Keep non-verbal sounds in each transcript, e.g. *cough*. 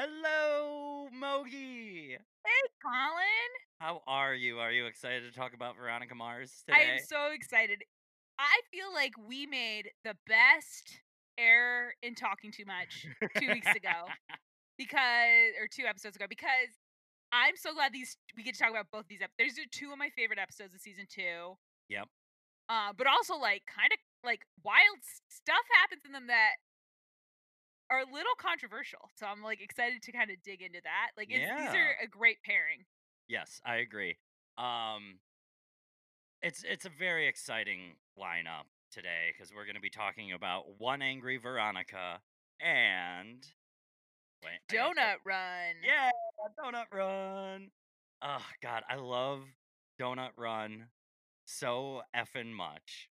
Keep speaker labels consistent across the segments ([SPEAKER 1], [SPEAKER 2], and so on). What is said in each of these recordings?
[SPEAKER 1] Hello, Mogi.
[SPEAKER 2] Hey, Colin.
[SPEAKER 1] How are you? Are you excited to talk about Veronica Mars today?
[SPEAKER 2] I am so excited. I feel like we made the best error in talking too much two weeks ago because, or two episodes ago, because I'm so glad these we get to talk about both these episodes. These are two of my favorite episodes of season two.
[SPEAKER 1] Yep.
[SPEAKER 2] Uh, but also like kind of like wild stuff happens in them that are a little controversial. So I'm like excited to kind of dig into that. Like it's, these are a great pairing.
[SPEAKER 1] Yes, I agree. Um, it's it's a very exciting lineup today because we're going to be talking about one angry Veronica and wait,
[SPEAKER 2] Donut Run.
[SPEAKER 1] Yeah, Donut Run. Oh God, I love Donut Run so effing much.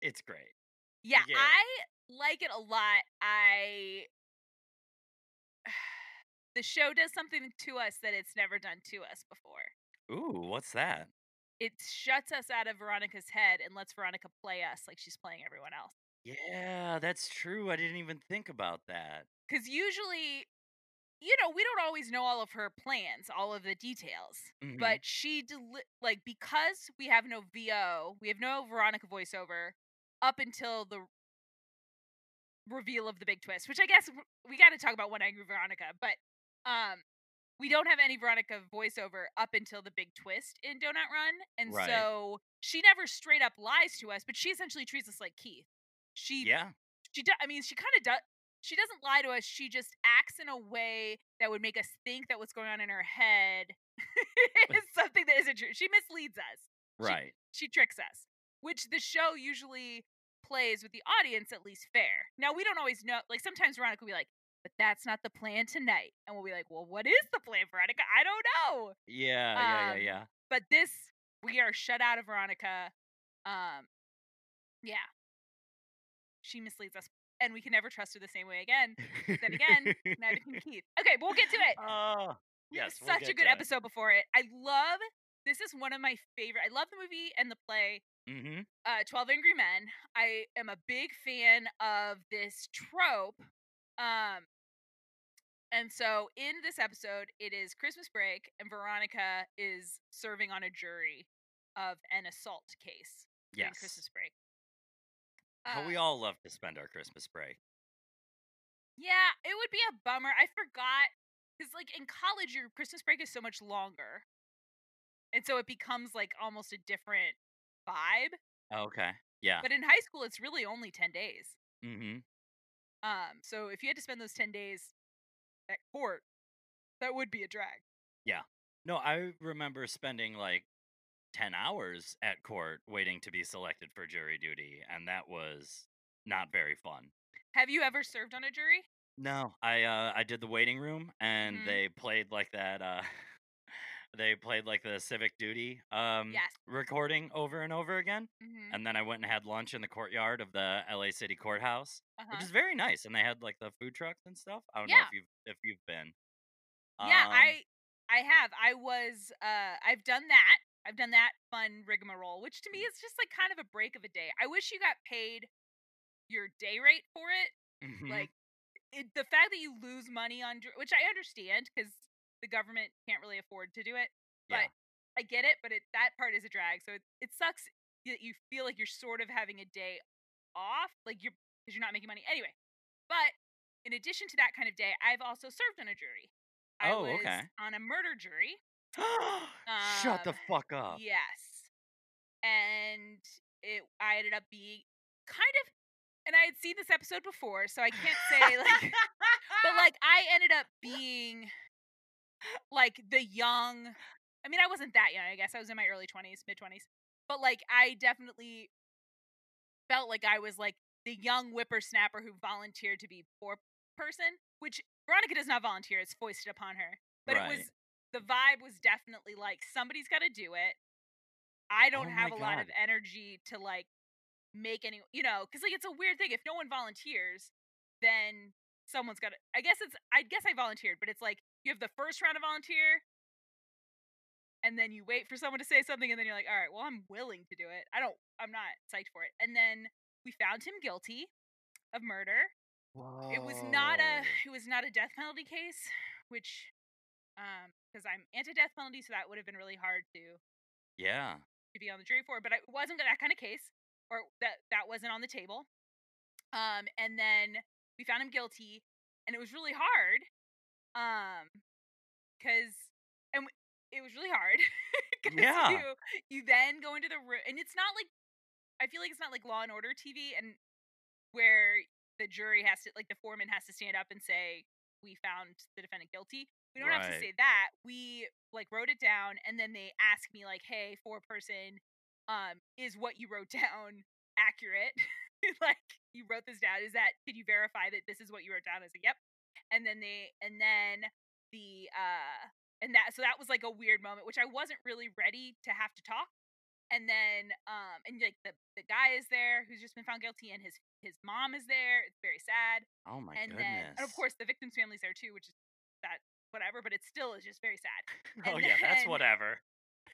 [SPEAKER 1] It's great.
[SPEAKER 2] Yeah,
[SPEAKER 1] Yeah.
[SPEAKER 2] I like it a lot. I *sighs* the show does something to us that it's never done to us before.
[SPEAKER 1] Ooh, what's that?
[SPEAKER 2] It shuts us out of Veronica's head and lets Veronica play us like she's playing everyone else.
[SPEAKER 1] Yeah, that's true. I didn't even think about that.
[SPEAKER 2] Cuz usually you know, we don't always know all of her plans, all of the details.
[SPEAKER 1] Mhm.
[SPEAKER 2] But she deli- like because we have no VO, we have no Veronica voiceover up until the reveal of the big twist, which I guess we got to talk about one angry Veronica, but um we don't have any Veronica voiceover up until the big twist in Donut Run, and
[SPEAKER 1] Right.
[SPEAKER 2] so she never straight up lies to us, but she essentially treats us like Keith. She
[SPEAKER 1] yeah,
[SPEAKER 2] she do, I mean, she kind of does. She doesn't lie to us. She just acts in a way that would make us think that what's going on in her head *laughs* is something that isn't true. She misleads us. She-
[SPEAKER 1] right.
[SPEAKER 2] She tricks us, which the show usually plays with the audience at least fair. Now we don't always know. Like sometimes Veronica will be like, "But that's not the plan tonight," and we'll be like, "Well, what is the plan, Veronica? I don't know."
[SPEAKER 1] Yeah, yeah,
[SPEAKER 2] Um,
[SPEAKER 1] yeah, yeah.
[SPEAKER 2] But this, we are shut out of Veronica. Um, yeah, she misleads us, and we can never trust her the same way again. Then again, *laughs* neither can Keith. Okay, but we'll get to it.
[SPEAKER 1] Oh, yes, we'll
[SPEAKER 2] such a good
[SPEAKER 1] to it.
[SPEAKER 2] episode before it. I love. This is one of my favorite. I love the movie and the play.
[SPEAKER 1] Mm-hmm.
[SPEAKER 2] Uh, Twelve Angry Men. I am a big fan of this trope. Um, and so in this episode, it is Christmas break, and Veronica is serving on a jury of an assault case
[SPEAKER 1] Yes.
[SPEAKER 2] Christmas break.
[SPEAKER 1] How we
[SPEAKER 2] Uh,
[SPEAKER 1] all love to spend our Christmas break.
[SPEAKER 2] Yeah, it would be a bummer. I forgot because, like, in college, your Christmas break is so much longer, and so it becomes like almost a different vibe.
[SPEAKER 1] Oh, Okay. Yeah.
[SPEAKER 2] But in high school, it's really only ten days.
[SPEAKER 1] Mm-hmm.
[SPEAKER 2] Um, so if you had to spend those ten days at court, that would be a drag. Yeah.
[SPEAKER 1] No, I remember spending like ten hours at court waiting to be selected for jury duty, and that was not very fun.
[SPEAKER 2] Have you ever served on a jury?
[SPEAKER 1] No, I uh I did the waiting room and
[SPEAKER 2] Mhm.
[SPEAKER 1] they played like that uh *laughs* they played like the civic duty um
[SPEAKER 2] Yes.
[SPEAKER 1] recording over and over again
[SPEAKER 2] Mm-hmm.
[SPEAKER 1] and then I went and had lunch in the courtyard of the LA City courthouse
[SPEAKER 2] Uh-huh.
[SPEAKER 1] which is very nice and they had like the food trucks and stuff. I don't know if you've if you've been.
[SPEAKER 2] yeah,
[SPEAKER 1] Um,
[SPEAKER 2] I I have. I was uh I've done that. I've done that fun rigmarole, which to me is just like kind of a break of a day. I wish you got paid your day rate for it.
[SPEAKER 1] mhm,
[SPEAKER 2] Like it, the fact that you lose money on which I understand because the government can't really afford to do it. But
[SPEAKER 1] Yeah.
[SPEAKER 2] I get it, but it that part is a drag. So it, it sucks that you feel like you're sort of having a day off, like you're because you're not making money anyway. But in addition to that kind of day, I've also served on a jury. I
[SPEAKER 1] Oh,
[SPEAKER 2] was
[SPEAKER 1] okay.
[SPEAKER 2] on a murder jury. *gasps*
[SPEAKER 1] Shut the
[SPEAKER 2] Um,
[SPEAKER 1] fuck up.
[SPEAKER 2] Yes. And it I ended up being kind of and I had seen this episode before, so I can't say like *laughs* but *laughs* like I ended up being like the young I mean I wasn't that young, I guess. I was in my early 20s, mid 20s. But like I definitely felt like I was like the young whippersnapper who volunteered to be poor person, which Veronica does not volunteer, it's foisted upon her. But it was the vibe was definitely like somebody's got to do it. I don't
[SPEAKER 1] Oh
[SPEAKER 2] have a lot of energy to like make any, you know, because like it's a weird thing. If no one volunteers, then someone's got to. I guess it's. I guess I volunteered, but it's like you have the first round of volunteer, and then you wait for someone to say something, and then you're like, all right, well, I'm willing to do it. I don't. I'm not psyched for it. And then we found him guilty of murder. It was not a it was not a death penalty case, which um because I'm anti-death penalty, so that would have been really hard to
[SPEAKER 1] Yeah.
[SPEAKER 2] to be on the jury for. But it wasn't that kind of case, or that that wasn't on the table. Um, and then we found him guilty, and it was really hard. Um, because and w- it was really hard *laughs*
[SPEAKER 1] Yeah.
[SPEAKER 2] you you then go into the room, and it's not like I feel like it's not like Law and Order TV, and where the jury has to like the foreman has to stand up and say we found the defendant guilty. We don't have to say that. We like wrote it down, and then they ask me like, "Hey, foreperson, um, is what you wrote *laughs* down accurate? *laughs* like you wrote this down? Is that? Did you verify that this is what you wrote down?" I said, "Yep." And then they and then the uh and that so that was like a weird moment, which I wasn't really ready to have to talk and then um and like the the guy is there who's just been found guilty and his his mom is there it's very sad
[SPEAKER 1] Oh my
[SPEAKER 2] and then and of course the victim's family's there too which is that whatever but it still is just very sad *laughs*
[SPEAKER 1] Oh
[SPEAKER 2] and
[SPEAKER 1] yeah, that's whatever.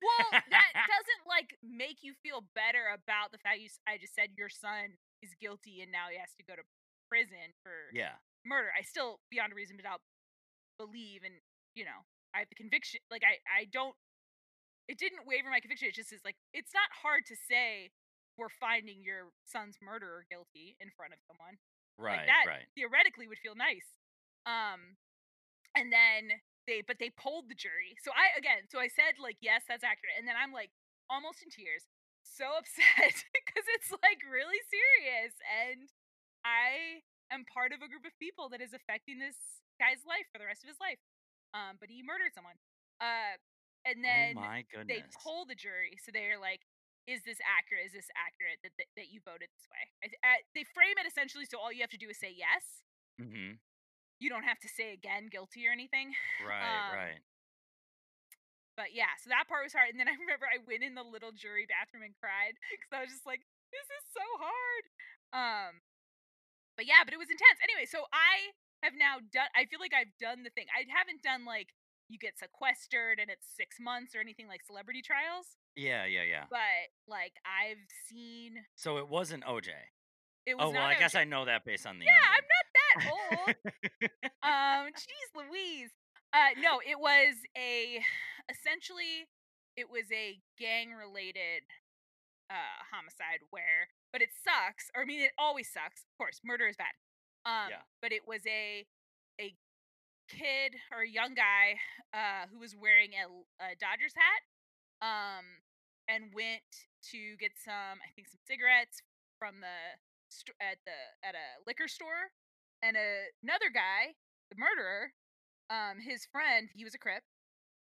[SPEAKER 2] well that *laughs* doesn't like make you feel better about the fact you i just said your son is guilty and now he has to go to prison for
[SPEAKER 1] yeah.
[SPEAKER 2] Murder i still beyond a reasonable doubt believe and you know i have the conviction like i i don't it didn't waver my conviction. It just is like it's not hard to say we're finding your son's murderer guilty in front of someone. Like
[SPEAKER 1] Right,
[SPEAKER 2] that
[SPEAKER 1] right.
[SPEAKER 2] theoretically would feel nice. Um and then they but they polled the jury. So I again, so I said like yes, that's accurate. And then I'm like almost in tears, so *laughs* upset because it's like really serious and I am part of a group of people that is affecting this guy's life for the rest of his life. Um but he murdered someone. Uh and
[SPEAKER 1] Oh
[SPEAKER 2] then
[SPEAKER 1] my
[SPEAKER 2] they poll the jury, so they're like, "Is this accurate? Is this accurate that that, that you voted this way?" I, uh, they frame it essentially so all you have to do is say yes.
[SPEAKER 1] Mhm.
[SPEAKER 2] You don't have to say again guilty or anything. *laughs*
[SPEAKER 1] Right,
[SPEAKER 2] Um,
[SPEAKER 1] right.
[SPEAKER 2] but yeah, so that part was hard. And then I *laughs* remember I went in the little jury bathroom and cried because I was just like, "This is so hard." Um, but yeah, but it was intense. Anyway, so I have now done. I feel like I've done the thing. I haven't done like you get sequestered and it's six months or anything like celebrity trials.
[SPEAKER 1] Yeah, yeah, yeah.
[SPEAKER 2] but like I've seen
[SPEAKER 1] So it wasn't OJ.
[SPEAKER 2] it was
[SPEAKER 1] Oh well, I guess I know that based on the
[SPEAKER 2] Yeah, I'm not that old. Um, *laughs* jeez Louise. Uh, no, it was a *sighs* essentially it was a gang related uh homicide where but it sucks or I mean it always sucks. Of course, murder is bad. Um,
[SPEAKER 1] Yeah.
[SPEAKER 2] but it was a a kid or a young guy uh who was wearing a, a Dodgers hat um and went to get some I think some cigarettes from the st- at the at a liquor store and a, another guy the murderer um his friend he was a crip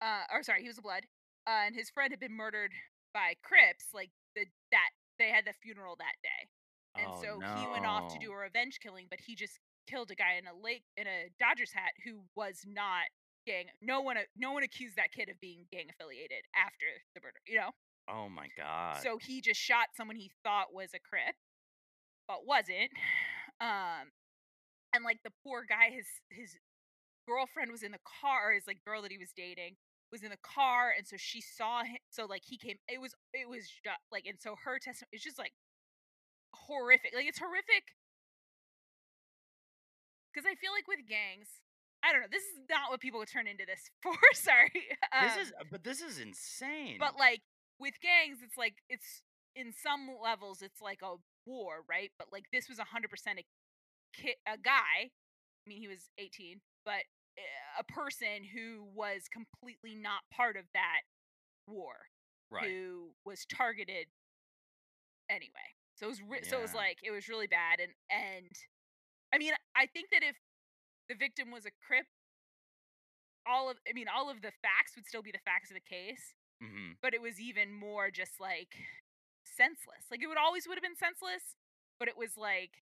[SPEAKER 2] uh or sorry he was a blood uh, and his friend had been murdered by crips like the that they had the funeral that day. And
[SPEAKER 1] oh
[SPEAKER 2] so he went off to do a revenge killing but he just killed a guy in a lake in a dodgers hat who was not gang no one no one accused that kid of being gang affiliated after the murder you know?
[SPEAKER 1] Oh my god.
[SPEAKER 2] so he just shot someone he thought was a crip but wasn't. Um and like the poor guy his his girlfriend was in the car his like girl that he was dating was in the car and so she saw him so like he came it was it was just like and so her testimony it's just like horrific like it's horrific because i feel like with gangs i don't know this is not what people would turn into this *laughs* for sorry
[SPEAKER 1] this is
[SPEAKER 2] um,
[SPEAKER 1] but this is insane.
[SPEAKER 2] but like with gangs it's like it's in some levels it's like a war right but like this was 100% a kid a guy i mean he was 18 but uh, a person who was completely not part of that war
[SPEAKER 1] right.
[SPEAKER 2] who was targeted anyway so it was re- so it was like it was really bad and and i mean i think that if the victim was a crip all of i mean all of the facts would still be the facts of the case
[SPEAKER 1] Mhm.
[SPEAKER 2] but it was even more just like senseless. Like it would always would have been senseless, but it was like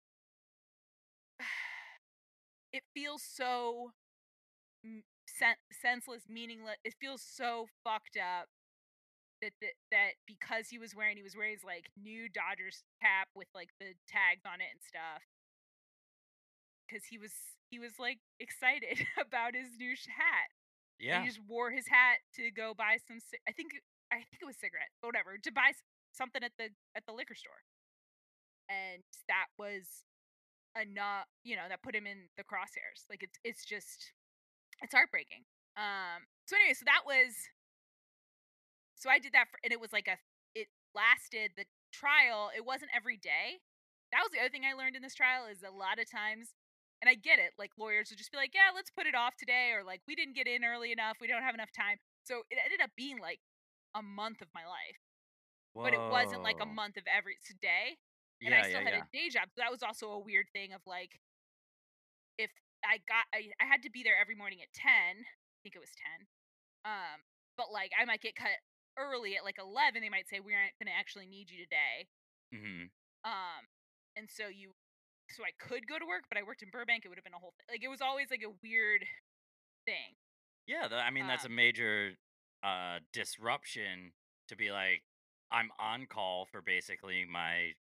[SPEAKER 2] *sighs* it feels so sen- senseless, meaningless. It feels so fucked up that, that that because he was wearing he was wearing his like new Dodgers cap with like the tags on it and stuff. Because he was he was like excited *laughs* about his new hat. And
[SPEAKER 1] Yeah.
[SPEAKER 2] He just wore his hat to go buy some. I think I think it was cigarette, but whatever, to buy something at the at the liquor store, and that was enough, you know, that put him in the crosshairs. Like it's it's just it's heartbreaking. Um so anyway, so that was so I did that for and it was like a it lasted the trial, it wasn't every day. That was the other thing I learned in this trial is a lot of times and I get it, like lawyers would just be like, "Yeah, let's put it off today," or like, "We didn't get in early enough, we don't have enough time." So it ended up being like a month of my life, but it wasn't like a month of every day and I still
[SPEAKER 1] yeah,
[SPEAKER 2] had
[SPEAKER 1] yeah.
[SPEAKER 2] a day job. So that was also a weird thing of like if I got I, I had to be there every morning at 10. I think it was 10. Um but like I might get cut early at like 11. They might say we aren't going to actually need you today.
[SPEAKER 1] Mhm.
[SPEAKER 2] Um and so you so I could go to work, but I worked in Burbank. It would have been a whole thing. Like it was always like a weird thing.
[SPEAKER 1] Yeah, I mean, that's a
[SPEAKER 2] Um
[SPEAKER 1] major, uh, disruption to be like, I'm on call for basically my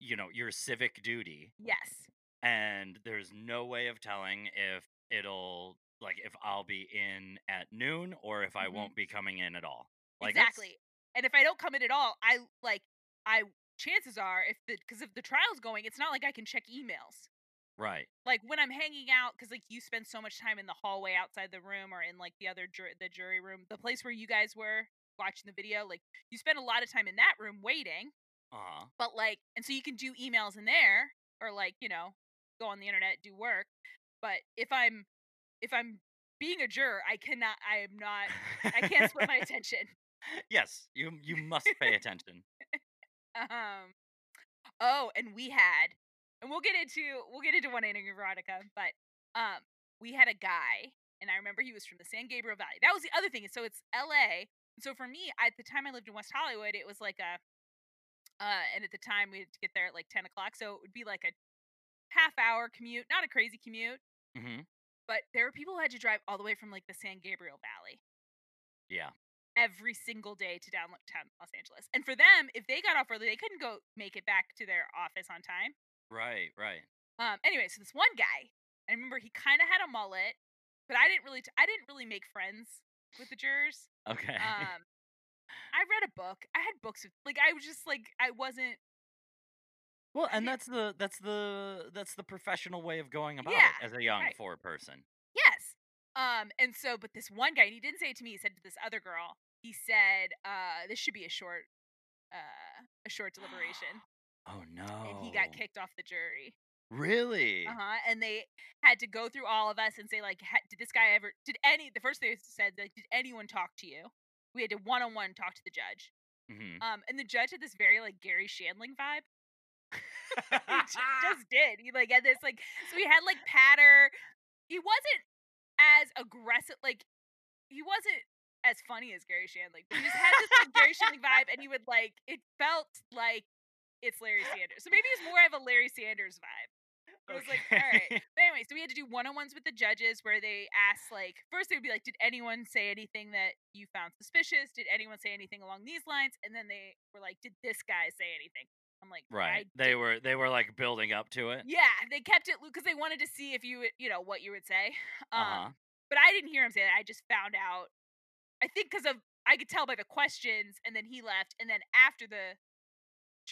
[SPEAKER 1] you know, your civic duty,
[SPEAKER 2] yes.
[SPEAKER 1] And there's no way of telling if it'll like, if I'll be in at noon or if I
[SPEAKER 2] hmm
[SPEAKER 1] won't be coming in at all. Like,
[SPEAKER 2] Exactly. And if I don't come in at all, I like I chances are if the because if the trial's going, it's not like I can check emails.
[SPEAKER 1] right.
[SPEAKER 2] like when I'm hanging out, because like you spend so much time in the hallway outside the room or in like the other the jury room, the place where you guys were watching the video, like you spend a lot of time in that room waiting.
[SPEAKER 1] Uh-huh.
[SPEAKER 2] But like, and so you can do emails in there or like you know go on the internet do work. But if I'm if I'm being a juror, I cannot. I am not. I can't split my *laughs* attention.
[SPEAKER 1] Yes, you you must pay attention. *laughs*
[SPEAKER 2] Um. Oh, and we had, and we'll get into we'll get into one ending of Veronica, but um, we had a guy, and I remember he was from the San Gabriel Valley. That was the other thing. So it's L.A. So for me, at the time I lived in West Hollywood, it was like a, uh, and at the time we had to get there at like ten o'clock, so it would be like a half hour commute, not a crazy commute,
[SPEAKER 1] Mhm.
[SPEAKER 2] but there were people who had to drive all the way from like the San Gabriel Valley
[SPEAKER 1] Yeah.
[SPEAKER 2] every single day to downtown Los Angeles. And for them, if they got off early, they couldn't go make it back to their office on time.
[SPEAKER 1] Right, right.
[SPEAKER 2] Um, anyway, so this one guy, I remember he kind of had a mullet, but I didn't really, t- I didn't really make friends with the jurors.
[SPEAKER 1] Okay.
[SPEAKER 2] Um, I read a book. I had books with, like, I was just like, I wasn't.
[SPEAKER 1] Well, and that's the that's the that's the professional way of going about
[SPEAKER 2] Yeah,
[SPEAKER 1] it as a young
[SPEAKER 2] right.
[SPEAKER 1] four person.
[SPEAKER 2] Yes. Um, and so, but this one guy, and he didn't say it to me. He said to this other girl, he said, uh, "This should be a short, uh, a short deliberation," *gasps*
[SPEAKER 1] Oh no.
[SPEAKER 2] and he got kicked off the jury.
[SPEAKER 1] Really?
[SPEAKER 2] Uh huh. And they had to go through all of us and say, like, did this guy ever? Did any? The first thing they said, like, did anyone talk to you? We had to one on one talk to the judge.
[SPEAKER 1] Mhm.
[SPEAKER 2] Um, and the judge had this very like Garry Shandling vibe. *laughs* he just *laughs* did. He like had this like so he had like patter. He wasn't as aggressive. Like he wasn't as funny as Garry Shandling. He just had this like Garry Shandling vibe, and he would like it felt like it's Larry Sanders. So maybe it's more of a Larry Sanders vibe. It was like, all right. But anyway, so we had to do one on ones with the judges where they asked, like, first they would be like, did anyone say anything that you found suspicious? Did anyone say anything along these lines? And then they were like, did this guy say anything? I'm like,
[SPEAKER 1] Right. They were they were like building up to it.
[SPEAKER 2] Yeah, they kept it because they wanted to see if you, would- you know, what you would say. *laughs* Um,
[SPEAKER 1] Uh-huh.
[SPEAKER 2] But I didn't hear him say that. I just found out. I think because of I could tell by the questions, and then he left, and then after the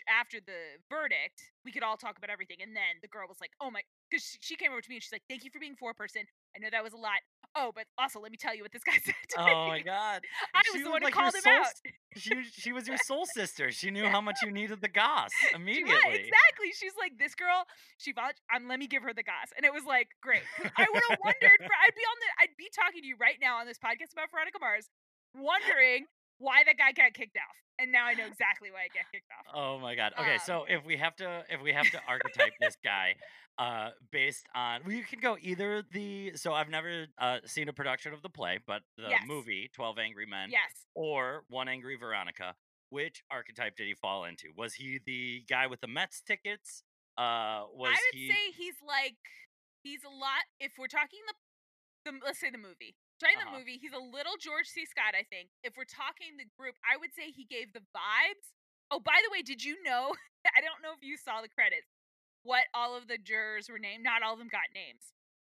[SPEAKER 2] after the verdict, we could all talk about everything. And then the girl was like, "Oh my," because she, she came over to me and she's like, "Thank you for being four person. I know that was a lot. Oh, but also let me tell you what this guy *laughs* said to me.
[SPEAKER 1] Oh my god.
[SPEAKER 2] I
[SPEAKER 1] She
[SPEAKER 2] was the one who
[SPEAKER 1] like your
[SPEAKER 2] called him
[SPEAKER 1] soul
[SPEAKER 2] out.
[SPEAKER 1] She she was your soul *laughs* sister. She knew how much you needed the goss *laughs* immediately.
[SPEAKER 2] exactly. She's like, this girl, she um, let me give her the goss. And it was like, great. I would have wondered, for, I'd be on the, I'd be talking to you right now on this podcast about Veronica Mars, wondering why that guy got kicked off. And now I know exactly why I got kicked off.
[SPEAKER 1] Oh my god. Okay,
[SPEAKER 2] Um,
[SPEAKER 1] so if we have to if we have to archetype this guy uh based on well, you can go either the so I've never uh seen a production of the play, but the
[SPEAKER 2] Yes.
[SPEAKER 1] movie 12 Angry Men
[SPEAKER 2] Yes.
[SPEAKER 1] or One Angry Veronica. Which archetype did he fall into? Was he the guy with the Mets tickets? Uh was
[SPEAKER 2] I would
[SPEAKER 1] he
[SPEAKER 2] say he's like, he's a lot, if we're talking the, the let's say the movie. Talking
[SPEAKER 1] Uh-huh.
[SPEAKER 2] the movie, he's a little George C. Scott, I think. If we're talking the group, I would say he gave the vibes. Oh, by the way, did you know? *laughs* I don't know if you saw the credits. What all of the jurors were named? Not all of them got names.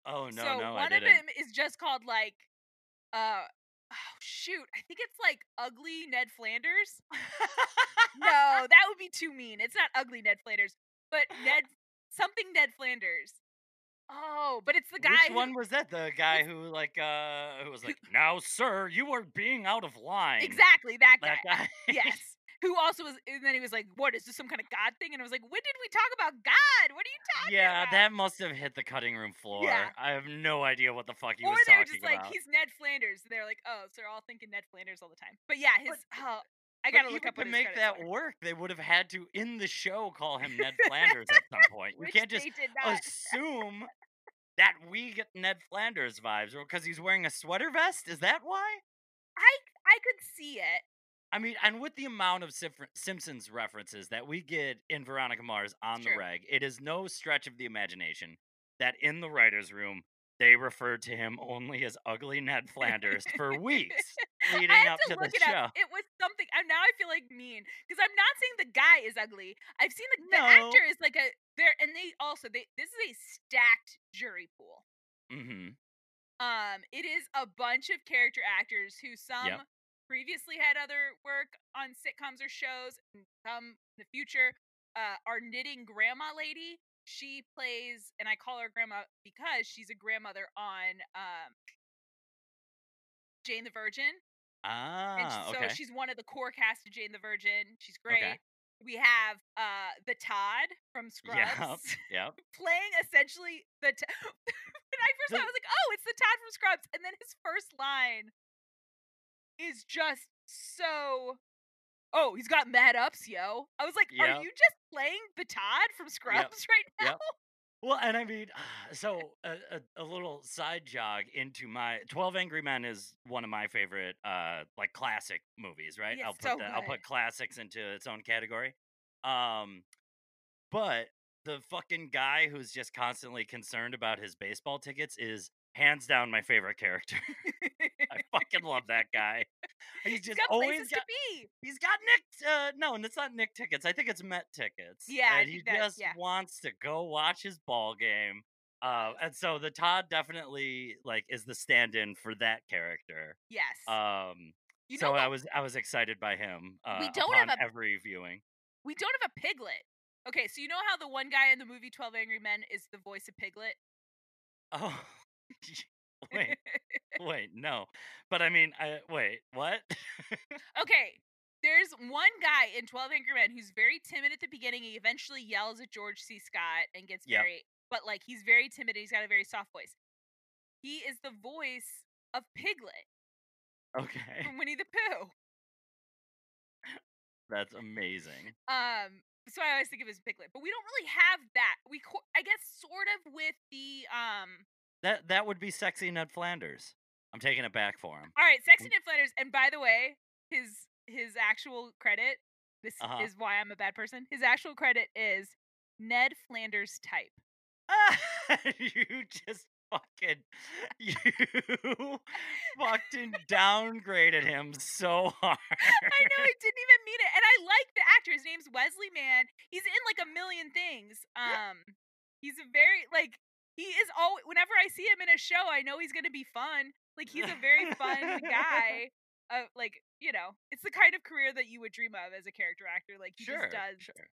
[SPEAKER 1] Oh no,
[SPEAKER 2] so
[SPEAKER 1] no, I
[SPEAKER 2] one of them is just called like, uh, oh shoot, I think it's like Ugly Ned Flanders. *laughs* no, that would be too mean. It's not Ugly Ned Flanders, but Ned *laughs* something Ned Flanders. Flanders. Oh, but it's the guy.
[SPEAKER 1] Which
[SPEAKER 2] who-
[SPEAKER 1] one was that? The guy who like uh who was like, "Now, sir, you are being out of line."
[SPEAKER 2] Exactly that guy.
[SPEAKER 1] That guy. *laughs*
[SPEAKER 2] yes. Who also was, and then he was like, "What is this? Some kind of God thing?" And I was like, "When did we talk about God? What are you talking
[SPEAKER 1] yeah,
[SPEAKER 2] about?"
[SPEAKER 1] Yeah, that must have hit the cutting room floor.
[SPEAKER 2] Yeah.
[SPEAKER 1] I have no idea what the fuck he
[SPEAKER 2] or
[SPEAKER 1] was
[SPEAKER 2] they're just like, "He's Ned Flanders." They're like, "Oh, so they're all thinking Ned Flanders all the time." But yeah, his. oh, I gotta look up
[SPEAKER 1] to make that
[SPEAKER 2] were.
[SPEAKER 1] work. They would have had to in the show call him Ned *laughs* Flanders at some point.
[SPEAKER 2] Which
[SPEAKER 1] can't just
[SPEAKER 2] they did not.
[SPEAKER 1] assume that we get Ned Flanders vibes because he's wearing a sweater vest. Is that why?
[SPEAKER 2] I I could see it.
[SPEAKER 1] I mean, and with the amount of Simpsons references that we get in Veronica Mars on the reg, it is no stretch of the imagination that in the writer's room they referred to him only as ugly Ned *laughs* Flanders for weeks leading up
[SPEAKER 2] to
[SPEAKER 1] to the
[SPEAKER 2] it
[SPEAKER 1] show.
[SPEAKER 2] up. It was something. And now I feel like mean because I'm not saying the guy is ugly. I've seen the, the actor is like a there, and they also they this is a stacked jury pool.
[SPEAKER 1] hmm
[SPEAKER 2] Um, it is a bunch of character actors who some previously had other work on sitcoms or shows, and some in the future. Uh, our knitting grandma lady, she plays, and I call her grandma because she's a grandmother on um, Jane the Virgin. And
[SPEAKER 1] Ah,
[SPEAKER 2] so
[SPEAKER 1] okay.
[SPEAKER 2] she's one of the core cast of Jane the Virgin. She's great.
[SPEAKER 1] Okay.
[SPEAKER 2] We have uh the Todd from Scrubs *laughs*
[SPEAKER 1] Yep. Yep.
[SPEAKER 2] playing essentially the. T- *laughs* when I first saw, it, I was like, "Oh, it's the Todd from Scrubs," and then his first line is just so. Oh, he's got mad ups, yo. I was like. "Are you just playing the Todd from Scrubs *laughs* right now?"
[SPEAKER 1] Well, and I mean, *sighs* so a, a, a little side jog into my Twelve Angry Men is one of my favorite, uh, like classic movies. Right? I'll put
[SPEAKER 2] so
[SPEAKER 1] that. I'll put classics into its own category. Um, but the fucking guy who's just constantly concerned about his baseball tickets is hands down my favorite character. *laughs* I fucking love that guy. He's
[SPEAKER 2] He's
[SPEAKER 1] just
[SPEAKER 2] got
[SPEAKER 1] always got,
[SPEAKER 2] to be.
[SPEAKER 1] he's got Nick. Uh, no, and it's not Nick tickets. I think it's Met tickets.
[SPEAKER 2] Yeah,
[SPEAKER 1] and he
[SPEAKER 2] that-
[SPEAKER 1] just
[SPEAKER 2] yeah.
[SPEAKER 1] wants to go watch his ball game. Uh, and so the Todd definitely like is the stand-in for that character.
[SPEAKER 2] Yes.
[SPEAKER 1] Um,
[SPEAKER 2] you
[SPEAKER 1] so? I was I was excited by him. Uh,
[SPEAKER 2] We don't have a-
[SPEAKER 1] every viewing.
[SPEAKER 2] we don't have a Piglet. Okay, so you know how the one guy in the movie Twelve Angry Men is the voice of Piglet?
[SPEAKER 1] Oh, *laughs* wait, *laughs* wait, no, but I mean, I, wait, what? *laughs*
[SPEAKER 2] Okay, there's one guy in 12 Angry Men who's very timid at the beginning. He eventually yells at George C. Scott and gets
[SPEAKER 1] Yep.
[SPEAKER 2] very, but like he's very timid. and He's got a very soft voice. He is the voice of Piglet
[SPEAKER 1] okay,
[SPEAKER 2] from Winnie the Pooh.
[SPEAKER 1] that's amazing.
[SPEAKER 2] Um, so I always think of him as Piglet, but we don't really have that. We, co- I guess, sort of with the um.
[SPEAKER 1] That that would be sexy Ned Flanders. I'm taking it back for him.
[SPEAKER 2] All right, Sexy. Ned Flanders, and by the way, his his actual credit. This
[SPEAKER 1] Uh-huh.
[SPEAKER 2] is why I'm a bad person. His actual credit is Ned Flanders type. *laughs*
[SPEAKER 1] you just fucking *laughs* you fucking downgraded him so *laughs* hard.
[SPEAKER 2] I know I didn't even mean it, and I like the actor. His name's Wesley Mann. He's in like a million things. Um, he's a very like he is all. Whenever I see him in a show, I know he's gonna be fun. Like he's a very fun *laughs* guy. Uh, like you know, it's the kind of career that you would dream of as a character actor. Like he
[SPEAKER 1] sure,
[SPEAKER 2] just does.
[SPEAKER 1] sure.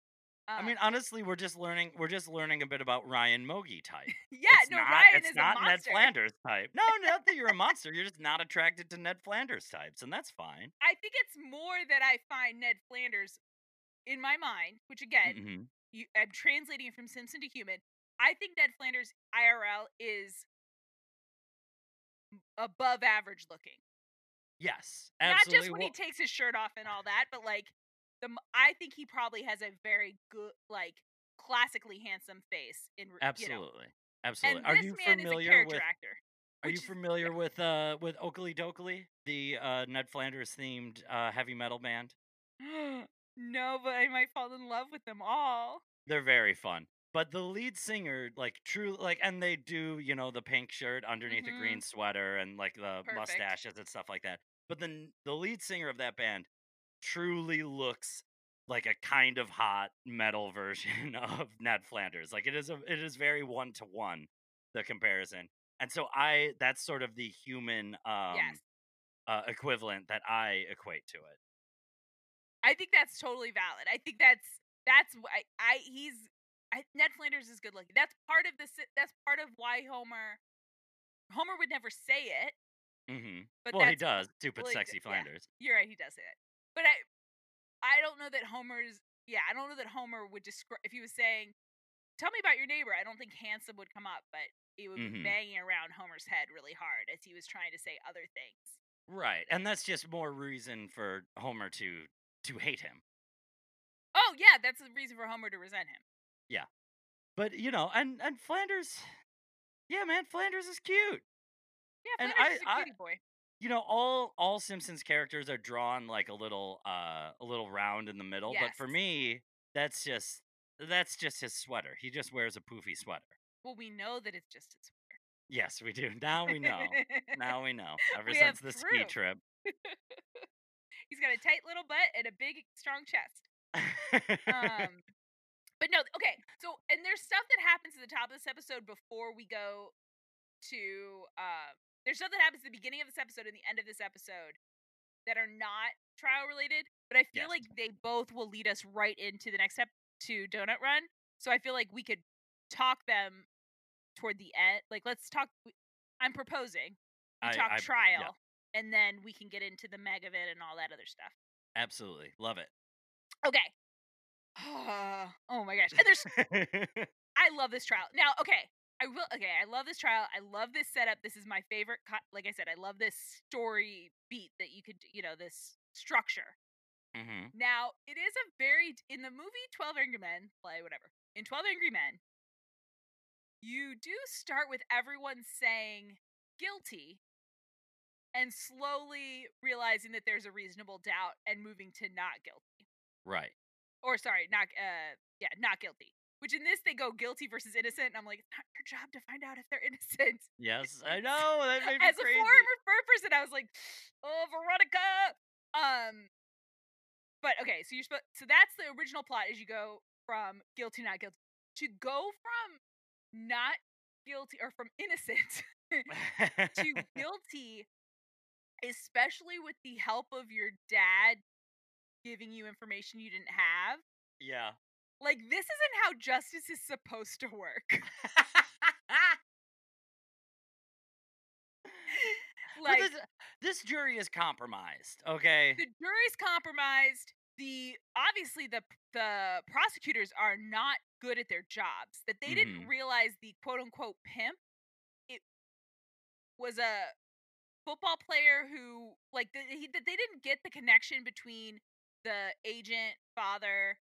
[SPEAKER 1] I
[SPEAKER 2] um,
[SPEAKER 1] mean, honestly, we're just learning. We're just learning a bit about Ryan Mogi type. *laughs*
[SPEAKER 2] yeah,
[SPEAKER 1] it's
[SPEAKER 2] no,
[SPEAKER 1] not,
[SPEAKER 2] Ryan
[SPEAKER 1] it's
[SPEAKER 2] is
[SPEAKER 1] not
[SPEAKER 2] a
[SPEAKER 1] Ned. Flanders type. No, not that you're a monster. You're just not attracted to Ned Flanders types, and that's fine.
[SPEAKER 2] I think it's more that I find Ned Flanders in my mind, which again,
[SPEAKER 1] Mhm.
[SPEAKER 2] you, I'm translating it from Simpson to human. I think Ned Flanders IRL is above average looking.
[SPEAKER 1] Yes,
[SPEAKER 2] Not just when
[SPEAKER 1] Well,
[SPEAKER 2] he takes his shirt off and all that, but like the I think he probably has a very good, like classically handsome face. In
[SPEAKER 1] absolutely,
[SPEAKER 2] you know.
[SPEAKER 1] absolutely.
[SPEAKER 2] and
[SPEAKER 1] Are
[SPEAKER 2] this
[SPEAKER 1] you
[SPEAKER 2] man is a
[SPEAKER 1] familiar
[SPEAKER 2] character
[SPEAKER 1] with?
[SPEAKER 2] actor.
[SPEAKER 1] Are you
[SPEAKER 2] is-
[SPEAKER 1] familiar with uh with Okilly Dokily, the uh, Ned Flanders themed uh, heavy metal band? *gasps*
[SPEAKER 2] no, but I might fall in love with them all.
[SPEAKER 1] They're very fun. But the lead singer, like true, like, and they do, you know, the pink shirt underneath the
[SPEAKER 2] Mhm.
[SPEAKER 1] green sweater and like the
[SPEAKER 2] Perfect.
[SPEAKER 1] mustaches and stuff like that. But then the lead singer of that band truly looks like a kind of hot metal *laughs* version of Ned Flanders. Like it is a, it is very one to one the comparison. And so I, that's sort of the human um,
[SPEAKER 2] yes,
[SPEAKER 1] uh, equivalent that I equate to it.
[SPEAKER 2] I think that's totally valid. I think that's that's I, I he's I, Ned Flanders is good looking. That's part of the. That's part of why Homer. Homer would never say it.
[SPEAKER 1] hmm
[SPEAKER 2] But
[SPEAKER 1] well, he does. Stupid,
[SPEAKER 2] well,
[SPEAKER 1] sexy
[SPEAKER 2] yeah.
[SPEAKER 1] Flanders.
[SPEAKER 2] You're right. He does say it. But I. I don't know that Homer's. Yeah, I don't know that Homer would describe if he was saying, "Tell me about your neighbor." I don't think handsome would come up, but it would be
[SPEAKER 1] Mhm.
[SPEAKER 2] banging around Homer's head really hard as he was trying to say other things.
[SPEAKER 1] Right, and that's just more reason for Homer to to hate him.
[SPEAKER 2] Oh yeah, that's the reason for Homer to resent him.
[SPEAKER 1] But you know, and and Flanders, yeah, man, Flanders is cute.
[SPEAKER 2] Yeah,
[SPEAKER 1] And
[SPEAKER 2] Flanders is
[SPEAKER 1] I-
[SPEAKER 2] a
[SPEAKER 1] I-
[SPEAKER 2] cutie boy.
[SPEAKER 1] You know, all all Simpsons characters are drawn like a little uh a little round in the middle, but for me, that's just that's just his sweater. He just wears a poofy sweater.
[SPEAKER 2] Well, we know that it's just his sweater.
[SPEAKER 1] Yes, we do. Now we know. now we know. *laughs* Ever
[SPEAKER 2] We
[SPEAKER 1] since the ski trip. *laughs*
[SPEAKER 2] He's got a tight little butt and a big, strong chest. *laughs* Um, but no, okay. So, and there's stuff that happens at the top of this episode before we go to. Uh, there's stuff that happens at the beginning of this episode and the end of this episode that are not trial related, but I feel
[SPEAKER 1] Yes.
[SPEAKER 2] like they both will lead us right into the next step to Donut Run. So I feel like we could talk them toward the end. Like, let's talk. I'm proposing we
[SPEAKER 1] I-
[SPEAKER 2] talk
[SPEAKER 1] I-
[SPEAKER 2] trial,
[SPEAKER 1] yeah.
[SPEAKER 2] and then we can get into the Megavit and all that other stuff.
[SPEAKER 1] Absolutely. Love it.
[SPEAKER 2] Okay. Oh my gosh. And there's *laughs* I love this trial. Now, okay. I will okay, I love this trial. I love this setup. This is my favorite co- like I said, I love this story beat that you could, you know, this structure.
[SPEAKER 1] hmm
[SPEAKER 2] Now, it is a very in the movie 12 Angry Men, play whatever. In 12 Angry Men, you do start with everyone saying guilty and slowly realizing that there's a reasonable doubt and moving to not guilty
[SPEAKER 1] Right.
[SPEAKER 2] Or sorry, not uh yeah, not guilty. Which in this they go guilty versus innocent, and I'm like, it's not your job to find out if they're *laughs* innocent.
[SPEAKER 1] Yes, I *laughs* know. That made me
[SPEAKER 2] As a former fur person, I was like, oh Veronica. Um but okay, so you're supposed so that's the original plot is you go from guilty, not guilty. To go from not guilty or from innocent *laughs* to guilty, especially with the help of your dad giving you information you didn't have.
[SPEAKER 1] yeah.
[SPEAKER 2] Like this isn't how justice is supposed to work. *laughs* *laughs* Like
[SPEAKER 1] this, this jury is compromised. Okay.
[SPEAKER 2] the jury's compromised. The obviously the the prosecutors are not good at their jobs. That they didn't
[SPEAKER 1] Mhm.
[SPEAKER 2] realize the quote unquote pimp it was a football player who like the, he, that they didn't get the connection between the agent father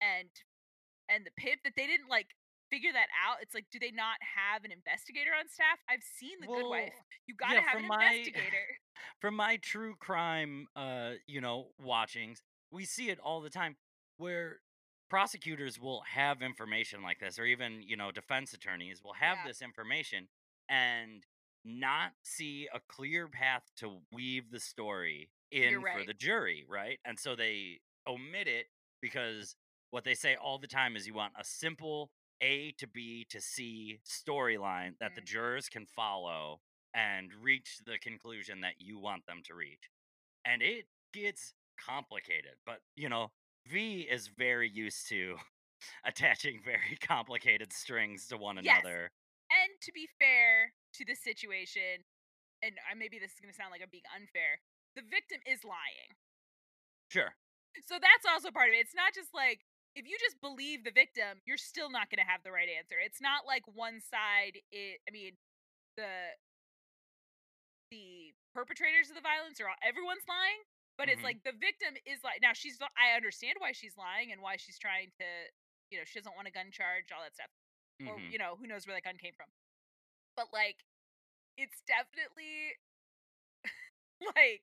[SPEAKER 2] and and the pip that they didn't like figure that out. It's like do they not have an investigator on staff? I've seen the good wife. You got to
[SPEAKER 1] yeah,
[SPEAKER 2] have an
[SPEAKER 1] my-
[SPEAKER 2] investigator. *laughs* *laughs*
[SPEAKER 1] From my true crime, uh, you know, watchings, we see it all the time where prosecutors will have information like this, or even you know, defense attorneys will have
[SPEAKER 2] Yeah.
[SPEAKER 1] this information and not see a clear path to weave the story in for the jury, right? And so they omit it because what they say all the time is you want a simple A to B to C storyline that the
[SPEAKER 2] Mhm.
[SPEAKER 1] jurors can follow and reach the conclusion that you want them to reach. And it gets complicated, but you know, V is very used to *laughs* attaching very *laughs* complicated strings to one
[SPEAKER 2] Yes.
[SPEAKER 1] another.
[SPEAKER 2] To be fair to the situation, and maybe this is going to sound like I'm being unfair, the victim is lying.
[SPEAKER 1] Sure.
[SPEAKER 2] So that's also part of it. It's not just like if you just believe the victim, you're still not going to have the right answer. It's not like one side. It. I mean, the the perpetrators of the violence are all, everyone's lying, but it's
[SPEAKER 1] Mhm.
[SPEAKER 2] like the victim is like now she's. I understand why she's lying and why she's trying to. You know, she doesn't want a gun charge, all that stuff or
[SPEAKER 1] Mhm.
[SPEAKER 2] you know who knows where that gun came from but like it's definitely *laughs* like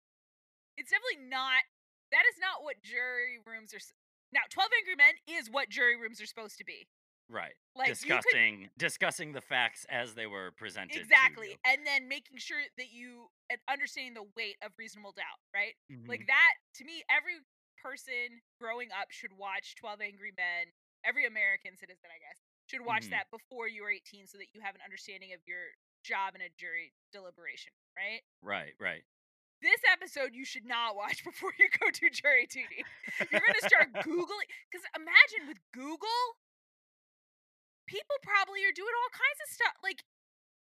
[SPEAKER 2] it's definitely not that is not what jury rooms are now 12 angry men is what jury rooms are supposed to be
[SPEAKER 1] Right.
[SPEAKER 2] like you could
[SPEAKER 1] discussing discussing the facts as they were presented.
[SPEAKER 2] exactly and then making sure that you and understanding the weight of reasonable doubt right like
[SPEAKER 1] Mhm.
[SPEAKER 2] that to me every person growing up should watch 12 angry men every american citizen i guess should watch
[SPEAKER 1] Mhm.
[SPEAKER 2] that before you are 18 so that you have an understanding of your job in a jury deliberation right
[SPEAKER 1] right, right.
[SPEAKER 2] this episode you should not watch *laughs* before you go to jury duty you're going to start *laughs* googling because imagine with google people probably are doing all kinds of stuff. Like,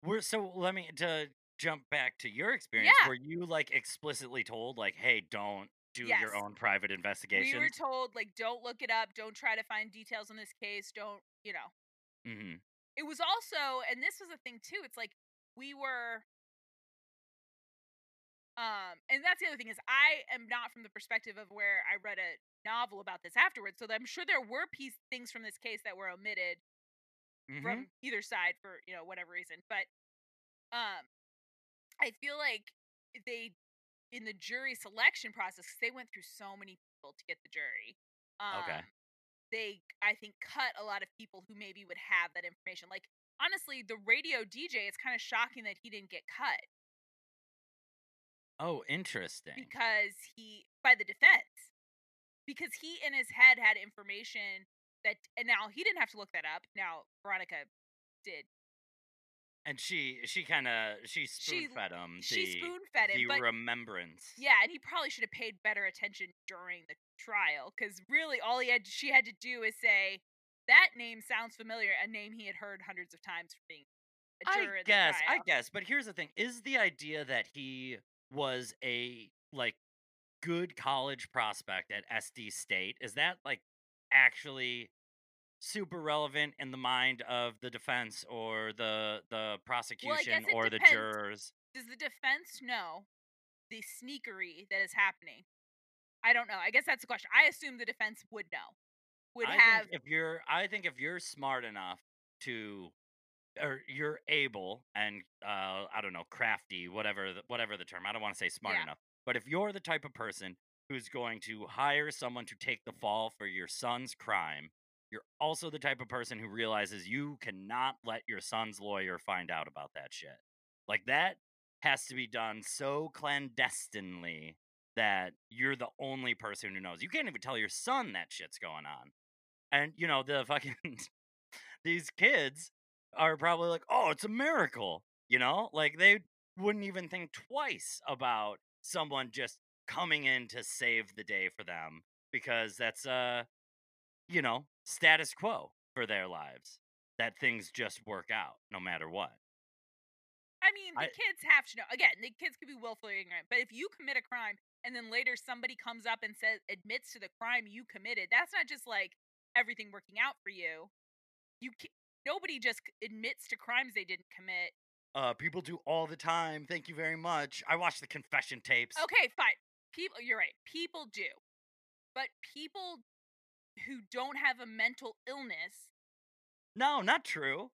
[SPEAKER 1] We're so let me to jump back to your experience.
[SPEAKER 2] Yeah.
[SPEAKER 1] Were you like explicitly told like, hey, don't do
[SPEAKER 2] Yes.
[SPEAKER 1] your own private investigation?
[SPEAKER 2] we were told, like, don't look it up, don't try to find details on this case, don't, you know.
[SPEAKER 1] Hmm
[SPEAKER 2] It was also, and this was a thing too. It's like we were. Um, and that's the other thing is I am not from the perspective of where I read a novel about this afterwards. So I'm sure there were piece things from this case that were omitted
[SPEAKER 1] hmm
[SPEAKER 2] from either side for you know whatever reason but um i feel like they in the jury selection process they went through so many people to get the jury um
[SPEAKER 1] Okay.
[SPEAKER 2] They i think cut a lot of people who maybe would have that information like honestly the radio dj it's kind of shocking that he didn't get cut
[SPEAKER 1] Oh, interesting.
[SPEAKER 2] because he by the defense because he in his head had information that and now he didn't have to look that up now veronica did
[SPEAKER 1] and she she kind of she
[SPEAKER 2] She-
[SPEAKER 1] spoon fed him
[SPEAKER 2] she
[SPEAKER 1] the,
[SPEAKER 2] spoon fed him
[SPEAKER 1] the
[SPEAKER 2] but
[SPEAKER 1] remembrance.
[SPEAKER 2] Yeah, and he probably should have paid better attention during the trial because really all he had she had to do is say that name sounds familiar, a name he had heard hundreds of times from being a juror
[SPEAKER 1] I guess, I guess, but here's the thing: is the idea that he was a like good college prospect at SD State is that like actually super relevant in the mind of the defense or the the prosecution
[SPEAKER 2] it
[SPEAKER 1] or the jurors?
[SPEAKER 2] Does the defense know the sneakery that is happening? I don't know. I guess that's the question. I assume the defense would know. Would
[SPEAKER 1] I
[SPEAKER 2] have
[SPEAKER 1] think if you're I think if you're smart enough to or you're able and uh I don't know, crafty, whatever the, whatever the term. I don't want to say smart
[SPEAKER 2] Yeah.
[SPEAKER 1] enough. But if you're the type of person who's going to hire someone to take the fall for your son's crime, you're also the type of person who realizes you cannot let your son's lawyer find out about that shit. Like that has to be done so clandestinely that you're the only person who knows. You can't even tell your son that shit's going on. And you know, the fucking *laughs* these kids are probably like, "Oh, it's a miracle." You know? Like they wouldn't even think twice about someone just coming in to save the day for them because that's uh you know, status quo for their lives. That things just work out no matter what.
[SPEAKER 2] I mean, the
[SPEAKER 1] I-
[SPEAKER 2] kids have to know. Again, the kids could be willfully ignorant, but if you commit a crime and then later somebody comes up and says admits to the crime you committed, that's not just like everything working out for you. You nobody just admits to crimes they didn't commit.
[SPEAKER 1] Uh people do all the time. Thank you very much. I watch the confession tapes.
[SPEAKER 2] Okay, fine. People, you're right. People do, but people who don't have a mental illness,
[SPEAKER 1] No, not true.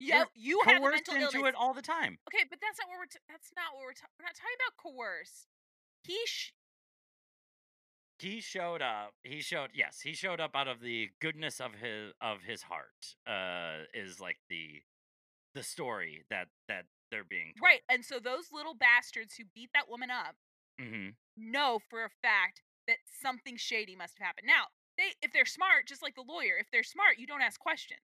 [SPEAKER 2] yeah, you have a
[SPEAKER 1] Coerced
[SPEAKER 2] mental
[SPEAKER 1] into
[SPEAKER 2] illness.
[SPEAKER 1] it all the time.
[SPEAKER 2] Okay, but that's not what we're. T- that's not what we're. Ta- we're not talking about coerce. He sh-
[SPEAKER 1] he showed up he showed yes he showed up out of the goodness of his of his heart uh is like the the story that that they're being told.
[SPEAKER 2] right, and so those little bastards who beat that woman up
[SPEAKER 1] mm-hmm.
[SPEAKER 2] know for a fact that something shady must have happened. Now, they if they're smart, just like the lawyer, if they're smart, you don't ask questions.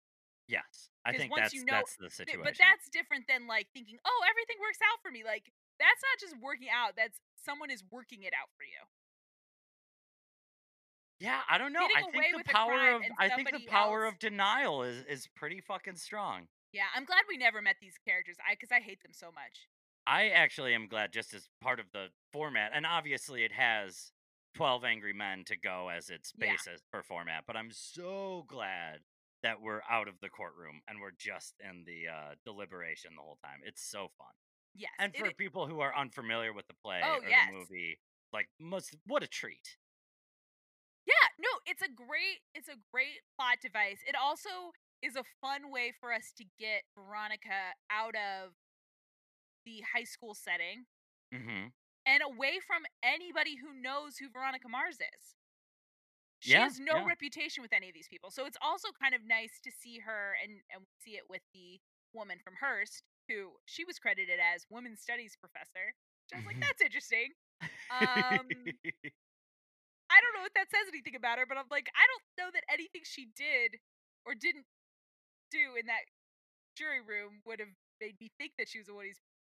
[SPEAKER 1] yes i think
[SPEAKER 2] once
[SPEAKER 1] that's
[SPEAKER 2] you know-
[SPEAKER 1] that's the situation
[SPEAKER 2] But that's different than like thinking, "Oh, everything works out for me." Like that's not just working out. That's someone is working it out for you.
[SPEAKER 1] yeah i don't know
[SPEAKER 2] getting
[SPEAKER 1] i think the power of i think the power of denial is is pretty fucking strong
[SPEAKER 2] Yeah, I'm glad we never met these characters. I because I hate them so much.
[SPEAKER 1] i actually am glad just as part of the format and obviously it has 12 angry men to go as its
[SPEAKER 2] Yeah.
[SPEAKER 1] basis for format but i'm so glad that we're out of the courtroom and we're just in the uh, deliberation the whole time it's so fun
[SPEAKER 2] Yes,
[SPEAKER 1] and for
[SPEAKER 2] i-
[SPEAKER 1] people who are unfamiliar with the play
[SPEAKER 2] Oh,
[SPEAKER 1] or
[SPEAKER 2] yes.
[SPEAKER 1] the movie like must what a treat
[SPEAKER 2] Yeah, no, it's a great it's a great plot device. It also is a fun way for us to get Veronica out of the high school setting
[SPEAKER 1] mm-hmm.
[SPEAKER 2] And away from anybody who knows who Veronica Mars is. She
[SPEAKER 1] Yeah,
[SPEAKER 2] has no
[SPEAKER 1] yeah.
[SPEAKER 2] reputation with any of these people. So it's also kind of nice to see her and and see it with the woman from Hearst who she was credited as women's studies professor. I was like, that's interesting. Um, *laughs* I don't know if that says anything about her, but I'm like, I don't know that anything she did or didn't do in that jury room would have made me think that she was a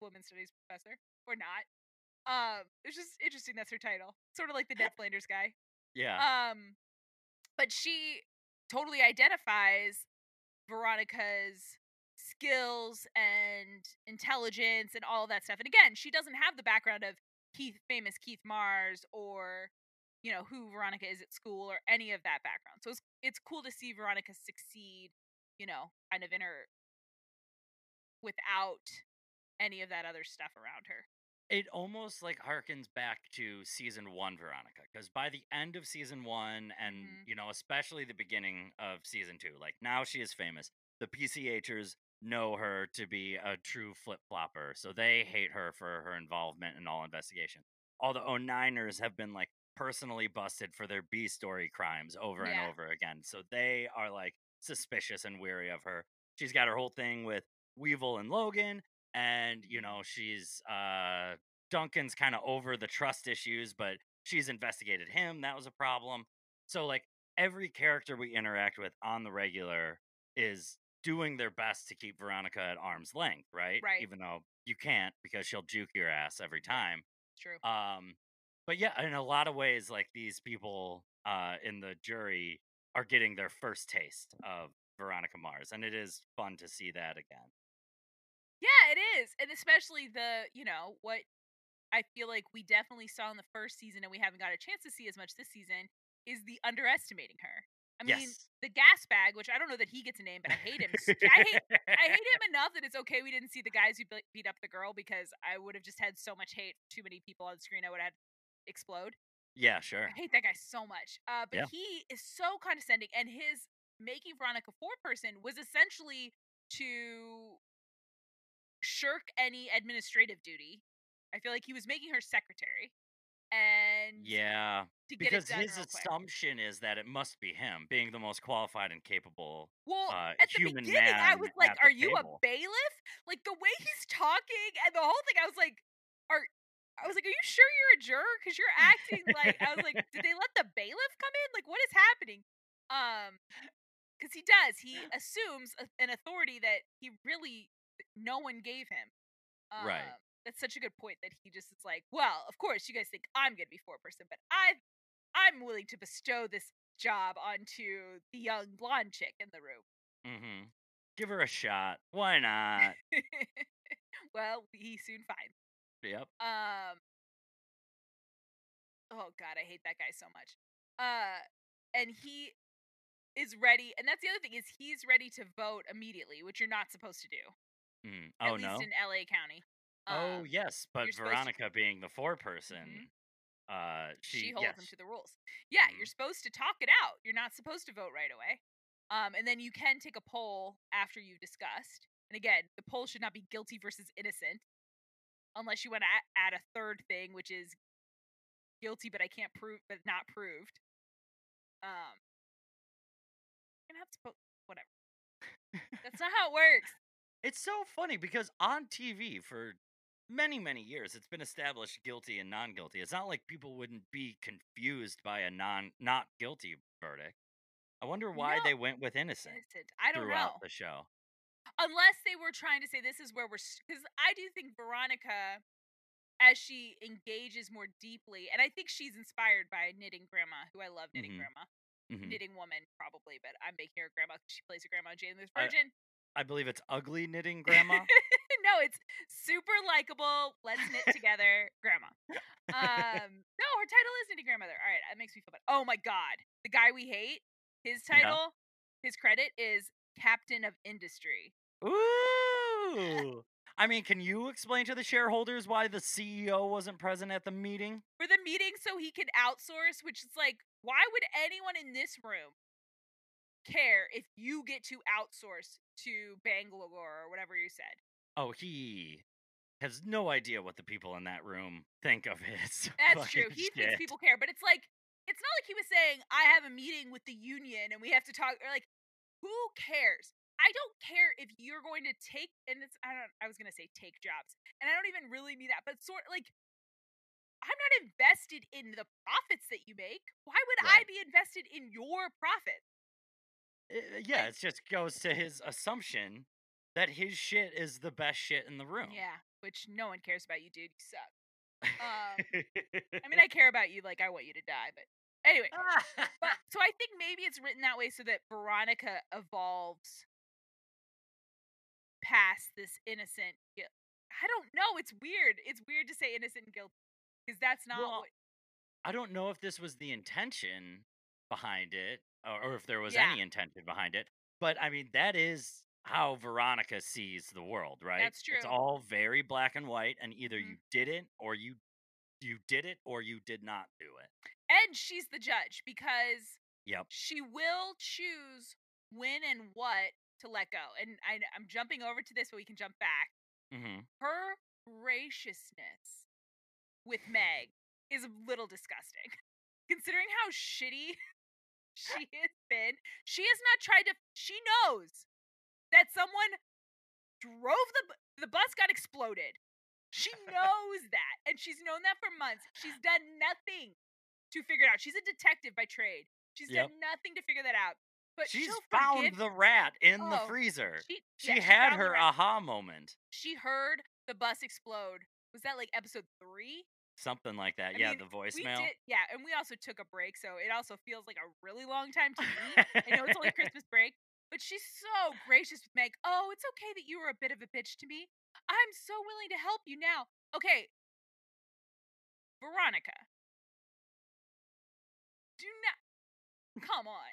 [SPEAKER 2] women's studies professor or not. Um, it's just interesting. That's her title, sort of like the *laughs* Ned Flanders guy.
[SPEAKER 1] yeah
[SPEAKER 2] Um, but she totally identifies Veronica's skills and intelligence and all that stuff. And again, she doesn't have the background of Keith, famous Keith Mars, or you know who Veronica is at school, or any of that background. So it's it's cool to see Veronica succeed. You know, kind of in her without any of that other stuff around her.
[SPEAKER 1] It almost like harkens back to season one, Veronica, because by the end of season one, and
[SPEAKER 2] Mhm.
[SPEAKER 1] you know, especially the beginning of season two, like now she is famous. The PCHers know her to be a true flip flopper, so they hate her for her involvement in all investigation. All the 09ers have been like personally busted for their B story crimes over
[SPEAKER 2] Yeah.
[SPEAKER 1] and over again, so they are like suspicious and weary of her. She's got her whole thing with Weevil and Logan, and you know she's uh Duncan's kind of over the trust issues, but she's investigated him. That was a problem. So like every character we interact with on the regular is doing their best to keep Veronica at arm's length, right?
[SPEAKER 2] Right.
[SPEAKER 1] Even though you can't because she'll juke your ass every time.
[SPEAKER 2] True.
[SPEAKER 1] Um, but yeah, in a lot of ways, like these people uh, in the jury are getting their first taste of Veronica Mars, and it is fun to see that again.
[SPEAKER 2] It is. And especially the, you know, what I feel like we definitely saw in the first season and we haven't got a chance to see as much this season is the underestimating her. I mean,
[SPEAKER 1] yes.
[SPEAKER 2] the gas bag, which I don't know that he gets a name, but I hate him. I hate I hate *laughs* him enough that it's okay we didn't see the guys who beat up the girl because I would have just had so much hate. Too many people on screen, I would have explode.
[SPEAKER 1] Yeah, sure.
[SPEAKER 2] I hate that guy so much. Uh, but
[SPEAKER 1] Yeah.
[SPEAKER 2] he is so condescending, and his making Veronica four person was essentially to shirk any administrative duty. I feel like he was making her secretary, and
[SPEAKER 1] Yeah,
[SPEAKER 2] to get
[SPEAKER 1] because his
[SPEAKER 2] quick.
[SPEAKER 1] assumption is that it must be him, being the most qualified and capable.
[SPEAKER 2] Well,
[SPEAKER 1] uh,
[SPEAKER 2] at the
[SPEAKER 1] human
[SPEAKER 2] beginning, I was like, "Are you
[SPEAKER 1] table."
[SPEAKER 2] a bailiff?" Like the way he's talking and the whole thing, I was like, "Are." I was like, "Are you sure you're a juror? Because you're acting like." I was like, "Did they let the bailiff come in? Like, what is happening?" Um, because he does. He *laughs* assumes a, an authority that he really no one gave him. Um,
[SPEAKER 1] Right.
[SPEAKER 2] That's such a good point that he just is like, "Well, of course, you guys think I'm gonna be four person, but I, I'm willing to bestow this job onto the young blonde chick in the room."
[SPEAKER 1] Mm-hmm. Give her a shot. Why not? *laughs*
[SPEAKER 2] well, he soon finds.
[SPEAKER 1] yep.
[SPEAKER 2] Um. Oh God, I hate that guy so much. Uh, and he is ready, and that's the other thing is he's ready to vote immediately, which you're not supposed to do.
[SPEAKER 1] Mm.
[SPEAKER 2] At
[SPEAKER 1] Oh
[SPEAKER 2] least
[SPEAKER 1] no.
[SPEAKER 2] in LA County.
[SPEAKER 1] oh
[SPEAKER 2] Um,
[SPEAKER 1] yes, but
[SPEAKER 2] you're to-
[SPEAKER 1] Veronica being the four person, uh, she,
[SPEAKER 2] she, holds
[SPEAKER 1] yes.
[SPEAKER 2] them to the rules. Yeah,
[SPEAKER 1] Mhm.
[SPEAKER 2] you're supposed to talk it out. You're not supposed to vote right away. Um, and then you can take a poll after you've discussed. And again, the poll should not be guilty versus innocent, unless you want to add a third thing, which is guilty but I can't prove, but not proved. Um, you're gonna have to vote. Whatever. That's not how it works.
[SPEAKER 1] It's so funny because on TV for many, many years, it's been established guilty and non guilty. It's not like people wouldn't be confused by a non not guilty verdict. I wonder why
[SPEAKER 2] No.
[SPEAKER 1] they went with innocent
[SPEAKER 2] Innocent. I don't
[SPEAKER 1] throughout
[SPEAKER 2] know.
[SPEAKER 1] the show.
[SPEAKER 2] unless they were trying to say this is where we're because i do think veronica as she engages more deeply and i think she's inspired by knitting grandma who i love knitting
[SPEAKER 1] Mhm.
[SPEAKER 2] grandma
[SPEAKER 1] Mhm.
[SPEAKER 2] knitting woman probably but i'm making her grandma she plays a grandma jane the virgin
[SPEAKER 1] I believe it's ugly knitting *laughs* grandma.
[SPEAKER 2] no it's super likable let's knit together grandma um no her title is knitting grandmother all right that makes me feel bad oh my god the guy we hate his
[SPEAKER 1] Yeah.
[SPEAKER 2] title his credit is captain of industry
[SPEAKER 1] Ooh. I mean, can you explain to the shareholders why the CEO wasn't present at the meeting?
[SPEAKER 2] for the meeting so he could outsource, which is like, why would anyone in this room care if you get to outsource to Bangalore or whatever you said?
[SPEAKER 1] Oh, he has no idea what the people in that room think of his. *laughs*
[SPEAKER 2] That's true. He thinks people care, but it's like, it's not like he was saying, I have a meeting with the union and we have to talk, or like, who cares? I don't care if you're going to take, and it's, I don't, I was going to say take jobs, and I don't even really mean that, but sort like, I'm not invested in the profits that you make. Why would I be invested in your profit?
[SPEAKER 1] Uh, yeah, it just goes to his assumption that his shit is the best shit in the room.
[SPEAKER 2] Yeah, which no one cares about you, dude. You suck. Um, I mean, *laughs* I care about you like I want you to die, but anyway. But *laughs* so I think maybe it's written that way so that Veronica evolves past this innocent guilt. I don't know. It's weird. It's weird to say innocent and guilt because that's not
[SPEAKER 1] Well,
[SPEAKER 2] what.
[SPEAKER 1] I don't know if this was the intention behind it or, or if there was
[SPEAKER 2] Yeah.
[SPEAKER 1] any intention behind it. But I mean, that is how Veronica sees the world, right?
[SPEAKER 2] That's true.
[SPEAKER 1] It's all very black and white, and either
[SPEAKER 2] Mhm.
[SPEAKER 1] you did it or you you did it or you did not do it.
[SPEAKER 2] And she's the judge because
[SPEAKER 1] Yep.
[SPEAKER 2] she will choose when and what to let go. And I, I'm jumping over to this, but we can jump back.
[SPEAKER 1] hmm
[SPEAKER 2] Her graciousness with Meg is a little disgusting. *laughs* Considering how shitty she has been, she has not tried to. She knows that someone drove the the bus got exploded. She knows *laughs* that, and she's known that for months. She's done nothing to figure it out. She's a detective by trade. She's
[SPEAKER 1] Yep.
[SPEAKER 2] done nothing to figure that out. But
[SPEAKER 1] She's found
[SPEAKER 2] forgive-
[SPEAKER 1] the rat in the
[SPEAKER 2] Oh,
[SPEAKER 1] freezer.
[SPEAKER 2] She,
[SPEAKER 1] She
[SPEAKER 2] yeah,
[SPEAKER 1] had her aha moment.
[SPEAKER 2] She heard the bus explode. Was that like episode three?
[SPEAKER 1] Something like that.
[SPEAKER 2] I
[SPEAKER 1] yeah,
[SPEAKER 2] mean,
[SPEAKER 1] the voicemail.
[SPEAKER 2] did, yeah, and we also took a break, so it also feels like a really long time to me. I know it's only *laughs* Christmas break, but she's so gracious with Meg. Oh, it's okay that you were a bit of a bitch to me. I'm so willing to help you now. Okay, Veronica, do not. Come on.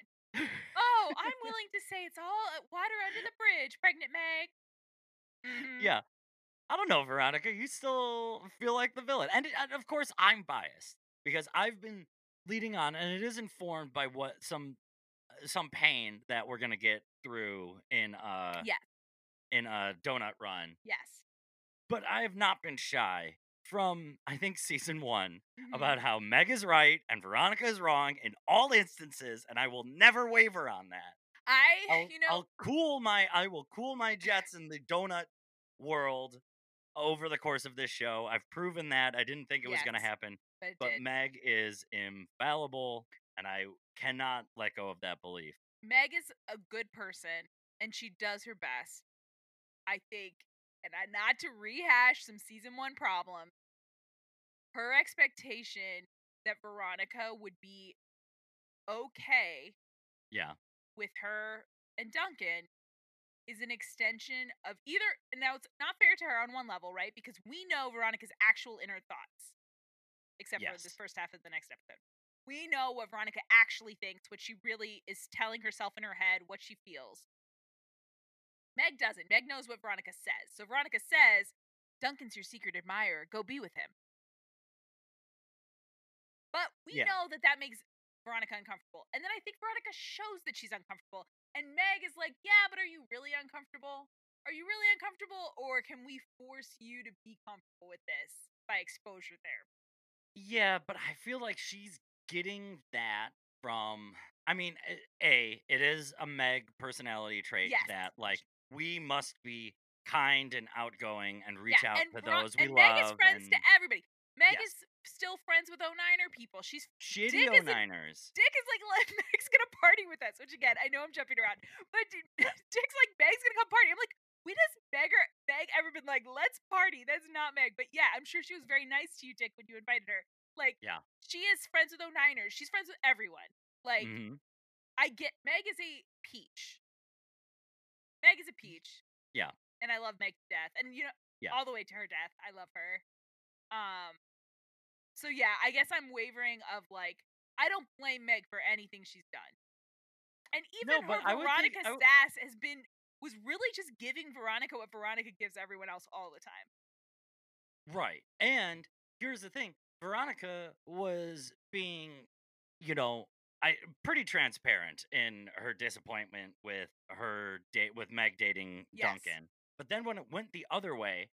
[SPEAKER 2] Oh, I'm *laughs* willing to say it's all uh, water under the bridge, pregnant Meg. Mhm.
[SPEAKER 1] Yeah. I don't know, Veronica. You still feel like the villain. And, and of course, I'm biased because I've been leading on, and it is informed by what some uh, some pain that we're gonna get through in uh
[SPEAKER 2] Yes.
[SPEAKER 1] in a donut run.
[SPEAKER 2] Yes.
[SPEAKER 1] But I have not been shy from I think season one
[SPEAKER 2] Mhm.
[SPEAKER 1] about how Meg is right and Veronica is wrong in all instances, and I will never waver on that.
[SPEAKER 2] I,
[SPEAKER 1] I'll,
[SPEAKER 2] you know,
[SPEAKER 1] I'll cool my I will cool my jets in the donut world over the course of this show. I've proven that. I didn't think it was going to happen,
[SPEAKER 2] but
[SPEAKER 1] but. Meg is infallible and I cannot let go of that belief.
[SPEAKER 2] Meg is a good person and she does her best. I think, and I, not to rehash some season one problems, her expectation that Veronica would be okay
[SPEAKER 1] Yeah.
[SPEAKER 2] with her and Duncan is an extension of either. Now, it's not fair to her on one level, right? Because we know Veronica's actual inner thoughts, except for this first half of the next episode. We know what Veronica actually thinks, what she really is telling herself in her head, what she feels. Meg doesn't. Meg knows what Veronica says. So Veronica says, Duncan's your secret admirer. Go be with him. But we
[SPEAKER 1] Yeah.
[SPEAKER 2] know that that makes Veronica uncomfortable. And then I think Veronica shows that she's uncomfortable. And Meg is like, yeah, but are you really uncomfortable? Are you really uncomfortable? Or can we force you to be comfortable with this by exposure there?
[SPEAKER 1] Yeah, but I feel like she's getting that from I mean, a- A, it is a Meg personality trait
[SPEAKER 2] Yes.
[SPEAKER 1] that like we must be kind and outgoing and reach
[SPEAKER 2] yeah,
[SPEAKER 1] out
[SPEAKER 2] and
[SPEAKER 1] to those we
[SPEAKER 2] and
[SPEAKER 1] love
[SPEAKER 2] Meg is friends
[SPEAKER 1] and
[SPEAKER 2] to everybody. Meg
[SPEAKER 1] Yes.
[SPEAKER 2] is still friends with 09er people. She's
[SPEAKER 1] shitty
[SPEAKER 2] Dick isn't-
[SPEAKER 1] O-Niners.
[SPEAKER 2] Dick is like, Meg's gonna party with us. Which again, I know I'm jumping around, but *laughs* Dick's like, Meg's gonna come party. I'm like, when has Meg or Meg ever been like, let's party? That's not Meg. But yeah, I'm sure she was very nice to you, Dick, when you invited her. Like,
[SPEAKER 1] Yeah.
[SPEAKER 2] she is friends with 09ers. She's friends with everyone. Like,
[SPEAKER 1] Mhm.
[SPEAKER 2] I get Meg is a peach. Meg is a peach.
[SPEAKER 1] Yeah.
[SPEAKER 2] And I love Meg to death. And you know,
[SPEAKER 1] Yeah.
[SPEAKER 2] all the way to her death. I love her. Um so yeah, I guess I'm wavering of like I don't blame Meg for anything she's done. And even
[SPEAKER 1] but
[SPEAKER 2] her
[SPEAKER 1] think-
[SPEAKER 2] Veronica
[SPEAKER 1] I would-
[SPEAKER 2] sass has been was really just giving Veronica what Veronica gives everyone else all the time.
[SPEAKER 1] Right. And here's the thing Veronica was being, you know, I pretty transparent in her disappointment with her date with Meg dating
[SPEAKER 2] Yes.
[SPEAKER 1] Duncan. But then when it went the other way,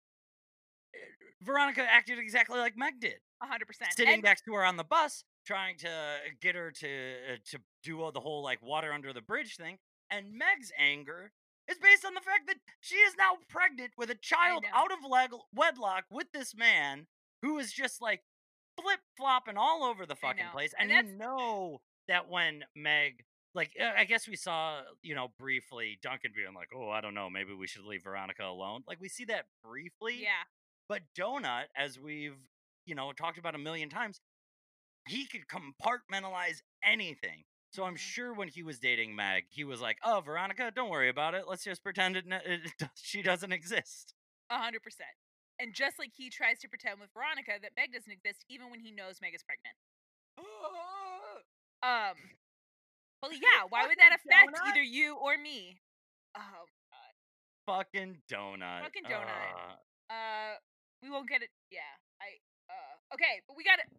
[SPEAKER 1] Veronica acted exactly like Meg did,
[SPEAKER 2] hundred percent.
[SPEAKER 1] sitting
[SPEAKER 2] And
[SPEAKER 1] next to her on the bus, trying to get her to uh, to do all the whole like water under the bridge thing. And Meg's anger is based on the fact that she is now pregnant with a child out of leg- wedlock with this man who is just like flip flopping all over the fucking place.
[SPEAKER 2] And
[SPEAKER 1] And, you know that when Meg, like, uh, I guess we saw, you know, briefly Duncan being like, oh, I don't know, maybe we should leave Veronica alone. Like, we see that briefly.
[SPEAKER 2] yeah.
[SPEAKER 1] But Donut, as we've, you know, talked about a million times, he could compartmentalize anything. So I'm
[SPEAKER 2] Mhm.
[SPEAKER 1] sure when he was dating Meg, he was like, "Oh, Veronica, don't worry about it. Let's just pretend it, ne- it *laughs* she doesn't exist."
[SPEAKER 2] A hundred percent. And just like he tries to pretend with Veronica that Meg doesn't exist, even when he knows Meg is pregnant. *gasps* Um, but yeah, why would that affect
[SPEAKER 1] donut.
[SPEAKER 2] either you or me? Oh, God.
[SPEAKER 1] Fucking donut.
[SPEAKER 2] Fucking donut.
[SPEAKER 1] Ugh.
[SPEAKER 2] uh, we won't get it. Yeah, I. Uh, okay, but we got it.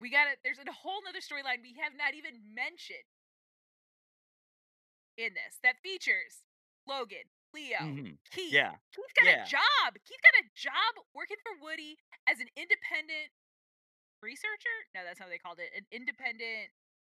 [SPEAKER 2] We got it. There's a whole nother storyline we have not even mentioned in this that features Logan, Leo,
[SPEAKER 1] Mhm.
[SPEAKER 2] Keith.
[SPEAKER 1] Yeah.
[SPEAKER 2] Keith got
[SPEAKER 1] yeah.
[SPEAKER 2] a job. Keith got a job working for Woody as an independent researcher. No, that's not what they called it. An independent.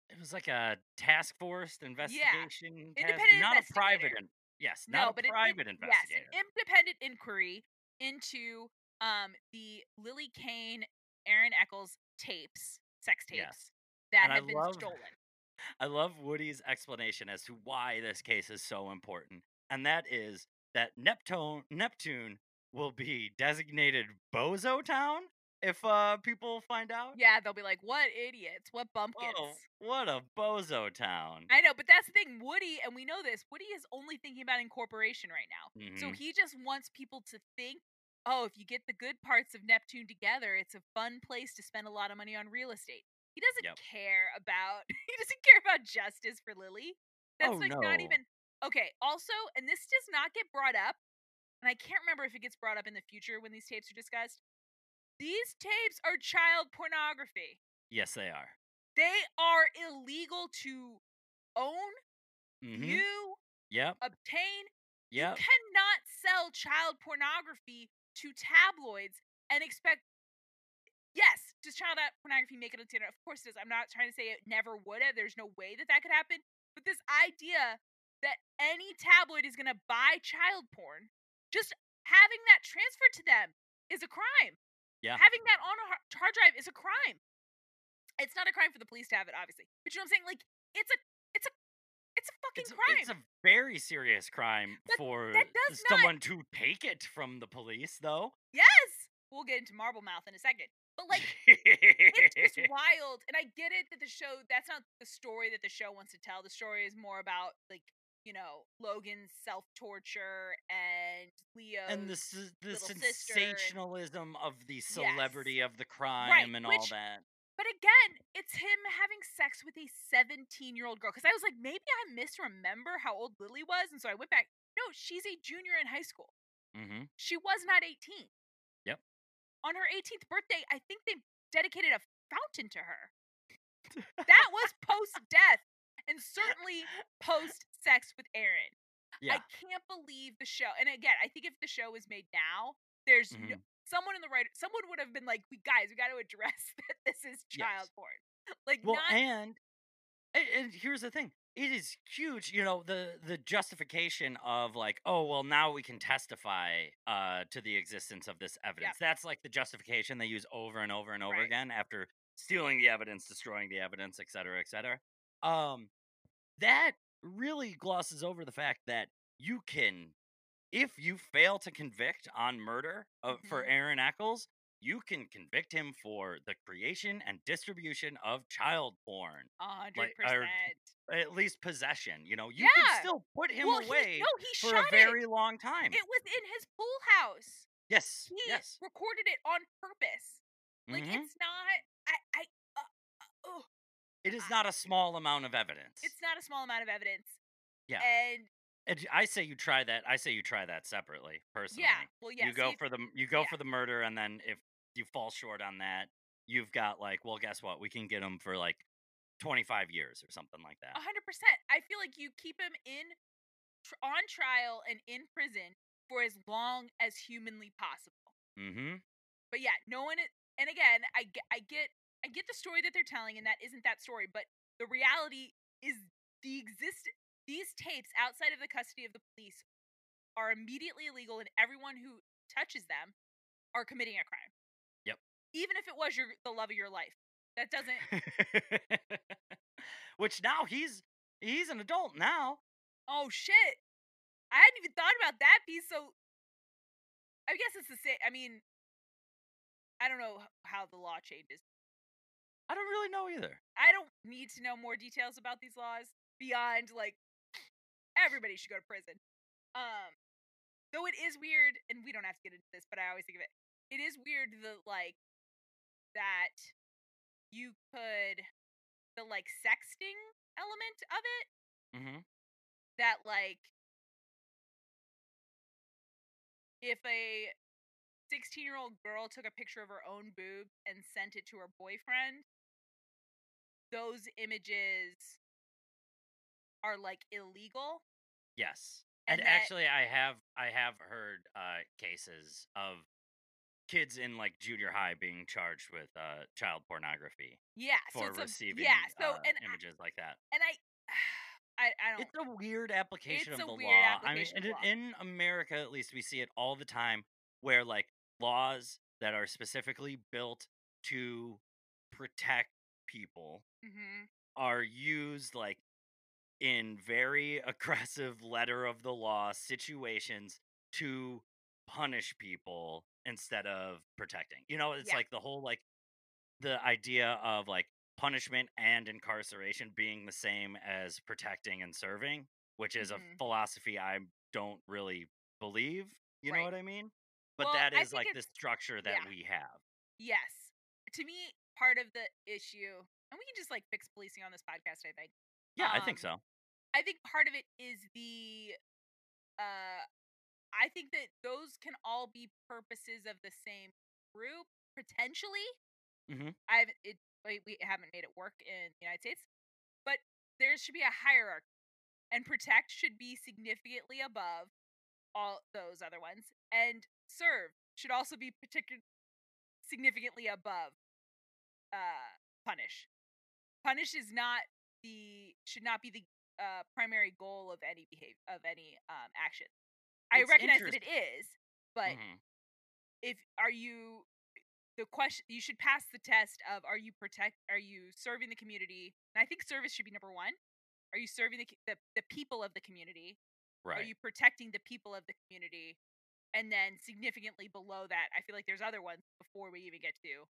[SPEAKER 1] It was like a task force investigation. task-
[SPEAKER 2] Independent
[SPEAKER 1] not a private. Yes,
[SPEAKER 2] No,
[SPEAKER 1] not a
[SPEAKER 2] but
[SPEAKER 1] private
[SPEAKER 2] yes, an independent inquiry into um the Lily Kane, Aaron Echolls tapes, sex tapes
[SPEAKER 1] Yes.
[SPEAKER 2] that
[SPEAKER 1] And I
[SPEAKER 2] have been
[SPEAKER 1] love-
[SPEAKER 2] stolen. *laughs*
[SPEAKER 1] I love Woody's explanation as to why this case is so important, and that is that Neptune Neptune will be designated Bozo Town if uh people find out.
[SPEAKER 2] Yeah, they'll be like, "What idiots? What bumpkins?"
[SPEAKER 1] Oh, what a Bozo Town!
[SPEAKER 2] I know, but that's the thing. Woody, and we know this. Woody is only thinking about incorporation right now. So
[SPEAKER 1] Mhm.
[SPEAKER 2] he just wants people to think, oh, if you get the good parts of Neptune together, it's a fun place to spend a lot of money on real estate. He doesn't
[SPEAKER 1] Yep.
[SPEAKER 2] care about *laughs* he doesn't care about justice for Lily. That's
[SPEAKER 1] Oh,
[SPEAKER 2] like not even okay. Also, and this does not get brought up, and I can't remember if it gets brought up in the future when these tapes are discussed. These tapes are child pornography.
[SPEAKER 1] Yes, they are.
[SPEAKER 2] They are illegal to own,
[SPEAKER 1] hmm
[SPEAKER 2] view,
[SPEAKER 1] Yep.
[SPEAKER 2] obtain,
[SPEAKER 1] Yep.
[SPEAKER 2] you cannot sell child pornography to tabloids and expect. Yes, does child pornography make it on the internet? Of course it does. I'm not trying to say it never would have. There's no way that that could happen. But this idea that any tabloid is going to buy child porn, just having that transferred to them is a crime.
[SPEAKER 1] Yeah.
[SPEAKER 2] Having that on a hard drive is a crime. It's not a crime for the police to have it, obviously. But you know what I'm saying? Like, it's a, it's a, it's a fucking
[SPEAKER 1] It's,
[SPEAKER 2] crime.
[SPEAKER 1] it's a very serious crime
[SPEAKER 2] That-
[SPEAKER 1] for
[SPEAKER 2] that does not-
[SPEAKER 1] someone to take it from the police, though.
[SPEAKER 2] Yes, we'll get into Marble Mouth in a second. But like, it's just *laughs* wild, and I get it that the show that's not the story that the show wants to tell. The story is more about like you know Logan's self torture and Leo
[SPEAKER 1] and the the
[SPEAKER 2] sister and-
[SPEAKER 1] sensationalism of the celebrity of the crime and all that.
[SPEAKER 2] But again, it's him having sex with a 17 year old girl. Because I was like, maybe I misremember how old Lily was, and so I went back. No, she's a junior in high school.
[SPEAKER 1] hmm
[SPEAKER 2] She was not 18.
[SPEAKER 1] Yep.
[SPEAKER 2] On her 18th birthday, I think they dedicated a fountain to her. that was post death and certainly post sex with Aaron.
[SPEAKER 1] Yeah.
[SPEAKER 2] I can't believe the show. And again, I think if the show was made now, there's no,
[SPEAKER 1] Mhm.
[SPEAKER 2] someone in the writer, someone would have been like, "We guys, we got to address *laughs* that this is child
[SPEAKER 1] Yes.
[SPEAKER 2] porn." Like,
[SPEAKER 1] Well,
[SPEAKER 2] not
[SPEAKER 1] and, and and here's the thing: it is huge. You know, the the justification of like, oh, well, now we can testify uh, to the existence of this evidence. That's like the justification they use over and over and over
[SPEAKER 2] Right.
[SPEAKER 1] again after stealing the evidence, destroying the evidence, et cetera, et cetera. Um, that really glosses over the fact that you can, if you fail to convict on murder of, for
[SPEAKER 2] Mhm.
[SPEAKER 1] Aaron Echolls, you can convict him for the creation and distribution of child porn,
[SPEAKER 2] a hundred
[SPEAKER 1] like, or-
[SPEAKER 2] percent.
[SPEAKER 1] at least possession. You know, you
[SPEAKER 2] Yeah.
[SPEAKER 1] can still put him
[SPEAKER 2] Well, he,
[SPEAKER 1] away
[SPEAKER 2] no, he
[SPEAKER 1] for a very long time.
[SPEAKER 2] it. It was in his pool house.
[SPEAKER 1] yes,
[SPEAKER 2] He
[SPEAKER 1] yes.
[SPEAKER 2] recorded it on purpose. Like,
[SPEAKER 1] Mhm.
[SPEAKER 2] it's not. I. I.
[SPEAKER 1] It is not a small amount of evidence.
[SPEAKER 2] it's not a small amount of evidence.
[SPEAKER 1] Yeah.
[SPEAKER 2] And
[SPEAKER 1] I say you try that. I say you try that separately. Personally,
[SPEAKER 2] yeah, well, yeah.
[SPEAKER 1] you
[SPEAKER 2] so
[SPEAKER 1] go
[SPEAKER 2] you-
[SPEAKER 1] for the you go
[SPEAKER 2] yeah.
[SPEAKER 1] for the murder, and then if you fall short on that, you've got like, well, guess what? We can get him for like twenty five years or something like that.
[SPEAKER 2] A hundred percent. I feel like you keep him in tr- on trial and in prison for as long as humanly possible.
[SPEAKER 1] Mm-hmm.
[SPEAKER 2] But yeah, no one. i- And again, I I get, I get the story that they're telling, and that isn't that story. But the reality is the exist. These tapes outside of the custody of the police are immediately illegal, and everyone who touches them are committing a crime.
[SPEAKER 1] Yep.
[SPEAKER 2] Even if it was your the love of your life, that doesn't. *laughs*
[SPEAKER 1] Which now he's he's an adult now.
[SPEAKER 2] Oh shit! I hadn't even thought about that piece. So, I guess it's the same. I mean, I don't know how the law changes.
[SPEAKER 1] I don't really know either.
[SPEAKER 2] I don't need to know more details about these laws beyond like everybody should go to prison. Um, though it is weird, and we don't have to get into this, but I always think of it. It is weird the like that you could the like sexting element of it
[SPEAKER 1] Mm-hmm.
[SPEAKER 2] that like if a 16 year old girl took a picture of her own boobs and sent it to her boyfriend those images are like illegal
[SPEAKER 1] Yes.
[SPEAKER 2] And
[SPEAKER 1] And,
[SPEAKER 2] that-
[SPEAKER 1] actually I have I have heard uh cases of kids in like junior high being charged with uh child pornography
[SPEAKER 2] yeah so
[SPEAKER 1] for
[SPEAKER 2] it's a,
[SPEAKER 1] receiving
[SPEAKER 2] yeah so
[SPEAKER 1] uh,
[SPEAKER 2] and I,
[SPEAKER 1] images like that.
[SPEAKER 2] and I *sighs* I, I don't
[SPEAKER 1] It's a weird application of
[SPEAKER 2] a
[SPEAKER 1] the law. I mean, in America, at least, we see it all the time, where like laws that are specifically built to protect people
[SPEAKER 2] mhm,
[SPEAKER 1] are used like in very *laughs* aggressive letter of the law situations to punish people instead of protecting. You know, it's
[SPEAKER 2] Yeah.
[SPEAKER 1] like the whole like the idea of like punishment and incarceration being the same as protecting and serving, which is
[SPEAKER 2] Mhm.
[SPEAKER 1] a philosophy I don't really believe. You
[SPEAKER 2] Right.
[SPEAKER 1] know what I mean? But
[SPEAKER 2] Well,
[SPEAKER 1] that is like the structure that
[SPEAKER 2] yeah.
[SPEAKER 1] we have.
[SPEAKER 2] yes to me part of the issue and we can just like fix policing on this podcast i think
[SPEAKER 1] Yeah, I think
[SPEAKER 2] Um,
[SPEAKER 1] so.
[SPEAKER 2] I think part of it is the uh I think that those can all be purposes of the same group potentially.
[SPEAKER 1] Mhm.
[SPEAKER 2] I haven't it we, we haven't made it work in the United States, but there should be a hierarchy, and protect should be significantly above all those other ones, and serve should also be particular significantly above uh punish. Punish is not the should not be the uh primary goal of any behavior of any um action. I recognize that it is, but
[SPEAKER 1] Mhm.
[SPEAKER 2] if are you the question you should pass the test of are you protect are you serving the community and i think service should be number one are you serving the, the, the people of the community
[SPEAKER 1] Right.
[SPEAKER 2] are you protecting the people of the community and then significantly below that i feel like there's other ones before we even get to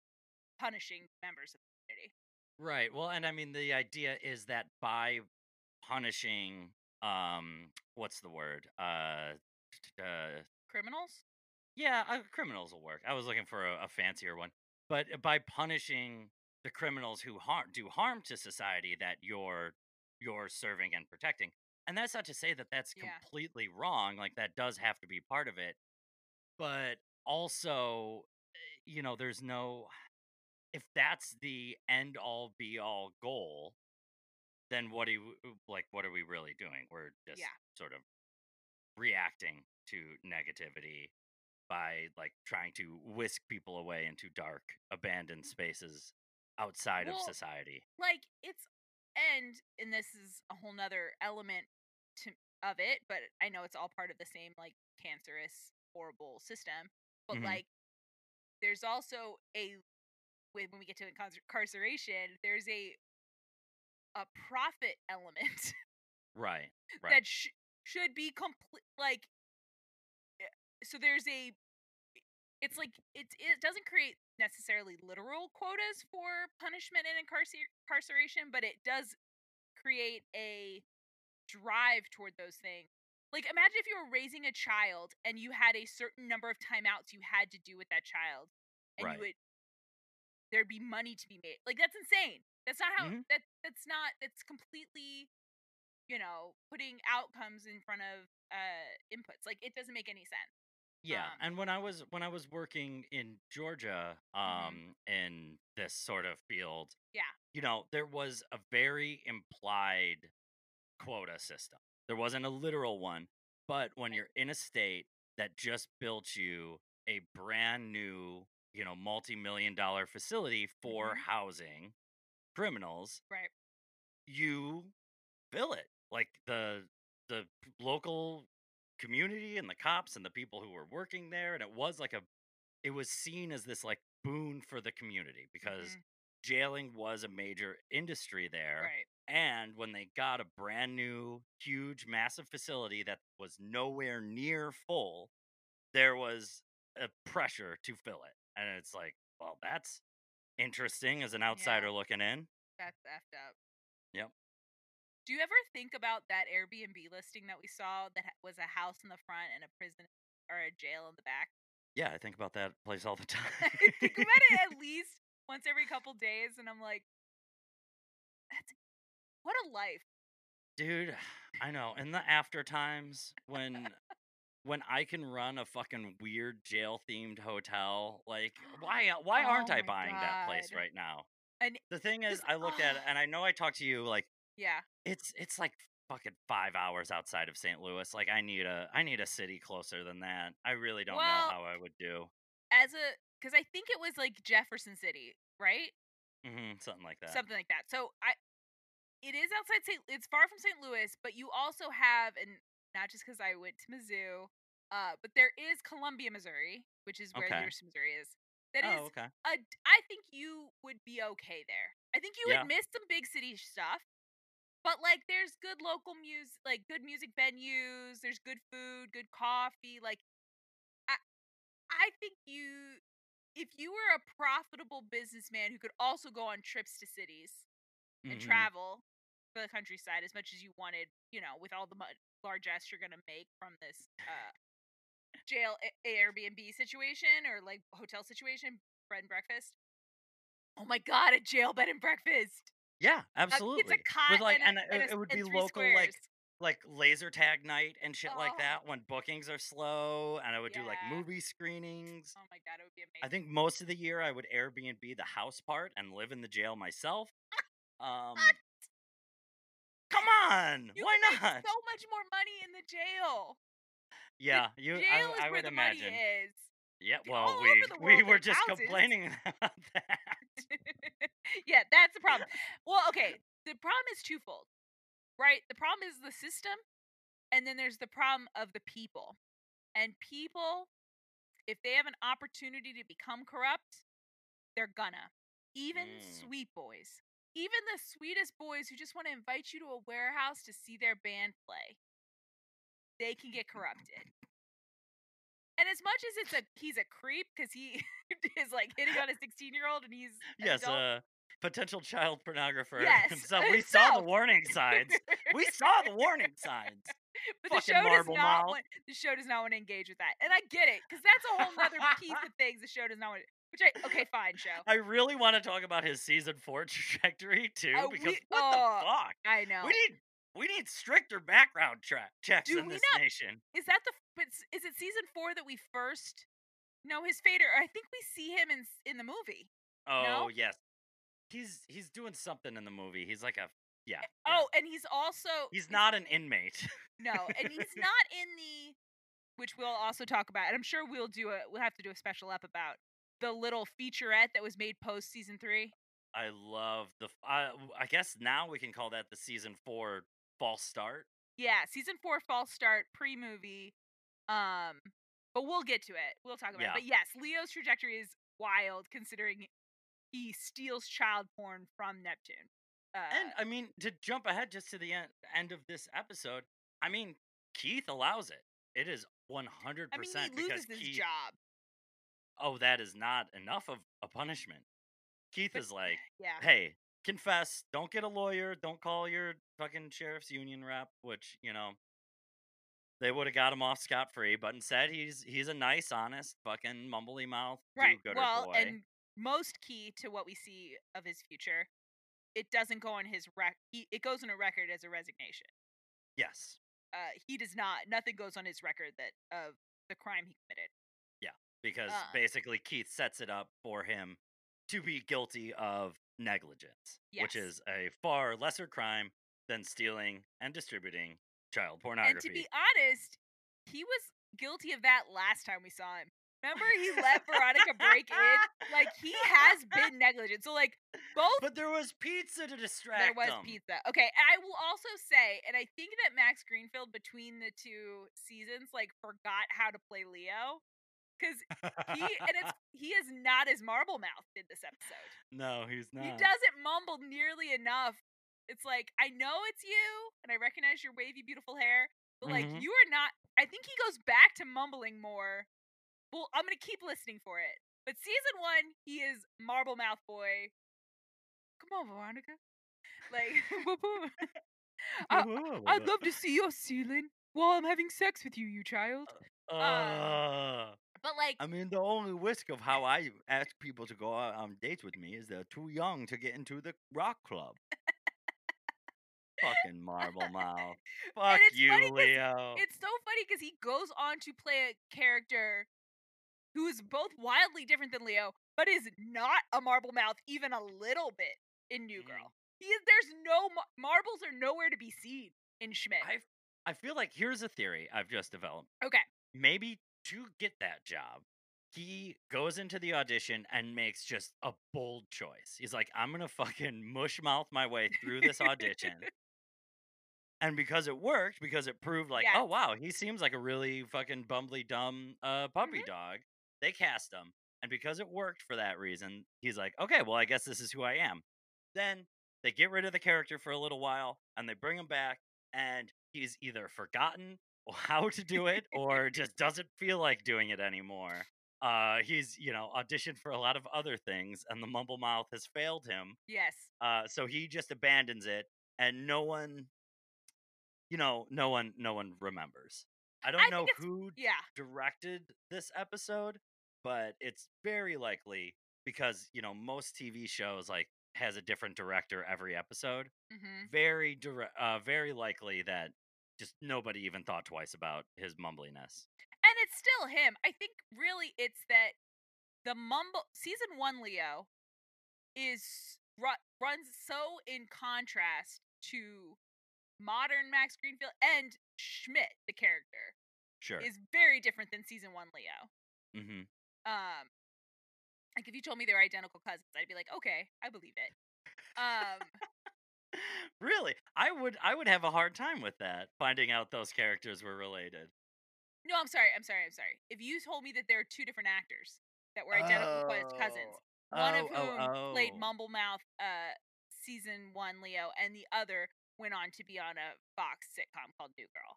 [SPEAKER 2] punishing members of the community
[SPEAKER 1] Right. Well, and I mean the idea is that by punishing um what's the word? Uh uh
[SPEAKER 2] criminals
[SPEAKER 1] yeah, uh, criminals will work. I was looking for a, a fancier one. But by punishing the criminals who harm do harm to society that you're you're serving and protecting. And that's not to say that that's
[SPEAKER 2] Yeah.
[SPEAKER 1] completely wrong, like that does have to be part of it. But also, eh, you know, there's no if that's the end all be all goal, then what do you like what are we really doing? We're just
[SPEAKER 2] Yeah.
[SPEAKER 1] sort of reacting to negativity by like trying to whisk people away into dark abandoned spaces outside of society.
[SPEAKER 2] like it's and and this is a whole nother element to of it but i know it's all part of the same like cancerous horrible system but
[SPEAKER 1] Mhm.
[SPEAKER 2] like there's also a when when we get to incarceration there's a a profit element *laughs*
[SPEAKER 1] Right. Right.
[SPEAKER 2] that sh- should be complete like eh, so there's a it's like it it doesn't create necessarily literal quotas for punishment and incarcer- incarceration but it does create a drive toward those things like imagine if you were raising a child and you had a certain number of timeouts you had to do with that child and
[SPEAKER 1] Right.
[SPEAKER 2] you would there'd be money to be made like that's insane that's not how
[SPEAKER 1] Mhm.
[SPEAKER 2] that that's not that's completely you know putting outcomes in front of uh inputs like it doesn't make any sense
[SPEAKER 1] Yeah,
[SPEAKER 2] Um,
[SPEAKER 1] and when I was when I was working in Georgia, um, in this sort of field,
[SPEAKER 2] Mm-hmm. Yeah.
[SPEAKER 1] you know, there was a very implied quota system. There wasn't a literal one, but when you're in a state that just built you a brand new, you know, multi-million dollar facility for
[SPEAKER 2] Mhm.
[SPEAKER 1] housing criminals,
[SPEAKER 2] right
[SPEAKER 1] you fill it like the the local community and the cops and the people who were working there and it was like a it was seen as this like boon for the community because
[SPEAKER 2] Mhm.
[SPEAKER 1] jailing was a major industry there
[SPEAKER 2] right
[SPEAKER 1] and when they got a brand new huge massive facility that was nowhere near full there was a pressure to fill it and it's like well that's interesting as an outsider looking in.
[SPEAKER 2] That's effed up.
[SPEAKER 1] Yep.
[SPEAKER 2] Do you ever think about that Airbnb listing that we saw that was a house in the front and a prison or a jail in the back?
[SPEAKER 1] Yeah, I think about that place all the *laughs* time.
[SPEAKER 2] I think about it at *laughs* least once every couple days, and I'm like, that's what a life.
[SPEAKER 1] Dude, I know. In the after times when when I can run a fucking weird jail themed hotel, like *gasps* why why aren't
[SPEAKER 2] Oh
[SPEAKER 1] I buying that place right now?
[SPEAKER 2] And
[SPEAKER 1] The thing is, I looked at it *gasps* and I know I talked to you like
[SPEAKER 2] yeah,
[SPEAKER 1] it's it's like fucking 5 hours outside of St. Louis. Like I need a I need a city closer than that. I really don't
[SPEAKER 2] Well,
[SPEAKER 1] know how I would do.
[SPEAKER 2] as a because I think it was like Jefferson City, right?
[SPEAKER 1] Mhm, something like that.
[SPEAKER 2] Something like that. So I, it is outside St. It's far from St. Louis, but you also have, and not just because I went to Mizzou, uh, but there is Columbia, Missouri, which is where the
[SPEAKER 1] Okay.
[SPEAKER 2] University of Missouri is. That is
[SPEAKER 1] oh, okay.
[SPEAKER 2] a I think you would be okay there. I think you
[SPEAKER 1] Yeah.
[SPEAKER 2] would miss some big city stuff, but like there's good local music, like good music venues. There's good food, good coffee. Like I, I think you, if you were a profitable businessman who could also go on trips to cities and
[SPEAKER 1] Mhm.
[SPEAKER 2] travel for the countryside as much as you wanted, you know, with all the mu- largesse you're gonna make from this uh, jail A- Airbnb situation or like hotel situation, bread and breakfast. Oh my god, a jail bed and breakfast!
[SPEAKER 1] Yeah,
[SPEAKER 2] Uh,
[SPEAKER 1] absolutely.
[SPEAKER 2] It's a cot
[SPEAKER 1] With like
[SPEAKER 2] and,
[SPEAKER 1] and,
[SPEAKER 2] a, and,
[SPEAKER 1] it,
[SPEAKER 2] a,
[SPEAKER 1] it would
[SPEAKER 2] and
[SPEAKER 1] be local like
[SPEAKER 2] squares.
[SPEAKER 1] like laser tag night and shit like
[SPEAKER 2] Oh.
[SPEAKER 1] that when bookings are slow and I would do like movie screenings.
[SPEAKER 2] Oh my god, it would be amazing.
[SPEAKER 1] I think most of the year I would Airbnb the house part and live in the jail myself. *laughs* Um Come on.
[SPEAKER 2] you
[SPEAKER 1] why not?
[SPEAKER 2] so much more money in the jail.
[SPEAKER 1] yeah, you
[SPEAKER 2] Jail
[SPEAKER 1] I,
[SPEAKER 2] is
[SPEAKER 1] I
[SPEAKER 2] where
[SPEAKER 1] would
[SPEAKER 2] the
[SPEAKER 1] imagine.
[SPEAKER 2] money is.
[SPEAKER 1] Yeah, well, we we were just
[SPEAKER 2] houses.
[SPEAKER 1] complaining *laughs* about that. *laughs*
[SPEAKER 2] yeah, that's the problem. Well, okay, the problem is twofold, right? The problem is the system, and then there's the problem of the people. And people, if they have an opportunity to become corrupt, they're gonna. Even
[SPEAKER 1] Mm.
[SPEAKER 2] sweet boys, even the sweetest boys who just want to invite you to a warehouse to see their band play, they can get corrupted. And as much as it's a he's a creep because he *laughs* is like hitting on a *laughs* 16 year old and he's
[SPEAKER 1] yes,
[SPEAKER 2] adult.
[SPEAKER 1] uh potential child pornographer *laughs*
[SPEAKER 2] Yes,
[SPEAKER 1] himself. We saw the warning signs. We saw the warning signs.
[SPEAKER 2] but the show does not
[SPEAKER 1] mouth.
[SPEAKER 2] want the show does not want to engage with that, and I get it because that's a whole other piece of things the show does not want. Which I okay, fine, show.
[SPEAKER 1] I really want to talk about his season four *laughs* trajectory too,
[SPEAKER 2] Uh,
[SPEAKER 1] because
[SPEAKER 2] we-
[SPEAKER 1] what
[SPEAKER 2] oh,
[SPEAKER 1] the fuck?
[SPEAKER 2] I know.
[SPEAKER 1] We need we need stricter background tra- checks
[SPEAKER 2] Do
[SPEAKER 1] in this
[SPEAKER 2] not-
[SPEAKER 1] nation.
[SPEAKER 2] Is that the? But is it season four that we first know his fader? I think we see him in in the movie.
[SPEAKER 1] Oh
[SPEAKER 2] No?
[SPEAKER 1] yes, he's he's doing something in the movie. He's like a yeah. yeah.
[SPEAKER 2] Oh, and he's also
[SPEAKER 1] he's not an inmate.
[SPEAKER 2] no, and he's *laughs* not in the, which we'll also talk about. And I'm sure we'll do a we'll have to do a special up about the little featurette that was made post season three.
[SPEAKER 1] I love the. I guess now we can call that the season four false start.
[SPEAKER 2] Yeah, season four false start pre movie. Um, but we'll get to it. We'll talk about
[SPEAKER 1] Yeah.
[SPEAKER 2] it. But yes, Leo's trajectory is wild considering he steals child porn from Neptune. Uh,
[SPEAKER 1] And I mean, to jump ahead just to the end, end of this episode, I mean, Keith allows it. It is 100%
[SPEAKER 2] I mean, he
[SPEAKER 1] because
[SPEAKER 2] loses his
[SPEAKER 1] Keith.
[SPEAKER 2] job.
[SPEAKER 1] Oh, that is not enough of a punishment. Keith is like,
[SPEAKER 2] Yeah.
[SPEAKER 1] hey, confess. Don't get a lawyer. Don't call your fucking sheriff's union rep. Which you know, they would have got him off scot free. But instead, he's he's a nice, honest, fucking mumbly mouth
[SPEAKER 2] Right. Well,
[SPEAKER 1] boy.
[SPEAKER 2] and most key to what we see of his future, it doesn't go on his rec. He, it goes on a record as a resignation.
[SPEAKER 1] yes,
[SPEAKER 2] Uh, he does not. Nothing goes on his record that of the crime he committed.
[SPEAKER 1] Because
[SPEAKER 2] Uh.
[SPEAKER 1] basically Keith sets it up for him to be guilty of negligence, which is a far lesser crime than stealing and distributing child pornography.
[SPEAKER 2] And to be honest, he was guilty of that last time we saw him. Remember, he let Veronica break in. Like he has been negligent. So like both
[SPEAKER 1] but there was pizza to distract
[SPEAKER 2] there was
[SPEAKER 1] them.
[SPEAKER 2] pizza. Okay, I will also say, and I think that Max Greenfield between the two seasons like forgot how to play Leo. Cause he and it's *laughs* he is not as marble mouthed in this episode.
[SPEAKER 1] no, he's not.
[SPEAKER 2] He doesn't mumble nearly enough. It's like I know it's you, and I recognize your wavy, beautiful hair, but like
[SPEAKER 1] Mhm.
[SPEAKER 2] you are not. I think he goes back to mumbling more. Well, I'm gonna keep listening for it. But season one, he is Marble Mouth Boy. Come on, Veronica. Like, *laughs* *laughs* I, I'd love to see your ceiling while I'm having sex with you, you child.
[SPEAKER 1] Uh,
[SPEAKER 2] But like,
[SPEAKER 1] I mean, the only risk of how I ask people to go out on dates with me is they're too young to get into the rock club. Fucking marble mouth. Fuck you, Leo.
[SPEAKER 2] it's so funny because he goes on to play a character who is both wildly different than Leo, but is not a marble mouth even a little bit in New
[SPEAKER 1] Mhm.
[SPEAKER 2] Girl. He is, there's no mar- marbles are nowhere to be seen in Schmidt.
[SPEAKER 1] I I feel like here's a theory I've just developed.
[SPEAKER 2] okay,
[SPEAKER 1] Maybe to get that job, he goes into the audition and makes just a bold choice. He's like, I'm gonna fucking mush mouth my way through this audition. *laughs* And because it worked, because it proved like, oh wow, he seems like a really fucking bumbly dumb uh puppy
[SPEAKER 2] Mhm.
[SPEAKER 1] dog. They cast him. And because it worked for that reason, he's like, okay, well, I guess this is who I am. Then they get rid of the character for a little while and they bring him back, and he's either forgotten *laughs* how to do it or just doesn't feel like doing it anymore. Uh, he's, you know, auditioned for a lot of other things, and the mumble mouth has failed him.
[SPEAKER 2] yes,
[SPEAKER 1] Uh, so he just abandons it, and no one, you know, no one, no one remembers. I don't
[SPEAKER 2] I
[SPEAKER 1] know who
[SPEAKER 2] yeah,
[SPEAKER 1] directed this episode, but it's very likely because you know most TV shows like has a different director every episode.
[SPEAKER 2] hmm
[SPEAKER 1] Very dire- uh, very likely that just nobody even thought twice about his mumbliness.
[SPEAKER 2] and it's still him. I think really it's that the mumble season one Leo is ru- runs so in contrast to modern Max Greenfield and Schmidt, the character,
[SPEAKER 1] Sure.
[SPEAKER 2] is very different than season one Leo.
[SPEAKER 1] hmm
[SPEAKER 2] Um, like if you told me they were identical cousins, I'd be like, okay, I believe it. Um,
[SPEAKER 1] really, I would I would have a hard time with that finding out those characters were related.
[SPEAKER 2] no, I'm sorry, I'm sorry, I'm sorry. If you told me that there are two different actors that were identical cous- cousins, one of
[SPEAKER 1] Oh, oh,
[SPEAKER 2] whom played
[SPEAKER 1] oh.
[SPEAKER 2] Mumblemouth uh season one Leo, and the other went on to be on a Fox sitcom called New Girl.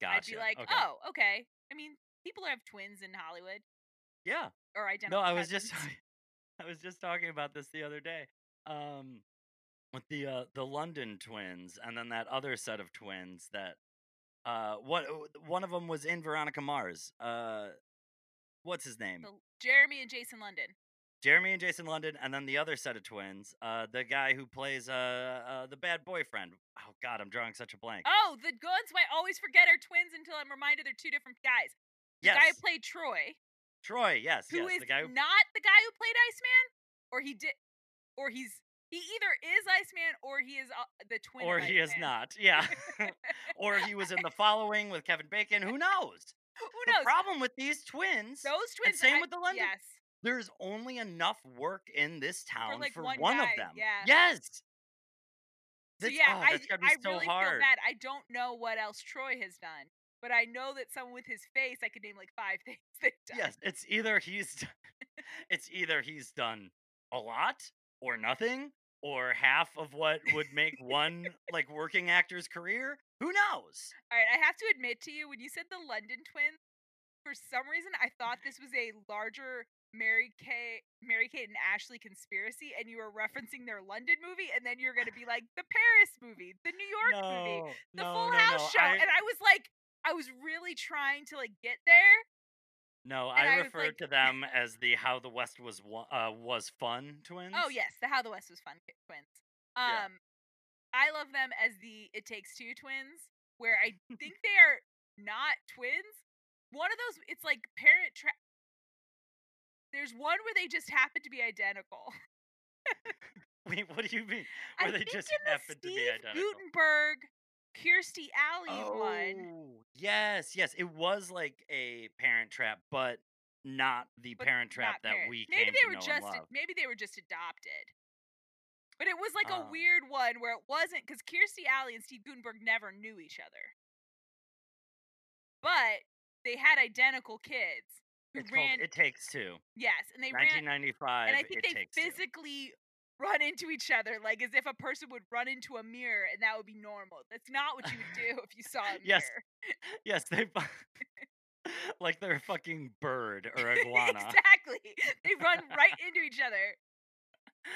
[SPEAKER 1] Gotcha.
[SPEAKER 2] I'd be like,
[SPEAKER 1] okay.
[SPEAKER 2] oh, okay. I mean, people have twins in Hollywood
[SPEAKER 1] yeah.
[SPEAKER 2] or identical.
[SPEAKER 1] No, I was just
[SPEAKER 2] cousins. *laughs*
[SPEAKER 1] I was just talking about this the other day. Um with the uh the London twins and then that other set of twins that uh what one of them was in Veronica Mars. Uh what's his name?
[SPEAKER 2] So, Jeremy and Jason London.
[SPEAKER 1] Jeremy and Jason London and then the other set of twins, uh the guy who plays uh, uh the bad boyfriend. Oh god, I'm drawing such a blank.
[SPEAKER 2] Oh, the ones I always forget are twins until I'm reminded they're two different guys. The
[SPEAKER 1] yes.
[SPEAKER 2] guy who played Troy,
[SPEAKER 1] Troy, yes,
[SPEAKER 2] who
[SPEAKER 1] yes,
[SPEAKER 2] is
[SPEAKER 1] the guy who
[SPEAKER 2] not the guy who played Iceman, or he did, or he's he either is Iceman or he is uh, the twin.
[SPEAKER 1] or he is not. Yeah. *laughs* or he was in the following with Kevin Bacon. Who knows? *laughs*
[SPEAKER 2] Who knows?
[SPEAKER 1] The problem with these twins,
[SPEAKER 2] Those twins.
[SPEAKER 1] same
[SPEAKER 2] I-
[SPEAKER 1] with the London-
[SPEAKER 2] Yes.
[SPEAKER 1] there's only enough work in this town
[SPEAKER 2] like,
[SPEAKER 1] for
[SPEAKER 2] one
[SPEAKER 1] one, of them.
[SPEAKER 2] yeah.
[SPEAKER 1] Yes.
[SPEAKER 2] So yeah,
[SPEAKER 1] oh,
[SPEAKER 2] I,
[SPEAKER 1] that's gotta be
[SPEAKER 2] I
[SPEAKER 1] so
[SPEAKER 2] really
[SPEAKER 1] hard.
[SPEAKER 2] feel bad. I don't know what else Troy has done, but I know that someone with his face, I could name like five *laughs* things they've done.
[SPEAKER 1] Yes, it's either he's it's either he's done a lot or nothing or half of what would make one *laughs* like working actor's career. Who knows?
[SPEAKER 2] All right, I have to admit to you, when you said the London twins, for some reason I thought this was a larger Mary Kay, Mary Kate and Ashley conspiracy, and you were referencing their London movie, and then you're going to be like the Paris movie, the New York movie, the
[SPEAKER 1] no,
[SPEAKER 2] Full
[SPEAKER 1] no,
[SPEAKER 2] House
[SPEAKER 1] no.
[SPEAKER 2] show,
[SPEAKER 1] I,
[SPEAKER 2] and I was like, I was really trying to like get there.
[SPEAKER 1] No,
[SPEAKER 2] and
[SPEAKER 1] I
[SPEAKER 2] I
[SPEAKER 1] referred
[SPEAKER 2] like-
[SPEAKER 1] to them as the How the West Was uh, was fun twins.
[SPEAKER 2] Oh yes, the How the West Was Fun twins.
[SPEAKER 1] Yeah.
[SPEAKER 2] Um, I love them as the It Takes Two twins, where I *laughs* think they are not twins. One of those, it's like parent trap. There's one where they just happen to be identical. *laughs*
[SPEAKER 1] Wait, what do you mean?
[SPEAKER 2] I
[SPEAKER 1] Where they
[SPEAKER 2] think
[SPEAKER 1] just
[SPEAKER 2] in the
[SPEAKER 1] happen to be identical?
[SPEAKER 2] Guttenberg, Kirstie Alley one.
[SPEAKER 1] Oh, yes, yes. It was like a Parent Trap, but not the
[SPEAKER 2] but
[SPEAKER 1] Parent Trap that
[SPEAKER 2] parent.
[SPEAKER 1] we
[SPEAKER 2] maybe they were just maybe they were just adopted. But it was like a
[SPEAKER 1] Oh.
[SPEAKER 2] weird one where it wasn't because Kirstie Alley and Steve Guttenberg never knew each other. But they had identical kids who ran
[SPEAKER 1] called It Takes Two.
[SPEAKER 2] yes, and they ran
[SPEAKER 1] 1995.
[SPEAKER 2] and I think
[SPEAKER 1] it
[SPEAKER 2] they
[SPEAKER 1] takes Two.
[SPEAKER 2] Run into each other like as if a person would run into a mirror and that would be normal. That's not what you would do if you saw a mirror.
[SPEAKER 1] Yes. Yes, they. *laughs* like they're a fucking bird or *laughs* iguana.
[SPEAKER 2] exactly. They run right *laughs* into each other.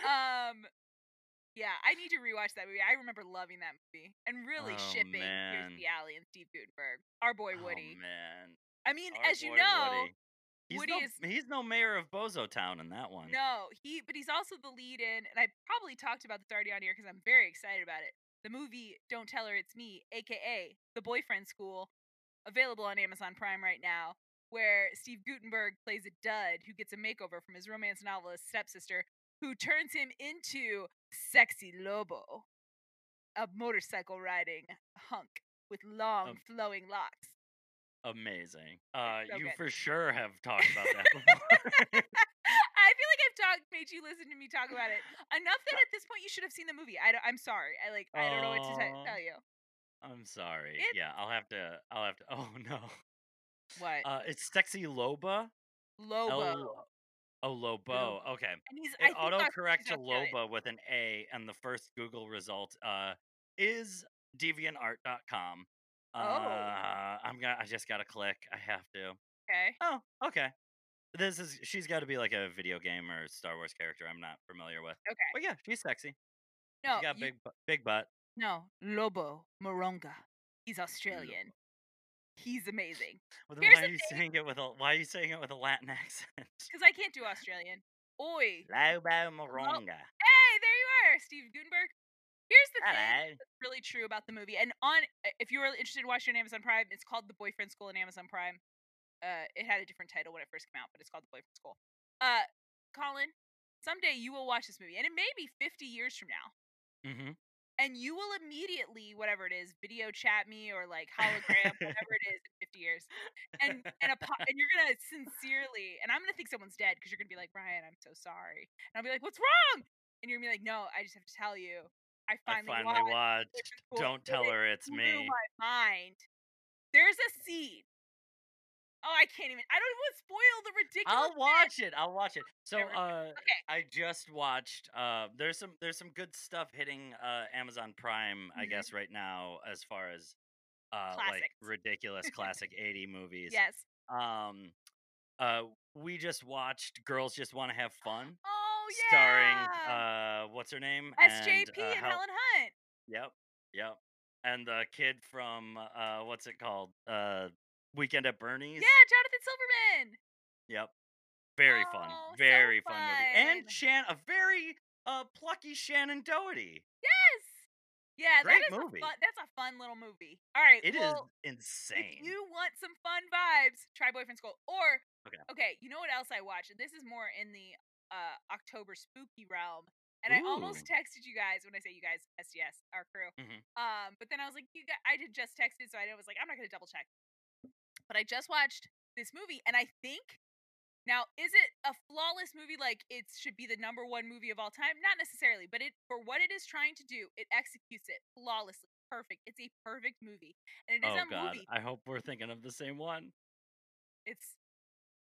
[SPEAKER 2] Um, yeah, I need to rewatch that movie. I remember loving that movie and really
[SPEAKER 1] Oh,
[SPEAKER 2] shipping
[SPEAKER 1] man.
[SPEAKER 2] Kirstie Alley and Steve Guttenberg. Our boy Woody.
[SPEAKER 1] Oh man.
[SPEAKER 2] I mean,
[SPEAKER 1] Our
[SPEAKER 2] as you know,
[SPEAKER 1] Woody. He's
[SPEAKER 2] Woody
[SPEAKER 1] no,
[SPEAKER 2] is
[SPEAKER 1] he's no mayor of Bozo Town in that one.
[SPEAKER 2] no, he but he's also the lead in, and I probably talked about this already on here because I'm very excited about it. The movie Don't Tell Her It's Me, aka The Boyfriend School, available on Amazon Prime right now, where Steve Guttenberg plays a dud who gets a makeover from his romance novelist stepsister, who turns him into sexy Lobo, a motorcycle riding hunk with long
[SPEAKER 1] Um,
[SPEAKER 2] flowing locks.
[SPEAKER 1] Amazing. Uh,
[SPEAKER 2] so
[SPEAKER 1] you
[SPEAKER 2] good.
[SPEAKER 1] for sure have talked *laughs* about that before.
[SPEAKER 2] I feel like I've talked, made you listen to me talk about it enough that *laughs* at this point you should have seen the movie. I am sorry. I like. I don't know what to
[SPEAKER 1] Aw.
[SPEAKER 2] tell you.
[SPEAKER 1] I'm sorry.
[SPEAKER 2] It-
[SPEAKER 1] yeah, I'll have to. I'll have to. *laughs* Oh no.
[SPEAKER 2] What
[SPEAKER 1] Uh, it's sexy Loba.
[SPEAKER 2] Lobo?
[SPEAKER 1] L- oh, Lobo. Okay.
[SPEAKER 2] and he's. I
[SPEAKER 1] It
[SPEAKER 2] think
[SPEAKER 1] autocorrect
[SPEAKER 2] he's
[SPEAKER 1] to Loba with an A, and the first Google result uh, is deviantart.com.
[SPEAKER 2] Oh.
[SPEAKER 1] Uh, I'm gonna. I just gotta click. I have to.
[SPEAKER 2] Okay.
[SPEAKER 1] Oh, okay. This is. She's got to be like a video game or Star Wars character. I'm not familiar with.
[SPEAKER 2] Okay.
[SPEAKER 1] But yeah, she's sexy.
[SPEAKER 2] No.
[SPEAKER 1] she got
[SPEAKER 2] you-
[SPEAKER 1] big, big butt.
[SPEAKER 2] no. Lobo Moronga. He's Australian. He's amazing.
[SPEAKER 1] Well, why are you
[SPEAKER 2] thing.
[SPEAKER 1] saying it with a? Why are you saying it with a Latin *laughs* accent?
[SPEAKER 2] Because I can't do Australian. Oi.
[SPEAKER 1] Lobo Moronga.
[SPEAKER 2] Hey, there you are, Steve Guttenberg. Here's the thing. That's really true about the movie. And on, if you were interested in watching it on Amazon Prime, it's called The Boyfriend School on Amazon Prime. Uh, it had a different title when it first came out, but it's called The Boyfriend School. Uh, Colin, someday you will watch this movie, and it may be 50 years from now,
[SPEAKER 1] Mm-hmm.
[SPEAKER 2] and you will immediately, whatever it is, video chat me or like hologram, whatever *laughs* it is, in 50 years, and and, apo- and you're gonna sincerely, and I'm gonna think someone's dead because you're gonna be like, Brian, I'm so sorry, and I'll be like, what's wrong? And you're gonna be like, no, I just have to tell you, I
[SPEAKER 1] I
[SPEAKER 2] finally,
[SPEAKER 1] finally
[SPEAKER 2] watched
[SPEAKER 1] watched. Don't tell
[SPEAKER 2] it
[SPEAKER 1] her it's me.
[SPEAKER 2] my mind. There's a scene. Oh, I can't even. I don't even want to spoil the ridiculous.
[SPEAKER 1] I'll watch it. I'll watch it. So,
[SPEAKER 2] There we go.
[SPEAKER 1] uh,
[SPEAKER 2] Okay.
[SPEAKER 1] I just watched. Uh, there's some there's some good stuff hitting uh Amazon Prime, I
[SPEAKER 2] Mhm.
[SPEAKER 1] guess, right now as far as uh like ridiculous *laughs* classic 80 movies.
[SPEAKER 2] Yes.
[SPEAKER 1] Um, uh, we just watched Girls Just Want to Have Fun,
[SPEAKER 2] Oh yeah.
[SPEAKER 1] starring uh, what's her name?
[SPEAKER 2] SJP
[SPEAKER 1] uh,
[SPEAKER 2] and,
[SPEAKER 1] Hel-
[SPEAKER 2] Helen Hunt.
[SPEAKER 1] Yep, yep. And the kid from uh, what's it called? Uh, Weekend at Bernie's.
[SPEAKER 2] Yeah, Jonathan Silverman.
[SPEAKER 1] Yep. Very
[SPEAKER 2] Oh,
[SPEAKER 1] fun.
[SPEAKER 2] so
[SPEAKER 1] Very fun. movie. And
[SPEAKER 2] fun.
[SPEAKER 1] Shan a very uh plucky Shannen Doherty.
[SPEAKER 2] Yes. Yeah,
[SPEAKER 1] Great
[SPEAKER 2] that is
[SPEAKER 1] movie.
[SPEAKER 2] A fun, that's a fun little movie. All right.
[SPEAKER 1] It is
[SPEAKER 2] well,
[SPEAKER 1] insane.
[SPEAKER 2] If you want some fun vibes, try Boyfriend School. Or
[SPEAKER 1] Okay.
[SPEAKER 2] okay, you know what else I watched? This is more in the uh October spooky realm. And I almost texted you guys when I say you guys, SDS, our crew.
[SPEAKER 1] Mhm.
[SPEAKER 2] Um, but then I was like, you guys, I did just texted, so I was like, I'm not gonna double check. But I just watched this movie, and I think now is it a flawless movie? Like it should be the number one movie of all time? Not necessarily, but it for what it is trying to do, it executes it flawlessly, perfect. It's a perfect movie, and it is
[SPEAKER 1] oh
[SPEAKER 2] a
[SPEAKER 1] god.
[SPEAKER 2] movie.
[SPEAKER 1] I hope we're thinking of the same one.
[SPEAKER 2] It's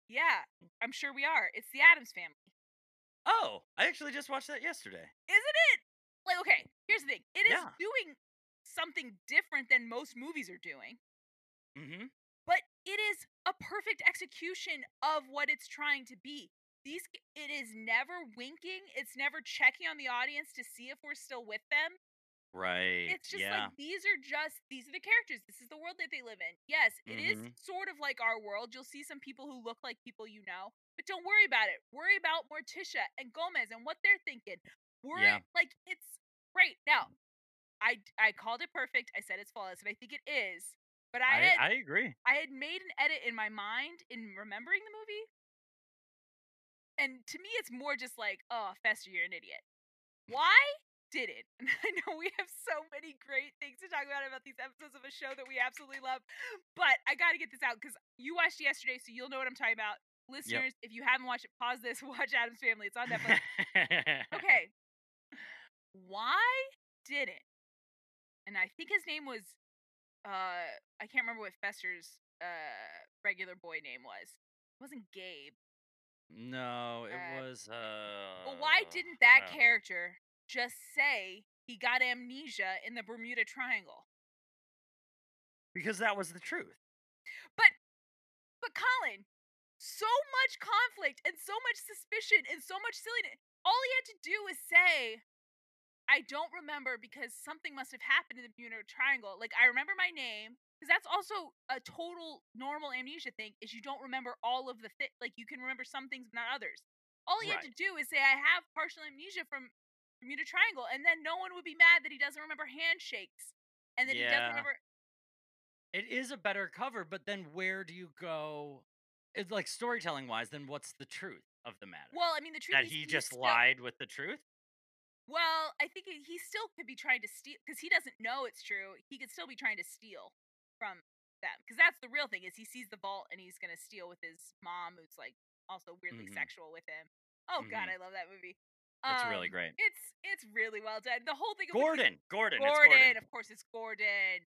[SPEAKER 2] yeah, I'm sure we are. It's the Addams Family.
[SPEAKER 1] Oh, I actually just watched that yesterday.
[SPEAKER 2] isn't it? Like, okay, here's the thing. It is
[SPEAKER 1] Yeah.
[SPEAKER 2] doing something different than most movies are doing,
[SPEAKER 1] Mm-hmm.
[SPEAKER 2] but it is a perfect execution of what it's trying to be. These it is never winking, it's never checking on the audience to see if we're still with them.
[SPEAKER 1] Right.
[SPEAKER 2] It's just
[SPEAKER 1] yeah.
[SPEAKER 2] like these are just these are the characters. This is the world that they live in. Yes, it is
[SPEAKER 1] Mhm.
[SPEAKER 2] sort of like our world. You'll see some people who look like people you know, but don't worry about it. Worry about Morticia and Gomez and what they're thinking. Worry
[SPEAKER 1] Yeah.
[SPEAKER 2] like it's great. Now, I I called it perfect. I said it's flawless, and I think it is. But I
[SPEAKER 1] I,
[SPEAKER 2] had,
[SPEAKER 1] I agree.
[SPEAKER 2] I had made an edit in my mind in remembering the movie. And to me, it's more just like, oh, Fester, you're an idiot. Why did it? *laughs* And I know we have so many great things to talk about about these episodes of a show that we absolutely love, but I got to get this out because you watched yesterday, so you'll know what I'm talking about. Listeners, if you haven't watched it, pause this, *laughs* watch Addams Family. It's on Netflix. *laughs* okay. Why did it? And I think his name was uh I can't remember what Fester's uh regular boy name was. It wasn't Gabe.
[SPEAKER 1] No, it
[SPEAKER 2] Uh,
[SPEAKER 1] was. Uh,
[SPEAKER 2] But why didn't that character just say he got amnesia in the Bermuda Triangle?
[SPEAKER 1] Because that was the truth.
[SPEAKER 2] But But Colin, so much conflict and so much suspicion and so much silliness. All he had to do was say, I don't remember because something must have happened in the Bermuda Triangle. Like I remember my name because that's also a total normal amnesia thing is you don't remember all of the thi- like you can remember some things but not others. All he had to do is say I have partial amnesia from Bermuda Triangle and then no one would be mad that he doesn't remember handshakes and that he doesn't remember
[SPEAKER 1] It is a better cover, but then where do you go? It's like storytelling wise, then what's the truth of the matter?
[SPEAKER 2] Well, I mean the truth
[SPEAKER 1] that
[SPEAKER 2] is
[SPEAKER 1] he just
[SPEAKER 2] still-
[SPEAKER 1] lied with the truth?
[SPEAKER 2] Well, I think he still could be trying to steal because he doesn't know it's true. He could still be trying to steal from them because that's the real thing is he sees the vault and he's gonna steal with his mom who's like also weirdly
[SPEAKER 1] Mhm.
[SPEAKER 2] sexual with him. Oh God,
[SPEAKER 1] Mhm.
[SPEAKER 2] I love that movie.
[SPEAKER 1] It's really
[SPEAKER 2] Um,
[SPEAKER 1] great.
[SPEAKER 2] It's it's really well done. The whole thing.
[SPEAKER 1] Gordon, Gordon,
[SPEAKER 2] Gordon,
[SPEAKER 1] it's Gordon.
[SPEAKER 2] of course, it's Gordon.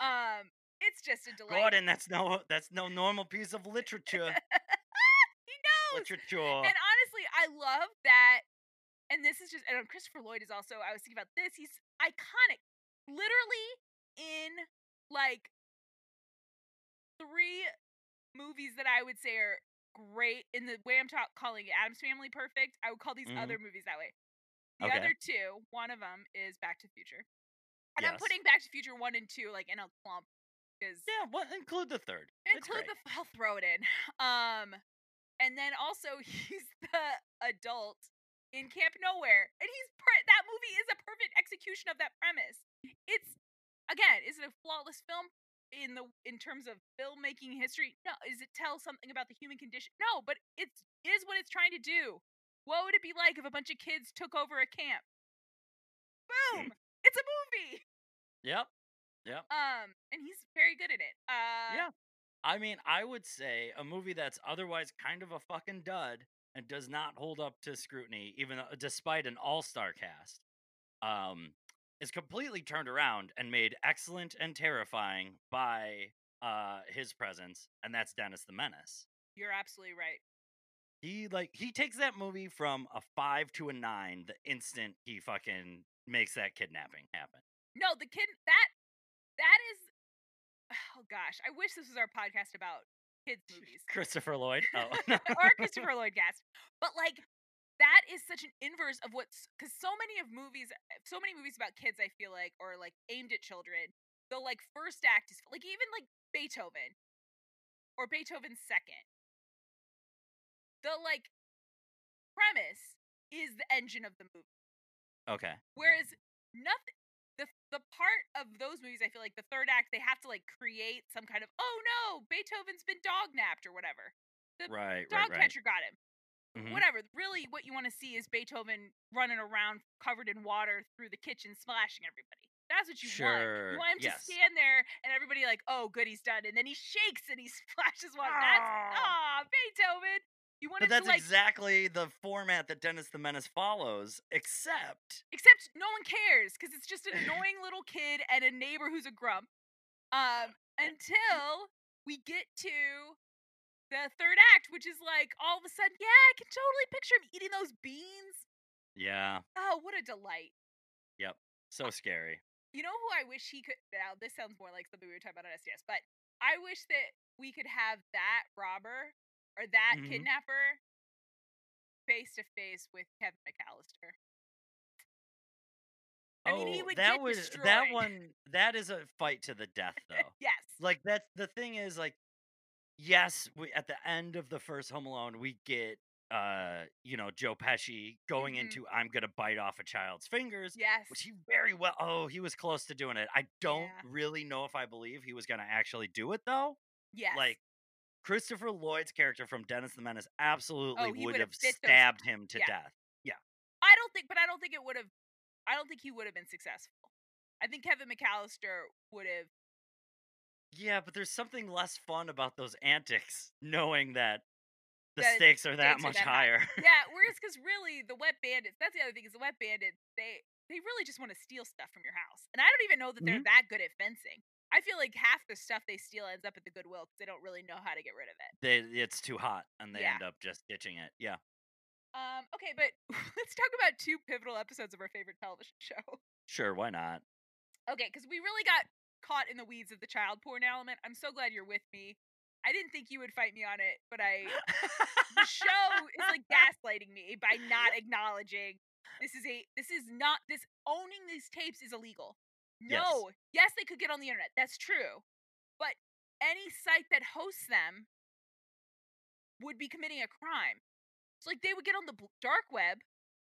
[SPEAKER 2] Um, it's just a delight.
[SPEAKER 1] Gordon, that's no that's no normal piece of literature. *laughs*
[SPEAKER 2] he knows.
[SPEAKER 1] literature.
[SPEAKER 2] And honestly, I love that. And this is just, and um, Christopher Lloyd is also, I was thinking about this. He's iconic. Literally in like three movies that I would say are great in the way I'm ta- calling it Addams Family Perfect. I would call these
[SPEAKER 1] Mhm.
[SPEAKER 2] other movies that way. The
[SPEAKER 1] Okay.
[SPEAKER 2] other two, one of them is Back to the Future. And I'm putting Back to the Future 1 and 2 like in a clump
[SPEAKER 1] yeah, well, include the third.
[SPEAKER 2] Include the I'll throw it in. *laughs* Um and then also *laughs* he's the adult in Camp Nowhere. And he's per- that movie is a perfect execution of that premise. It's again, is it a flawless film in the in terms of filmmaking history? No. Is it tell something about the human condition? No, but it's is what it's trying to do. What would it be like if a bunch of kids took over a camp? Boom! It's a movie.
[SPEAKER 1] Yep. Yep.
[SPEAKER 2] Um, and he's very good at it. Uh,
[SPEAKER 1] yeah. I mean, I would say a movie that's otherwise kind of a fucking dud and does not hold up to scrutiny, even though, despite an all-star cast, um, is completely turned around and made excellent and terrifying by uh his presence, and that's Dennis the Menace.
[SPEAKER 2] You're absolutely right.
[SPEAKER 1] He like he takes that movie from a five to a nine the instant he fucking makes that kidnapping happen.
[SPEAKER 2] No, the kid that oh gosh, I wish this was our podcast about kids movies.
[SPEAKER 1] Christopher Lloyd. *laughs* Oh. *laughs*
[SPEAKER 2] or Christopher Lloyd cast. But like that is such an inverse of what's because so many of movies so many movies about kids I feel like or like aimed at children, the like first act is like even like Beethoven or Beethoven's second. The like premise is the engine of the movie.
[SPEAKER 1] okay.
[SPEAKER 2] Whereas nothing the part of those movies I feel like the third act they have to like create some kind of oh no, Beethoven's been dog napped or whatever. The
[SPEAKER 1] Right, right,
[SPEAKER 2] dog
[SPEAKER 1] right.
[SPEAKER 2] catcher got him.
[SPEAKER 1] Mhm.
[SPEAKER 2] Whatever. Really what you want to see is Beethoven running around covered in water through the kitchen splashing everybody. That's what you want.
[SPEAKER 1] Sure,
[SPEAKER 2] You want him
[SPEAKER 1] yes.
[SPEAKER 2] to stand there and everybody like, oh good, he's done. And then he shakes and he *laughs* splashes water. That's ah Beethoven. You
[SPEAKER 1] But that's
[SPEAKER 2] to like
[SPEAKER 1] exactly the format that Dennis the Menace follows, except
[SPEAKER 2] except no one cares because it's just an *laughs* annoying little kid and a neighbor who's a grump. Um, until we get to the third act, which is like all of a sudden, yeah, I can totally picture him eating those beans.
[SPEAKER 1] yeah,
[SPEAKER 2] Oh, what a delight!
[SPEAKER 1] yep, so scary.
[SPEAKER 2] You know who I wish he could. Now this sounds more like something we were talking about on SDS, but I wish that we could have that robber or that
[SPEAKER 1] Mhm.
[SPEAKER 2] kidnapper face to face with Kevin McCallister. I mean, he
[SPEAKER 1] Oh,
[SPEAKER 2] would
[SPEAKER 1] that
[SPEAKER 2] get
[SPEAKER 1] was
[SPEAKER 2] destroyed.
[SPEAKER 1] that one. That is a fight to the death, *laughs* though.
[SPEAKER 2] Yes.
[SPEAKER 1] like that's the thing is like, yes, we at the end of the first Home Alone, we get uh, you know, Joe Pesci going
[SPEAKER 2] Mhm.
[SPEAKER 1] into "I'm gonna bite off a child's fingers."
[SPEAKER 2] Yes.
[SPEAKER 1] Which he very well. Oh, he was close to doing it. I don't
[SPEAKER 2] Yeah.
[SPEAKER 1] really know if I believe he was gonna actually do it though.
[SPEAKER 2] yes.
[SPEAKER 1] like Christopher Lloyd's character from Dennis the Menace absolutely
[SPEAKER 2] Oh,
[SPEAKER 1] would have
[SPEAKER 2] bit those-
[SPEAKER 1] stabbed him to
[SPEAKER 2] yeah.
[SPEAKER 1] death. Yeah.
[SPEAKER 2] I don't think, but I don't think it would have. I don't think he would have been successful. I think Kevin McCallister would have.
[SPEAKER 1] Yeah, but there's something less fun about those antics, knowing that the
[SPEAKER 2] The
[SPEAKER 1] stakes are that
[SPEAKER 2] stakes are
[SPEAKER 1] much
[SPEAKER 2] that high.
[SPEAKER 1] higher.
[SPEAKER 2] Yeah, whereas *laughs* because really the wet bandits. That's the other thing is the wet bandits. They they really just want to steal stuff from your house, and I don't even know that they're
[SPEAKER 1] Mm-hmm.
[SPEAKER 2] that good at fencing. I feel like half the stuff they steal ends up at the Goodwill because they don't really know how to get rid of it.
[SPEAKER 1] they, it's too hot, and they
[SPEAKER 2] Yeah.
[SPEAKER 1] end up just ditching it. Yeah.
[SPEAKER 2] Um. Okay, but *laughs* let's talk about two pivotal episodes of our favorite television *laughs* show.
[SPEAKER 1] Sure, why not?
[SPEAKER 2] Okay, because we really got caught in the weeds of the child porn element. I'm so glad you're with me. I didn't think you would fight me on it, but I the show is like gaslighting me by not *laughs* acknowledging this is a this is not this owning these tapes is illegal.
[SPEAKER 1] Yes.
[SPEAKER 2] No. Yes, they could get on the internet. That's true. But any site that hosts them would be committing a crime. So like they would get on the dark web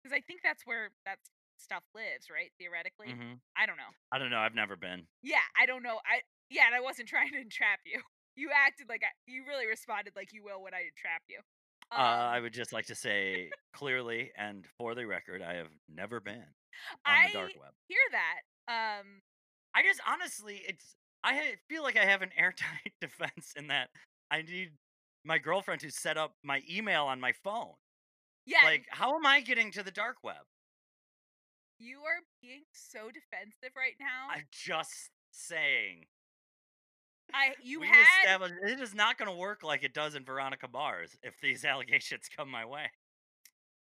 [SPEAKER 2] because I think that's where that stuff lives, right? Theoretically.
[SPEAKER 1] Mhm.
[SPEAKER 2] I don't know.
[SPEAKER 1] I don't know. I've never been.
[SPEAKER 2] Yeah, I don't know. I yeah, and I wasn't *laughs* trying to entrap you. You acted like I, you really responded like you will when I entrap you.
[SPEAKER 1] uh, I would just like to say clearly and for the record, I have never been *laughs* on
[SPEAKER 2] I
[SPEAKER 1] the dark web.
[SPEAKER 2] hear that. Um,
[SPEAKER 1] I just honestly, it's I feel like I have an *laughs* airtight defense in that I need my girlfriend to set up my email on my phone.
[SPEAKER 2] yeah,
[SPEAKER 1] Like, how am I getting to the dark web?
[SPEAKER 2] you are being so defensive right now.
[SPEAKER 1] I'm just saying.
[SPEAKER 2] I you
[SPEAKER 1] we
[SPEAKER 2] had
[SPEAKER 1] it is not going to work like it does in Veronica Mars if these *laughs* allegations come my way.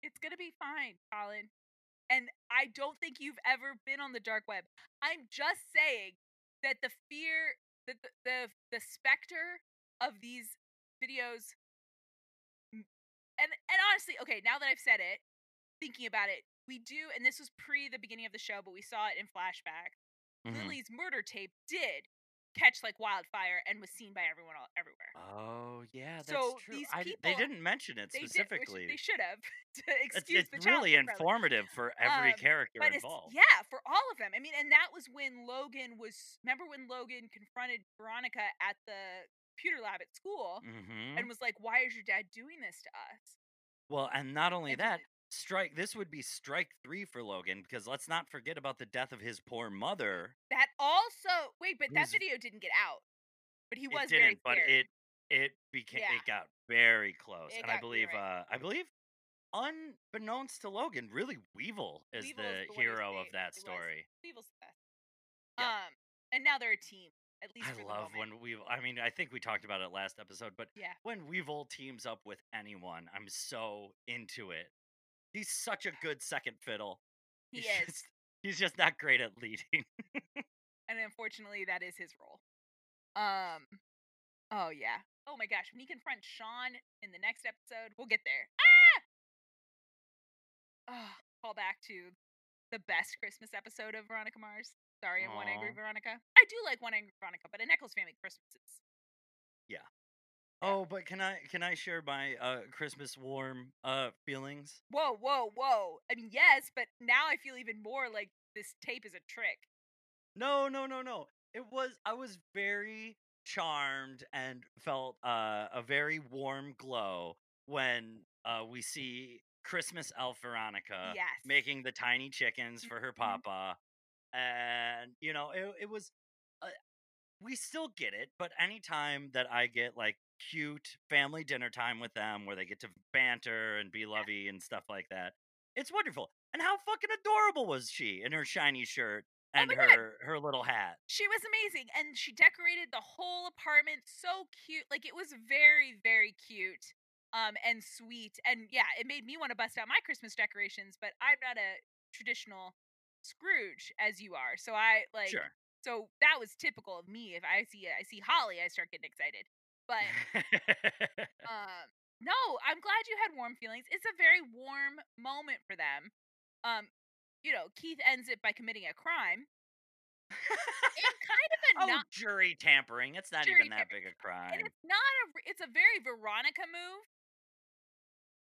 [SPEAKER 2] it's gonna be fine, Colin. And I don't think you've ever been on the dark web. I'm just saying that the fear that the the, the specter of these videos and and honestly, okay, now that I've said it, thinking about it, we do, and this was pre the beginning of the show, but we saw it in flashback.
[SPEAKER 1] Mhm.
[SPEAKER 2] Lily's murder tape did catch like wildfire and was seen by everyone all everywhere.
[SPEAKER 1] Oh yeah, that's
[SPEAKER 2] So
[SPEAKER 1] true.
[SPEAKER 2] these
[SPEAKER 1] I d- they didn't mention it
[SPEAKER 2] They did,
[SPEAKER 1] specifically.
[SPEAKER 2] they should have *laughs* to
[SPEAKER 1] it's
[SPEAKER 2] excuse
[SPEAKER 1] it's
[SPEAKER 2] child
[SPEAKER 1] really informative for every
[SPEAKER 2] Um,
[SPEAKER 1] character
[SPEAKER 2] it's
[SPEAKER 1] involved.
[SPEAKER 2] yeah for all of them i mean and that was when logan was remember when logan confronted veronica at the computer lab at school
[SPEAKER 1] hmm
[SPEAKER 2] and was like why is your dad doing this to us
[SPEAKER 1] Well, and not only
[SPEAKER 2] And
[SPEAKER 1] that, strike this would be strike three for Logan because let's not forget about the death of his poor mother.
[SPEAKER 2] that also wait but that video didn't get out but he was
[SPEAKER 1] it didn't,
[SPEAKER 2] very
[SPEAKER 1] but
[SPEAKER 2] scared.
[SPEAKER 1] it it became
[SPEAKER 2] Yeah.
[SPEAKER 1] it got very close,
[SPEAKER 2] It
[SPEAKER 1] and I believe
[SPEAKER 2] right.
[SPEAKER 1] uh I believe unbeknownst to Logan, really Weevil is the,
[SPEAKER 2] the
[SPEAKER 1] hero of that story.
[SPEAKER 2] Weevil's the best.
[SPEAKER 1] Yeah.
[SPEAKER 2] um and now they're a team at least
[SPEAKER 1] I love when Weevil. I mean, I think we talked about it last episode, but
[SPEAKER 2] yeah
[SPEAKER 1] when Weevil teams up with anyone, I'm so into it. He's such a good second fiddle.
[SPEAKER 2] he
[SPEAKER 1] he's
[SPEAKER 2] is.
[SPEAKER 1] Just, he's just not great at leading. *laughs*
[SPEAKER 2] and unfortunately that is his role. Um oh yeah. Oh my gosh when he confronts sean in the next episode we'll get there. Ah! Oh, call back to the best christmas episode of veronica mars. Sorry i'm one angry veronica. I do like one angry veronica but a Echolls family christmases Yeah.
[SPEAKER 1] Oh, but can I can I share my uh Christmas warm uh feelings?
[SPEAKER 2] whoa whoa whoa i mean yes but now i feel even more like this tape is a trick
[SPEAKER 1] No, no, no, no. It was I was very charmed and felt uh, a very warm glow when uh, we see Christmas elf Veronica
[SPEAKER 2] yes
[SPEAKER 1] making the tiny chickens for her
[SPEAKER 2] Mhm.
[SPEAKER 1] papa, and you know it it was. Uh, we still get it, but anytime that I get like cute family dinner time with them where they get to banter and be lovey and stuff like that, it's wonderful. And how fucking adorable was she in her shiny shirt
[SPEAKER 2] Oh
[SPEAKER 1] and
[SPEAKER 2] God.
[SPEAKER 1] her her little hat?
[SPEAKER 2] She was amazing, and she decorated the whole apartment so cute. Like it was very, very cute, um, and sweet. And yeah, it made me want to bust out my Christmas decorations. But I'm not a traditional Scrooge as you are, so I like.
[SPEAKER 1] sure.
[SPEAKER 2] So that was typical of me. If I see I see Holly, I start getting excited. But *laughs* um, no, I'm glad you had warm feelings. It's a very warm moment for them. Um, you know, Keith ends it by committing a crime. And kind of a
[SPEAKER 1] oh,
[SPEAKER 2] not
[SPEAKER 1] jury tampering. It's not even that big a crime.
[SPEAKER 2] and it's not a it's a very Veronica move.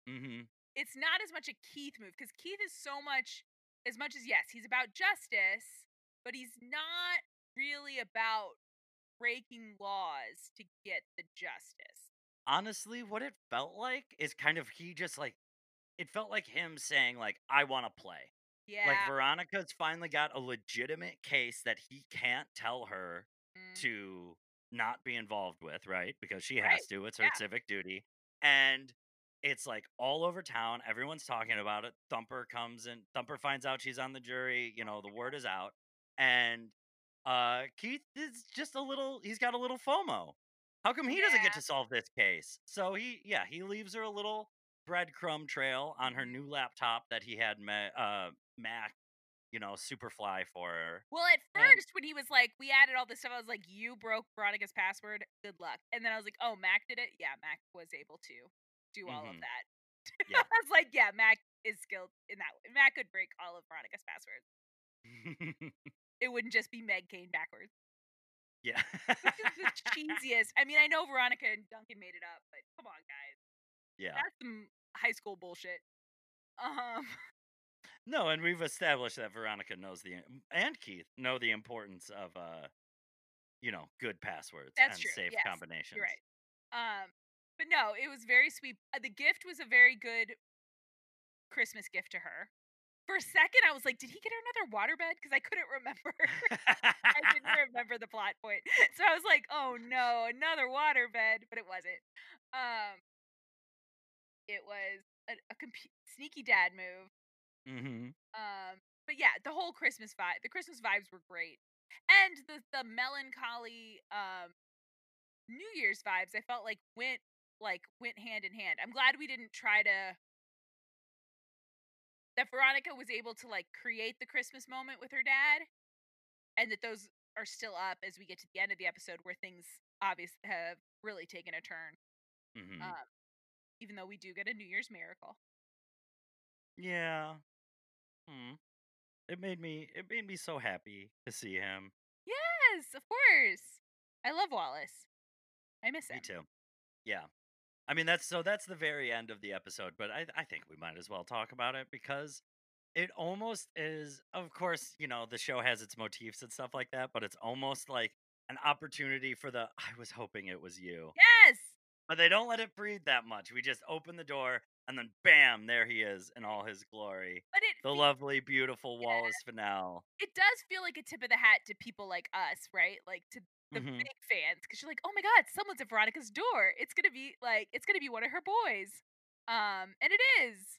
[SPEAKER 1] hmm
[SPEAKER 2] It's not as much a Keith move because Keith is so much as much as yes, he's about justice, but he's not really about breaking laws to get the justice.
[SPEAKER 1] Honestly, what it felt like is kind of he just like it felt like him saying like I want to play.
[SPEAKER 2] Yeah.
[SPEAKER 1] Like Veronica's finally got a legitimate case that he can't tell her
[SPEAKER 2] mm,
[SPEAKER 1] to not be involved with, right? Because she
[SPEAKER 2] Right,
[SPEAKER 1] has to. It's her
[SPEAKER 2] yeah.
[SPEAKER 1] civic duty. And it's like all over town. Everyone's talking about it. Thumper comes and Thumper finds out she's on the jury. You know, the word is out. And uh Keith is just a little he's got a little FOMO. How come he doesn't get to solve this case? So he yeah, he leaves her a little breadcrumb trail on her new laptop that he had ma- uh Mac you know, super fly for her.
[SPEAKER 2] Well, at
[SPEAKER 1] And
[SPEAKER 2] first, when he was like, we added all this stuff, I was like, you broke Veronica's password. Good luck. And then I was like, oh, Mac did it. Yeah, Mac was able to do all of
[SPEAKER 1] Mhm.
[SPEAKER 2] that.
[SPEAKER 1] Yeah. *laughs*
[SPEAKER 2] I was like, yeah, Mac is skilled in that. way. Mac could break all of Veronica's passwords. *laughs* It wouldn't just be Meg Kane backwards.
[SPEAKER 1] yeah. *laughs*
[SPEAKER 2] Which is the *laughs* cheesiest. I mean, I know Veronica and Duncan made it up, but come on, guys.
[SPEAKER 1] yeah.
[SPEAKER 2] That's some high school bullshit. Um, *laughs*
[SPEAKER 1] No, and we've established that Veronica knows the and Keith know the importance of uh you know, good passwords
[SPEAKER 2] That's
[SPEAKER 1] and
[SPEAKER 2] true,
[SPEAKER 1] safe
[SPEAKER 2] yes,
[SPEAKER 1] combinations.
[SPEAKER 2] you're right. Um, but no, it was very sweet. Uh, the gift was a very good Christmas gift to her. For a second, I was like, did he get her another waterbed? Because I couldn't remember. *laughs* I didn't *laughs* remember the plot point. So I was like, oh no, another waterbed. But it wasn't. Um, it was a, a compu- sneaky dad move.
[SPEAKER 1] hmm
[SPEAKER 2] Um, but yeah, the whole Christmas vibe, the Christmas vibes were great, and the the melancholy um New Year's vibes, I felt like went like went hand in hand. I'm glad we didn't try to that Veronica was able to like create the Christmas moment with her dad, and that those are still up as we get to the end of the episode where things obviously have really taken a turn.
[SPEAKER 1] hmm
[SPEAKER 2] Um, even though we do get a New Year's miracle.
[SPEAKER 1] yeah. Hmm. It made me it made me so happy to see him.
[SPEAKER 2] Yes, of course. I love Wallace. I miss him.
[SPEAKER 1] Me too. Yeah. I mean that's so that's the very end of the episode, but I I think we might as well talk about it because it almost is of course, you know, the show has its motifs and stuff like that, but it's almost like an opportunity for the I was hoping it was you.
[SPEAKER 2] Yes.
[SPEAKER 1] But they don't let it breathe that much. We just open the door and then bam, there he is in all his glory.
[SPEAKER 2] But it
[SPEAKER 1] The
[SPEAKER 2] fe-
[SPEAKER 1] lovely, beautiful Wallace finale.
[SPEAKER 2] it does feel like a tip of the hat to people like us, right? Like to the
[SPEAKER 1] Mhm.
[SPEAKER 2] big fans because you're like, oh my god, someone's at Veronica's door. It's gonna be like it's gonna be one of her boys. Um, and it is.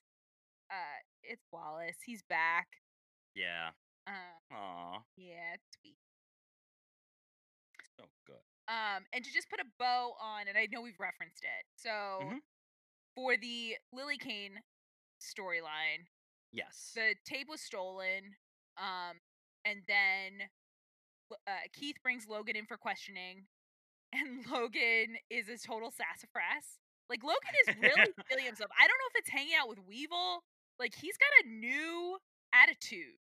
[SPEAKER 2] Uh, it's Wallace. He's back.
[SPEAKER 1] Yeah.
[SPEAKER 2] Uh,
[SPEAKER 1] Aw.
[SPEAKER 2] yeah, it's sweet.
[SPEAKER 1] So good.
[SPEAKER 2] Um, and to just put a bow on, and I know we've referenced it. So
[SPEAKER 1] Mhm.
[SPEAKER 2] for the Lily Kane storyline,
[SPEAKER 1] Yes.
[SPEAKER 2] the tape was stolen um and then uh, keith brings logan in for questioning *laughs* and logan is a total sassafras like logan is really *laughs* feeling himself i don't know if it's hanging out with weevil like he's got a new attitude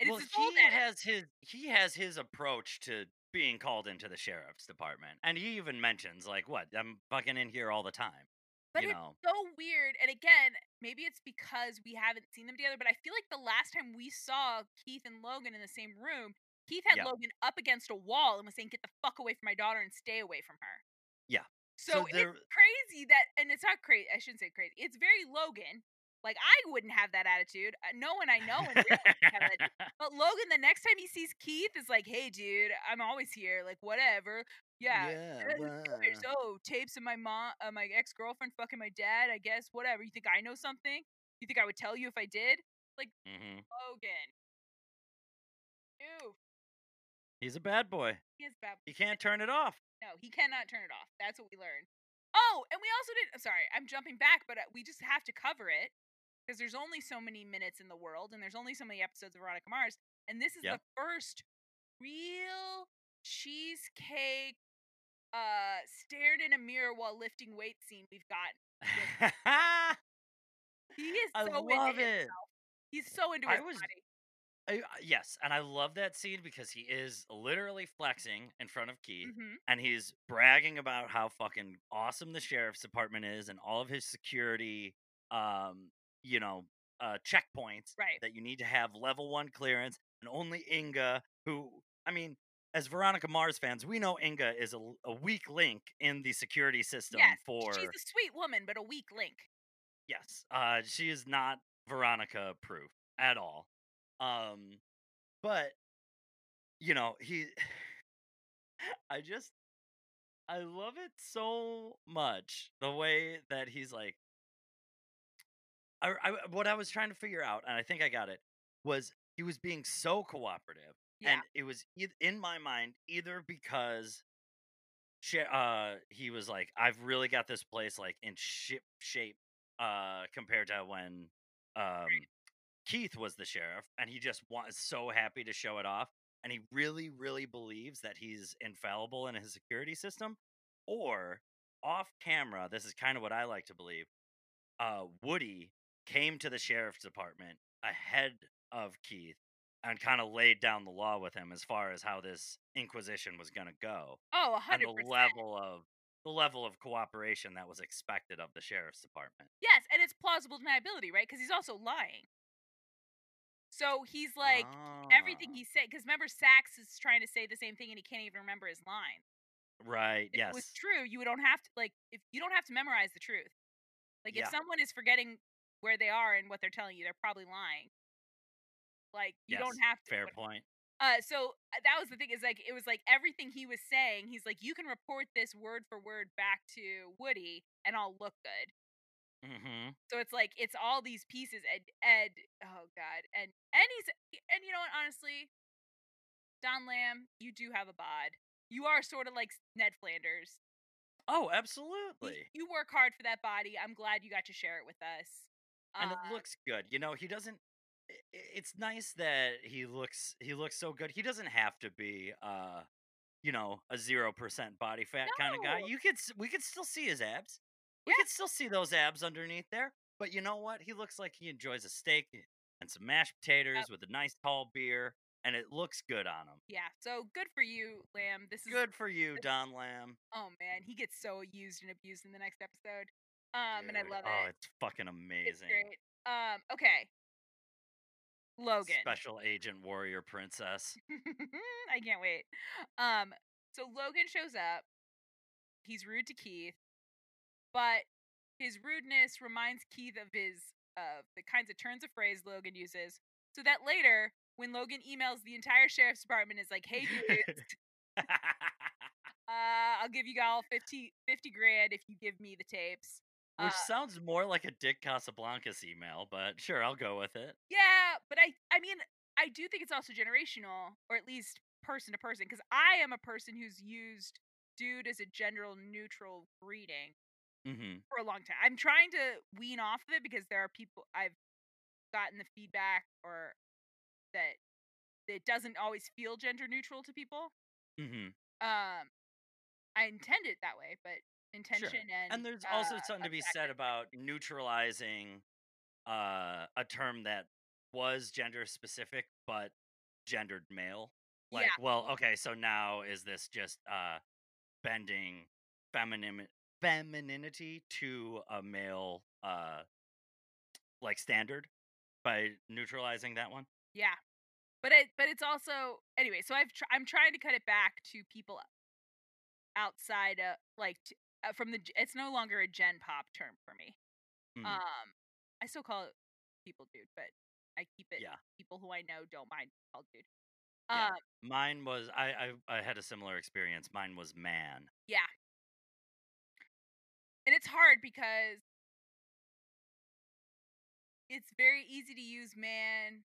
[SPEAKER 2] and
[SPEAKER 1] well,
[SPEAKER 2] it's his old
[SPEAKER 1] he has his he has his approach to being called into the sheriff's department, and he even mentions like, "What? I'm fucking in here all the time."
[SPEAKER 2] but
[SPEAKER 1] you
[SPEAKER 2] it's
[SPEAKER 1] know.
[SPEAKER 2] so weird and again maybe it's because we haven't seen them together but i feel like the last time we saw keith and logan in the same room keith had
[SPEAKER 1] Yeah.
[SPEAKER 2] logan up against a wall and was saying get the fuck away from my daughter and stay away from her
[SPEAKER 1] Yeah.
[SPEAKER 2] so,
[SPEAKER 1] So there-
[SPEAKER 2] it's crazy that and it's not crazy i shouldn't say crazy it's very logan like i wouldn't have that attitude Uh, no one i know in real life would have *laughs* but logan the next time he sees keith is like hey dude i'm always here like whatever yeah Okay, so tapes of my mom, uh, my ex girlfriend fucking my dad. I guess whatever. You think I know something? You think I would tell you if I did?
[SPEAKER 1] hmm
[SPEAKER 2] Logan.
[SPEAKER 1] He's a bad boy.
[SPEAKER 2] He is bad.
[SPEAKER 1] He can't turn it off.
[SPEAKER 2] No, he cannot turn it off. That's what we learned. Oh, and we also did. Sorry, I'm jumping back, but uh, we just have to cover it because there's only so many minutes in the world, and there's only so many episodes of Veronica Mars, and this is
[SPEAKER 1] Yep.
[SPEAKER 2] the first real cheesecake, uh, stared in a mirror while lifting weights scene we've gotten. *laughs* He is
[SPEAKER 1] I
[SPEAKER 2] so
[SPEAKER 1] love
[SPEAKER 2] into
[SPEAKER 1] it.
[SPEAKER 2] himself. He's so into
[SPEAKER 1] I was-
[SPEAKER 2] body.
[SPEAKER 1] I, I- yes, and I love that scene because he is literally flexing in front of Keith,
[SPEAKER 2] hmm
[SPEAKER 1] and he's bragging about how fucking awesome the sheriff's department is and all of his security, um, you know, uh, checkpoints
[SPEAKER 2] Right.
[SPEAKER 1] that you need to have level one clearance, and only Inga, who I mean, as Veronica Mars fans, we know Inga is a weak link in the security system
[SPEAKER 2] Yes,
[SPEAKER 1] for
[SPEAKER 2] She's a sweet woman, but a weak link.
[SPEAKER 1] Yes. Uh she is not Veronica proof at all. Um but you know, he *sighs* I just I love it so much the way that he's like I, I what I was trying to figure out and I think I got it was he was being so cooperative
[SPEAKER 2] Yeah.
[SPEAKER 1] and it was in my mind either because uh he was like I've really got this place like in ship shape uh compared to when um Keith was the sheriff and he just was so happy to show it off and he really really believes that he's infallible in his security system or off camera this is kind of what I like to believe uh Woody came to the sheriff's department ahead of Keith and kind of laid down the law with him as far as how this inquisition was going to go
[SPEAKER 2] Oh, a
[SPEAKER 1] and
[SPEAKER 2] hundred
[SPEAKER 1] the level of the level of cooperation that was expected of the sheriff's department.
[SPEAKER 2] Yes, and it's plausible deniability, right? Because he's also lying. So he's like everything
[SPEAKER 1] Ah,
[SPEAKER 2] he said. Because remember, Sacks is trying to say the same thing, and he can't even remember his line.
[SPEAKER 1] right,
[SPEAKER 2] If it was true, you don't have to like if you don't have to memorize the truth. Like if someone is forgetting where they are and what they're telling you, they're probably lying. Like you don't have to.
[SPEAKER 1] Fair point.
[SPEAKER 2] Uh, so uh, that was the thing is like it was like everything he was saying. He's like, you can report this word for word back to Woody, and I'll look good.
[SPEAKER 1] Mhm.
[SPEAKER 2] So it's like it's all these pieces, and Ed, oh god, and and he's and you know what? Honestly, Don Lamb, you do have a bod. You are sort of like Ned Flanders.
[SPEAKER 1] Oh, absolutely.
[SPEAKER 2] you work hard for that body. I'm glad you got to share it with us.
[SPEAKER 1] And
[SPEAKER 2] Uh,
[SPEAKER 1] it looks good. You know, he doesn't it's nice that he looks he looks so good. He doesn't have to be uh you know, a 0% body fat kind of guy. You could we could still see his abs. We
[SPEAKER 2] yeah,
[SPEAKER 1] could still see those abs underneath there. But you know what? He looks like he enjoys a steak and some mashed
[SPEAKER 2] yep,
[SPEAKER 1] potatoes with a nice tall beer and it looks good on him.
[SPEAKER 2] yeah. So good for you, Lamb. This is
[SPEAKER 1] Good for you, Don Lamb.
[SPEAKER 2] oh man, he gets so used and abused in the next episode. Um, and I love
[SPEAKER 1] oh,
[SPEAKER 2] it.
[SPEAKER 1] Oh, it's fucking
[SPEAKER 2] It's
[SPEAKER 1] amazing.
[SPEAKER 2] great. Um, okay, Logan.
[SPEAKER 1] Special Agent Warrior Princess. *laughs*
[SPEAKER 2] I can't wait. Um, so Logan shows up. He's rude to Keith, but his rudeness reminds Keith of his of the kinds of turns of phrase Logan uses. So that later, when Logan emails the entire sheriff's department, is like, "Hey dudes, *laughs* *laughs* uh, I'll give you all 50, 50 grand if you give me the tapes." Uh,
[SPEAKER 1] Which sounds more like a Dick Casablancas email, but sure, I'll go with it.
[SPEAKER 2] yeah, but I, I mean, I do think it's also generational, or at least person to person, because I am a person who's used dude as a general neutral greeting
[SPEAKER 1] hmm
[SPEAKER 2] for a long time. I'm trying to wean off of it because there are people I've gotten the feedback or that it doesn't always feel gender neutral to people.
[SPEAKER 1] hmm
[SPEAKER 2] Um, I intend it that way, but
[SPEAKER 1] Sure.
[SPEAKER 2] intention and
[SPEAKER 1] And there's
[SPEAKER 2] uh,
[SPEAKER 1] also something to be said about neutralizing uh, a term that was gender specific but gendered male.
[SPEAKER 2] yeah,
[SPEAKER 1] Like, well, okay, so now is this just uh, bending feminim- femininity to a male uh, like standard by neutralizing that one?
[SPEAKER 2] yeah. But it, but it's also anyway. So I've tr- I'm trying to cut it back to people outside of like t- uh, from the. It's no longer a gen pop term for me.
[SPEAKER 1] Mm,
[SPEAKER 2] Um, I still call it people dude, but I keep it
[SPEAKER 1] yeah,
[SPEAKER 2] people who I know don't mind called dude.
[SPEAKER 1] yeah.
[SPEAKER 2] Um,
[SPEAKER 1] Mine was I, I I had a similar experience. Mine was man.
[SPEAKER 2] yeah, and it's hard because it's very easy to use man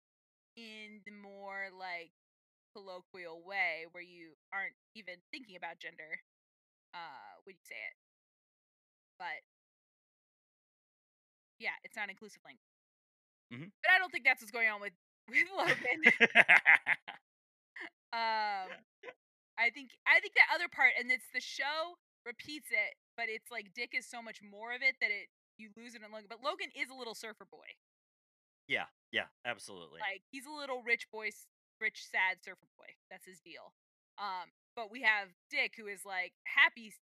[SPEAKER 2] in the more like colloquial way where you aren't even thinking about gender uh when you say it. But yeah, it's not inclusive language.
[SPEAKER 1] hmm
[SPEAKER 2] But I don't think that's what's going on with *laughs* with Logan. *laughs* um *laughs* I think I think that other part, and it's the show repeats it, but it's like Dick is so much more of it that it you lose it in Logan. But Logan is a little surfer boy.
[SPEAKER 1] yeah, yeah, absolutely.
[SPEAKER 2] Like he's a little rich boy, rich sad surfer boy. That's his deal. Um, but we have Dick who is like happy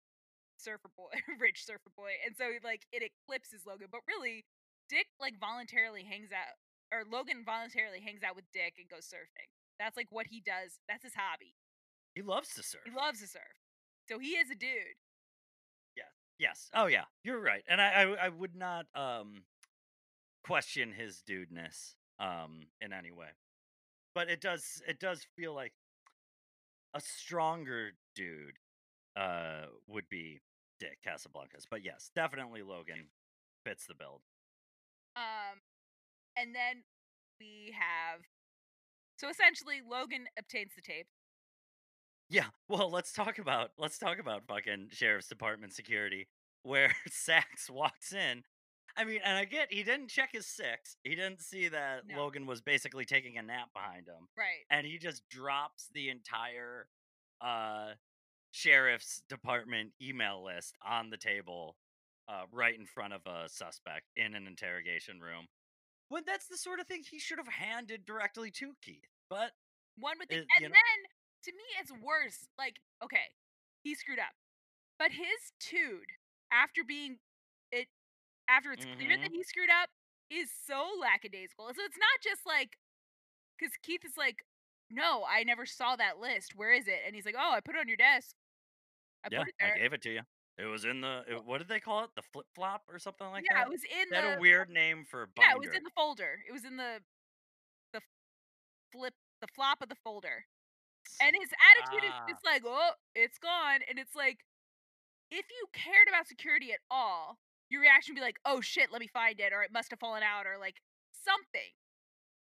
[SPEAKER 2] surfer boy, *laughs* rich surfer boy, and so like it eclipses Logan. But really, Dick like voluntarily hangs out, or Logan voluntarily hangs out with Dick and goes surfing. That's like what he does. That's his hobby.
[SPEAKER 1] He loves to surf.
[SPEAKER 2] He loves to surf. So he is a dude.
[SPEAKER 1] Yes. Oh yeah. You're right. And I I, I would not um question his dudeness um in any way. But it does it does feel like a stronger dude uh would be Dick Casablancas. But yes, definitely Logan fits the build.
[SPEAKER 2] Um, and then we have so essentially Logan obtains the tape.
[SPEAKER 1] Yeah. Well, let's talk about let's talk about fucking sheriff's department security where *laughs* Sacks walks in I mean, and I get he didn't check his six. He didn't see that
[SPEAKER 2] No.
[SPEAKER 1] Logan was basically taking a nap behind him.
[SPEAKER 2] Right.
[SPEAKER 1] And he just drops the entire uh sheriff's department email list on the table uh right in front of a suspect in an interrogation room. When that's the sort of thing he should have handed directly to Keith. But
[SPEAKER 2] One would think,
[SPEAKER 1] It-
[SPEAKER 2] and
[SPEAKER 1] know-
[SPEAKER 2] then to me, it's worse. Like, okay, he screwed up, but his tude after being it, after it's clear that
[SPEAKER 1] Mhm.
[SPEAKER 2] he screwed up, is so lackadaisical. So it's not just like, because Keith is like, no, I never saw that list. Where is it? And he's like, oh, I put it on your desk. I
[SPEAKER 1] yeah,
[SPEAKER 2] put it there.
[SPEAKER 1] I gave it to you. It was in the it- what did they call it? The flip flop or something like
[SPEAKER 2] yeah,
[SPEAKER 1] that?
[SPEAKER 2] Yeah, it was in
[SPEAKER 1] had
[SPEAKER 2] the
[SPEAKER 1] a weird name for a binder.
[SPEAKER 2] yeah, it was in the folder. It was in the the flip the flop of the folder. And his attitude
[SPEAKER 1] Ah.
[SPEAKER 2] is just like, oh, it's gone. And it's like, if you cared about security at all, your reaction would be like, oh shit, let me find it, or it must have fallen out, or like something.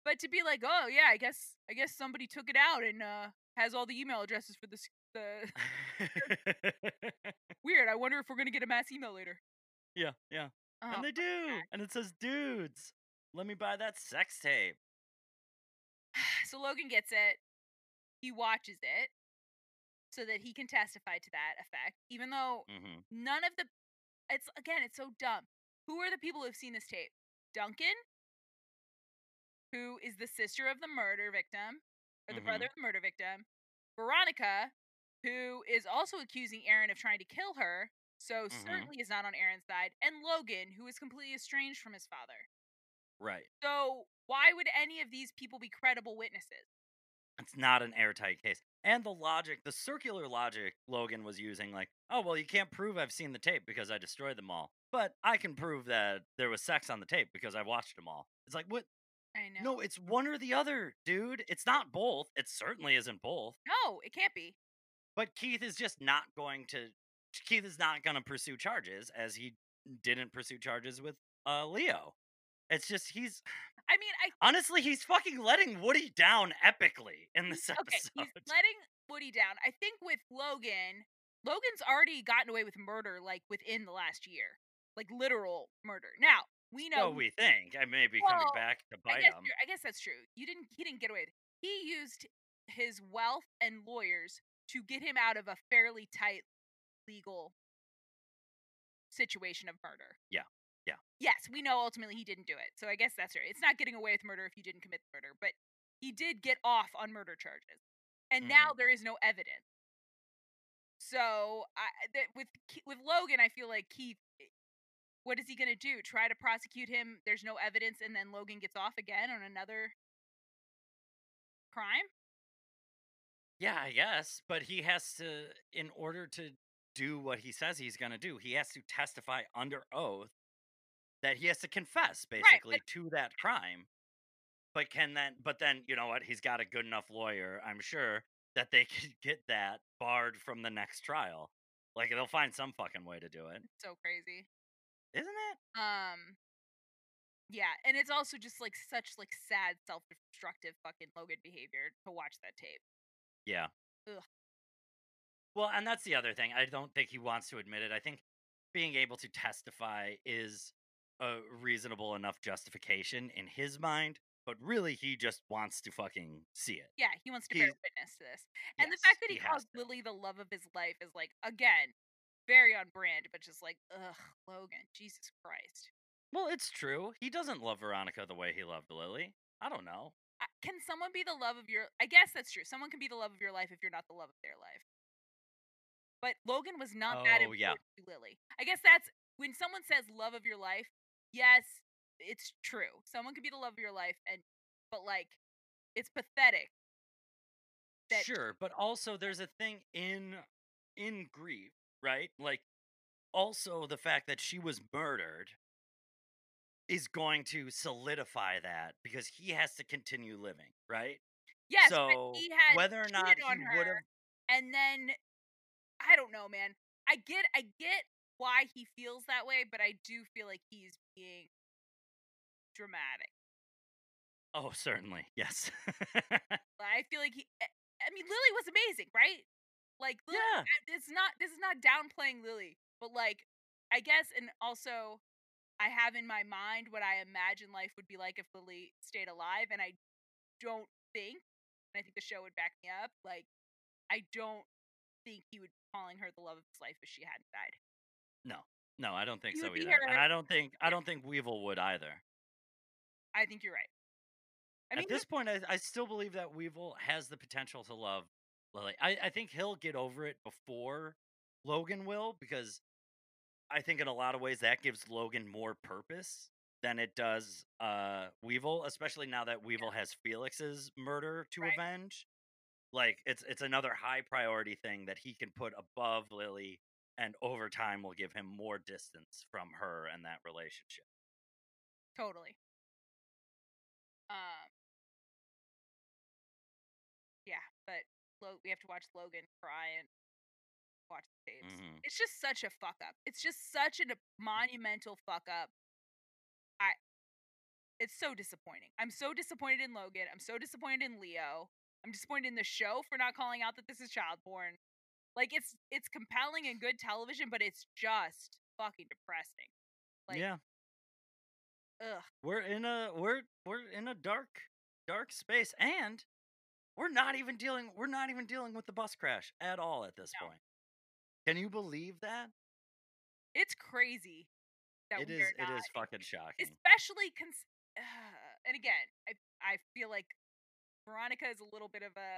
[SPEAKER 2] But to be like, oh yeah, I guess I guess somebody took it out and uh has all the email addresses for the the *laughs* weird. I wonder if we're gonna get a mass email later.
[SPEAKER 1] yeah, yeah.
[SPEAKER 2] Oh,
[SPEAKER 1] and they do.
[SPEAKER 2] God.
[SPEAKER 1] And it says, dudes, let me buy that sex tape. *sighs*
[SPEAKER 2] so Logan gets it. He watches it so that he can testify to that effect, even though
[SPEAKER 1] hmm
[SPEAKER 2] none of the it's again it's so dumb. Who are the people who have seen this tape? Duncan? Who is the sister of the murder victim or the
[SPEAKER 1] Mhm.
[SPEAKER 2] brother of the murder victim? Veronica who is also accusing aaron of trying to kill her so
[SPEAKER 1] Mhm.
[SPEAKER 2] certainly is not on aaron's side and logan who is completely estranged from his father.
[SPEAKER 1] Right.
[SPEAKER 2] so why would any of these people be credible witnesses
[SPEAKER 1] It's not an airtight case. And the logic, the circular logic Logan was using, like, oh, well, you can't prove I've seen the tape because I destroyed them all. But I can prove that there was sex on the tape because I watched them all. It's like, what?
[SPEAKER 2] i know
[SPEAKER 1] No, it's one or the other, dude. It's not both. It certainly isn't both.
[SPEAKER 2] no it can't be
[SPEAKER 1] But Keith is just not going to. Keith is not going to pursue charges as he didn't pursue charges with uh, Leo. It's just he's
[SPEAKER 2] i mean i
[SPEAKER 1] honestly he's fucking letting Woody down epically in this *laughs*
[SPEAKER 2] okay,
[SPEAKER 1] episode.
[SPEAKER 2] he's letting Woody down. I think with Logan, Logan's already gotten away with murder like within the last year, like literal murder. Now we know.
[SPEAKER 1] So we think I may be coming back to
[SPEAKER 2] I
[SPEAKER 1] bite
[SPEAKER 2] guess,
[SPEAKER 1] him.
[SPEAKER 2] I guess that's true. You didn't. He didn't get away with. It. He used his wealth and lawyers to get him out of a fairly tight legal situation of murder.
[SPEAKER 1] Yeah, yeah.
[SPEAKER 2] Yes, we know ultimately he didn't do it. So I guess that's right. It's not getting away with murder if you didn't commit the murder, but he did get off on murder charges. And now
[SPEAKER 1] Mm-hmm.
[SPEAKER 2] there is no evidence. So I that with with Logan, I feel like Keith eh, what is he going to do? Try to prosecute him? There's no evidence and then Logan gets off again on another crime?
[SPEAKER 1] Yeah, I guess, but he has to, in order to do what he says he's going to do, he has to testify under oath that he has to confess basically to that crime. But can then, but then, you know what? He's got a good enough lawyer, I'm sure, that they *laughs* could get that barred from the next trial. Like they'll find some fucking way to do it,
[SPEAKER 2] It's so crazy.
[SPEAKER 1] isn't it?
[SPEAKER 2] Um yeah, and it's also just like such like sad self-destructive fucking Logan behavior to watch that tape.
[SPEAKER 1] Yeah.
[SPEAKER 2] Ugh.
[SPEAKER 1] Well, and that's the other thing. I don't think he wants to admit it. I think being able to testify is a reasonable enough justification in his mind, but really he just wants to fucking see it.
[SPEAKER 2] Yeah, he wants to bear witness to this. And the fact that he,
[SPEAKER 1] has
[SPEAKER 2] calls. Lily the love of his life is like again, very on brand, but just like, ugh, Logan, Jesus Christ.
[SPEAKER 1] Well, it's true. He doesn't love Veronica the way he loved Lily. I don't know.
[SPEAKER 2] Can someone be the love of your I guess that's true. Someone can be the love of your life if you're not the love of their life. But Logan was not that
[SPEAKER 1] Oh,
[SPEAKER 2] important
[SPEAKER 1] yeah.
[SPEAKER 2] to Lily. I guess that's when someone says love of your life, yes, it's true. Someone could be the love of your life and but like it's pathetic. that-
[SPEAKER 1] Sure, but also there's a thing in in grief, right? Like also the fact that she was murdered is going to solidify that because he has to continue living, right?
[SPEAKER 2] Yes,
[SPEAKER 1] so
[SPEAKER 2] but he had
[SPEAKER 1] whether or not he would have
[SPEAKER 2] and then I don't know, man. I get I get why he feels that way, but I do feel like he's being dramatic.
[SPEAKER 1] Oh, certainly. Yes. *laughs*
[SPEAKER 2] I feel like he I I mean Lily was amazing, right? Like Lily,
[SPEAKER 1] Yeah.
[SPEAKER 2] It's not this is not downplaying Lily, but like I guess and also I have in my mind what I imagine life would be like if Lily stayed alive, and I don't think, and I think the show would back me up. Like, I don't think he would be calling her the love of his life if she hadn't died.
[SPEAKER 1] No, no, I don't think so
[SPEAKER 2] would be
[SPEAKER 1] either, and I don't think I don't think Weevil would either.
[SPEAKER 2] I think you're right. I mean,
[SPEAKER 1] At this point, I, I still believe that Weevil has the potential to love Lily. I, I think he'll get over it before Logan will, because I think in a lot of ways that gives Logan more purpose than it does uh, Weevil, especially now that Weevil has Felix's murder to
[SPEAKER 2] Right.
[SPEAKER 1] avenge. Like it's it's another high priority thing that he can put above Lily, and over time will give him more distance from her and that relationship.
[SPEAKER 2] Totally. Um. Yeah, but Lo- we have to watch Logan cry and watch the tapes.
[SPEAKER 1] Mhm.
[SPEAKER 2] It's just such a fuck up. It's just such a monumental fuck up. I. It's so disappointing. I'm so disappointed in Logan. I'm so disappointed in Leo. I'm disappointed in the show for not calling out that this is child porn. Like it's it's compelling and good television, but it's just fucking depressing. Like,
[SPEAKER 1] yeah.
[SPEAKER 2] ugh.
[SPEAKER 1] we're in a we're we're in a dark dark space and we're not even dealing we're not even dealing with the bus crash at all at this
[SPEAKER 2] No.
[SPEAKER 1] point can you believe that
[SPEAKER 2] It's crazy. That
[SPEAKER 1] it is
[SPEAKER 2] are
[SPEAKER 1] it
[SPEAKER 2] not
[SPEAKER 1] is fucking shocking
[SPEAKER 2] especially cons- uh, *sighs* and again i i feel like veronica is a little bit of a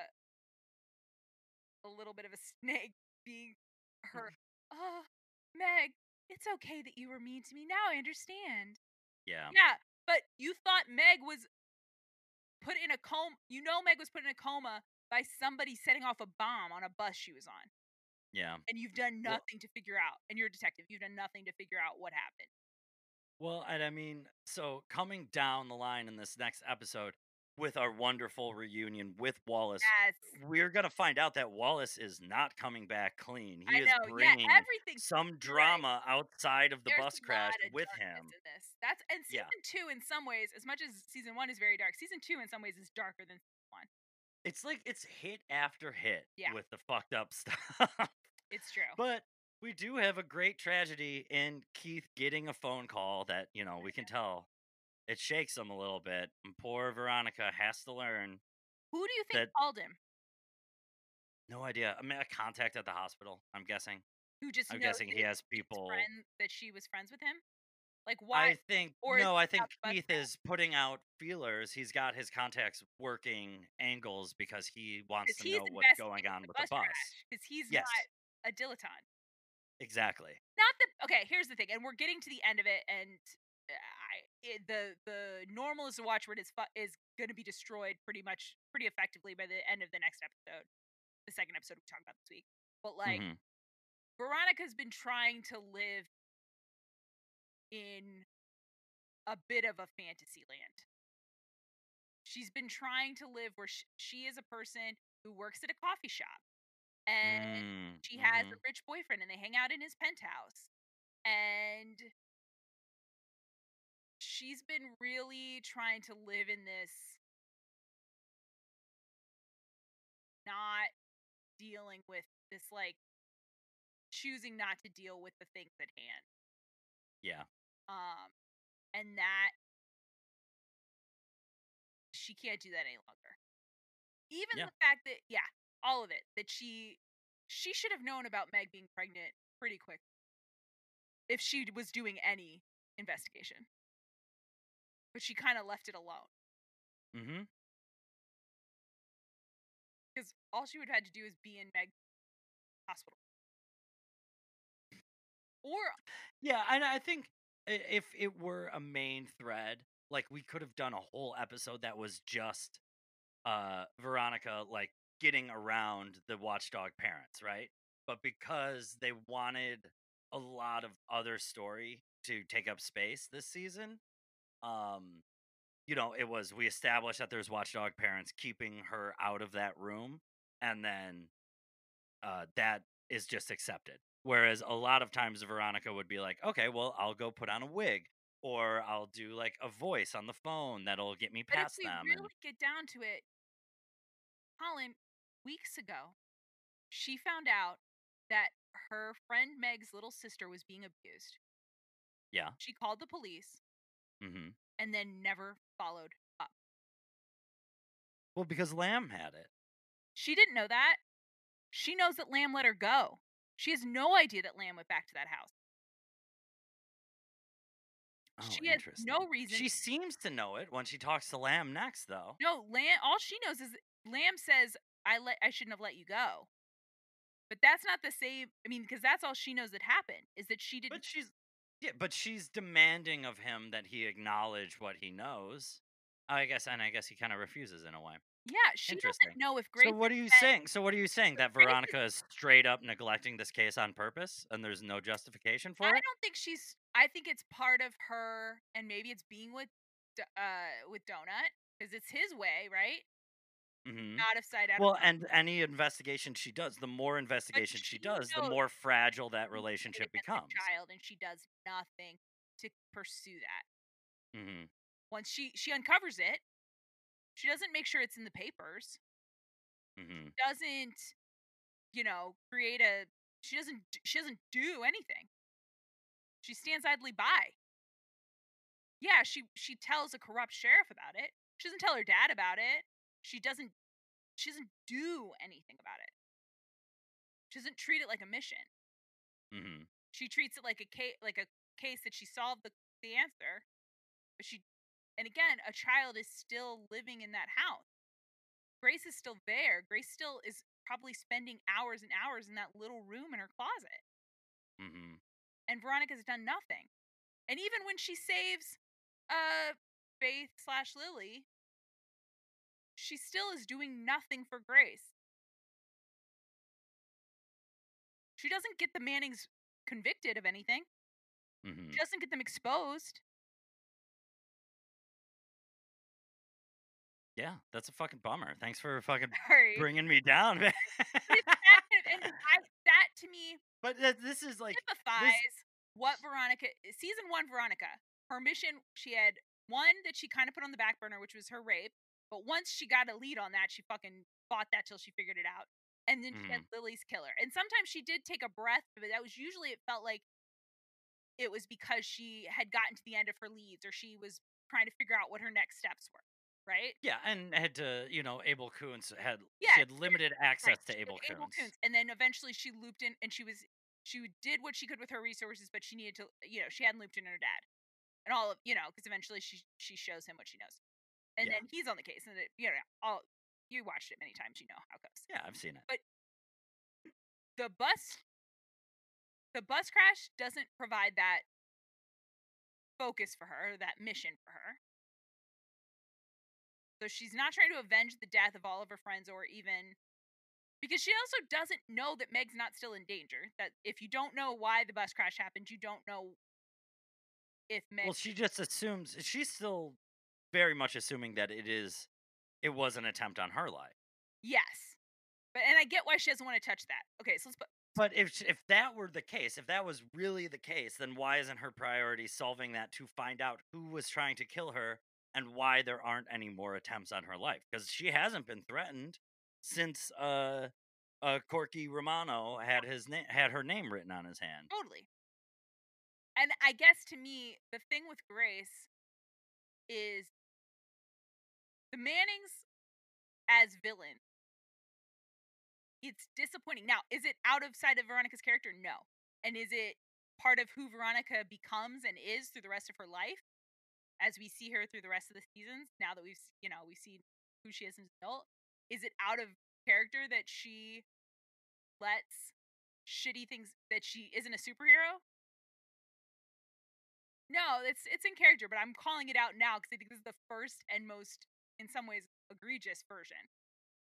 [SPEAKER 2] a little bit of a snake being hurt. oh meg it's okay that you were mean to me. Now i understand.
[SPEAKER 1] Yeah.
[SPEAKER 2] Yeah but you thought meg was put in a coma you know meg was put in a coma by somebody setting off a bomb on a bus she was on.
[SPEAKER 1] Yeah.
[SPEAKER 2] And you've done
[SPEAKER 1] Well-
[SPEAKER 2] nothing to figure out and you're a detective. You've done nothing to figure out what happened.
[SPEAKER 1] Well and i mean so coming down the line in this next episode with our wonderful reunion with wallace
[SPEAKER 2] yes
[SPEAKER 1] we're gonna find out that wallace is not coming back clean he
[SPEAKER 2] i
[SPEAKER 1] is
[SPEAKER 2] know
[SPEAKER 1] bringing
[SPEAKER 2] yeah everything
[SPEAKER 1] some drama outside of the
[SPEAKER 2] There's
[SPEAKER 1] bus crash with him.
[SPEAKER 2] That's and
[SPEAKER 1] Yeah.
[SPEAKER 2] season two in some ways, as much as season one is very dark, season two in some ways is darker than season one.
[SPEAKER 1] it's like it's hit after hit
[SPEAKER 2] Yeah.
[SPEAKER 1] with the fucked up *laughs* stuff.
[SPEAKER 2] It's true.
[SPEAKER 1] but we do have a great tragedy in Keith getting a phone call that, you know, we can *laughs* tell it shakes him a little bit. And poor Veronica has to learn.
[SPEAKER 2] Who do you think
[SPEAKER 1] that-
[SPEAKER 2] called him?
[SPEAKER 1] No idea. I mean, a contact at the hospital, I'm guessing.
[SPEAKER 2] Who just
[SPEAKER 1] I'm guessing he has people.
[SPEAKER 2] friend that she was friends with him? Like why?
[SPEAKER 1] I think
[SPEAKER 2] or
[SPEAKER 1] no, I think
[SPEAKER 2] about the bus
[SPEAKER 1] Keith is putting out feelers. He's got his contacts working angles because he wants to know what's going on
[SPEAKER 2] the
[SPEAKER 1] with the bus.
[SPEAKER 2] Because he's
[SPEAKER 1] Yes.
[SPEAKER 2] not a dilettante.
[SPEAKER 1] Exactly.
[SPEAKER 2] Not the okay. Here's the thing, and we're getting to the end of it, and uh, it, the the normal is the watchword is fu- is going to be destroyed pretty much pretty effectively by the end of the next episode, the second episode we talked about this week. But like
[SPEAKER 1] Mhm.
[SPEAKER 2] Veronica's been trying to live in a bit of a fantasy land. She's been trying to live where sh- she is a person who works at a coffee shop and
[SPEAKER 1] Mm,
[SPEAKER 2] she has a rich boyfriend and they hang out in his penthouse. And she's been really trying to live in this not dealing with this like choosing not to deal with the things at hand.
[SPEAKER 1] yeah.
[SPEAKER 2] Um and that she can't do that any longer. Even
[SPEAKER 1] Yeah.
[SPEAKER 2] the fact that yeah, all of it that she she should have known about Meg being pregnant pretty quick if she was doing any investigation. But she kind of left it alone
[SPEAKER 1] Mm-hmm.
[SPEAKER 2] because all she would have had to do is be in Meg's hospital. Or
[SPEAKER 1] Yeah, and I think if it were a main thread, like we could have done a whole episode that was just uh Veronica like getting around the watchdog parents, right? But because they wanted a lot of other story to take up space this season, um you know, it was we established that there's watchdog parents keeping her out of that room and then uh that is just accepted. Whereas a lot of times Veronica would be like, okay, well, I'll go put on a wig or I'll do like a voice on the phone that'll get me
[SPEAKER 2] but if
[SPEAKER 1] past
[SPEAKER 2] we
[SPEAKER 1] them.
[SPEAKER 2] really get down to it, Colin, weeks ago, she found out that her friend Meg's little sister was being abused.
[SPEAKER 1] Yeah.
[SPEAKER 2] She called the police
[SPEAKER 1] hmm
[SPEAKER 2] and then never followed up.
[SPEAKER 1] Well, because Lamb had it.
[SPEAKER 2] She didn't know that. She knows that Lamb let her go. She has no idea that Lamb went back to that house.
[SPEAKER 1] Oh,
[SPEAKER 2] she has no reason.
[SPEAKER 1] She seems to know it when she talks to Lamb next, though.
[SPEAKER 2] no Lamb. All she knows is Lamb says, "I let. I shouldn't have let you go." But that's not the same. I mean, because that's all she knows that happened is that she didn't.
[SPEAKER 1] But she's yeah, but she's demanding of him that he acknowledge what he knows. I guess, and I guess he kind of refuses in a way.
[SPEAKER 2] yeah, she doesn't know if Grace.
[SPEAKER 1] so what are you saying? So what are you saying that
[SPEAKER 2] Grace
[SPEAKER 1] Veronica is straight up neglecting this case on purpose, and there's no justification for
[SPEAKER 2] I
[SPEAKER 1] it?
[SPEAKER 2] I don't think she's. I think it's part of her, and maybe it's being with, uh, with Donut because it's his way, right?
[SPEAKER 1] Hmm
[SPEAKER 2] Out of sight, out
[SPEAKER 1] Well,
[SPEAKER 2] mind.
[SPEAKER 1] and any investigation she does, the more investigation she
[SPEAKER 2] she
[SPEAKER 1] does, the more fragile that relationship becomes.
[SPEAKER 2] child, and she does nothing to pursue that.
[SPEAKER 1] hmm
[SPEAKER 2] Once she she uncovers it, she doesn't make sure it's in the papers.
[SPEAKER 1] hmm
[SPEAKER 2] Doesn't you know create a? She doesn't. She doesn't do anything. She stands idly by. Yeah, she she tells a corrupt sheriff about it. She doesn't tell her dad about it. She doesn't. She doesn't do anything about it. She doesn't treat it like a mission.
[SPEAKER 1] hmm
[SPEAKER 2] she treats it like a case like a case that she solved the, the answer but she and again a child is still living in that house grace is still there grace still is probably spending hours and hours in that little room in her closet
[SPEAKER 1] hmm
[SPEAKER 2] and veronica's done nothing and even when she saves uh faith slash lily she still is doing nothing for grace she doesn't get the mannings convicted of anything
[SPEAKER 1] hmm
[SPEAKER 2] She doesn't get them exposed.
[SPEAKER 1] Yeah, that's a fucking bummer. Thanks for fucking
[SPEAKER 2] Sorry.
[SPEAKER 1] bringing me down, *laughs* man.
[SPEAKER 2] That and I, that to me
[SPEAKER 1] but th- this is like
[SPEAKER 2] typifies what Veronica season one Veronica. Her mission she had one that she kind of put on the back burner, which was her rape. But once she got a lead on that, she fucking fought that till she figured it out. And then she had mm. Lily's killer. And sometimes she did take a breath, but that was usually it felt like it was because she had gotten to the end of her leads or she was trying to figure out what her next steps were. Right?
[SPEAKER 1] yeah, and had to you know Abel Koontz had
[SPEAKER 2] Yeah,
[SPEAKER 1] she had limited access
[SPEAKER 2] Right,
[SPEAKER 1] to
[SPEAKER 2] she
[SPEAKER 1] Abel
[SPEAKER 2] was Abel
[SPEAKER 1] Koontz.
[SPEAKER 2] Koontz, and then eventually she looped in, and she was she did what she could with her resources, but she needed to, you know, she hadn't looped in her dad, and all of you know, because eventually she she shows him what she knows, and
[SPEAKER 1] Yeah.
[SPEAKER 2] then he's on the case, and it, you know, all you watched it many times, you know how it goes.
[SPEAKER 1] Yeah, I've seen it.
[SPEAKER 2] But the bus, the bus crash doesn't provide that focus for her, that mission for her. So she's not trying to avenge the death of all of her friends or even because she also doesn't know that Meg's not still in danger. That if you don't know why the bus crash happened, you don't know if Meg
[SPEAKER 1] Well, she just assumes she's still very much assuming that it is it was an attempt on her life.
[SPEAKER 2] Yes. But and I get why she doesn't want to touch that. Okay, so let's put
[SPEAKER 1] But if if that were the case, if that was really the case, then why isn't her priority solving that to find out who was trying to kill her and why there aren't any more attempts on her life? Because she hasn't been threatened since uh uh Corky Romano had his name had her name written on his hand.
[SPEAKER 2] Totally. And I guess to me, the thing with Grace is the Mannings as villain. It's disappointing. Now, is it out of sight of Veronica's character? No. And is it part of who Veronica becomes and is through the rest of her life? As we see her through the rest of the seasons, now that we've you know, we've seen who she is as an adult, is it out of character that she lets shitty things that she isn't a superhero? No, it's it's in character, but I'm calling it out now because I think this is the first and most, in some ways, egregious version.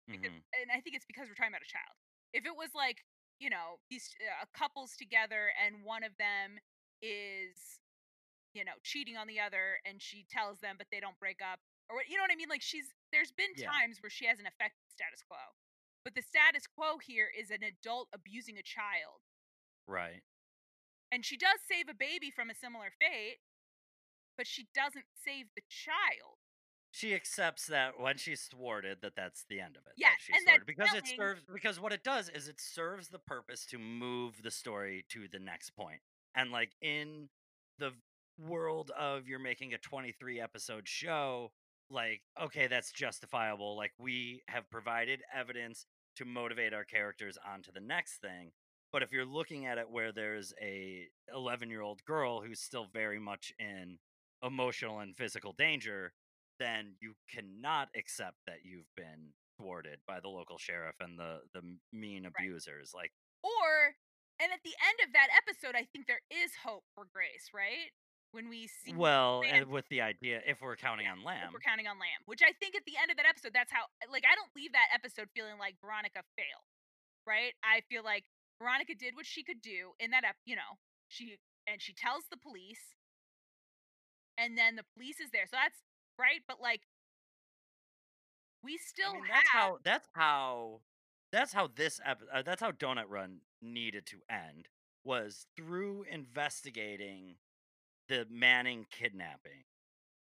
[SPEAKER 2] Because,
[SPEAKER 1] Mhm.
[SPEAKER 2] and I think it's because we're talking about a child. If it was like, you know, these uh, couples together and one of them is, you know, cheating on the other and she tells them, but they don't break up, or what, you know what I mean? Like she's there's been
[SPEAKER 1] Yeah.
[SPEAKER 2] times where she hasn't affected status quo, but the status quo here is an adult abusing a child,
[SPEAKER 1] Right.
[SPEAKER 2] and she does save a baby from a similar fate, but she doesn't save the child.
[SPEAKER 1] She accepts that when she's thwarted that that's the end of it.
[SPEAKER 2] Yes,
[SPEAKER 1] that she's
[SPEAKER 2] and that
[SPEAKER 1] because it serves because what it does is it serves the purpose to move the story to the next point. And like in the world of you're making a 23 episode show, like, okay, that's justifiable. Like, we have provided evidence to motivate our characters onto the next thing. But if you're looking at it where there's a 11 year old girl who's still very much in emotional and physical danger, then you cannot accept that you've been thwarted by the local sheriff and the the mean abusers. Right. Like,
[SPEAKER 2] or and at the end of that episode, I think there is hope for Grace, right? When we see
[SPEAKER 1] well, and with the idea, if we're counting
[SPEAKER 2] yeah,
[SPEAKER 1] on Lamb,
[SPEAKER 2] we're counting on Lamb, which I think at the end of that episode, that's how like I don't leave that episode feeling like Veronica failed, right? I feel like Veronica did what she could do in that, ep- you know, she and she tells the police, and then the police is there, so that's right. But like, we still
[SPEAKER 1] I mean,
[SPEAKER 2] have
[SPEAKER 1] that's how that's how that's how this ep- uh, that's how Donut Run needed to end was through investigating the Manning kidnapping.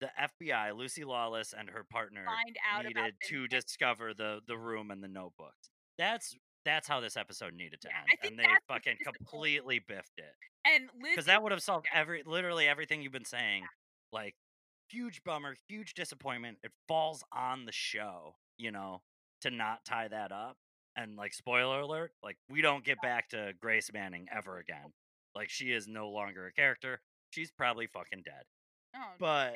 [SPEAKER 1] The FBI, Lucy Lawless and her partner
[SPEAKER 2] find out
[SPEAKER 1] needed to discover the the room and the notebooks. That's that's how this episode needed to
[SPEAKER 2] Yeah,
[SPEAKER 1] end, and they fucking completely biffed it
[SPEAKER 2] and
[SPEAKER 1] because that would have solved every literally everything you've been saying. Like huge bummer, huge disappointment. It falls on the show, you know, to not tie that up. And like spoiler alert, like we don't get back to Grace Manning ever again. Like she is no longer a character. She's probably fucking dead.
[SPEAKER 2] oh,
[SPEAKER 1] But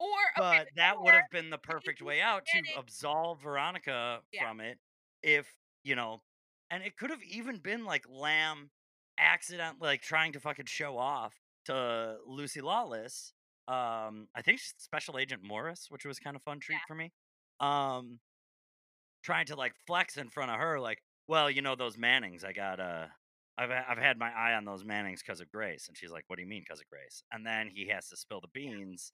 [SPEAKER 2] or
[SPEAKER 1] but
[SPEAKER 2] okay,
[SPEAKER 1] that would have been the perfect way out to absolve Veronica
[SPEAKER 2] Yeah.
[SPEAKER 1] from it if, you know, and it could have even been like Lamb accident like trying to fucking show off to Lucy Lawless. Um I think Special Agent Morris, which was kind of fun treat
[SPEAKER 2] Yeah.
[SPEAKER 1] for me. Um trying to like flex in front of her like, well, you know those Mannings, I got uh I've I've had my eye on those Mannings because of Grace, and she's like, "What do you mean because of Grace?" And then he has to spill the beans,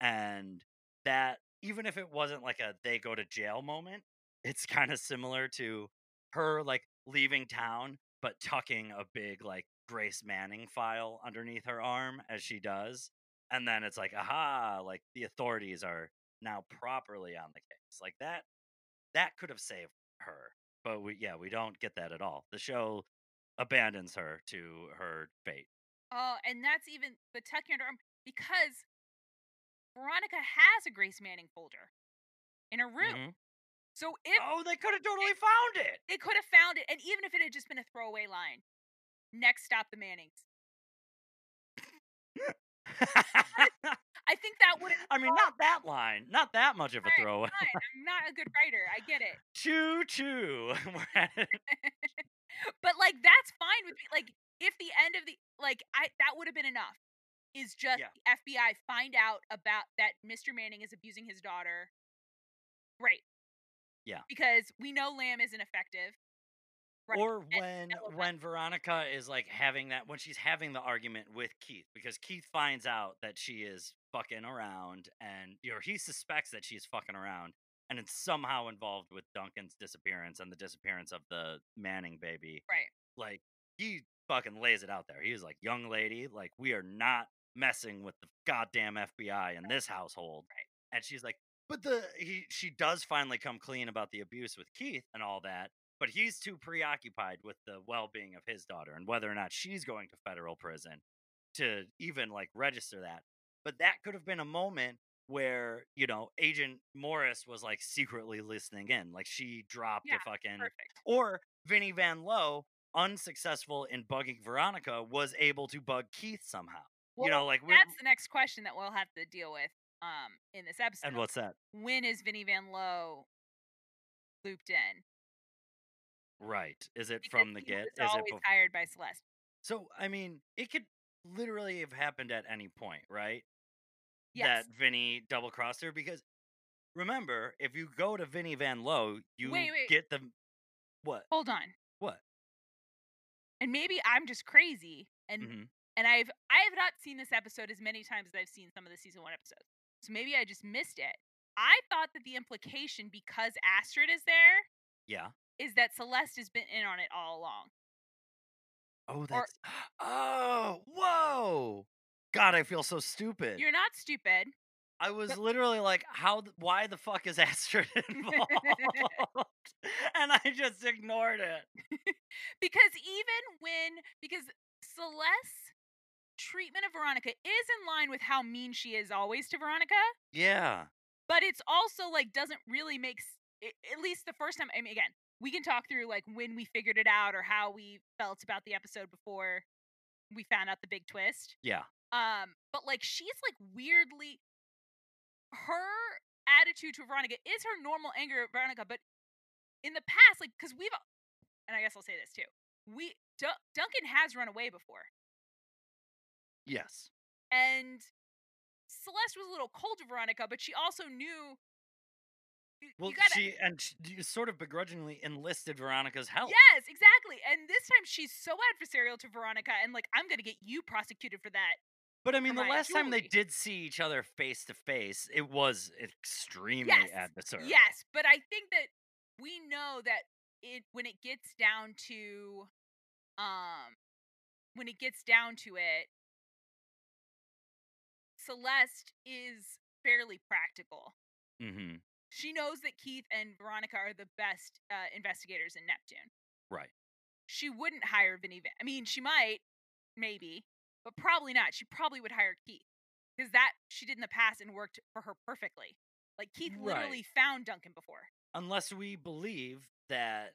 [SPEAKER 1] and that even if it wasn't like a they go to jail moment, it's kind of similar to her like leaving town but tucking a big like Grace Manning file underneath her arm as she does, and then it's like, aha, like the authorities are now properly on the case, like that. That could have saved her, but we yeah we don't get that at all. The show abandons her to her fate.
[SPEAKER 2] Oh, and that's even the tucking under arm because Veronica has a Grace Manning folder in her room.
[SPEAKER 1] Mhm.
[SPEAKER 2] So if
[SPEAKER 1] Oh, they could have totally found it.
[SPEAKER 2] they could have found it, and even if it had just been a throwaway line, next stop the Mannings. *laughs* I think that would.
[SPEAKER 1] I mean, not that line, not that much of a throwaway.
[SPEAKER 2] I'm not a good writer. I get it, *laughs*
[SPEAKER 1] Choo choo. *laughs* We're at it. *laughs*
[SPEAKER 2] but like that's fine with me. Like if the end of the like I that would have been enough. Is just
[SPEAKER 1] Yeah.
[SPEAKER 2] FBI find out about that Mr. Manning is abusing his daughter. Great.
[SPEAKER 1] Yeah.
[SPEAKER 2] Because we know Lamb isn't effective. Right,
[SPEAKER 1] Or when when Veronica is like having that when she's having the argument with Keith because Keith finds out that she is fucking around and you know he suspects that she's fucking around and it's somehow involved with Duncan's disappearance and the disappearance of the Manning baby.
[SPEAKER 2] Right.
[SPEAKER 1] Like he fucking lays it out there. He He's like, "Young lady, like we are not messing with the goddamn FBI in this household."
[SPEAKER 2] Right.
[SPEAKER 1] And she's like, "But the he she does finally come clean about the abuse with Keith and all that." But he's too preoccupied with the well-being of his daughter and whether or not she's going to federal prison to even like register that but that could have been a moment where you know agent morris was like secretly listening in like she dropped
[SPEAKER 2] Yeah,
[SPEAKER 1] a fucking
[SPEAKER 2] Perfect.
[SPEAKER 1] or vinnie van lowe unsuccessful in bugging veronica was able to bug keith somehow you know
[SPEAKER 2] Well,
[SPEAKER 1] like we,
[SPEAKER 2] that's the next question that we'll have to deal with um in this episode.
[SPEAKER 1] and what's that
[SPEAKER 2] when is Vinnie Van Lowe looped in?
[SPEAKER 1] Right is it
[SPEAKER 2] Because
[SPEAKER 1] from the get is it
[SPEAKER 2] always
[SPEAKER 1] bef-
[SPEAKER 2] hired by Celeste.
[SPEAKER 1] so i mean it could literally have happened at any point right
[SPEAKER 2] Yes.
[SPEAKER 1] that Vinnie double crossed her because remember, if you go to Vinnie Van Lowe, you
[SPEAKER 2] Wait, wait.
[SPEAKER 1] get the what?
[SPEAKER 2] Hold on.
[SPEAKER 1] What?
[SPEAKER 2] And maybe I'm just crazy and
[SPEAKER 1] Mhm.
[SPEAKER 2] and I've I have not seen this episode as many times as I've seen some of the season 1 episodes. So maybe I just missed it. I thought that the implication because Astrid is there
[SPEAKER 1] Yeah.
[SPEAKER 2] Is that Celeste has been in on it all along.
[SPEAKER 1] Oh, that's *gasps* oh, whoa! God, I feel so stupid.
[SPEAKER 2] You're not stupid.
[SPEAKER 1] I was
[SPEAKER 2] but-
[SPEAKER 1] literally like, how? Why the fuck is *laughs* Astrid *laughs* involved? *laughs* and I just ignored it.
[SPEAKER 2] because even when because Celeste treatment of Veronica is in line with how mean she is always to Veronica,
[SPEAKER 1] Yeah.
[SPEAKER 2] but it's also like doesn't really make s- at least the first time. I mean, again, we can talk through like when we figured it out or how we felt about the episode before we found out the big twist.
[SPEAKER 1] Yeah.
[SPEAKER 2] Um, but like she's like weirdly her attitude to Veronica is her normal anger at Veronica, but in the past, like because we've and I guess I'll say this too. We Dun- Duncan has run away before.
[SPEAKER 1] Yes.
[SPEAKER 2] And Celeste was a little cold to Veronica, but she also knew
[SPEAKER 1] Well,
[SPEAKER 2] gotta
[SPEAKER 1] she and she sort of begrudgingly enlisted Veronica's help.
[SPEAKER 2] Yes, exactly. And this time she's so adversarial to Veronica and like I'm gonna get you prosecuted for that.
[SPEAKER 1] But I mean, the last time they did see each other face to face, it was extremely
[SPEAKER 2] Yes,
[SPEAKER 1] adversarial.
[SPEAKER 2] Yes, but I think that we know that it when it gets down to um when it gets down to it Celeste is fairly practical.
[SPEAKER 1] Mm-hmm.
[SPEAKER 2] She knows that Keith and Veronica are the best uh, investigators in Neptune.
[SPEAKER 1] Right.
[SPEAKER 2] She wouldn't hire Vinnie. Van- I mean, she might, maybe, but probably not. She probably would hire Keith because that she did in the past and worked for her perfectly. Like Keith
[SPEAKER 1] Right.
[SPEAKER 2] literally found Duncan before.
[SPEAKER 1] Unless we believe that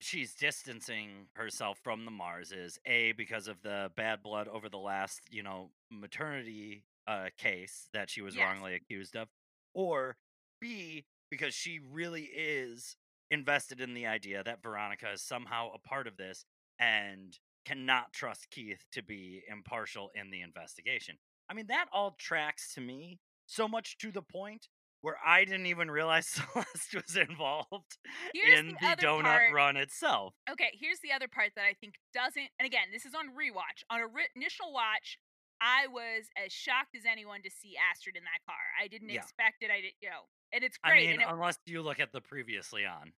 [SPEAKER 1] she's distancing herself from the Marses, a because of the bad blood over the last, you know, maternity uh, case that she was
[SPEAKER 2] Yes.
[SPEAKER 1] wrongly accused of, or b because she really is invested in the idea that Veronica is somehow a part of this and cannot trust Keith to be impartial in the investigation. I mean, that all tracks to me so much to the point where I didn't even realize *laughs* Celeste was involved
[SPEAKER 2] Here's
[SPEAKER 1] in
[SPEAKER 2] the
[SPEAKER 1] the, donut
[SPEAKER 2] part-
[SPEAKER 1] run itself.
[SPEAKER 2] Okay, here's the other part that I think doesn't. And again, this is on rewatch. On a ri- initial watch, I was as shocked as anyone to see Astrid in that car. I didn't
[SPEAKER 1] Yeah.
[SPEAKER 2] expect it. I didn't, you know, and it's
[SPEAKER 1] I mean,
[SPEAKER 2] it,
[SPEAKER 1] unless you look at the previously on.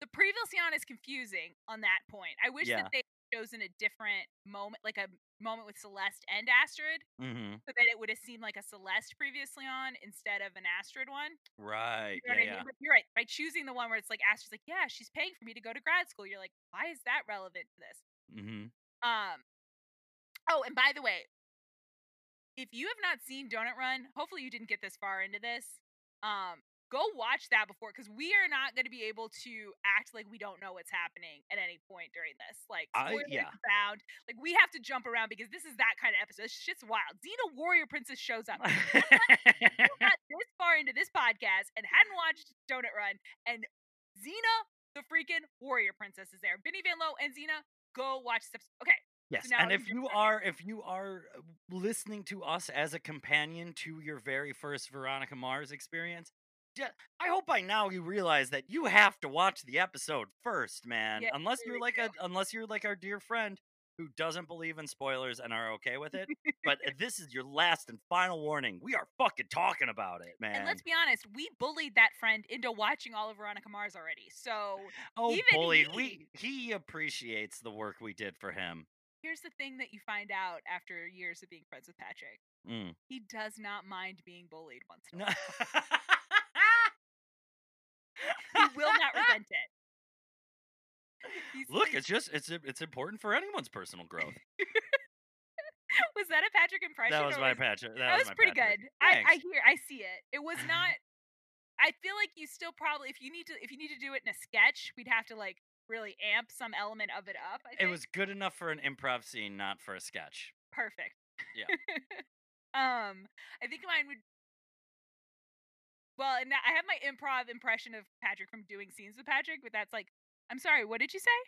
[SPEAKER 2] the previously on is confusing on that point. I wish
[SPEAKER 1] Yeah.
[SPEAKER 2] that they had chosen a different moment, like a moment with Celeste and Astrid,
[SPEAKER 1] Mm-hmm.
[SPEAKER 2] so that it would have seemed like a Celeste previously on instead of an Astrid one.
[SPEAKER 1] Right.
[SPEAKER 2] You know what I
[SPEAKER 1] Yeah.
[SPEAKER 2] mean? But you're right. By choosing the one where it's like Astrid's like, yeah, she's paying for me to go to grad school. You're like, why is that relevant to this?
[SPEAKER 1] Mm-hmm.
[SPEAKER 2] Um. Oh, and by the way, if you have not seen Donut Run, hopefully you didn't get this far into this. Um, go watch that before because we are not going to be able to act like we don't know what's happening at any point during this. Like, spoilers
[SPEAKER 1] yeah.
[SPEAKER 2] abound. Like, we have to jump around because this is that kind of episode. This shit's wild. Xena Warrior Princess shows up. *laughs* got this far into this podcast and hadn't watched Donut Run, and Xena, the freaking Warrior Princess, is there. Vinnie Van Lowe and Xena, go watch this episode. Okay.
[SPEAKER 1] Yes,
[SPEAKER 2] now
[SPEAKER 1] and if you are if you are uh, listening to us as a companion to your very first Veronica Mars experience, I hope by now you realize that you have to watch the episode first, man.
[SPEAKER 2] Yeah,
[SPEAKER 1] unless you're like a unless you're like our dear friend who doesn't believe in spoilers and are okay with it. but *laughs* this is your last and final warning. We are fucking talking about it, man.
[SPEAKER 2] And let's be honest, we bullied that friend into watching all of Veronica Mars already. So
[SPEAKER 1] oh,
[SPEAKER 2] even
[SPEAKER 1] bully,
[SPEAKER 2] he-
[SPEAKER 1] we he appreciates the work we did for him.
[SPEAKER 2] Here's the thing that you find out after years of being friends with Patrick.
[SPEAKER 1] Mm.
[SPEAKER 2] He does not mind being bullied once in a while. *laughs* He will not resent it. He's
[SPEAKER 1] Look,
[SPEAKER 2] like-
[SPEAKER 1] it's just it's it's important for anyone's personal growth. *laughs*
[SPEAKER 2] was that a Patrick impression?
[SPEAKER 1] that was my Patrick. That,
[SPEAKER 2] That, was,
[SPEAKER 1] my
[SPEAKER 2] pretty
[SPEAKER 1] Patrick.
[SPEAKER 2] good. I, I hear, I see it. It was *laughs* not. I feel like you still probably, if you need to, if you need to do it in a sketch, we'd have to like really amp some element of it up. I
[SPEAKER 1] It was good enough for an improv scene, not for a sketch.
[SPEAKER 2] perfect.
[SPEAKER 1] Yeah. *laughs*
[SPEAKER 2] um, I think mine would. Well, and I have my improv impression of Patrick from doing scenes with Patrick, but that's like, I'm sorry, what did you say?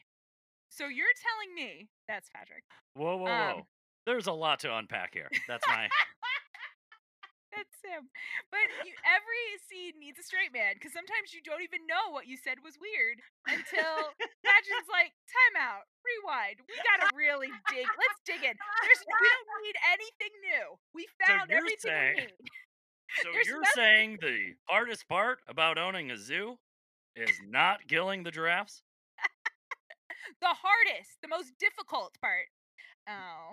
[SPEAKER 2] So you're telling me that's Patrick.
[SPEAKER 1] Whoa, whoa,
[SPEAKER 2] Um,
[SPEAKER 1] whoa! There's a lot to unpack here. That's my. *laughs*
[SPEAKER 2] That's him. But you, every scene needs a straight man because sometimes you don't even know what you said was weird until Patrick's like, time out, rewind. We gotta really dig. Let's dig in. There's, we don't *laughs* need anything new. We found
[SPEAKER 1] you're
[SPEAKER 2] everything
[SPEAKER 1] saying-
[SPEAKER 2] we need.
[SPEAKER 1] so
[SPEAKER 2] There's
[SPEAKER 1] you're
[SPEAKER 2] nothing-
[SPEAKER 1] saying the hardest part about owning a zoo is not killing the giraffes? *laughs*
[SPEAKER 2] The hardest, the most difficult part. Oh.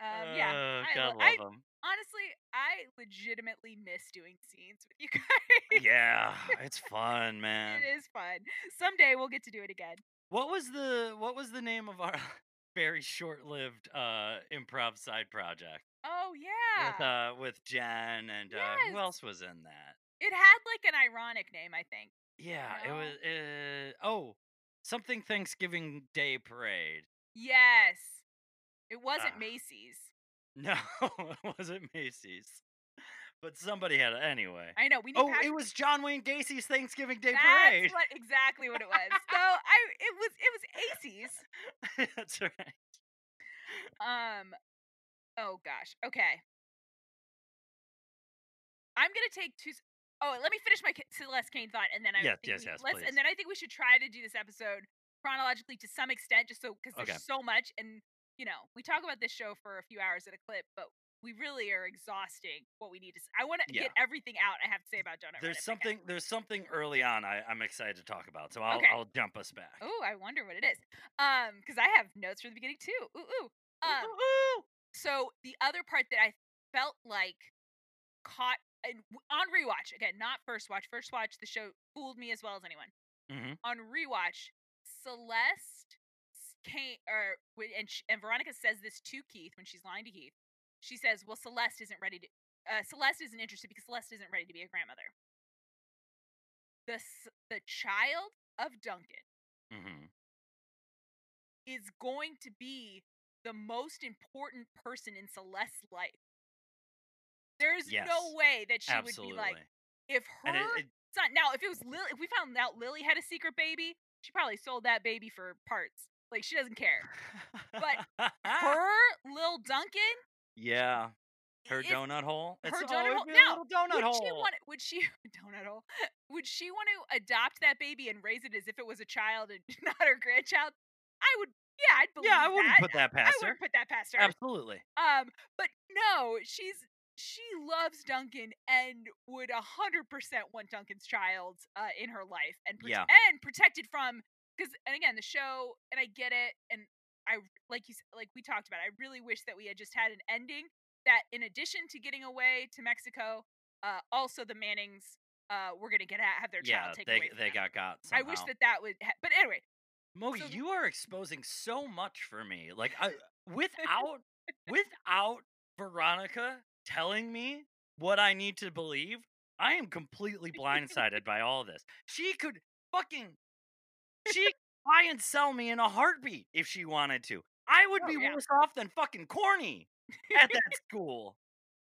[SPEAKER 2] Um, yeah.
[SPEAKER 1] Uh,
[SPEAKER 2] I
[SPEAKER 1] God
[SPEAKER 2] lo- I-
[SPEAKER 1] love 'em.
[SPEAKER 2] Honestly, I legitimately miss doing scenes with you *laughs* guys.
[SPEAKER 1] Yeah, it's fun, man.
[SPEAKER 2] It is fun. Someday we'll get to do it again.
[SPEAKER 1] What was the what was the name of our *laughs* very short-lived uh improv side project
[SPEAKER 2] Oh
[SPEAKER 1] with
[SPEAKER 2] yeah.
[SPEAKER 1] uh with Jen and uh who else was in that?
[SPEAKER 2] It had like an ironic name, I think.
[SPEAKER 1] Yeah,
[SPEAKER 2] You
[SPEAKER 1] it was uh oh, something Thanksgiving Day parade.
[SPEAKER 2] Yes. It wasn't
[SPEAKER 1] Ugh.
[SPEAKER 2] Macy's.
[SPEAKER 1] No, *laughs* it wasn't Macy's. But somebody had it anyway.
[SPEAKER 2] I know we need
[SPEAKER 1] Oh,
[SPEAKER 2] Patrick.
[SPEAKER 1] it was John Wayne Gacy's Thanksgiving Day
[SPEAKER 2] That's
[SPEAKER 1] parade.
[SPEAKER 2] what exactly what it was. *laughs* So I it was it was AC's. *laughs*
[SPEAKER 1] That's right.
[SPEAKER 2] Um oh gosh. Okay. I'm gonna take two. Oh, let me finish my Celeste Kane thought, and then I
[SPEAKER 1] Yes,
[SPEAKER 2] think
[SPEAKER 1] yes,
[SPEAKER 2] we,
[SPEAKER 1] yes,
[SPEAKER 2] let's
[SPEAKER 1] please.
[SPEAKER 2] and then I think we should try to do this episode chronologically to some extent, just so because there's so much, and you know we talk about this show for a few hours at a clip, but we really are exhausting what we need to. I want to
[SPEAKER 1] Yeah.
[SPEAKER 2] get everything out I have to say about Donut.
[SPEAKER 1] There's something there's something early on I, I'm excited to talk about, so I'll
[SPEAKER 2] Okay.
[SPEAKER 1] I'll jump us back.
[SPEAKER 2] Oh, I wonder what it is. Um, because I have notes from the beginning too. Ooh, ooh. Um,
[SPEAKER 1] Woo-hoo!
[SPEAKER 2] So the other part that I felt like caught and on rewatch again, not first watch. First watch, the show fooled me as well as anyone.
[SPEAKER 1] Mhm.
[SPEAKER 2] On rewatch, Celeste came or and sh- and Veronica says this to Keith when she's lying to Keith. She says, "Well, Celeste isn't ready to. Uh, Celeste isn't interested because Celeste isn't ready to be a grandmother." The the child of Duncan
[SPEAKER 1] Mhm.
[SPEAKER 2] is going to be the most important person in Celeste's life. There's
[SPEAKER 1] Yes.
[SPEAKER 2] no way that she
[SPEAKER 1] Absolutely.
[SPEAKER 2] would be like if her
[SPEAKER 1] it, it
[SPEAKER 2] son. Now, if it was Lily, if we found out Lily had a secret baby, she probably sold that baby for parts. Like she doesn't care. But *laughs* Her little Duncan,
[SPEAKER 1] yeah, her donut hole.
[SPEAKER 2] her
[SPEAKER 1] It's
[SPEAKER 2] donut hole. Now,
[SPEAKER 1] donut
[SPEAKER 2] would
[SPEAKER 1] hole.
[SPEAKER 2] she want? Would she *laughs* donut hole? Would she want to adopt that baby and raise it as if it was a child and *laughs* not her grandchild? I would. Yeah, I'd believe
[SPEAKER 1] yeah, I wouldn't
[SPEAKER 2] that.
[SPEAKER 1] put that
[SPEAKER 2] I
[SPEAKER 1] past her.
[SPEAKER 2] wouldn't put that past her.
[SPEAKER 1] Absolutely.
[SPEAKER 2] Um, but no, she's she loves Duncan and would a hundred percent want Duncan's child uh, in her life and prote-
[SPEAKER 1] Yeah.
[SPEAKER 2] and protected from because and again the show and I get it and I like you like we talked about I really wish that we had just had an ending that in addition to getting away to Mexico, uh, also the Mannings uh were gonna get at, have their
[SPEAKER 1] Yeah,
[SPEAKER 2] child taken
[SPEAKER 1] they
[SPEAKER 2] away
[SPEAKER 1] they
[SPEAKER 2] them.
[SPEAKER 1] got got.
[SPEAKER 2] I wish that that would. Ha- but anyway,
[SPEAKER 1] Mo,
[SPEAKER 2] So-
[SPEAKER 1] you are exposing so much for me. Like I *laughs* without without Veronica telling me what I need to believe, I am completely *laughs* blindsided by all this. She could fucking she could buy and sell me in a heartbeat if she wanted to. I would
[SPEAKER 2] Oh,
[SPEAKER 1] be
[SPEAKER 2] yeah.
[SPEAKER 1] worse off than fucking corny at that school.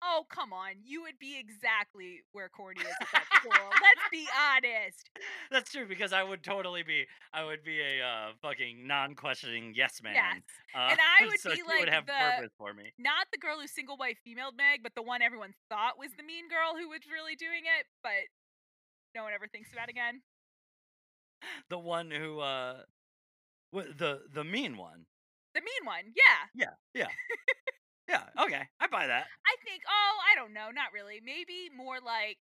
[SPEAKER 2] Oh, come on. You would be exactly where Corny is at that school. Let's be honest.
[SPEAKER 1] That's true because I would totally be I would be a uh, fucking non-questioning yes man.
[SPEAKER 2] Yes.
[SPEAKER 1] Uh,
[SPEAKER 2] And I *laughs* would
[SPEAKER 1] so
[SPEAKER 2] be like
[SPEAKER 1] would have
[SPEAKER 2] the-
[SPEAKER 1] purpose for me.
[SPEAKER 2] Not the girl who single white female Meg, but the one everyone thought was the mean girl who was really doing it, but no one ever thinks about again.
[SPEAKER 1] The one who uh the the mean one
[SPEAKER 2] The mean one, yeah.
[SPEAKER 1] yeah Yeah. *laughs* yeah, okay i buy that
[SPEAKER 2] I think, oh, I don't know, not really. Maybe more like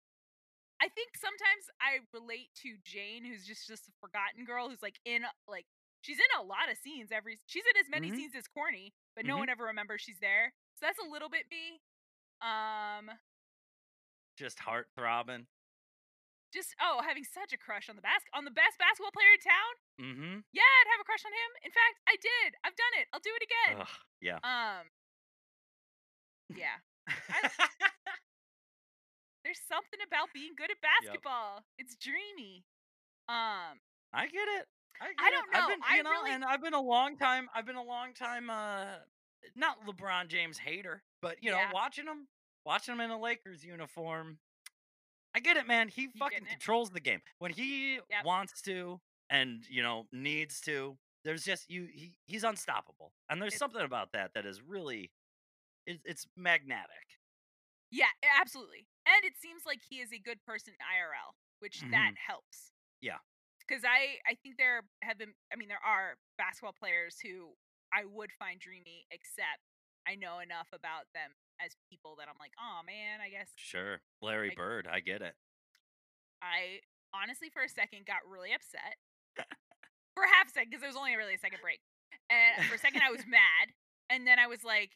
[SPEAKER 2] I think sometimes I relate to Jane, who's just just a forgotten girl who's like in like she's in a lot of scenes every she's in as many
[SPEAKER 1] Mhm.
[SPEAKER 2] scenes as Corny, but no
[SPEAKER 1] Mhm.
[SPEAKER 2] one ever remembers she's there. So that's a little bit me. Um
[SPEAKER 1] just heart throbbing
[SPEAKER 2] just oh, having such a crush on the bas- on the best basketball player in town.
[SPEAKER 1] mm-hmm
[SPEAKER 2] Yeah, I'd have a crush on him. In fact, I did. I've done it. I'll do it again.
[SPEAKER 1] Ugh, yeah
[SPEAKER 2] Um Yeah. *laughs* There's something about being good at basketball. It's dreamy. Um
[SPEAKER 1] i get it i, get
[SPEAKER 2] I don't
[SPEAKER 1] it. I've
[SPEAKER 2] know,
[SPEAKER 1] been,
[SPEAKER 2] I
[SPEAKER 1] you know
[SPEAKER 2] really-
[SPEAKER 1] and i've been a long time i've been a long time uh not lebron james hater but you know
[SPEAKER 2] Yeah.
[SPEAKER 1] watching him watching him in a lakers uniform i get it man he fucking controls the game when he
[SPEAKER 2] Yep.
[SPEAKER 1] wants to and you know needs to there's just you he, he's unstoppable and there's
[SPEAKER 2] It's-
[SPEAKER 1] something about that that is really it, it's magnetic
[SPEAKER 2] Yeah, absolutely. And it seems like he is a good person IRL, which that helps.
[SPEAKER 1] Mm-hmm. Yeah.
[SPEAKER 2] Because I I think there have been I mean there are basketball players who I would find dreamy, except I know enough about them as people that I'm like, oh man, I guess
[SPEAKER 1] sure larry
[SPEAKER 2] Like-
[SPEAKER 1] bird i get it
[SPEAKER 2] I honestly for a second got really upset. for half a second, because there was only really a second break. And for a second I was *laughs* mad. And then I was like,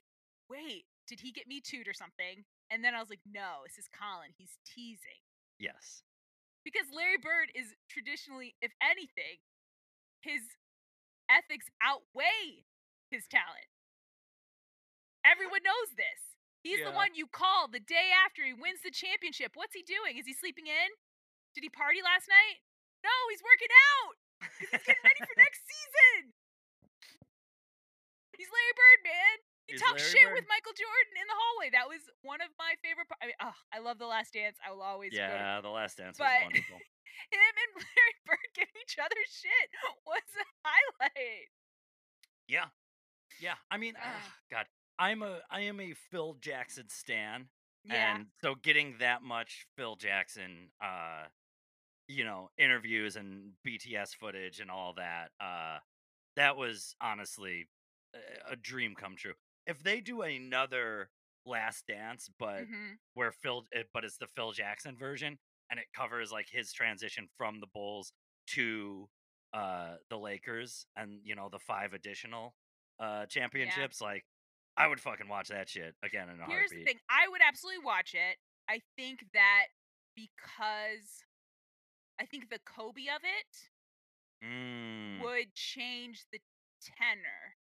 [SPEAKER 2] wait, did he get me tooed or something? And then I was like, no, this is Colin. He's teasing.
[SPEAKER 1] yes
[SPEAKER 2] Because Larry Bird is traditionally, if anything, his ethics outweigh his talent. Everyone knows this. He's the one you call the day after he wins the championship. What's he doing? Is he sleeping in? Did he party last night? No, he's working out. He's getting ready for next season. He's Larry Bird, man. He
[SPEAKER 1] He's
[SPEAKER 2] talks
[SPEAKER 1] Larry
[SPEAKER 2] shit
[SPEAKER 1] Bird.
[SPEAKER 2] with Michael Jordan in the hallway. That was one of my favorite. par- I mean, ugh, I love The Last Dance. I will always go
[SPEAKER 1] yeah, the last dance was
[SPEAKER 2] But- *laughs*
[SPEAKER 1] wonderful.
[SPEAKER 2] him and *laughs* Larry Bird giving each other shit was a highlight.
[SPEAKER 1] Yeah, yeah. I mean,
[SPEAKER 2] ah,
[SPEAKER 1] God, I'm a I am a Phil Jackson stan,
[SPEAKER 2] Yeah.
[SPEAKER 1] and so getting that much Phil Jackson, uh, you know, interviews and BTS footage and all that, uh, that was honestly a, a dream come true. If they do another Last Dance, but
[SPEAKER 2] hmm
[SPEAKER 1] where Phil, but it's the Phil Jackson version, and it covers like his transition from the Bulls to uh the Lakers, and you know the five additional uh championships. Like, I would fucking watch that shit again in a
[SPEAKER 2] Here's the thing. I would absolutely watch it. I think that because I think the Kobe of it
[SPEAKER 1] Mm,
[SPEAKER 2] would change the tenor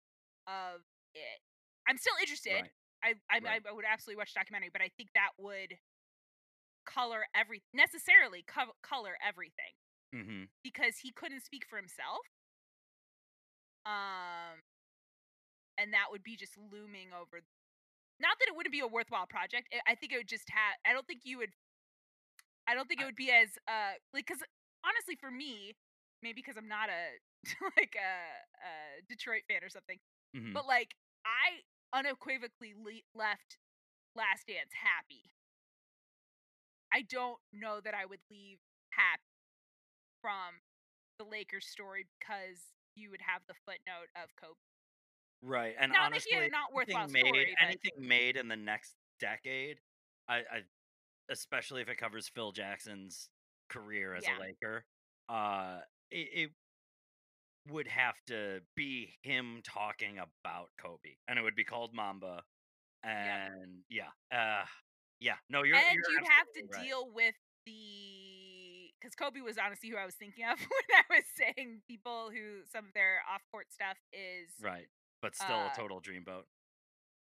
[SPEAKER 2] of it. I'm still interested.
[SPEAKER 1] right.
[SPEAKER 2] I I,
[SPEAKER 1] Right.
[SPEAKER 2] I would absolutely watch the documentary, but I think that would color every necessarily co- color everything
[SPEAKER 1] Mm-hmm.
[SPEAKER 2] because he couldn't speak for himself. Um, and that would be just looming over. Not that it wouldn't be a worthwhile project. I- think it would just have. I don't think you would. I don't think it would be as uh like because honestly for me, maybe because I'm not a *laughs* like a, a Detroit fan or something,
[SPEAKER 1] Mm-hmm.
[SPEAKER 2] but like I unequivocally le- left Last Dance happy. I don't know that I would leave happy from the Lakers story because you would have the footnote of Kobe.
[SPEAKER 1] Right. And
[SPEAKER 2] Not
[SPEAKER 1] honestly,
[SPEAKER 2] a not worthwhile
[SPEAKER 1] anything made,
[SPEAKER 2] story, but-
[SPEAKER 1] anything made in the next decade, I, I especially if it covers Phil Jackson's career as
[SPEAKER 2] Yeah.
[SPEAKER 1] a Laker, uh, it, it would have to be him talking about Kobe, and it would be called Mamba, and yeah, uh, yeah. No, you're
[SPEAKER 2] and
[SPEAKER 1] you're
[SPEAKER 2] you'd have to
[SPEAKER 1] right.
[SPEAKER 2] deal with the because Kobe was honestly who I was thinking of *laughs* when I was saying people who some of their off court stuff is
[SPEAKER 1] right, but still
[SPEAKER 2] uh,
[SPEAKER 1] a total dreamboat.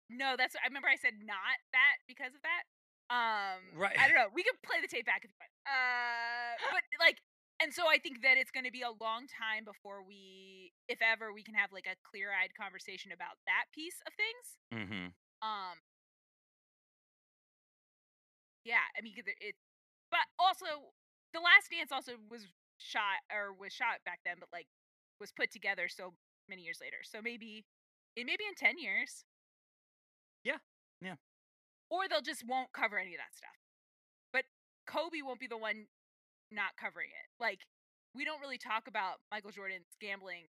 [SPEAKER 2] no. That's I remember I said not that because of that. Um,
[SPEAKER 1] Right.
[SPEAKER 2] I don't know. *laughs* We can play the tape back if you want. Uh, but like, and so I think that it's going to be a long time before we, if ever, we can have like a clear eyed conversation about that piece of things.
[SPEAKER 1] Mm-hmm.
[SPEAKER 2] Um, yeah, I mean, it, but also the Last Dance also was shot or was shot back then, but like was put together so many years later. So maybe, it maybe in ten years.
[SPEAKER 1] Yeah, yeah.
[SPEAKER 2] Or they'll just won't cover any of that stuff. But Kobe won't be the one not covering it. Like we don't really talk about Michael Jordan's gambling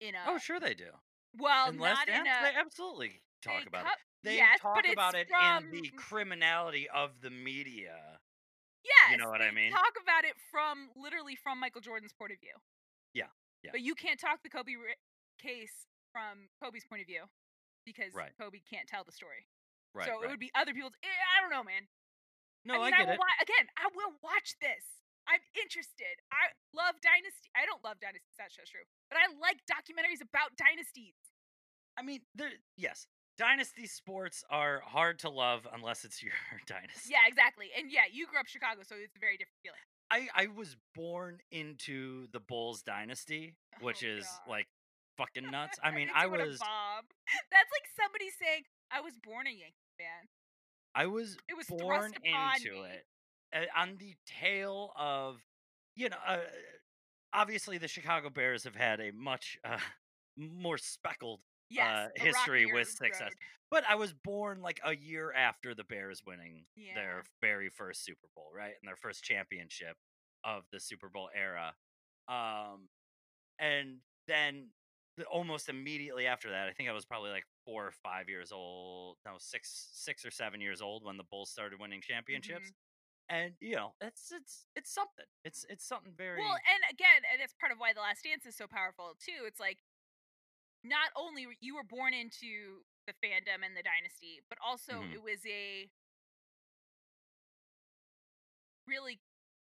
[SPEAKER 2] in oh, a
[SPEAKER 1] oh, sure they do.
[SPEAKER 2] well,
[SPEAKER 1] in Last
[SPEAKER 2] not in a
[SPEAKER 1] they absolutely talk about
[SPEAKER 2] co-
[SPEAKER 1] it. They
[SPEAKER 2] yes,
[SPEAKER 1] talk about it
[SPEAKER 2] from,
[SPEAKER 1] in the criminality of the media.
[SPEAKER 2] Yes, You
[SPEAKER 1] know what I
[SPEAKER 2] they
[SPEAKER 1] mean?
[SPEAKER 2] Talk about it from literally from Michael Jordan's point of view.
[SPEAKER 1] Yeah, yeah.
[SPEAKER 2] But you can't talk the Kobe case from Kobe's point of view because
[SPEAKER 1] Right.
[SPEAKER 2] Kobe can't tell the story.
[SPEAKER 1] Right.
[SPEAKER 2] so
[SPEAKER 1] right.
[SPEAKER 2] it would be other people's. eh, I don't know, man.
[SPEAKER 1] no,
[SPEAKER 2] I
[SPEAKER 1] I,
[SPEAKER 2] mean,
[SPEAKER 1] get
[SPEAKER 2] will
[SPEAKER 1] it.
[SPEAKER 2] wa- again. I will watch this. I'm interested. I love Dynasty. I don't love Dynasty. That's just true. But I like documentaries about dynasties.
[SPEAKER 1] I mean, there. Yes, dynasty sports are hard to love unless it's your *laughs* dynasty.
[SPEAKER 2] Yeah, exactly. And yeah, you grew up Chicago, so it's a very different feeling.
[SPEAKER 1] I I was born into the Bulls dynasty, which
[SPEAKER 2] Oh,
[SPEAKER 1] is
[SPEAKER 2] God.
[SPEAKER 1] like fucking nuts. I mean, *laughs* I
[SPEAKER 2] too, what a
[SPEAKER 1] was
[SPEAKER 2] bomb. *laughs* That's like somebody saying I was born a Yankee fan.
[SPEAKER 1] I was
[SPEAKER 2] It was
[SPEAKER 1] born into
[SPEAKER 2] me.
[SPEAKER 1] it uh, on the tail of you know uh, obviously the chicago bears have had a much uh, *laughs* more speckled
[SPEAKER 2] Yes,
[SPEAKER 1] uh, history with success
[SPEAKER 2] road.
[SPEAKER 1] but i was born like a year after the bears winning
[SPEAKER 2] Yeah.
[SPEAKER 1] their very first super bowl right and their first championship of the super bowl era um and then the, almost immediately after that i think i was probably like four or five years old no six six or seven years old when the bulls started winning championships
[SPEAKER 2] Mm-hmm.
[SPEAKER 1] and you know it's it's it's something it's it's something very
[SPEAKER 2] Well, and again, and that's part of why The Last Dance is so powerful too. It's like not only you were born into the fandom and the dynasty, but also
[SPEAKER 1] Mhm.
[SPEAKER 2] it was a really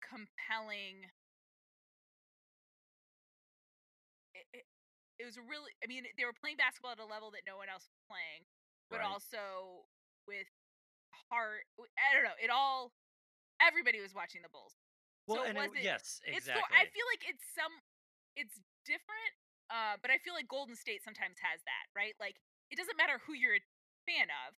[SPEAKER 2] compelling. It, was really. I mean, they were playing basketball at a level that no one else was playing, but
[SPEAKER 1] Right.
[SPEAKER 2] also with heart. I don't know. It all. Everybody was watching the Bulls.
[SPEAKER 1] Well,
[SPEAKER 2] so it
[SPEAKER 1] and it,
[SPEAKER 2] wasn't.
[SPEAKER 1] yes,
[SPEAKER 2] It's
[SPEAKER 1] exactly.
[SPEAKER 2] so, I feel like it's some. It's different, uh, but I feel like Golden State sometimes has that, right? Like it doesn't matter who you're a fan of,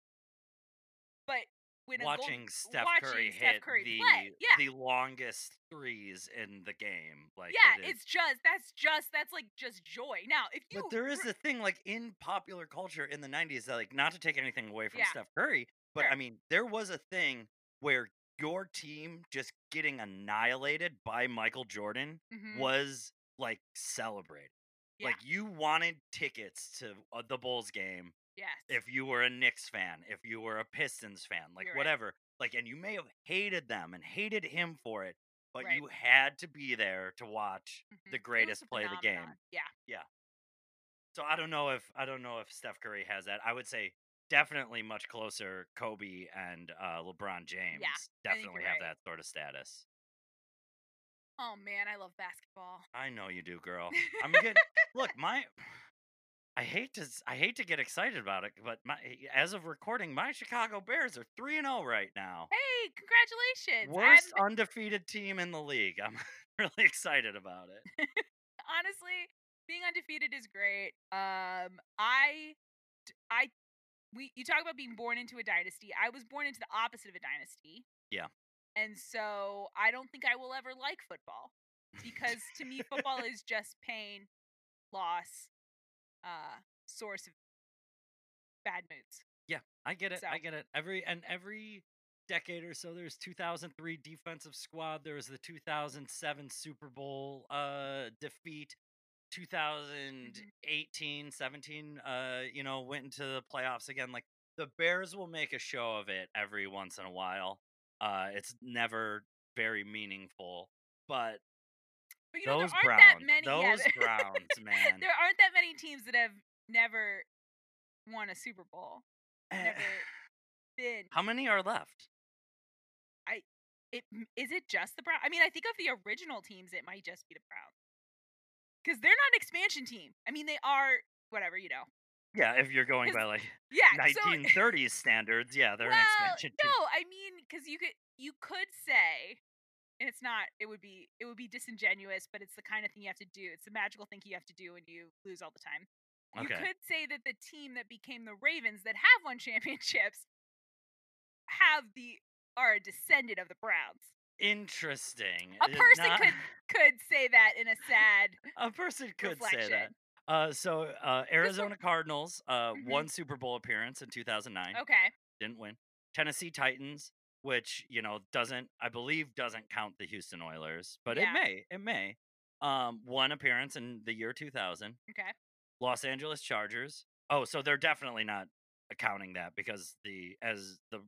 [SPEAKER 2] but when a Gold-
[SPEAKER 1] watching Steph
[SPEAKER 2] watching
[SPEAKER 1] Curry
[SPEAKER 2] Steph
[SPEAKER 1] hit
[SPEAKER 2] Curry
[SPEAKER 1] the
[SPEAKER 2] yeah.
[SPEAKER 1] the longest threes in the game. Like
[SPEAKER 2] yeah,
[SPEAKER 1] it is-
[SPEAKER 2] it's just that's just that's like just joy. Now, if you
[SPEAKER 1] But there is a thing like in popular culture in the '90s that like not to take anything away from
[SPEAKER 2] Yeah.
[SPEAKER 1] Steph Curry, but I mean there was a thing where your team just getting annihilated by Michael Jordan
[SPEAKER 2] Mhm,
[SPEAKER 1] was like celebrated.
[SPEAKER 2] Yeah.
[SPEAKER 1] Like you wanted tickets to uh, the Bulls game
[SPEAKER 2] yes,
[SPEAKER 1] if you were a Knicks fan, if you were a Pistons fan, like
[SPEAKER 2] You're right.
[SPEAKER 1] whatever. Like and you may have hated them and hated him for it, but
[SPEAKER 2] Right.
[SPEAKER 1] you had to be there to watch
[SPEAKER 2] mhm.
[SPEAKER 1] the greatest play of the game.
[SPEAKER 2] Yeah. Yeah,
[SPEAKER 1] So I don't know if I don't know if Steph Curry has that. I would say definitely much closer Kobe and uh, LeBron James.
[SPEAKER 2] Think
[SPEAKER 1] definitely have
[SPEAKER 2] right.
[SPEAKER 1] that sort of status.
[SPEAKER 2] Oh man, I love basketball.
[SPEAKER 1] I know you do, girl. I'm getting look *laughs* my. I hate to I hate to get excited about it, but my as of recording, my Chicago Bears are three and zero right now.
[SPEAKER 2] Hey, congratulations!
[SPEAKER 1] Worst
[SPEAKER 2] I'm-
[SPEAKER 1] undefeated team in the league. I'm *laughs* really excited about it. *laughs*
[SPEAKER 2] honestly, being undefeated is great. Um, I, I, we, you talk about being born into a dynasty. I was born into the opposite of a dynasty.
[SPEAKER 1] Yeah.
[SPEAKER 2] And so I don't think I will ever like football because to me, football is just pain, loss, uh, source of bad moods.
[SPEAKER 1] Yeah, I get it. I get it. Every and every decade or so, there's 2003 defensive squad. There was the 2007 Super Bowl uh, defeat. 2018, 17, uh, you know, went into the playoffs again. Like the Bears will make a show of it every once in a while. Uh, it's never very meaningful, but
[SPEAKER 2] But you know,
[SPEAKER 1] those
[SPEAKER 2] there aren't
[SPEAKER 1] Browns,
[SPEAKER 2] that many.
[SPEAKER 1] those *laughs*
[SPEAKER 2] yeah,
[SPEAKER 1] Browns, man.
[SPEAKER 2] there aren't that many teams that have never won a Super Bowl.
[SPEAKER 1] Eh,
[SPEAKER 2] Never been.
[SPEAKER 1] How many are left?
[SPEAKER 2] it m- is it just the Browns? I mean, I think of the original teams, it might just be the Browns because they're not an expansion team. I mean, they are whatever you know.
[SPEAKER 1] Yeah, if you're going by like
[SPEAKER 2] Yeah, so
[SPEAKER 1] 1930s standards, yeah, they're an
[SPEAKER 2] well,
[SPEAKER 1] expansion
[SPEAKER 2] no,
[SPEAKER 1] team.
[SPEAKER 2] I mean, because you could you could say, and it's not. It would be it would be disingenuous, but it's the kind of thing you have to do. It's the magical thing you have to do when you lose all the time. You could say that the team that became the Ravens that have won championships have the are a descendant of the Browns.
[SPEAKER 1] Interesting.
[SPEAKER 2] A
[SPEAKER 1] Uh,
[SPEAKER 2] person
[SPEAKER 1] not-
[SPEAKER 2] could could say that in a sad *laughs*
[SPEAKER 1] a person could say that. Uh, so uh, Arizona Cardinals uh,
[SPEAKER 2] Mhm.
[SPEAKER 1] won Super Bowl appearance in 2009.
[SPEAKER 2] Okay.
[SPEAKER 1] Didn't win. Tennessee Titans, which you know doesn't, I believe, doesn't count the Houston Oilers, but
[SPEAKER 2] Yeah.
[SPEAKER 1] it may. It may. Um, one appearance in the year 2000.
[SPEAKER 2] Okay.
[SPEAKER 1] Los Angeles Chargers. Oh, so they're definitely not accounting that because the as the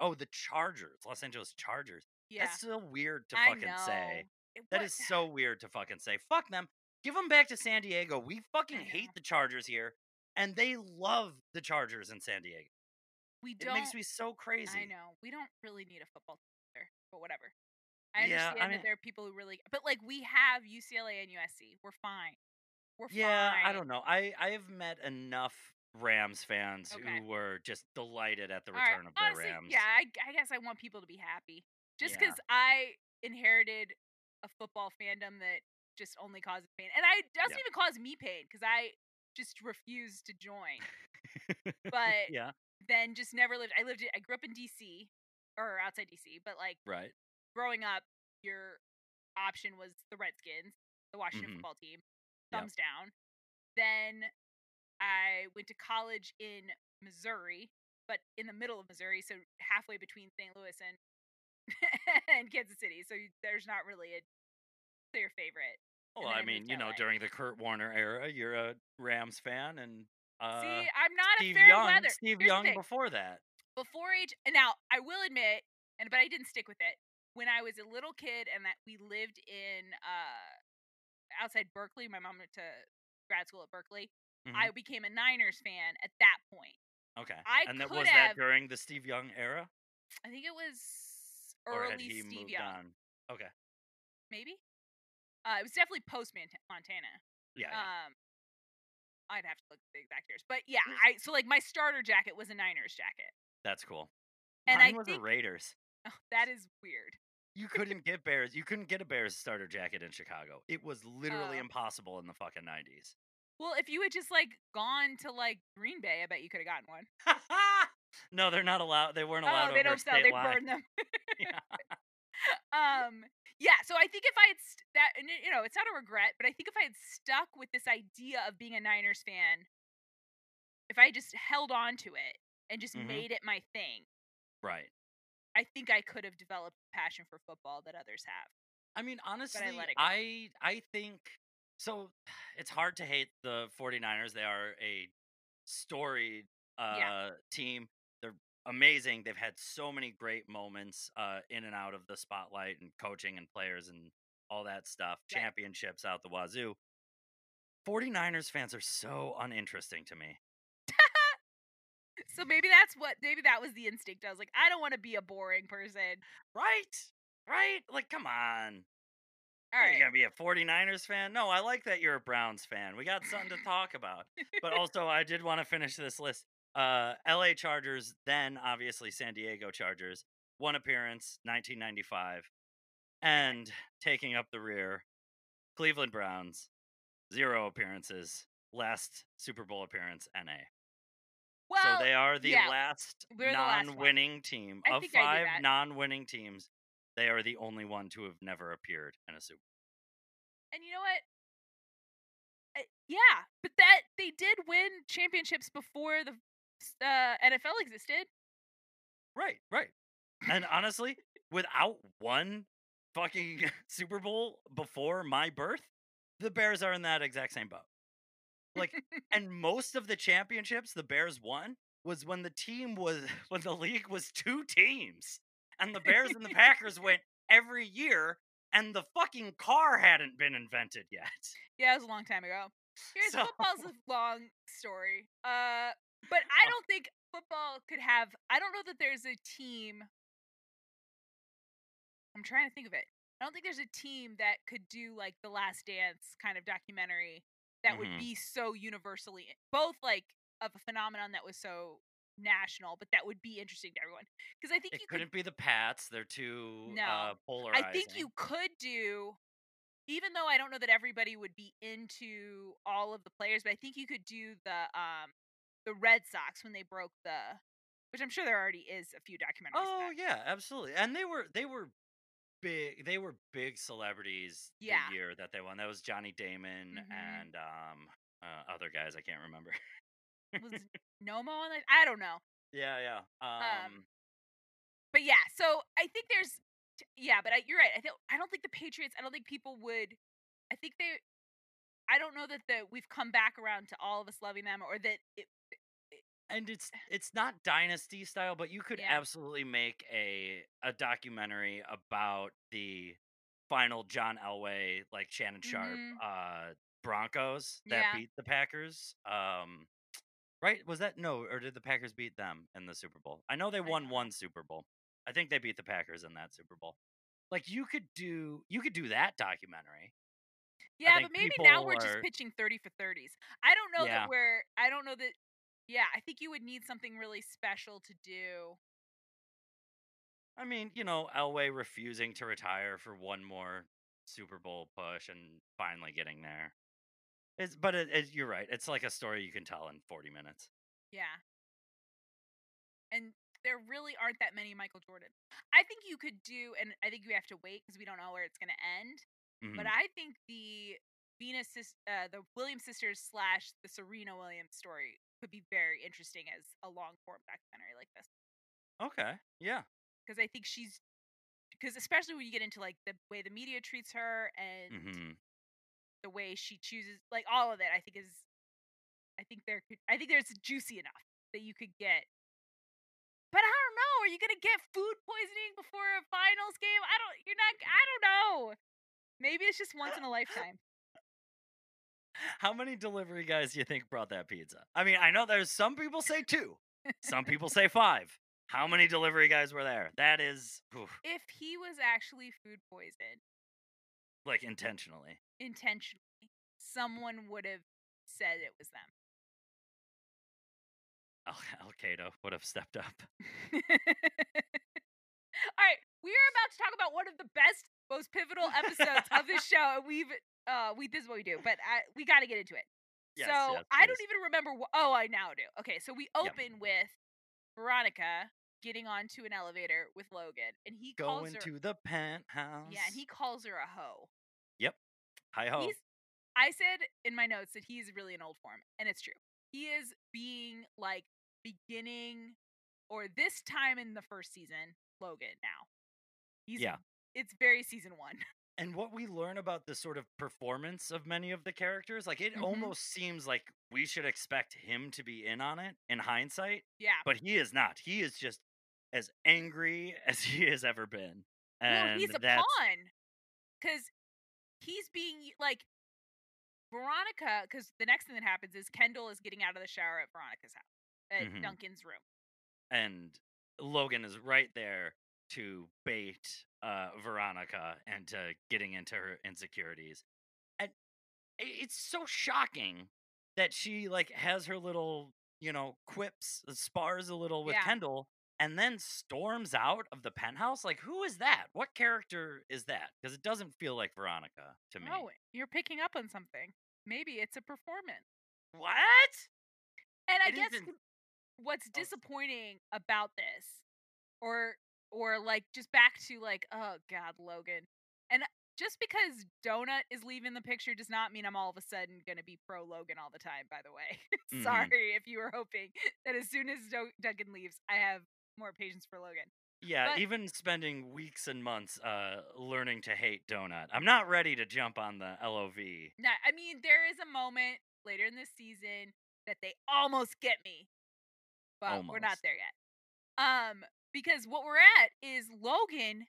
[SPEAKER 1] oh the Chargers, Los Angeles Chargers.
[SPEAKER 2] Yeah.
[SPEAKER 1] That's so weird to fucking say.
[SPEAKER 2] It
[SPEAKER 1] That so weird to fucking say. Fuck them. Give them back to San Diego. We fucking hate the Chargers here, and they love the Chargers in San Diego.
[SPEAKER 2] We
[SPEAKER 1] It
[SPEAKER 2] don't.
[SPEAKER 1] makes me so crazy.
[SPEAKER 2] I know. We don't really need a football team there, but whatever. I
[SPEAKER 1] Yeah, I
[SPEAKER 2] understand
[SPEAKER 1] mean-
[SPEAKER 2] that there are people who really, but like we have UCLA and USC. We're fine. We're
[SPEAKER 1] Yeah,
[SPEAKER 2] fine.
[SPEAKER 1] I don't know. I I have met enough Rams fans
[SPEAKER 2] Okay.
[SPEAKER 1] who were just delighted at the
[SPEAKER 2] All right,
[SPEAKER 1] return of
[SPEAKER 2] honestly,
[SPEAKER 1] Rams.
[SPEAKER 2] Yeah, I, I guess I want people to be happy. Just
[SPEAKER 1] Yeah.
[SPEAKER 2] because I inherited a football fandom that just only causes pain, and I it doesn't
[SPEAKER 1] Yeah.
[SPEAKER 2] even cause me pain because I just refuse to join. *laughs* But
[SPEAKER 1] yeah,
[SPEAKER 2] then just never lived. I lived. I grew up in DC or outside DC, but like
[SPEAKER 1] right.
[SPEAKER 2] growing up, your option was the Redskins, the Washington
[SPEAKER 1] Mhm.
[SPEAKER 2] football team,
[SPEAKER 1] Yep.
[SPEAKER 2] thumbs down. Then I went to college in Missouri, but in the middle of Missouri, so halfway between St. Louis and *laughs* and Kansas City. So there's not really a clear favorite.
[SPEAKER 1] Well, I
[SPEAKER 2] I
[SPEAKER 1] mean, you know,
[SPEAKER 2] LA.
[SPEAKER 1] during the Kurt Warner era, you're a Rams fan, and uh,
[SPEAKER 2] See, I'm not
[SPEAKER 1] Steve
[SPEAKER 2] a fair
[SPEAKER 1] Young,
[SPEAKER 2] weather.
[SPEAKER 1] Steve
[SPEAKER 2] Here's
[SPEAKER 1] Young before that.
[SPEAKER 2] before age and now i will admit and but i didn't stick with it when i was a little kid and that we lived in uh outside berkeley my mom went to grad school at berkeley
[SPEAKER 1] Mhm.
[SPEAKER 2] i became a niners fan at that point
[SPEAKER 1] Okay,
[SPEAKER 2] I
[SPEAKER 1] and that was
[SPEAKER 2] have-
[SPEAKER 1] that during the Steve Young era,
[SPEAKER 2] i think it was
[SPEAKER 1] or
[SPEAKER 2] early
[SPEAKER 1] had he
[SPEAKER 2] steve
[SPEAKER 1] moved
[SPEAKER 2] young
[SPEAKER 1] on? Okay,
[SPEAKER 2] maybe uh it was definitely post Mont- montana
[SPEAKER 1] yeah, yeah.
[SPEAKER 2] um I'd have to look at the exact years. But yeah, mm. I so like my starter jacket was a Niners jacket.
[SPEAKER 1] That's cool.
[SPEAKER 2] And
[SPEAKER 1] Mine
[SPEAKER 2] I
[SPEAKER 1] was
[SPEAKER 2] think-
[SPEAKER 1] a Raiders.
[SPEAKER 2] Oh, that is weird.
[SPEAKER 1] You couldn't get Bears. You couldn't get a Bears starter jacket in Chicago. It was literally
[SPEAKER 2] Oh.
[SPEAKER 1] impossible in the fucking nineties.
[SPEAKER 2] Well, if you had just like gone to like Green Bay, I bet you could have gotten one. *laughs*
[SPEAKER 1] no, they're not oh, allowed. They weren't allowed
[SPEAKER 2] oh, they don't sell. They
[SPEAKER 1] line.
[SPEAKER 2] burn them. *laughs*
[SPEAKER 1] Yeah.
[SPEAKER 2] Um yeah so i think if i had st- that you know it's not a regret but i think if i had stuck with this idea of being a niners fan if i just held on to it and just
[SPEAKER 1] Mhm.
[SPEAKER 2] made it my thing
[SPEAKER 1] Right.
[SPEAKER 2] i think i could have developed a passion for football that others have
[SPEAKER 1] I mean, honestly,
[SPEAKER 2] go.
[SPEAKER 1] I I think so. *sighs* It's hard to hate the 49ers. They are a storied uh,
[SPEAKER 2] Yeah.
[SPEAKER 1] team. Amazing. They've had so many great moments uh, in and out of the spotlight and coaching and players and all that stuff.
[SPEAKER 2] Right.
[SPEAKER 1] Championships out the wazoo. 49ers fans are so uninteresting to me. *laughs*
[SPEAKER 2] so maybe that's what maybe that was the instinct i was like i don't want to be a boring person
[SPEAKER 1] Right? Right? Like, come on.
[SPEAKER 2] all
[SPEAKER 1] Are you gonna be a 49ers fan? No, I like that you're a Browns fan. We got something to talk about. But *laughs* also, I did want to finish this list. Uh, LA Chargers, then obviously San Diego Chargers, one appearance, 1995, and taking up the rear, Cleveland Browns, zero appearances, last Super Bowl appearance, NA.
[SPEAKER 2] well
[SPEAKER 1] so they are the
[SPEAKER 2] yeah,
[SPEAKER 1] last
[SPEAKER 2] we're the last
[SPEAKER 1] non-winning team
[SPEAKER 2] I
[SPEAKER 1] of
[SPEAKER 2] think I knew
[SPEAKER 1] five non-winning teams. They are the only one to have never appeared in a Super. Bowl.
[SPEAKER 2] And you know what? Yeah, but that they did win championships before the uh, NFL existed.
[SPEAKER 1] Right, right. And honestly, without one fucking *laughs* Super Bowl before my birth, the Bears are in that exact same boat. Like, *laughs* and most of the championships the Bears won was when the team was *laughs* when the league was two teams, and the Bears and the Packers went every year, and the fucking car hadn't been invented yet.
[SPEAKER 2] yeah, it was a long time ago. Here's
[SPEAKER 1] So-
[SPEAKER 2] football's a long story. Uh, but I
[SPEAKER 1] Oh.
[SPEAKER 2] don't think football could have. I don't know that there's a team. I'm trying to think of it. I don't think there's a team that could do like the Last Dance kind of documentary that would
[SPEAKER 1] Mhm.
[SPEAKER 2] be so universally both like of a phenomenon that was so national, but that would be interesting to everyone. Because I think
[SPEAKER 1] It
[SPEAKER 2] you could
[SPEAKER 1] couldn't be the Pats; they're too
[SPEAKER 2] No.
[SPEAKER 1] uh, polarizing.
[SPEAKER 2] I think you could do, even though I don't know that everybody would be into all of the players, but I think you could do the um the Red Sox when they broke the, which I'm sure there already is a few documentaries.
[SPEAKER 1] Oh
[SPEAKER 2] that.
[SPEAKER 1] yeah, absolutely. And they were they were big they were big celebrities
[SPEAKER 2] Yeah.
[SPEAKER 1] the year that they won. That was Johnny Damon
[SPEAKER 2] Mhm.
[SPEAKER 1] and um uh, other guys I can't remember.
[SPEAKER 2] Was *laughs* Nomo on that? I don't know,
[SPEAKER 1] yeah, yeah. Um,
[SPEAKER 2] but yeah. So I think there's, yeah, but I, you're right. I don't. I don't think the Patriots. I don't think people would. I think they. I don't know that the we've come back around to all of us loving them, or that it,
[SPEAKER 1] and it's *sighs* it's not dynasty style, but you could
[SPEAKER 2] Yeah.
[SPEAKER 1] absolutely make a a documentary about the final John Elway like Shannon Sharpe
[SPEAKER 2] Mhm.
[SPEAKER 1] uh Broncos that
[SPEAKER 2] Yeah.
[SPEAKER 1] beat the Packers. Um right? Was that no, or did the Packers beat them in the Super Bowl? I know they won one Super Bowl. I think they beat the Packers in that Super Bowl. Like you could do you could do that documentary.
[SPEAKER 2] Yeah, but maybe now
[SPEAKER 1] people
[SPEAKER 2] we're just pitching 30 for 30s. I don't know
[SPEAKER 1] Yeah.
[SPEAKER 2] that we're I don't know that yeah, I think you would need something really special to do.
[SPEAKER 1] I mean, you know, Elway refusing to retire for one more Super Bowl push and finally getting there. It's, but it, it, you're right. It's like a story you can tell in 40 minutes.
[SPEAKER 2] Yeah. And there really aren't that many Michael Jordan. I think you could do and I think you have to wait because we don't know where it's going to end, but
[SPEAKER 1] Mhm.
[SPEAKER 2] I think the Venus uh, the Williams sisters slash the Serena Williams story could be very interesting as a long form documentary like this.
[SPEAKER 1] Okay. Yeah.
[SPEAKER 2] because I think she's because especially when you get into like the way the media treats her and
[SPEAKER 1] hmm
[SPEAKER 2] the way she chooses like all of it I think is I think there could I think there's juicy enough that you could get but I don't know are you gonna get food poisoning before a finals game I don't you're not I don't know maybe it's just once in a *laughs* lifetime
[SPEAKER 1] How many delivery guys do you think brought that pizza? I mean, I know there's some people say two, some people say five. How many delivery guys were there? That is oof,
[SPEAKER 2] if he was actually food poisoned
[SPEAKER 1] like intentionally.
[SPEAKER 2] intentionally someone would have said it was them.
[SPEAKER 1] Al, Al Qaeda would have stepped up. *laughs*
[SPEAKER 2] All right, we are about to talk about one of the best, most pivotal episodes of this *laughs* show, and we've uh we this is what we do, but I, we got to get into it.
[SPEAKER 1] Yes,
[SPEAKER 2] so
[SPEAKER 1] yes,
[SPEAKER 2] I don't even remember. Wh- oh, I now do. Okay, so we
[SPEAKER 1] Yep.
[SPEAKER 2] open with Veronica getting onto an elevator with Logan, and he calls
[SPEAKER 1] Going
[SPEAKER 2] her.
[SPEAKER 1] to the penthouse.
[SPEAKER 2] yeah, and he calls her a hoe.
[SPEAKER 1] Yep, hi ho.
[SPEAKER 2] He's. I said in my notes that he's really an old form, and it's true. He is being like beginning, or this time in the first season, Logan. Now, he's
[SPEAKER 1] Yeah.
[SPEAKER 2] It's very season one. *laughs*
[SPEAKER 1] and what we learn about the sort of performance of many of the characters, like it
[SPEAKER 2] Mhm.
[SPEAKER 1] almost seems like we should expect him to be in on it in hindsight,
[SPEAKER 2] yeah.
[SPEAKER 1] but he is not. He is just as angry *laughs* as he has ever been.
[SPEAKER 2] well,
[SPEAKER 1] And
[SPEAKER 2] he's a
[SPEAKER 1] that's
[SPEAKER 2] pawn because he's being like Veronica. Because the next thing that happens is Kendall is getting out of the shower at Veronica's house at
[SPEAKER 1] Mhm.
[SPEAKER 2] Duncan's room.
[SPEAKER 1] and Logan is right there to bait uh, Veronica into getting into her insecurities. And it's so shocking that she like has her little, you know, quips, uh, spars a little with
[SPEAKER 2] Yeah.
[SPEAKER 1] Kendall, and then storms out of the penthouse. Like, who is that? What character is that? Because it doesn't feel like Veronica to me.
[SPEAKER 2] Oh, you're picking up on something. Maybe it's a performance.
[SPEAKER 1] What?
[SPEAKER 2] And I
[SPEAKER 1] It
[SPEAKER 2] guess what's
[SPEAKER 1] Oh.
[SPEAKER 2] disappointing about this, or or like just back to like, oh God, Logan, and just because Donut is leaving the picture does not mean I'm all of a sudden gonna be pro Logan all the time. By the way, *laughs*
[SPEAKER 1] Mhm.
[SPEAKER 2] sorry if you were hoping that as soon as Do- Duncan leaves, I have more patience for Logan.
[SPEAKER 1] Yeah,
[SPEAKER 2] But-
[SPEAKER 1] even spending weeks and months uh, learning to hate Donut. I'm not ready to jump on the LOV.
[SPEAKER 2] Now, I mean, there is a moment later in this season that they almost get me, but we're not there yet. Um, because what we're at is Logan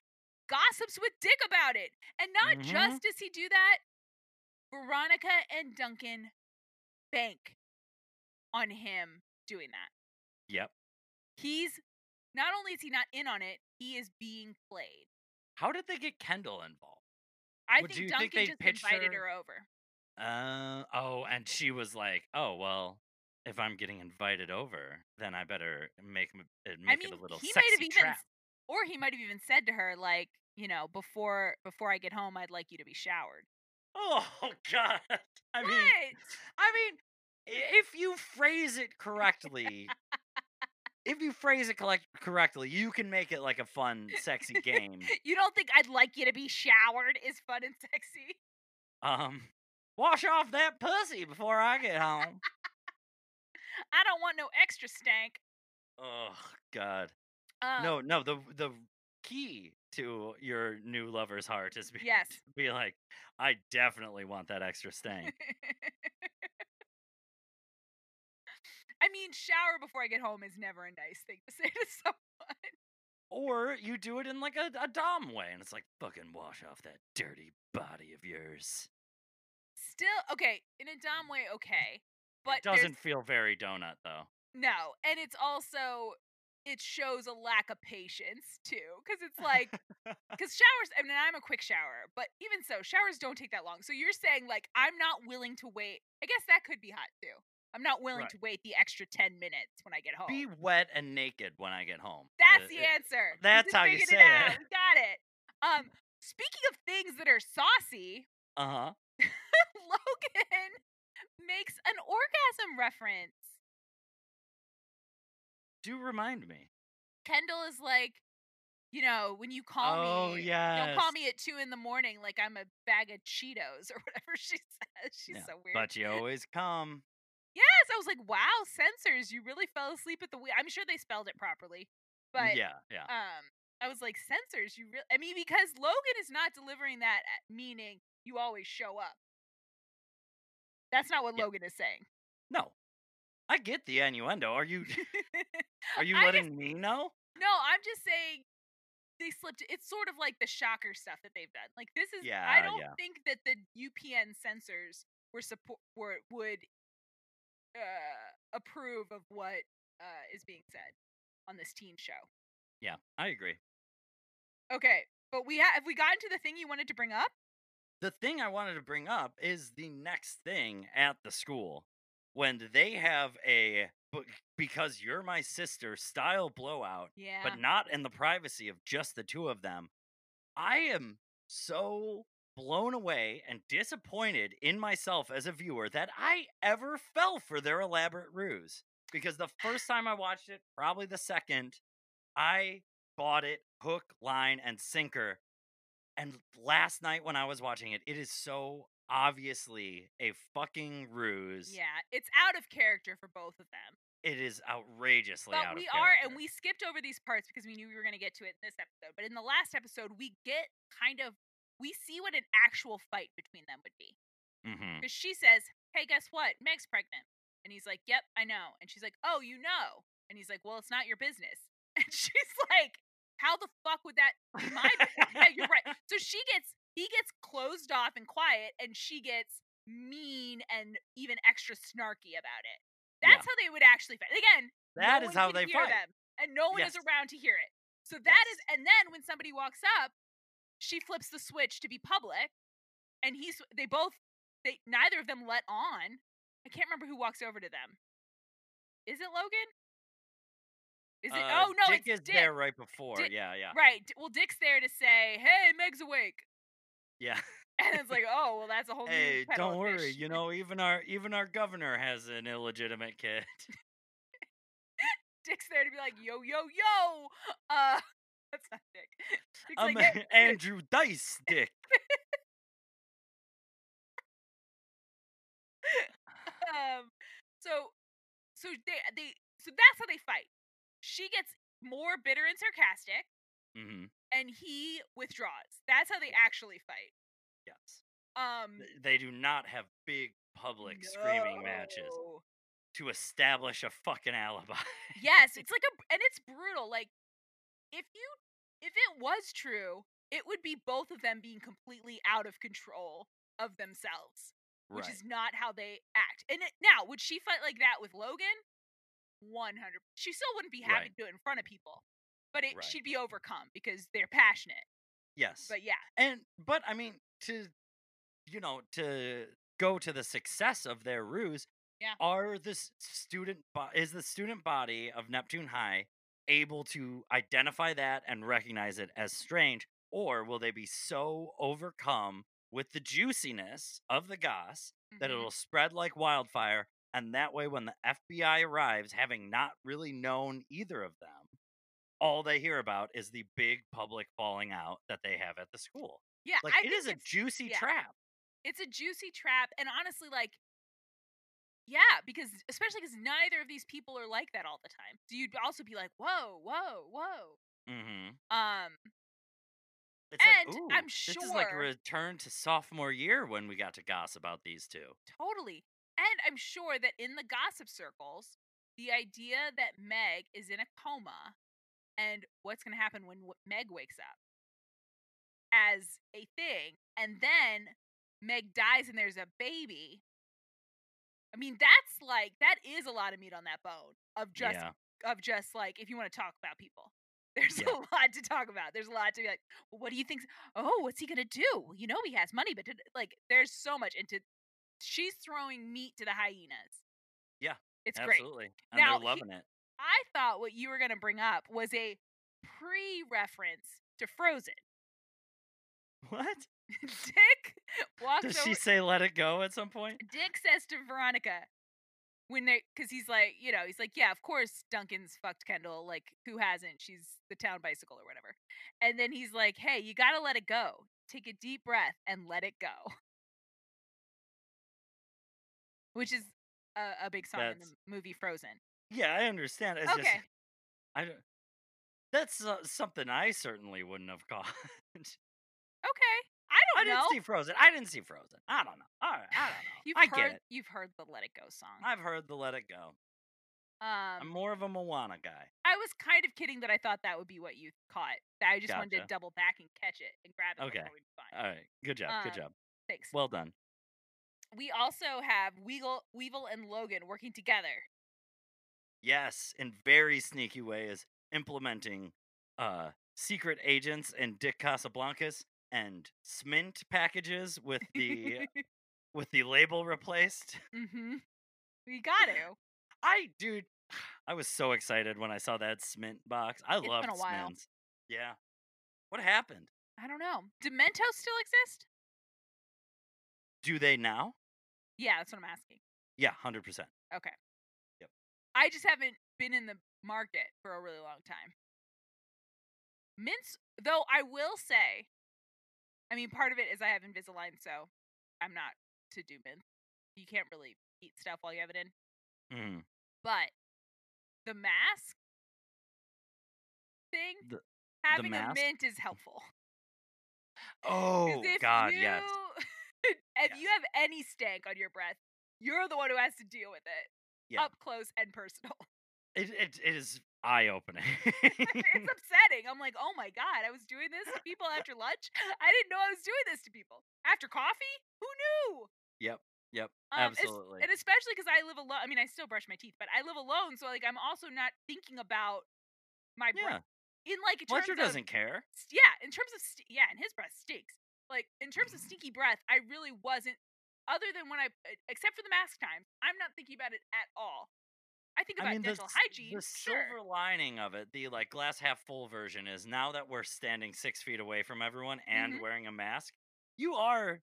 [SPEAKER 2] gossips with Dick about it, and not
[SPEAKER 1] Mhm.
[SPEAKER 2] just does he do that, Veronica and Duncan bank on him doing that.
[SPEAKER 1] Yep.
[SPEAKER 2] He's not only is he not in on it, he is being played.
[SPEAKER 1] How did they get Kendall involved?
[SPEAKER 2] I think Duncan
[SPEAKER 1] think they
[SPEAKER 2] just invited
[SPEAKER 1] her-
[SPEAKER 2] her over.
[SPEAKER 1] Uh, oh, and she was like, "Oh well, if I'm getting invited over, then I better make it make
[SPEAKER 2] I mean,
[SPEAKER 1] it a little
[SPEAKER 2] he might
[SPEAKER 1] sexy
[SPEAKER 2] have even,
[SPEAKER 1] trap."
[SPEAKER 2] or he might have even said to her, like, you know, before before I get home, I'd like you to be showered.
[SPEAKER 1] Oh *laughs* God! I mean,
[SPEAKER 2] what?
[SPEAKER 1] I mean, if you phrase it correctly, if you phrase it collect- correctly, you can make it like a fun, sexy game. *laughs*
[SPEAKER 2] You don't think I'd like you to be showered is fun and sexy?
[SPEAKER 1] Um, wash off that pussy before I get home.
[SPEAKER 2] I don't want no extra stank.
[SPEAKER 1] Oh God.
[SPEAKER 2] Um,
[SPEAKER 1] no, no. The the key to your new lover's heart is be,
[SPEAKER 2] Yes. *laughs*
[SPEAKER 1] be like, I definitely want that extra stank. *laughs*
[SPEAKER 2] I mean, shower before I get home is never a nice thing to say *laughs* to someone.
[SPEAKER 1] or you do it in like a, a dom way, and it's like, fucking wash off that dirty body of yours.
[SPEAKER 2] Still, okay, in a dumb way, okay. But
[SPEAKER 1] it doesn't feel very donut though.
[SPEAKER 2] No, and it's also it shows a lack of patience too, because it's like *laughs* because showers. I mean, I'm a quick shower, but even so, showers don't take that long. So you're saying like I'm not willing to wait. I guess that could be hot too. I'm not willing
[SPEAKER 1] Right.
[SPEAKER 2] to wait the extra ten minutes when I get home.
[SPEAKER 1] Be wet and naked when I get home.
[SPEAKER 2] That's
[SPEAKER 1] Uh,
[SPEAKER 2] the
[SPEAKER 1] it-
[SPEAKER 2] answer.
[SPEAKER 1] That's how you say
[SPEAKER 2] out.
[SPEAKER 1] it.
[SPEAKER 2] We got it. Um, speaking of things that are saucy,
[SPEAKER 1] Uh-huh. *laughs*
[SPEAKER 2] Logan makes an orgasm reference.
[SPEAKER 1] Do remind me.
[SPEAKER 2] Kendall is like, you know, when you call
[SPEAKER 1] Oh,
[SPEAKER 2] me,
[SPEAKER 1] yes.
[SPEAKER 2] don't call me at two in the morning like I'm a bag of Cheetos *laughs* or whatever she says. She's
[SPEAKER 1] Yeah,
[SPEAKER 2] so weird.
[SPEAKER 1] But you always come.
[SPEAKER 2] yes, I was like, wow, censors, you really fell asleep at the wheel. I'm sure they spelled it properly, but
[SPEAKER 1] yeah, yeah.
[SPEAKER 2] um, I was like, censors, you really? I mean, because Logan is not delivering that meaning you always show up. That's not what
[SPEAKER 1] Yeah.
[SPEAKER 2] Logan is saying.
[SPEAKER 1] no. I get the innuendo. Are you *laughs* are you letting me know?
[SPEAKER 2] No, I'm just saying they slipped. It's sort of like the shocker stuff that they've done. Like this is.
[SPEAKER 1] yeah, I
[SPEAKER 2] don't
[SPEAKER 1] yeah.
[SPEAKER 2] think that the UPN censors were support were would uh, approve of what uh, is being said on this teen show.
[SPEAKER 1] Yeah, I agree.
[SPEAKER 2] Okay, but we have have we gotten to the thing you wanted to bring up?
[SPEAKER 1] The thing I wanted to bring up is the next thing at the school. when they have a "But- because you're my sister style blowout,
[SPEAKER 2] Yeah.
[SPEAKER 1] but not in the privacy of just the two of them. I am so blown away and disappointed in myself as a viewer that I ever fell for their elaborate ruse. Because the *sighs* first time I watched it, probably the second, I bought it hook, line, and sinker. And last night when I was watching it, it is so obviously a fucking ruse.
[SPEAKER 2] yeah, it's out of character for both of them.
[SPEAKER 1] It is outrageously
[SPEAKER 2] But
[SPEAKER 1] out
[SPEAKER 2] we are, and we skipped over these parts because we knew we were going to get to it in this episode. But in the last episode, we get kind of, we see what an actual fight between them would be.
[SPEAKER 1] Mm-hmm.
[SPEAKER 2] Because she says, Hey, guess what? Meg's pregnant. And he's like, Yep, I know. And she's like, Oh, you know. And he's like, Well, it's not your business. *laughs* And she's like, How the fuck would that *laughs* be my *laughs* yeah, you're right. So she gets, he gets closed off and quiet, and she gets mean and even extra snarky about it.
[SPEAKER 1] Yeah.
[SPEAKER 2] That's how they would actually fight. Again,
[SPEAKER 1] That
[SPEAKER 2] no
[SPEAKER 1] is how they fight.
[SPEAKER 2] them, and no one is around to hear it. So that is,
[SPEAKER 1] Yes.
[SPEAKER 2] and then when somebody walks up, she flips the switch to be public, and he's they both they neither of them let on. I can't remember who walks over to them. Is it Logan? Is it?
[SPEAKER 1] Uh,
[SPEAKER 2] oh no,
[SPEAKER 1] Dick
[SPEAKER 2] it's
[SPEAKER 1] is
[SPEAKER 2] Dick.
[SPEAKER 1] there right before.
[SPEAKER 2] Dick-
[SPEAKER 1] yeah, yeah,
[SPEAKER 2] Right. Well, Dick's there to say, "Hey, Meg's awake,"
[SPEAKER 1] yeah. *laughs*
[SPEAKER 2] and it's like, "Oh, well, that's a whole
[SPEAKER 1] hey, don't worry.
[SPEAKER 2] fish."
[SPEAKER 1] You know, even our even our governor has an illegitimate kid. *laughs*
[SPEAKER 2] Dick's there to be like, "Yo, yo, yo." Uh, *laughs* that's not Dick. Dick's
[SPEAKER 1] I'm
[SPEAKER 2] like, "Hey,
[SPEAKER 1] Andrew Dice Dick.
[SPEAKER 2] um so so they they so that's how they fight she gets more bitter and sarcastic
[SPEAKER 1] hmm
[SPEAKER 2] and he withdraws that's how they actually fight
[SPEAKER 1] Yes,
[SPEAKER 2] um
[SPEAKER 1] they do not have big public screaming matches to establish a fucking alibi.
[SPEAKER 2] yes *laughs* it's like a and it's brutal like if you if it was true it would be both of them being completely out of control of themselves which is not how they act. And it, now, would she fight like that with Logan? One hundred. She still wouldn't be happy
[SPEAKER 1] Right.
[SPEAKER 2] to do it in front of people, but it,
[SPEAKER 1] Right.
[SPEAKER 2] she'd be overcome because they're passionate.
[SPEAKER 1] yes,
[SPEAKER 2] But yeah,
[SPEAKER 1] and but I mean to you know to go to the success of their ruse.
[SPEAKER 2] Yeah.
[SPEAKER 1] Are the student bo- is the student body of Neptune High able to identify that and recognize it as strange, or will they be so overcome with the juiciness of the goss that
[SPEAKER 2] Mhm.
[SPEAKER 1] it'll spread like wildfire? And that way, when the FBI arrives, having not really known either of them, all they hear about is the big public falling out that they have at the school.
[SPEAKER 2] yeah.
[SPEAKER 1] Like
[SPEAKER 2] I
[SPEAKER 1] it is a juicy
[SPEAKER 2] yeah.
[SPEAKER 1] trap.
[SPEAKER 2] it's a juicy trap, and honestly, like, yeah, because especially because neither of these people are like that all the time. So you'd also be like, whoa, whoa, whoa.
[SPEAKER 1] Mm-hmm.
[SPEAKER 2] Um,
[SPEAKER 1] It's
[SPEAKER 2] And
[SPEAKER 1] like, ooh,
[SPEAKER 2] I'm sure
[SPEAKER 1] this is like a return to sophomore year when we got to goss about these two.
[SPEAKER 2] Totally. And I'm sure that in the gossip circles, the idea that Meg is in a coma and what's going to happen when Meg wakes up as a thing, and then Meg dies and there's a baby. I mean, that's like that is a lot of meat on that bone of just
[SPEAKER 1] yeah,
[SPEAKER 2] of just like if you want to talk about people. *laughs* There's
[SPEAKER 1] Yeah.
[SPEAKER 2] a lot to talk about. There's a lot to be like, well, what do you think? Oh, what's he gonna do? You know he has money, but did, like, there's so much into. She's throwing meat to the hyenas.
[SPEAKER 1] Yeah,
[SPEAKER 2] it's great.
[SPEAKER 1] absolutely, and
[SPEAKER 2] Now,
[SPEAKER 1] they're
[SPEAKER 2] he-
[SPEAKER 1] loving it.
[SPEAKER 2] I thought what you were gonna bring up was a pre-reference to Frozen.
[SPEAKER 1] What *laughs*
[SPEAKER 2] Dick walks
[SPEAKER 1] does
[SPEAKER 2] over.
[SPEAKER 1] she say? Let it go at some point.
[SPEAKER 2] Dick says to Veronica when they, because he's like, you know, he's like, yeah, of course Duncan's fucked Kendall. Like, who hasn't? She's the town bicycle or whatever. And then he's like, hey, you gotta let it go. Take a deep breath and let it go. Which is a, a big song in the movie Frozen.
[SPEAKER 1] Yeah, I understand. It's just
[SPEAKER 2] Okay.
[SPEAKER 1] I don't. That's uh, something I certainly wouldn't have caught.
[SPEAKER 2] Okay. I don't
[SPEAKER 1] I
[SPEAKER 2] didn't
[SPEAKER 1] see Frozen. I didn't see Frozen. I don't know. All right, I don't know.
[SPEAKER 2] You've
[SPEAKER 1] I
[SPEAKER 2] heard
[SPEAKER 1] get it.
[SPEAKER 2] you've heard the Let It Go song.
[SPEAKER 1] I've heard the Let It Go.
[SPEAKER 2] Um, I'm
[SPEAKER 1] more of a Moana guy.
[SPEAKER 2] I was kind of kidding that I thought that would be what you caught. That I just wanted to double back and catch it and grab it.
[SPEAKER 1] Okay. All right, good job. good
[SPEAKER 2] Um,
[SPEAKER 1] job.
[SPEAKER 2] Thanks.
[SPEAKER 1] Well done.
[SPEAKER 2] We also have Weevil, Weevil and Logan working together.
[SPEAKER 1] Yes, in very sneaky ways, implementing uh secret agents and Dick Casablancas and Smint packages with the *laughs* with the label replaced. *laughs*
[SPEAKER 2] mm-hmm. We got to. *laughs*
[SPEAKER 1] I dude, I was so excited when I saw that Smint box. I love
[SPEAKER 2] while.
[SPEAKER 1] Smints. Yeah. What happened?
[SPEAKER 2] I don't know. Do Mentos still exist?
[SPEAKER 1] Do they now?
[SPEAKER 2] Yeah, that's what I'm asking.
[SPEAKER 1] Yeah, hundred percent.
[SPEAKER 2] Okay.
[SPEAKER 1] Yep.
[SPEAKER 2] I just haven't been in the market for a really long time. Mints, though, I will say, I mean, part of it is I have Invisalign, so I'm not to do mints. You can't really eat stuff while you have it in.
[SPEAKER 1] Mm.
[SPEAKER 2] But the mask thing,
[SPEAKER 1] The-
[SPEAKER 2] having a
[SPEAKER 1] mask?
[SPEAKER 2] mint is helpful. *laughs*
[SPEAKER 1] Oh God,
[SPEAKER 2] you,
[SPEAKER 1] yes. *laughs* *laughs*
[SPEAKER 2] if you have any stank on your breath, you're the one who has to deal with it
[SPEAKER 1] Yeah.
[SPEAKER 2] up close and personal.
[SPEAKER 1] It it, it is eye opening. *laughs*
[SPEAKER 2] it's *laughs* upsetting. I'm like, oh my god, I was doing this to people after lunch. I didn't know I was doing this to people after coffee. Who knew?
[SPEAKER 1] yep. Yep.
[SPEAKER 2] Um,
[SPEAKER 1] absolutely.
[SPEAKER 2] and especially because I live alone. I mean, I still brush my teeth, but I live alone, so like I'm also not thinking about my
[SPEAKER 1] yeah.
[SPEAKER 2] breath in like
[SPEAKER 1] Fletcher doesn't care.
[SPEAKER 2] yeah, in terms of st- yeah, and his breath stinks. Like in terms of stinky breath, I really wasn't. Other than when I, uh, except for the mask times, I'm not thinking about it at all. I think about
[SPEAKER 1] I mean,
[SPEAKER 2] dental
[SPEAKER 1] s-
[SPEAKER 2] hygiene.
[SPEAKER 1] the
[SPEAKER 2] sure.
[SPEAKER 1] silver lining of it, the like glass half full version, is now that we're standing six feet away from everyone and
[SPEAKER 2] Mhm.
[SPEAKER 1] wearing a mask, you are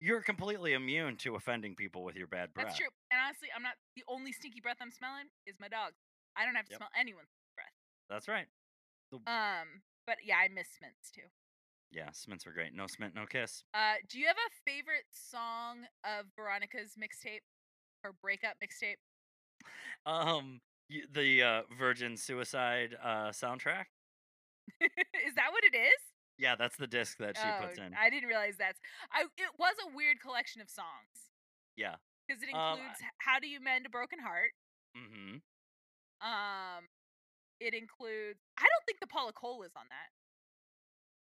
[SPEAKER 1] you're completely immune to offending people with your bad breath.
[SPEAKER 2] That's true. And honestly, I'm not the only stinky breath I'm smelling is my dog. I don't have to
[SPEAKER 1] Yep.
[SPEAKER 2] smell anyone's breath.
[SPEAKER 1] That's right.
[SPEAKER 2] Um, but yeah, I miss mints too.
[SPEAKER 1] Yeah, Smints were great. No Smint, no kiss.
[SPEAKER 2] Uh, do you have a favorite song of Veronica's mixtape or breakup mixtape?
[SPEAKER 1] Um, the uh, Virgin Suicide uh, soundtrack. *laughs*
[SPEAKER 2] is that what it is?
[SPEAKER 1] Yeah, that's the disc that she puts
[SPEAKER 2] Oh,
[SPEAKER 1] in.
[SPEAKER 2] I didn't realize that's. I it was a weird collection of songs
[SPEAKER 1] Yeah.
[SPEAKER 2] because it
[SPEAKER 1] Um,
[SPEAKER 2] includes H- "How Do You Mend a Broken Heart."
[SPEAKER 1] Mm-hmm.
[SPEAKER 2] Um, it includes. I don't think the Paula Cole is on that.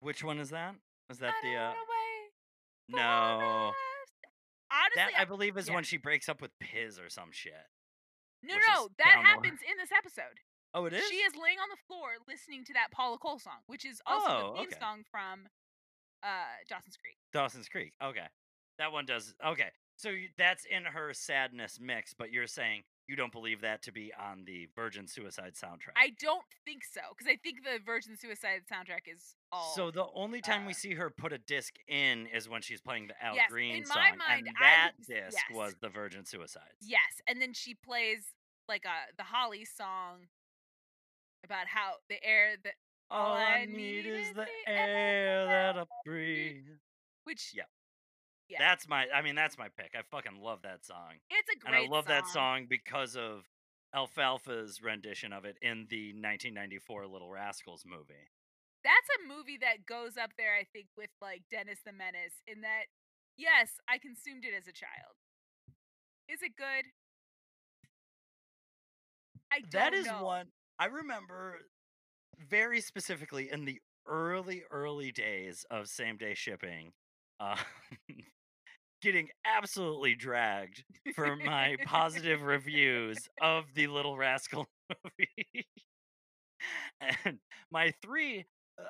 [SPEAKER 1] Which one is that? Is that the uh?
[SPEAKER 2] wanna wait for
[SPEAKER 1] No.
[SPEAKER 2] Honestly,
[SPEAKER 1] that
[SPEAKER 2] I-
[SPEAKER 1] I believe is
[SPEAKER 2] yeah.
[SPEAKER 1] when she breaks up with Piz or some shit.
[SPEAKER 2] no, no, that happens in this episode.
[SPEAKER 1] Oh, it is.
[SPEAKER 2] She is laying on the floor listening to that Paula Cole song, which is also
[SPEAKER 1] Oh,
[SPEAKER 2] the theme
[SPEAKER 1] okay.
[SPEAKER 2] song from uh Dawson's Creek.
[SPEAKER 1] Dawson's Creek. Okay, that one does. Okay, so you, that's in her sadness mix, but you're saying you don't believe that to be on the Virgin Suicide soundtrack.
[SPEAKER 2] I don't think so because I think the Virgin Suicide soundtrack is all.
[SPEAKER 1] So the only time we
[SPEAKER 2] uh,
[SPEAKER 1] see her put a disc in is when she's playing the Al
[SPEAKER 2] Yes,
[SPEAKER 1] Green
[SPEAKER 2] in
[SPEAKER 1] song,
[SPEAKER 2] my mind,
[SPEAKER 1] and that
[SPEAKER 2] was-
[SPEAKER 1] disc
[SPEAKER 2] yes.
[SPEAKER 1] was the Virgin Suicides.
[SPEAKER 2] yes, and then she plays like a the Holly song about how the air that
[SPEAKER 1] All I need is the air that I breathe.
[SPEAKER 2] which
[SPEAKER 1] Yeah.
[SPEAKER 2] Yeah.
[SPEAKER 1] That's my. I mean, that's my pick. I fucking love that song,
[SPEAKER 2] it's a
[SPEAKER 1] and
[SPEAKER 2] great
[SPEAKER 1] I love that song because of Alfalfa's rendition of it in the 1994 Little Rascals movie.
[SPEAKER 2] That's a movie that goes up there, I think, with like Dennis the Menace. In that, yes, I consumed it as a child. Is it good? I don't
[SPEAKER 1] That is
[SPEAKER 2] know.
[SPEAKER 1] one I remember very specifically in the early, early days of same day shipping, uh, *laughs* getting absolutely dragged for my positive reviews of the Little Rascal *laughs* movie. and my three, I,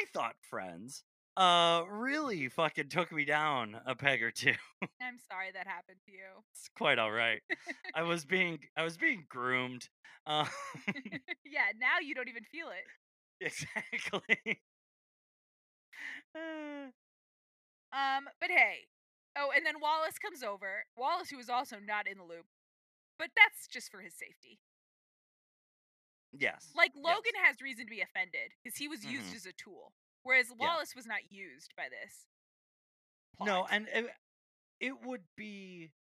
[SPEAKER 1] I thought friends, uh, really fucking took me down a peg or two. *laughs*
[SPEAKER 2] I'm sorry that happened to you.
[SPEAKER 1] It's quite all right. *laughs* I was being, I was being groomed. Uh, *laughs*
[SPEAKER 2] yeah, now you don't even feel it.
[SPEAKER 1] exactly. Uh,
[SPEAKER 2] Um, but hey. Oh, and then Wallace comes over. Wallace, who is also not in the loop, but that's just for his safety.
[SPEAKER 1] Yes.
[SPEAKER 2] Like
[SPEAKER 1] yes.
[SPEAKER 2] Logan has reason to be offended because he was used
[SPEAKER 1] Mhm.
[SPEAKER 2] as a tool, whereas
[SPEAKER 1] Yeah.
[SPEAKER 2] Wallace was not used by this.
[SPEAKER 1] No, and it, it would be.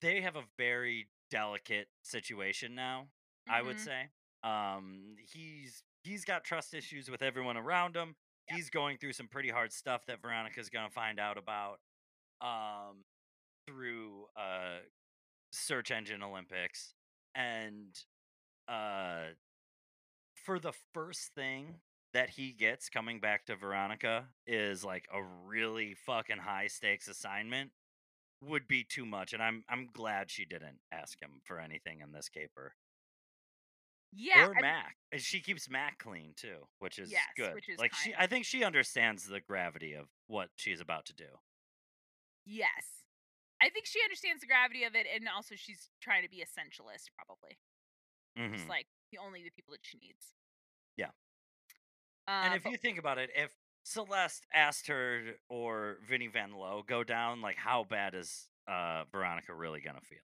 [SPEAKER 1] They have a very delicate situation now. I would
[SPEAKER 2] Mhm.
[SPEAKER 1] say. Um, he's he's got trust issues with everyone around him.
[SPEAKER 2] Yep.
[SPEAKER 1] He's going through some pretty hard stuff that Veronica's gonna find out about. Um, through uh, search engine Olympics, and uh, for the first thing that he gets coming back to Veronica is like a really fucking high stakes assignment would be too much and I'm I'm glad she didn't ask him for anything in this caper.
[SPEAKER 2] yeah,
[SPEAKER 1] or
[SPEAKER 2] I-
[SPEAKER 1] Mac. And she keeps Mac clean too, which is
[SPEAKER 2] Yes,
[SPEAKER 1] good.
[SPEAKER 2] which is
[SPEAKER 1] like she. I think she understands the gravity of what she's about to do.
[SPEAKER 2] yes. I think she understands the gravity of it, and also she's trying to be essentialist, probably.
[SPEAKER 1] Mhm.
[SPEAKER 2] Just like the only the people that she needs.
[SPEAKER 1] Yeah.
[SPEAKER 2] Uh,
[SPEAKER 1] and if
[SPEAKER 2] but-
[SPEAKER 1] you think about it, if Celeste asked her or Vinnie Van Lowe go down, like how bad is uh Veronica really gonna feel?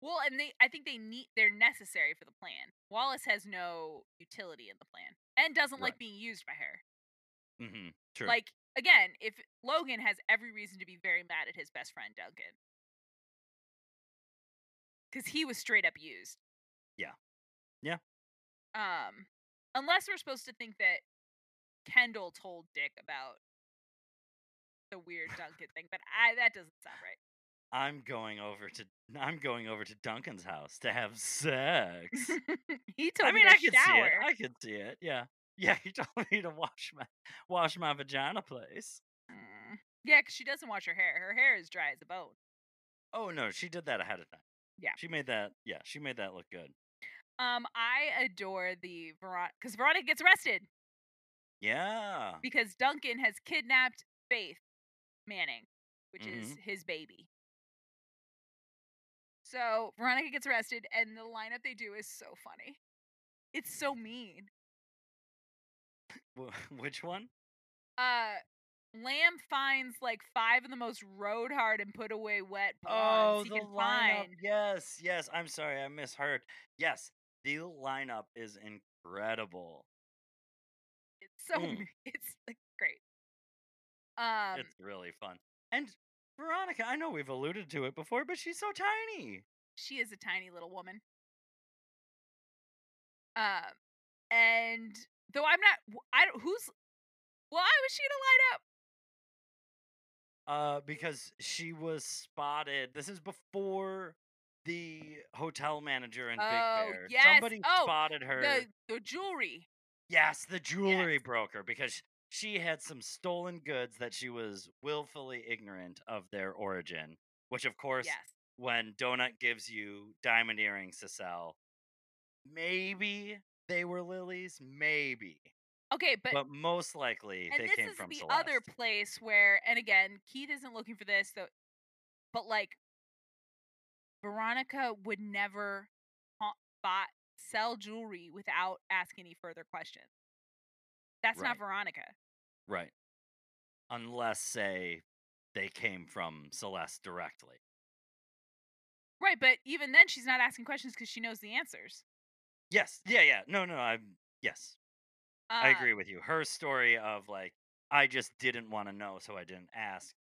[SPEAKER 2] well, and they, I think they need, they're necessary for the plan. Wallace has no utility in the plan, and doesn't like being used by her.
[SPEAKER 1] Mm-hmm. True.
[SPEAKER 2] Like again, if Logan has every reason to be very mad at his best friend Duncan, because he was straight up used.
[SPEAKER 1] Yeah. Yeah.
[SPEAKER 2] Um, unless we're supposed to think that Kendall told Dick about the weird Duncan thing, but I that doesn't sound right.
[SPEAKER 1] I'm going over to I'm going over to Duncan's house to have sex. *laughs*
[SPEAKER 2] he told
[SPEAKER 1] I mean,
[SPEAKER 2] me
[SPEAKER 1] I
[SPEAKER 2] to
[SPEAKER 1] could
[SPEAKER 2] shower.
[SPEAKER 1] see it. I could see it. Yeah. Yeah, he *laughs* told me to wash my wash my vagina place.
[SPEAKER 2] Mm. Yeah, because she doesn't wash her hair. Her hair is dry as a bone.
[SPEAKER 1] Oh no, she did that ahead of time.
[SPEAKER 2] Yeah.
[SPEAKER 1] She made that yeah, she made that look good.
[SPEAKER 2] Um, I adore the Veronica because Veronica gets arrested
[SPEAKER 1] Yeah.
[SPEAKER 2] because Duncan has kidnapped Faith Manning, which is
[SPEAKER 1] Mhm.
[SPEAKER 2] his baby. So Veronica gets arrested, and the lineup they do is so funny. It's so mean. *laughs*
[SPEAKER 1] Which one?
[SPEAKER 2] Uh, Lamb finds like five of the most road hard and put away wet
[SPEAKER 1] Oh, the lineup.
[SPEAKER 2] find.
[SPEAKER 1] Yes, yes. I'm sorry, I misheard. Yes, the lineup is incredible.
[SPEAKER 2] It's so
[SPEAKER 1] Mm. *laughs*
[SPEAKER 2] it's like great. Um,
[SPEAKER 1] it's really fun. And Veronica, I know we've alluded to it before, but she's so tiny.
[SPEAKER 2] she is a tiny little woman. Um, and though I'm not, I don't. Who's? Why was she in a lineup?
[SPEAKER 1] Uh, because she was spotted. This is before the hotel manager and
[SPEAKER 2] Oh,
[SPEAKER 1] Big Bear.
[SPEAKER 2] yes.
[SPEAKER 1] Somebody
[SPEAKER 2] Oh,
[SPEAKER 1] spotted her.
[SPEAKER 2] The the jewelry.
[SPEAKER 1] Yes, the jewelry broker because she had some stolen goods that she was willfully ignorant of their origin. Which, of course,
[SPEAKER 2] Yes.
[SPEAKER 1] when Donut gives you diamond earrings to sell, maybe they were lilies, maybe,
[SPEAKER 2] Okay, but,
[SPEAKER 1] but most likely
[SPEAKER 2] and
[SPEAKER 1] they
[SPEAKER 2] this
[SPEAKER 1] came
[SPEAKER 2] is
[SPEAKER 1] from
[SPEAKER 2] the
[SPEAKER 1] Celeste.
[SPEAKER 2] other place where, and again, Keith isn't looking for this, though. But like, Veronica would never buy sell jewelry without asking any further questions. That's
[SPEAKER 1] Right.
[SPEAKER 2] not Veronica.
[SPEAKER 1] right? Unless, say, they came from Celeste directly.
[SPEAKER 2] Right, but even then, she's not asking questions because she knows the answers.
[SPEAKER 1] Yes, yeah, yeah. No, no, I'm yes. I
[SPEAKER 2] Uh,
[SPEAKER 1] agree with you. Her story of like I just didn't want to know, so I didn't ask,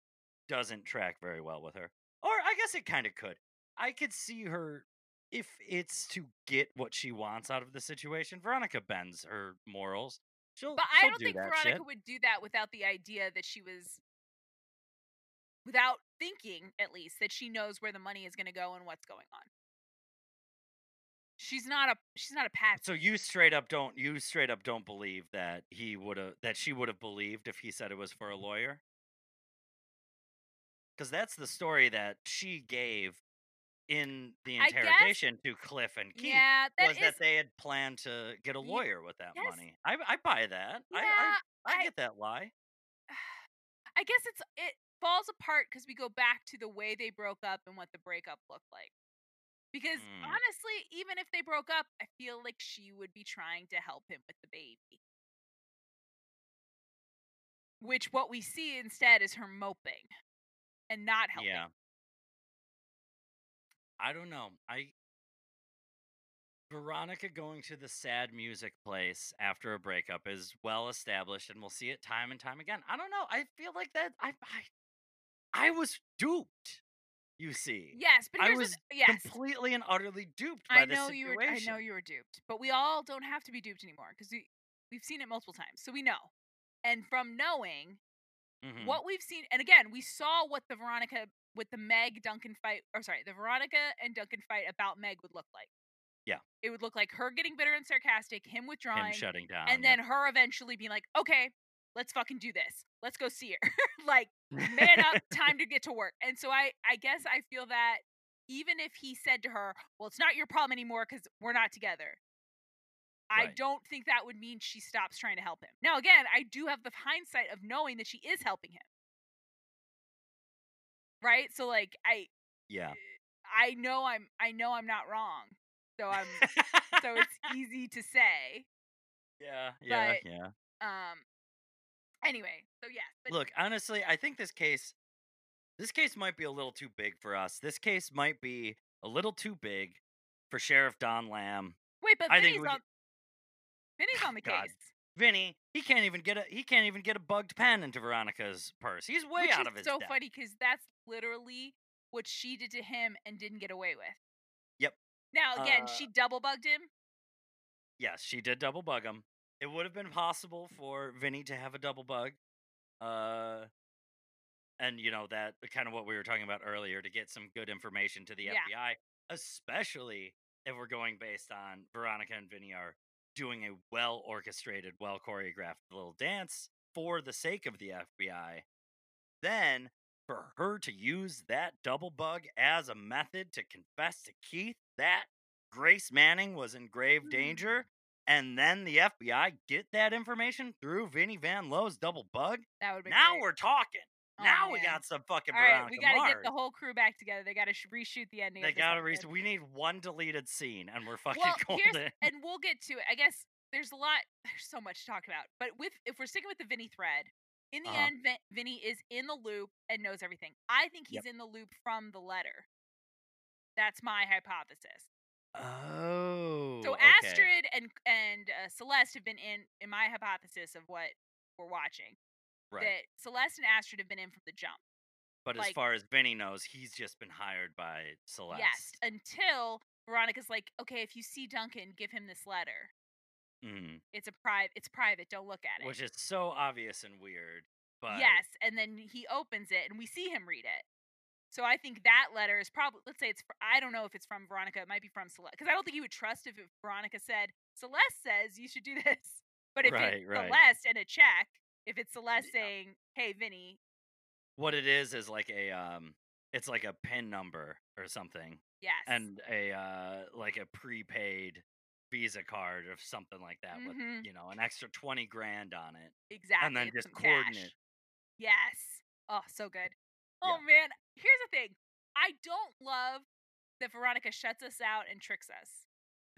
[SPEAKER 1] doesn't track very well with her. Or I guess it kind of could. I could see her if it's to get what she wants out of the situation. Veronica bends her morals. She'll,
[SPEAKER 2] But I
[SPEAKER 1] she'll
[SPEAKER 2] don't
[SPEAKER 1] do
[SPEAKER 2] think Veronica
[SPEAKER 1] shit.
[SPEAKER 2] would do that without the idea that she was, without thinking at least that she knows where the money is going to go and what's going on. She's not a she's not a patsy.
[SPEAKER 1] So you straight up don't you straight up don't believe that he would have that she would have believed if he said it was for a lawyer? Because that's the story that she gave in the
[SPEAKER 2] I guess-
[SPEAKER 1] interrogation to Cliff and Keith.
[SPEAKER 2] yeah, that
[SPEAKER 1] was
[SPEAKER 2] is.
[SPEAKER 1] that they had planned to get a lawyer with that
[SPEAKER 2] yes.
[SPEAKER 1] money. I I buy that. I,
[SPEAKER 2] yeah,
[SPEAKER 1] I I
[SPEAKER 2] I-
[SPEAKER 1] get that lie. *sighs*
[SPEAKER 2] I guess it's it falls apart because we go back to the way they broke up and what the breakup looked like. Because
[SPEAKER 1] Mm.
[SPEAKER 2] honestly, even if they broke up, I feel like she would be trying to help him with the baby. Which what we see instead is her moping and not helping.
[SPEAKER 1] Yeah. I don't know. I Veronica going to the sad music place after a breakup is well established and we'll see it time and time again. I don't know. I feel like that I I, I was duped. You see.
[SPEAKER 2] Yes, but
[SPEAKER 1] I was
[SPEAKER 2] the, yes.
[SPEAKER 1] completely and utterly duped by
[SPEAKER 2] I
[SPEAKER 1] this
[SPEAKER 2] know you were. I know you were duped, but we all don't have to be duped anymore because we we've seen it multiple times, so we know. And from knowing
[SPEAKER 1] Mhm.
[SPEAKER 2] what we've seen, and again, we saw what the Veronica with the Meg Duncan fight, or sorry, the Veronica and Duncan fight about Meg would look like.
[SPEAKER 1] Yeah.
[SPEAKER 2] it would look like her getting bitter and sarcastic, him withdrawing,
[SPEAKER 1] Him shutting down.
[SPEAKER 2] and
[SPEAKER 1] yeah.
[SPEAKER 2] then her eventually being like, "Okay, let's fucking do this. Let's go see her." *laughs* like, man up, *laughs* time to get to work. And so I, I guess I feel that even if he said to her, "Well, it's not your problem anymore because we're not together," I don't think that would mean she stops trying to help him. Now, again, I do have the hindsight of knowing that she is helping him. Right? So like I
[SPEAKER 1] Yeah.
[SPEAKER 2] I know I'm I know I'm not wrong. So I'm so it's *laughs* easy to say.
[SPEAKER 1] yeah, yeah,
[SPEAKER 2] but-
[SPEAKER 1] yeah.
[SPEAKER 2] Um anyway, so yeah. But
[SPEAKER 1] Look, honestly, I think this case this case might be a little too big for us. This case might be a little too big for Sheriff Don Lamb.
[SPEAKER 2] wait, but
[SPEAKER 1] I think we
[SPEAKER 2] on *laughs* Vinnie's on the
[SPEAKER 1] God.
[SPEAKER 2] case.
[SPEAKER 1] Vinnie, he can't even get a he can't even get a bugged pen into Veronica's purse. He's way
[SPEAKER 2] which
[SPEAKER 1] out of his
[SPEAKER 2] so
[SPEAKER 1] depth.
[SPEAKER 2] funny because that's literally what she did to him and didn't get away with.
[SPEAKER 1] Yep.
[SPEAKER 2] Now again,
[SPEAKER 1] Uh,
[SPEAKER 2] she double bugged him.
[SPEAKER 1] Yes, she did double bug him. It would have been possible for Vinnie to have a double bug. Uh and you know that kind of what we were talking about earlier to get some good information to the
[SPEAKER 2] Yeah.
[SPEAKER 1] FBI, especially if we're going based on Veronica and Vinnie are doing a well orchestrated, well choreographed little dance for the sake of the FBI. Then for her to use that double bug as a method to confess to Keith that Grace Manning was in grave
[SPEAKER 2] Mm.
[SPEAKER 1] danger, and then the FBI get that information through Vinnie Van Lowe's double bug.
[SPEAKER 2] That would be
[SPEAKER 1] Now
[SPEAKER 2] great.
[SPEAKER 1] we're talking.
[SPEAKER 2] Oh,
[SPEAKER 1] now we got some fucking
[SPEAKER 2] All right,
[SPEAKER 1] Veronica
[SPEAKER 2] we gotta get the whole crew back together. They gotta sh- reshoot the ending.
[SPEAKER 1] They gotta
[SPEAKER 2] episode.
[SPEAKER 1] re- We need one deleted scene, and we're fucking *laughs*
[SPEAKER 2] Well,
[SPEAKER 1] golden.
[SPEAKER 2] here's and we'll get to it. I guess there's a lot. There's so much to talk about. But with if we're sticking with the Vinnie thread, in the
[SPEAKER 1] Uh-huh.
[SPEAKER 2] end, Vin, Vinnie is in the loop and knows everything. I think he's
[SPEAKER 1] Yep.
[SPEAKER 2] in the loop from the letter. That's my hypothesis.
[SPEAKER 1] oh.
[SPEAKER 2] So
[SPEAKER 1] okay.
[SPEAKER 2] Astrid and and uh, Celeste have been in in my hypothesis of what we're watching.
[SPEAKER 1] Right.
[SPEAKER 2] That Celeste and Astrid have been in from the jump.
[SPEAKER 1] but as far as Vinnie knows, he's just been hired by Celeste.
[SPEAKER 2] Yes, until Veronica's like, okay, if you see Duncan, give him this letter.
[SPEAKER 1] Mhm.
[SPEAKER 2] It's a private. It's private. Don't look at it.
[SPEAKER 1] Which is so obvious and weird. But
[SPEAKER 2] Yes, and then he opens it and we see him read it. So I think that letter is probably let's say it's I don't know if it's from Veronica, it might be from Celeste because I don't think he would trust if Veronica said Celeste says you should do *laughs* this. But if
[SPEAKER 1] Right,
[SPEAKER 2] it's
[SPEAKER 1] right.
[SPEAKER 2] Celeste and a check, if it's Celeste
[SPEAKER 1] Yeah.
[SPEAKER 2] saying, "Hey Vinnie,
[SPEAKER 1] what it is is like a um, it's like a pin number or something,
[SPEAKER 2] yes,"
[SPEAKER 1] and a uh, like a prepaid Visa card or something like that
[SPEAKER 2] Mhm.
[SPEAKER 1] with you know an extra twenty grand on it,
[SPEAKER 2] exactly,
[SPEAKER 1] and then just coordinate.
[SPEAKER 2] Yes. Oh, so good. Oh man, here's the thing. I don't love that Veronica shuts us out and tricks us.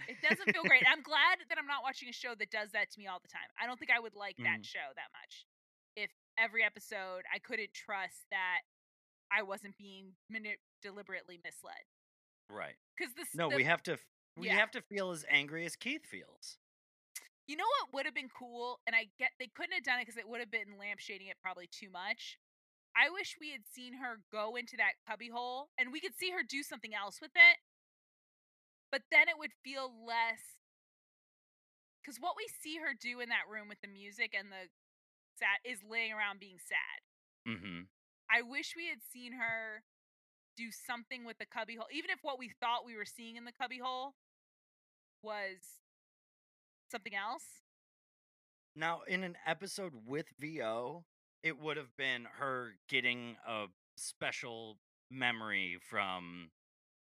[SPEAKER 2] It doesn't feel great. I'm glad that I'm not watching a show that does that to me all the time. I don't think I would like that
[SPEAKER 1] Mhm.
[SPEAKER 2] show that much. If every episode I couldn't trust that I wasn't being mani- deliberately misled.
[SPEAKER 1] Right.
[SPEAKER 2] Because this
[SPEAKER 1] No,
[SPEAKER 2] the-
[SPEAKER 1] we have to. We
[SPEAKER 2] Yeah.
[SPEAKER 1] have to feel as angry as Keith feels.
[SPEAKER 2] You know what would have been cool, and I get they couldn't have done it because it would have been lampshading it probably too much. I wish we had seen her go into that cubbyhole, and we could see her do something else with it. But then it would feel less. Because what we see her do in that room with the music and the sad is laying around being sad.
[SPEAKER 1] Mm-hmm.
[SPEAKER 2] I wish we had seen her do something with the cubbyhole, even if what we thought we were seeing in the cubbyhole was something else.
[SPEAKER 1] Now, in an episode with VO, it would have been her getting a special memory from,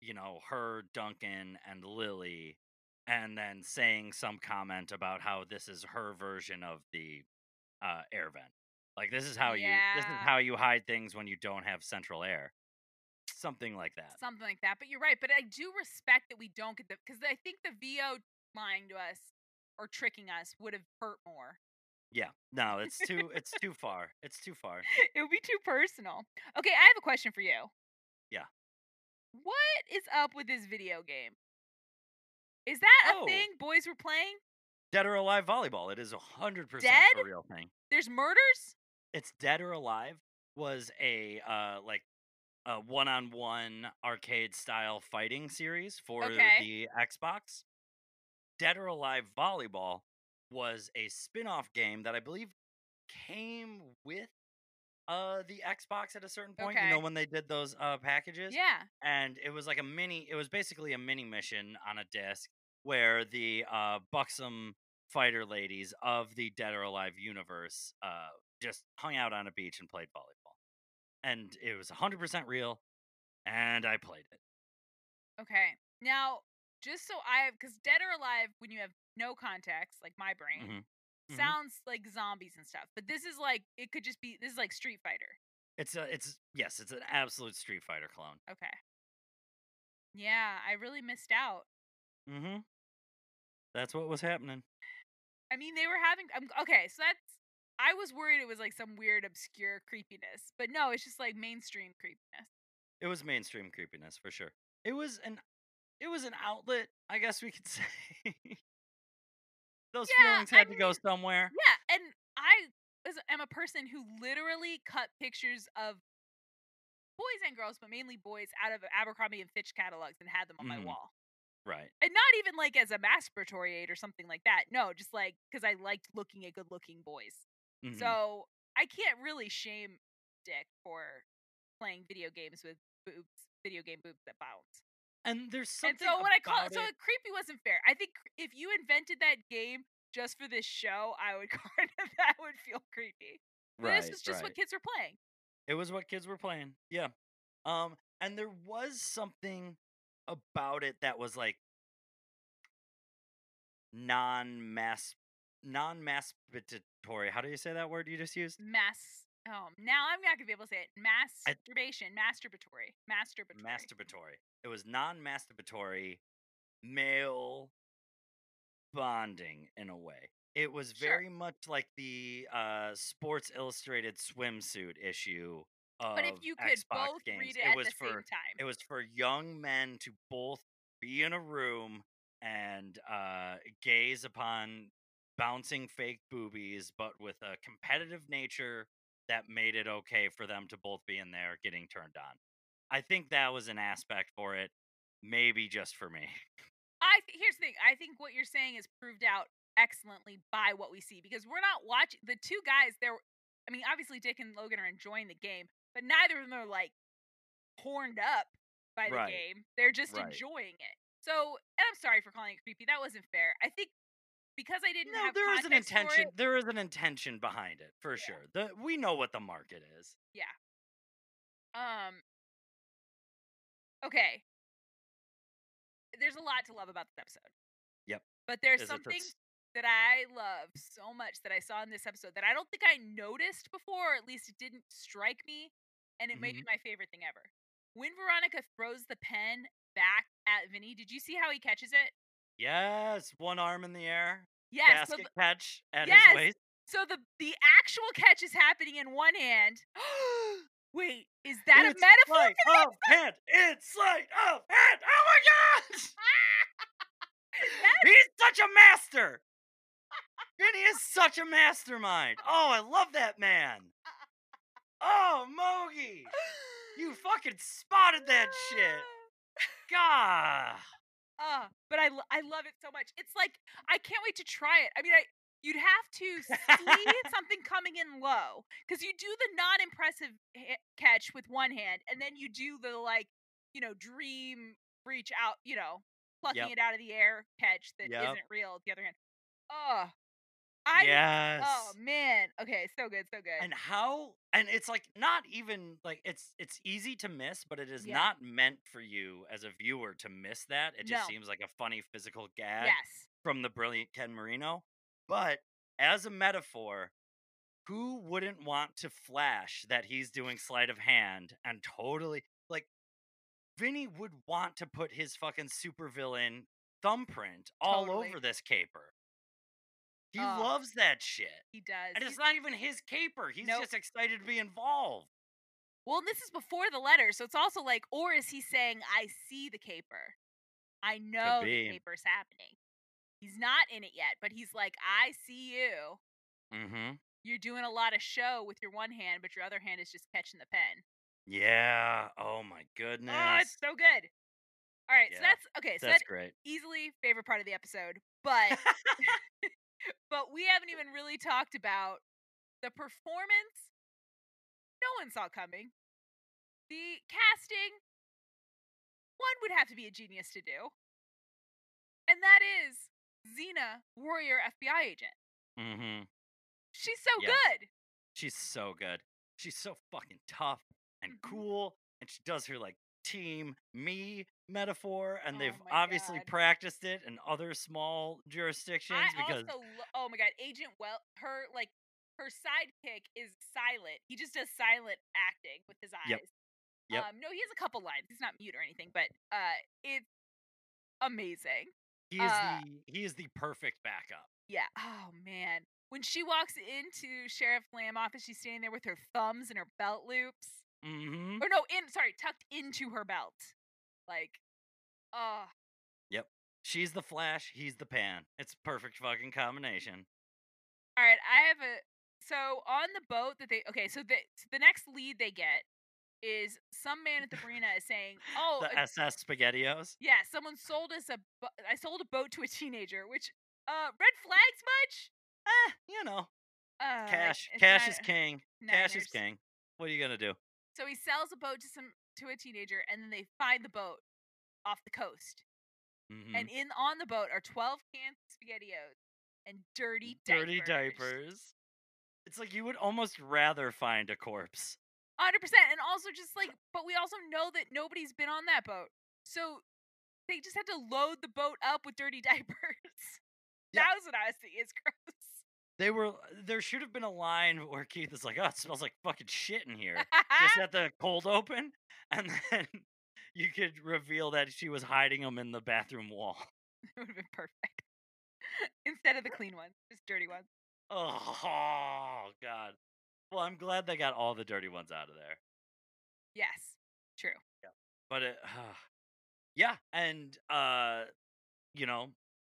[SPEAKER 1] you know, her, Duncan, and Lily, and then saying some comment about how this is her version of the uh, air vent. Like this is how you this is how you hide things when you don't have central air. Something like that.
[SPEAKER 2] something like that. But you're right. But I do respect that we don't get the because I think the VO lying to us or tricking us would have hurt more.
[SPEAKER 1] Yeah. No, it's too it's *laughs* too far. It's too far.
[SPEAKER 2] it would be too personal. Okay, I have a question for you. What is up with this video game? Is that a
[SPEAKER 1] Oh.
[SPEAKER 2] thing boys were playing?
[SPEAKER 1] Dead or alive volleyball. It is a hundred percent
[SPEAKER 2] Dead?
[SPEAKER 1] a real thing.
[SPEAKER 2] There's murders?
[SPEAKER 1] it's Dead or Alive was a uh like a one-on-one arcade style fighting series for
[SPEAKER 2] Okay.
[SPEAKER 1] the Xbox. Dead or Alive Volleyball was a spin-off game that I believe came with uh the Xbox at a certain point, you know when they did those uh packages
[SPEAKER 2] Yeah.
[SPEAKER 1] and it was like a mini it was basically a mini mission on a disc where the uh buxom fighter ladies of the dead or alive universe uh just hung out on a beach and played volleyball and it was 100% real and i played it
[SPEAKER 2] Okay. Now, just so I because Dead or Alive, when you have no context, like my brain,
[SPEAKER 1] Mhm. Mhm.
[SPEAKER 2] sounds like zombies and stuff. But this is like, it could just be, this is like Street Fighter.
[SPEAKER 1] It's a it's yes, it's an absolute Street Fighter clone.
[SPEAKER 2] Okay. Yeah, I really missed out.
[SPEAKER 1] Mm Mhm. That's what was happening.
[SPEAKER 2] I mean, they were having um, okay, so that's I was worried it was like some weird obscure creepiness, but no, it's just like mainstream creepiness.
[SPEAKER 1] It was mainstream creepiness for sure. It was an it was an outlet, I guess we could *laughs* say. Those
[SPEAKER 2] Yeah,
[SPEAKER 1] feelings
[SPEAKER 2] I
[SPEAKER 1] had to go somewhere.
[SPEAKER 2] Yeah, and I am a person who literally cut pictures of boys and girls, but mainly boys, out of Abercrombie and Fitch catalogs and had them on my
[SPEAKER 1] Mhm.
[SPEAKER 2] wall.
[SPEAKER 1] Right.
[SPEAKER 2] And not even like as a masturbatory aid or something like that. No, just like because I liked looking at good looking boys.
[SPEAKER 1] Mhm.
[SPEAKER 2] So I can't really shame Dick for playing video games with boobs, video game boobs that bounce.
[SPEAKER 1] And there's something.
[SPEAKER 2] And so when I call
[SPEAKER 1] about
[SPEAKER 2] so
[SPEAKER 1] it-
[SPEAKER 2] creepy wasn't fair. I think if you invented that game just for this show, I would *laughs* kind of that would feel creepy. But
[SPEAKER 1] right,
[SPEAKER 2] this was just
[SPEAKER 1] right.
[SPEAKER 2] what kids were playing.
[SPEAKER 1] It was what kids were playing. Yeah. Um, and there was something about it that was like non-mass non-masturbatory. How do you say that word you just used?
[SPEAKER 2] Mass. Oh, now I'm not gonna be able to say it.
[SPEAKER 1] I-
[SPEAKER 2] Masturbation, masturbatory, masturbatory.
[SPEAKER 1] Masturbatory. It was non-masturbatory male bonding in a way. It was
[SPEAKER 2] Sure.
[SPEAKER 1] very much like the uh Sports Illustrated swimsuit issue of
[SPEAKER 2] but if you could
[SPEAKER 1] Xbox
[SPEAKER 2] both
[SPEAKER 1] games.
[SPEAKER 2] read it,
[SPEAKER 1] it
[SPEAKER 2] at
[SPEAKER 1] was
[SPEAKER 2] the
[SPEAKER 1] for
[SPEAKER 2] same time,
[SPEAKER 1] it was for young men to both be in a room and uh, gaze upon bouncing fake boobies, but with a competitive nature that made it okay for them to both be in there getting turned on. I think that was an aspect for it, maybe just for me. *laughs*
[SPEAKER 2] I th- here's the thing. I think what you're saying is proved out excellently by what we see because we're not watching the two guys. They're, I mean, obviously Dick and Logan are enjoying the game, but neither of them are like horned up by the
[SPEAKER 1] Right.
[SPEAKER 2] game. They're just
[SPEAKER 1] Right.
[SPEAKER 2] enjoying it. So, and I'm sorry for calling it creepy. That wasn't fair. I think because I didn't
[SPEAKER 1] No, there is an intention.
[SPEAKER 2] it-
[SPEAKER 1] There is an intention behind it for
[SPEAKER 2] Yeah.
[SPEAKER 1] sure. The we know what the market is. Yeah.
[SPEAKER 2] Um. Okay. There's a lot to love about this episode.
[SPEAKER 1] Yep.
[SPEAKER 2] But there's
[SPEAKER 1] Is
[SPEAKER 2] something that I love so much that I saw in this episode that I don't think I noticed before, or at least it didn't strike me, and it may be my favorite thing ever. When Veronica throws the pen back at Vinnie, did you see how he catches it?
[SPEAKER 1] Yes, one arm in the air,
[SPEAKER 2] Yes. So
[SPEAKER 1] basket
[SPEAKER 2] the,
[SPEAKER 1] catch at
[SPEAKER 2] Yes!
[SPEAKER 1] his waist.
[SPEAKER 2] so the the actual catch is happening in one hand. *gasps* Wait, is that
[SPEAKER 1] it's
[SPEAKER 2] a metaphor?
[SPEAKER 1] Sleight of hand. It's sleight of hand. Oh my
[SPEAKER 2] god! *laughs*
[SPEAKER 1] He's such a master. Vinnie is such a mastermind. Oh, I love that man. Oh, Mogi, you fucking spotted that shit. *laughs* God.
[SPEAKER 2] Uh, but I, I love it so much. It's like I can't wait to try it. I mean, I you'd have to see *laughs* something coming in low because you do the non-impressive ha- catch with one hand, and then you do the like, you know, dream reach out, you know, plucking
[SPEAKER 1] Yep.
[SPEAKER 2] it out of the air catch that
[SPEAKER 1] Yep.
[SPEAKER 2] not real with the other hand. Oh, I oh
[SPEAKER 1] yes.
[SPEAKER 2] oh man, okay, so good, so good.
[SPEAKER 1] and how and it's like not even like it's it's easy to miss but it is
[SPEAKER 2] Yeah.
[SPEAKER 1] not meant for you as a viewer to miss that it just
[SPEAKER 2] No.
[SPEAKER 1] seems like a funny physical gag
[SPEAKER 2] yes,
[SPEAKER 1] from the brilliant ken marino but as a metaphor who wouldn't want to flash that he's doing sleight of hand and totally like vinnie would want to put his fucking supervillain thumbprint all
[SPEAKER 2] Totally.
[SPEAKER 1] over this caper he
[SPEAKER 2] Oh.
[SPEAKER 1] loves that shit
[SPEAKER 2] he does.
[SPEAKER 1] and
[SPEAKER 2] He's-
[SPEAKER 1] it's not even his caper. He's
[SPEAKER 2] Nope.
[SPEAKER 1] just excited to be involved.
[SPEAKER 2] Well, and this is before the letter, so it's also like, or is he saying, "I see the caper, I know the caper's happening." He's not in it yet, but he's like, "I see you.
[SPEAKER 1] Mm-hmm.
[SPEAKER 2] You're doing a lot of show with your one hand, but your other hand is just catching the pen."
[SPEAKER 1] Yeah. Oh my goodness.
[SPEAKER 2] Oh, it's so good. All right, so that's okay. So
[SPEAKER 1] That's
[SPEAKER 2] that's
[SPEAKER 1] great.
[SPEAKER 2] easily favorite part of the episode, but *laughs* *laughs* but we haven't even really talked about the performance. No one saw coming. The casting. One would have to be a genius to do, and that is Xena, warrior FBI agent.
[SPEAKER 1] mm-hmm.
[SPEAKER 2] She's so
[SPEAKER 1] Yeah.
[SPEAKER 2] good.
[SPEAKER 1] She's so good. She's so fucking tough and
[SPEAKER 2] Mhm.
[SPEAKER 1] cool, and she does her like team me metaphor, and
[SPEAKER 2] Oh
[SPEAKER 1] they've obviously
[SPEAKER 2] God.
[SPEAKER 1] practiced it in other small jurisdictions
[SPEAKER 2] I
[SPEAKER 1] because
[SPEAKER 2] also, oh my god, Agent Well, her like her sidekick is silent. He just does silent acting with his eyes.
[SPEAKER 1] Yep. Yep.
[SPEAKER 2] Um, no, he has a couple lines. He's not mute or anything, but uh, it's amazing.
[SPEAKER 1] He is
[SPEAKER 2] Uh,
[SPEAKER 1] the he is the perfect backup.
[SPEAKER 2] Yeah. Oh man, when she walks into Sheriff Lamb office, she's standing there with her thumbs and her belt loops.
[SPEAKER 1] Mm-hmm.
[SPEAKER 2] Or no, in sorry, tucked into her belt. Like, oh, Yep.
[SPEAKER 1] She's the Flash. He's the Pan. It's a perfect fucking combination.
[SPEAKER 2] all right. I have a so on the boat that they okay. So the so the next lead they get is some man at the *laughs* marina is saying, "Oh,
[SPEAKER 1] The
[SPEAKER 2] a-
[SPEAKER 1] SS Spaghettios.
[SPEAKER 2] yeah, someone sold us a. Bo- I sold a boat to a teenager." Which, uh, red flags much?
[SPEAKER 1] Eh, you know,
[SPEAKER 2] Uh,
[SPEAKER 1] cash. Cash
[SPEAKER 2] not-
[SPEAKER 1] is king. Cash is king. What are you gonna do?
[SPEAKER 2] So he sells a boat to some to a teenager, and then they find the boat off the coast.
[SPEAKER 1] Mhm.
[SPEAKER 2] And in on the boat are twelve cans of spaghettios and dirty
[SPEAKER 1] Dirty
[SPEAKER 2] diapers.
[SPEAKER 1] diapers. It's like you would almost rather find a corpse.
[SPEAKER 2] Hundred percent, and also just like, but we also know that nobody's been on that boat, so they just had to load the boat up with dirty *laughs* diapers.
[SPEAKER 1] Yeah.
[SPEAKER 2] That was what I was thinking. It's gross.
[SPEAKER 1] They were. There should have been a line where Keith is like, "Oh, it smells like fucking shit in here." Just *laughs* at the cold open, and then *laughs* you could reveal that she was hiding them in the bathroom wall.
[SPEAKER 2] it would have been perfect. *laughs* Instead of the clean ones, just dirty ones.
[SPEAKER 1] Oh God. Well, I'm glad they got all the dirty ones out of there.
[SPEAKER 2] Yes, true.
[SPEAKER 1] But it, yeah, and uh, you know,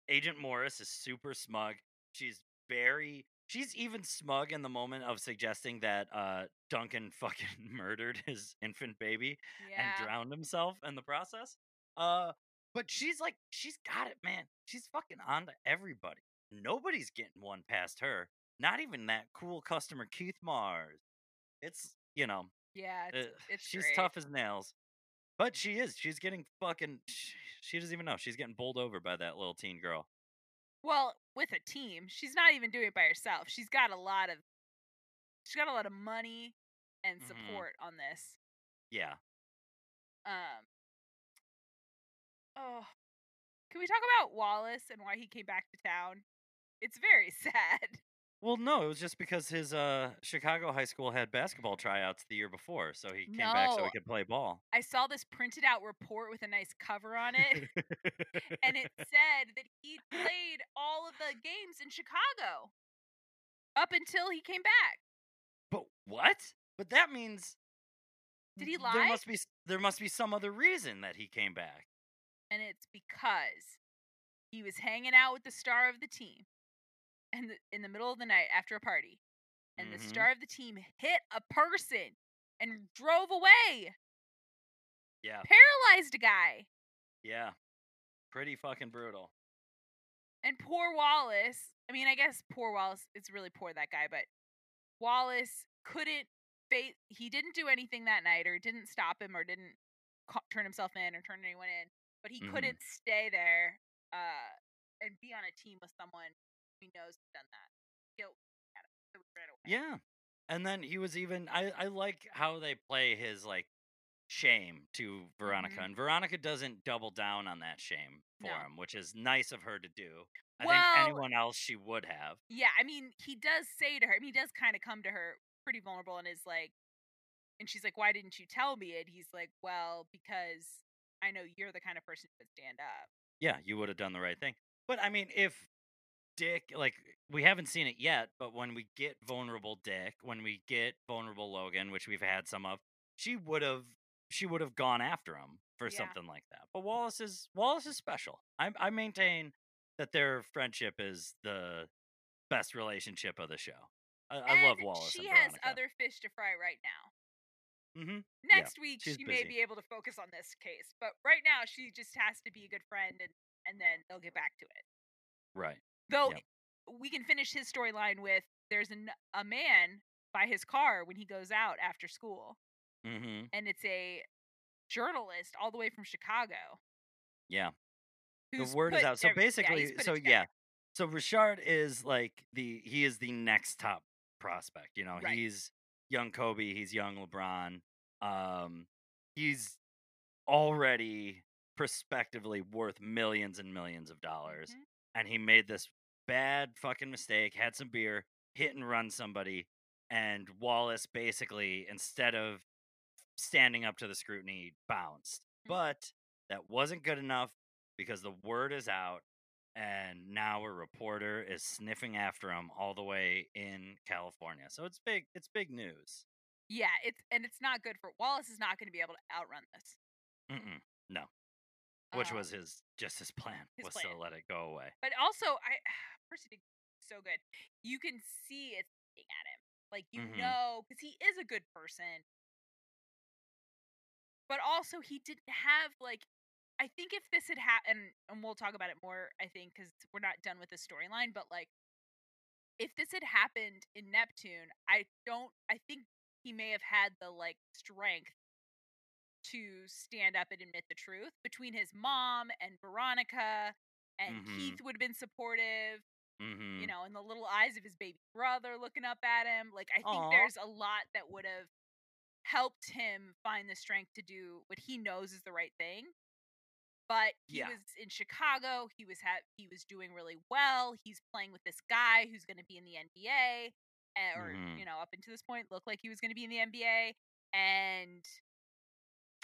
[SPEAKER 1] Agent Morris is super smug. She's very. She's even smug in the moment of suggesting that uh, Duncan *laughs* fucking murdered his infant baby
[SPEAKER 2] Yeah.
[SPEAKER 1] and drowned himself in the process. Uh, but she's like, she's got it, man. She's fucking on to everybody. Nobody's getting one past her. Not even that cool customer Keith Mars. It's you know,
[SPEAKER 2] yeah, it's,
[SPEAKER 1] uh,
[SPEAKER 2] it's
[SPEAKER 1] she's
[SPEAKER 2] great.
[SPEAKER 1] tough as nails. But she is. She's getting fucking. sh- She doesn't even know. She's getting bowled over by that little teen girl.
[SPEAKER 2] Well, with a team, she's not even doing it by herself. She's got a lot of she's got a lot of money and
[SPEAKER 1] Mhm.
[SPEAKER 2] support on this.
[SPEAKER 1] Yeah.
[SPEAKER 2] Um Oh. Can we talk about Wallace and why he came back to town? It's very *laughs* sad.
[SPEAKER 1] Well, no, it was just because his uh Chicago high school had basketball tryouts the year before, so he came back so he could play ball.
[SPEAKER 2] I saw this printed out report with a nice cover on it, *laughs* and it said that he played all of the games in Chicago up until he came back.
[SPEAKER 1] But what? But that means
[SPEAKER 2] Did he lie?
[SPEAKER 1] There must be there must be some other reason that he came back.
[SPEAKER 2] and it's because he was hanging out with the star of the team and the, in the middle of the night after a party and the
[SPEAKER 1] Mhm.
[SPEAKER 2] star of the team hit a person and drove away
[SPEAKER 1] Yeah.
[SPEAKER 2] paralyzed a guy
[SPEAKER 1] Yeah. Pretty fucking brutal.
[SPEAKER 2] and poor wallace i mean i guess poor wallace it's really poor that guy but wallace couldn't face he didn't do anything that night or didn't stop him or didn't ca- turn himself in or turn anyone in but he
[SPEAKER 1] Mhm.
[SPEAKER 2] couldn't stay there uh and be on a team with someone he knows has done that guilt so he.
[SPEAKER 1] Yeah. And then he was even I I like how they play his like shame to Veronica
[SPEAKER 2] Mhm.
[SPEAKER 1] and Veronica doesn't double down on that shame for
[SPEAKER 2] No.
[SPEAKER 1] him, which is nice of her to do. I
[SPEAKER 2] Well-
[SPEAKER 1] think anyone else she would have.
[SPEAKER 2] yeah i mean he does say to her I mean, he does kind of come to her pretty vulnerable and is like and she's like why didn't you tell me and he's like well because i know you're the kind of person who would stand up
[SPEAKER 1] Yeah, you would have done the right thing. But I mean, if Dick, like, we haven't seen it yet, but when we get vulnerable Dick, when we get vulnerable Logan, which we've had some of, she would have she would have gone after him for
[SPEAKER 2] Yeah.
[SPEAKER 1] something like that. But Wallace is Wallace is special. I I maintain that their friendship is the best relationship of the show. I, I love Wallace.
[SPEAKER 2] she has other fish to fry right now
[SPEAKER 1] hmm
[SPEAKER 2] next week
[SPEAKER 1] she's
[SPEAKER 2] she may be able to focus on this case but right now she just has to be a good friend and and then they'll get back to it
[SPEAKER 1] Right.
[SPEAKER 2] Though
[SPEAKER 1] Yep.
[SPEAKER 2] we can finish his storyline with there's an, a man by his car when he goes out after school
[SPEAKER 1] hmm
[SPEAKER 2] and it's a journalist all the way from chicago
[SPEAKER 1] Yeah. the word is out. So
[SPEAKER 2] yeah,
[SPEAKER 1] basically,
[SPEAKER 2] put
[SPEAKER 1] so yeah, so Richard is like the he is the next top prospect. You know,
[SPEAKER 2] Right.
[SPEAKER 1] he's young Kobe, he's young LeBron. Um, he's already prospectively worth millions and millions of dollars,
[SPEAKER 2] Mhm.
[SPEAKER 1] And he made this bad fucking mistake. Had some beer, hit and run somebody, and Wallace basically instead of standing up to the scrutiny bounced.
[SPEAKER 2] Mm.
[SPEAKER 1] But that wasn't good enough because the word is out and now a reporter is sniffing after him all the way in California. So it's big it's big news.
[SPEAKER 2] Yeah, it's and it's not good for Wallace is not going to be able to outrun this.
[SPEAKER 1] Mm-mm, no. Which
[SPEAKER 2] Um,
[SPEAKER 1] was his just his plan
[SPEAKER 2] his
[SPEAKER 1] was
[SPEAKER 2] plan.
[SPEAKER 1] to let it go away.
[SPEAKER 2] But also, I *sighs* Percy did so good. You can see it's at him. Like you
[SPEAKER 1] Mhm.
[SPEAKER 2] know, because he is a good person. But also, he didn't have like. I think if this had happened, and we'll talk about it more, I think, because we're not done with the storyline. But like, if this had happened in Neptune, I don't. I think he may have had the like strength to stand up and admit the truth between his mom and Veronica, and
[SPEAKER 1] Mhm.
[SPEAKER 2] Keith would have been supportive
[SPEAKER 1] Mm-hmm.
[SPEAKER 2] you know, and the little eyes of his baby brother looking up at him. Like, I think
[SPEAKER 1] Aw.
[SPEAKER 2] there's a lot that would have helped him find the strength to do what he knows is the right thing. But he
[SPEAKER 1] Yeah.
[SPEAKER 2] was in Chicago. He was ha- he was doing really well. He's playing with this guy who's going to be in the NBA, eh, or
[SPEAKER 1] Mhm.
[SPEAKER 2] you know, up until this point, looked like he was going to be in the NBA. And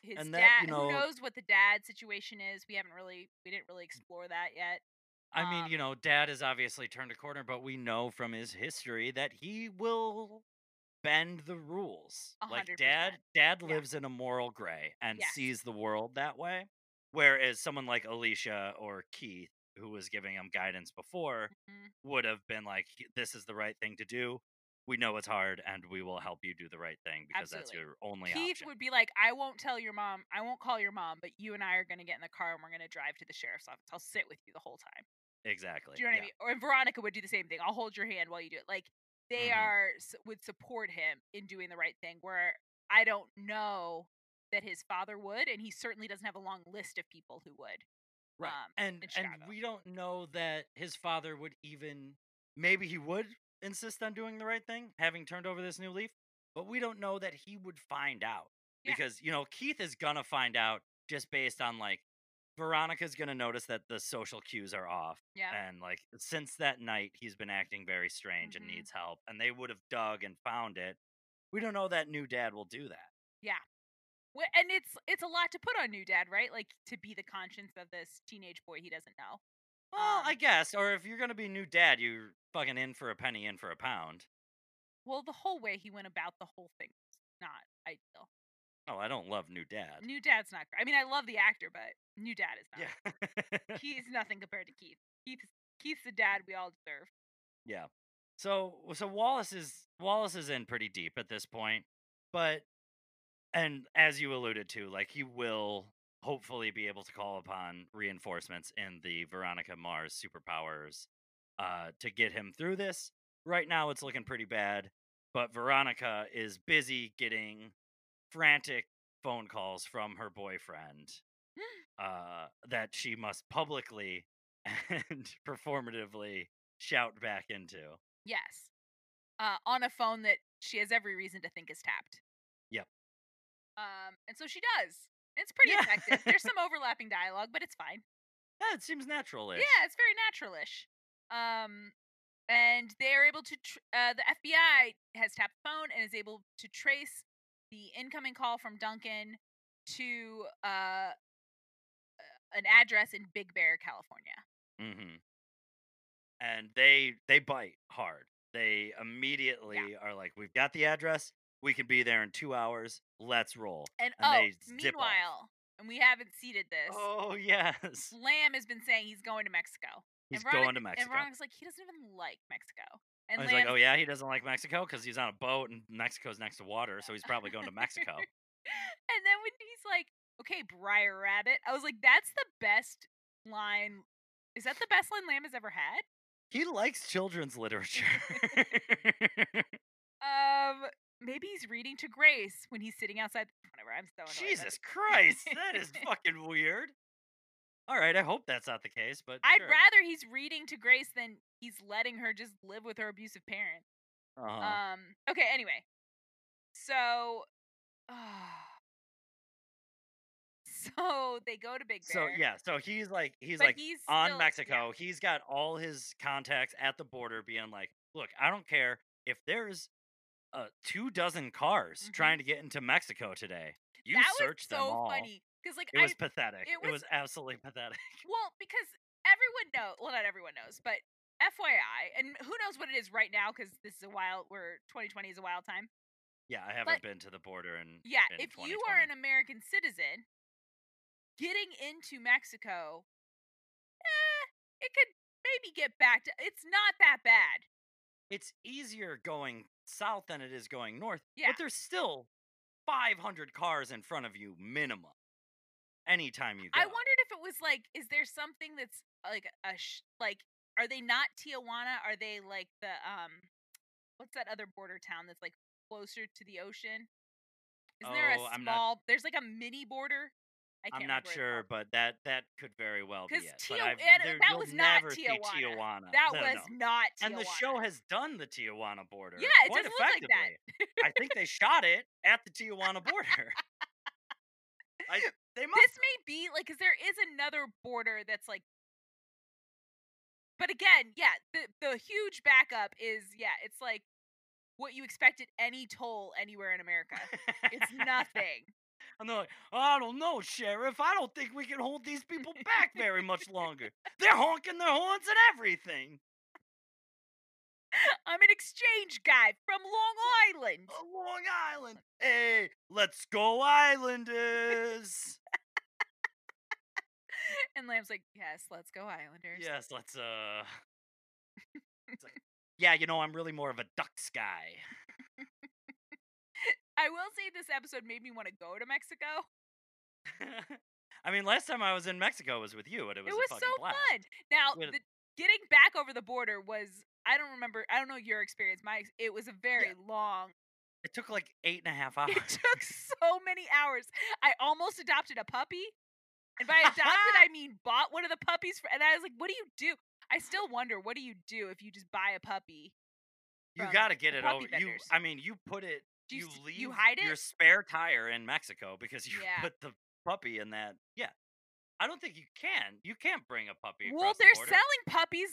[SPEAKER 2] his
[SPEAKER 1] And that,
[SPEAKER 2] dad,
[SPEAKER 1] you know-
[SPEAKER 2] who knows what the dad situation is? We haven't really, we didn't really explore that yet.
[SPEAKER 1] I mean, you
[SPEAKER 2] Um,
[SPEAKER 1] know, dad has obviously turned a corner, but we know from his history that he will bend the rules.
[SPEAKER 2] A
[SPEAKER 1] Like
[SPEAKER 2] hundred
[SPEAKER 1] dad dad
[SPEAKER 2] Yeah.
[SPEAKER 1] lives in a moral gray and
[SPEAKER 2] Yes.
[SPEAKER 1] sees the world that way. Whereas someone like Alicia or Keith, who was giving him guidance before,
[SPEAKER 2] Mhm.
[SPEAKER 1] would have been like, this is the right thing to do. We know it's hard and we will help you do the right thing because that's your only option.
[SPEAKER 2] Keith
[SPEAKER 1] option.
[SPEAKER 2] would be like, I won't tell your mom, I won't call your mom, but you and I are going to get in the car and we're going to drive to the sheriff's office. I'll sit with you the whole time.
[SPEAKER 1] exactly.
[SPEAKER 2] Do you know what
[SPEAKER 1] yeah.
[SPEAKER 2] I mean? Or and Veronica would do the same thing. I'll hold your hand while you do it. Like they
[SPEAKER 1] Mhm.
[SPEAKER 2] are would support him in doing the right thing. Where I don't know that his father would, and he certainly doesn't have a long list of people who would.
[SPEAKER 1] Right.
[SPEAKER 2] um,
[SPEAKER 1] and and we don't know that his father would even maybe he would insist on doing the right thing, having turned over this new leaf, but we don't know that he would find out.
[SPEAKER 2] Yeah.
[SPEAKER 1] Because, you know, Keith is gonna find out just based on like Veronica's gonna notice that the social cues are off.
[SPEAKER 2] Yeah.
[SPEAKER 1] And like since that night he's been acting very strange and
[SPEAKER 2] Mhm.
[SPEAKER 1] needs help. And they would have dug and found it. We don't know that new dad will do that.
[SPEAKER 2] Yeah. And it's it's a lot to put on new dad, right? Like to be the conscience of this teenage boy he doesn't know.
[SPEAKER 1] Well, I
[SPEAKER 2] Um,
[SPEAKER 1] guess. Or if you're gonna be new dad, you're fucking in for a penny, in for a pound.
[SPEAKER 2] Well, the whole way he went about the whole thing was not ideal.
[SPEAKER 1] Oh, I don't love new dad.
[SPEAKER 2] New dad's not. I mean, I love the actor, but new dad is not.
[SPEAKER 1] Yeah. *laughs*
[SPEAKER 2] He's nothing compared to Keith. Keith Keith's the dad we all deserve.
[SPEAKER 1] yeah. So so Wallace is Wallace is in pretty deep at this point, but and as you alluded to, like he will hopefully be able to call upon reinforcements in the Veronica Mars superpowers uh to get him through this. Right now it's looking pretty bad, but Veronica is busy getting frantic phone calls from her boyfriend *gasps* uh, that she must publicly *laughs* and performatively shout back into.
[SPEAKER 2] Yes. Uh, on a phone that she has every reason to think is tapped.
[SPEAKER 1] Yep.
[SPEAKER 2] Um, and so she does. It's pretty
[SPEAKER 1] Yeah.
[SPEAKER 2] effective. There's *laughs* some overlapping dialogue, but it's fine.
[SPEAKER 1] Yeah, it seems natural
[SPEAKER 2] Yeah, it's very naturalish. Um, and they are able to. Tr- uh, the FBI has tapped the phone and is able to trace the incoming call from Duncan to uh, an address in Big Bear, California.
[SPEAKER 1] Mm-hmm. And they they bite hard. They immediately are like, "We've got the address. We can be there in two hours. Let's roll."
[SPEAKER 2] And,
[SPEAKER 1] And
[SPEAKER 2] oh, meanwhile, and we haven't seeded this.
[SPEAKER 1] Oh *laughs* yes,
[SPEAKER 2] Lamb has been saying he's going to Mexico.
[SPEAKER 1] he's
[SPEAKER 2] and Veronica,
[SPEAKER 1] going to Mexico.
[SPEAKER 2] And Veronica's like, he doesn't even like Mexico. And
[SPEAKER 1] Oh, he's like, "Oh yeah, he doesn't like Mexico because he's on a boat and Mexico's next to water, so he's probably going to Mexico." *laughs*
[SPEAKER 2] and then when he's like, okay, Br'er Rabbit, I was like, that's the best line. Is that the best line Lamb has ever had?
[SPEAKER 1] He likes children's literature. *laughs*
[SPEAKER 2] Um, maybe he's reading to Grace when he's sitting outside. Whatever, I'm so annoyed.
[SPEAKER 1] Jesus Christ, that is *laughs* fucking weird. All right, I hope that's not the case, but
[SPEAKER 2] I'd
[SPEAKER 1] sure.
[SPEAKER 2] rather he's reading to Grace than he's letting her just live with her abusive parents.
[SPEAKER 1] Uh-huh.
[SPEAKER 2] Um. Okay. Anyway, so, *sighs* so they go to Big Bear.
[SPEAKER 1] so yeah, so he's like he's
[SPEAKER 2] but
[SPEAKER 1] like
[SPEAKER 2] he's
[SPEAKER 1] on
[SPEAKER 2] still-
[SPEAKER 1] Mexico.
[SPEAKER 2] yeah.
[SPEAKER 1] He's got all his contacts at the border being like, look, I don't care if there's uh, two dozen cars
[SPEAKER 2] Mhm.
[SPEAKER 1] trying to get into Mexico today. You
[SPEAKER 2] that was
[SPEAKER 1] search them
[SPEAKER 2] so
[SPEAKER 1] all.
[SPEAKER 2] funny because like
[SPEAKER 1] It was pathetic.
[SPEAKER 2] it
[SPEAKER 1] It was,
[SPEAKER 2] was-
[SPEAKER 1] absolutely *laughs* pathetic.
[SPEAKER 2] well because everyone knows well not everyone knows but FYI and who knows what it is right now because this is a wild where 2020 is a wild time.
[SPEAKER 1] Yeah, I haven't
[SPEAKER 2] But-
[SPEAKER 1] been to the border and
[SPEAKER 2] Yeah, if you are an American citizen, getting into Mexico, eh, it could maybe get back to. It's not that bad.
[SPEAKER 1] It's easier going south than it is going north.
[SPEAKER 2] Yeah.
[SPEAKER 1] But there's still 500 cars in front of you minimum. Anytime you go.
[SPEAKER 2] I wondered if it was like, is there something that's like a sh- like, are they not Tijuana? Are they like the um, what's that other border town that's like closer to the ocean? Isn't there a
[SPEAKER 1] Oh, I'm not-
[SPEAKER 2] small? There's like a mini border. I
[SPEAKER 1] I'm not
[SPEAKER 2] remember what it's
[SPEAKER 1] sure, but that that could very well be it.
[SPEAKER 2] Tio-
[SPEAKER 1] there,
[SPEAKER 2] that was not Tijuana.
[SPEAKER 1] Tijuana.
[SPEAKER 2] That
[SPEAKER 1] No,
[SPEAKER 2] was
[SPEAKER 1] no.
[SPEAKER 2] not Tijuana.
[SPEAKER 1] And the show has done the Tijuana border.
[SPEAKER 2] Yeah, it
[SPEAKER 1] quite
[SPEAKER 2] doesn't look like that.
[SPEAKER 1] I think they shot it at the Tijuana border. *laughs* I, they must.
[SPEAKER 2] this may be like because there is another border that's like but again yeah the the huge backup is yeah it's like what you expect at any toll anywhere in america it's *laughs* nothing
[SPEAKER 1] And they're like, I don't know, Sheriff. I don't think we can hold these people back very much longer. They're honking their horns and everything.
[SPEAKER 2] i'm an exchange guy from long island
[SPEAKER 1] A Long Island. Hey, let's go, Islanders. *laughs*
[SPEAKER 2] and lamb's like yes let's go islanders
[SPEAKER 1] yes, let's, uh. like, yeah, you know, I'm really more of a Ducks guy.
[SPEAKER 2] I will say this episode made me want to go to mexico *laughs*
[SPEAKER 1] I mean, last time I was in Mexico was with you, and it was,
[SPEAKER 2] it was so
[SPEAKER 1] blast.
[SPEAKER 2] fun now the, getting back over the border was i don't remember i don't know your experience My it was a very long
[SPEAKER 1] It took like eight and a half *laughs* hours.
[SPEAKER 2] It took so many hours. I almost adopted a puppy. And by adopted, I *laughs* mean bought one of the puppies. For, and I was like, what do you do? I still wonder, what do you do if you just buy a puppy?
[SPEAKER 1] You got to get it over. You, I mean, you put it.
[SPEAKER 2] Do you
[SPEAKER 1] You, leave
[SPEAKER 2] you hide
[SPEAKER 1] your
[SPEAKER 2] it?
[SPEAKER 1] spare tire in Mexico because *laughs* you
[SPEAKER 2] Yeah.
[SPEAKER 1] put the puppy in that. Yeah, I don't think you can. You can't bring a puppy.
[SPEAKER 2] Well, they're
[SPEAKER 1] border.
[SPEAKER 2] selling puppies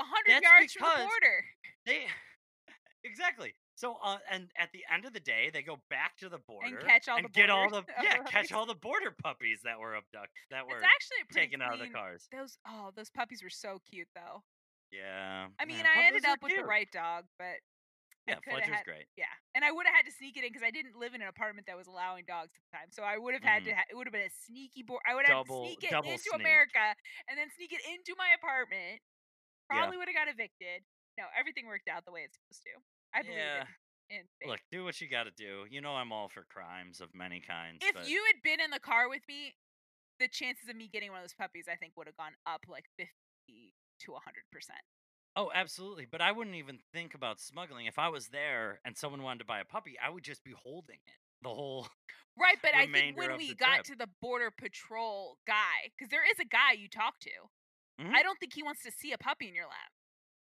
[SPEAKER 2] a hundred
[SPEAKER 1] That's
[SPEAKER 2] yards from the border.
[SPEAKER 1] They *laughs* exactly. So, uh, and at the end of the day, they go back to the border and
[SPEAKER 2] catch all
[SPEAKER 1] and
[SPEAKER 2] the
[SPEAKER 1] get all the
[SPEAKER 2] border- *laughs*
[SPEAKER 1] yeah,
[SPEAKER 2] puppies.
[SPEAKER 1] catch all the border puppies that were abducted, that were
[SPEAKER 2] actually
[SPEAKER 1] taken out of the cars.
[SPEAKER 2] Those oh, those puppies were so cute though.
[SPEAKER 1] Yeah.
[SPEAKER 2] I mean,
[SPEAKER 1] yeah,
[SPEAKER 2] I ended up with the right dog, but
[SPEAKER 1] Yeah, Fletcher's
[SPEAKER 2] had-
[SPEAKER 1] great.
[SPEAKER 2] yeah, and I would have had to sneak it in because I didn't live in an apartment that was allowing dogs at the time. So I would have had to. Ha- it would have been a sneaky board. I would have
[SPEAKER 1] Mm-hmm. Double-
[SPEAKER 2] sneak it into
[SPEAKER 1] sneak.
[SPEAKER 2] America and then sneak it into my apartment.
[SPEAKER 1] Yeah.
[SPEAKER 2] Probably would have got evicted. No, everything worked out the way it's supposed to. I believe
[SPEAKER 1] yeah.
[SPEAKER 2] fate.
[SPEAKER 1] Look, do what you got to do. You know, I'm all for crimes of many kinds.
[SPEAKER 2] if
[SPEAKER 1] but
[SPEAKER 2] you had been in the car with me, the chances of me getting one of those puppies, I think, would have gone up like fifty to hundred percent.
[SPEAKER 1] Oh, absolutely. But I wouldn't even think about smuggling. If I was there and someone wanted to buy a puppy, I would just be holding it the whole. *laughs*
[SPEAKER 2] Right, but I think when we got
[SPEAKER 1] trip.
[SPEAKER 2] to the border patrol guy, because there is a guy you talk to,
[SPEAKER 1] Mhm.
[SPEAKER 2] I don't think he wants to see a puppy in your lap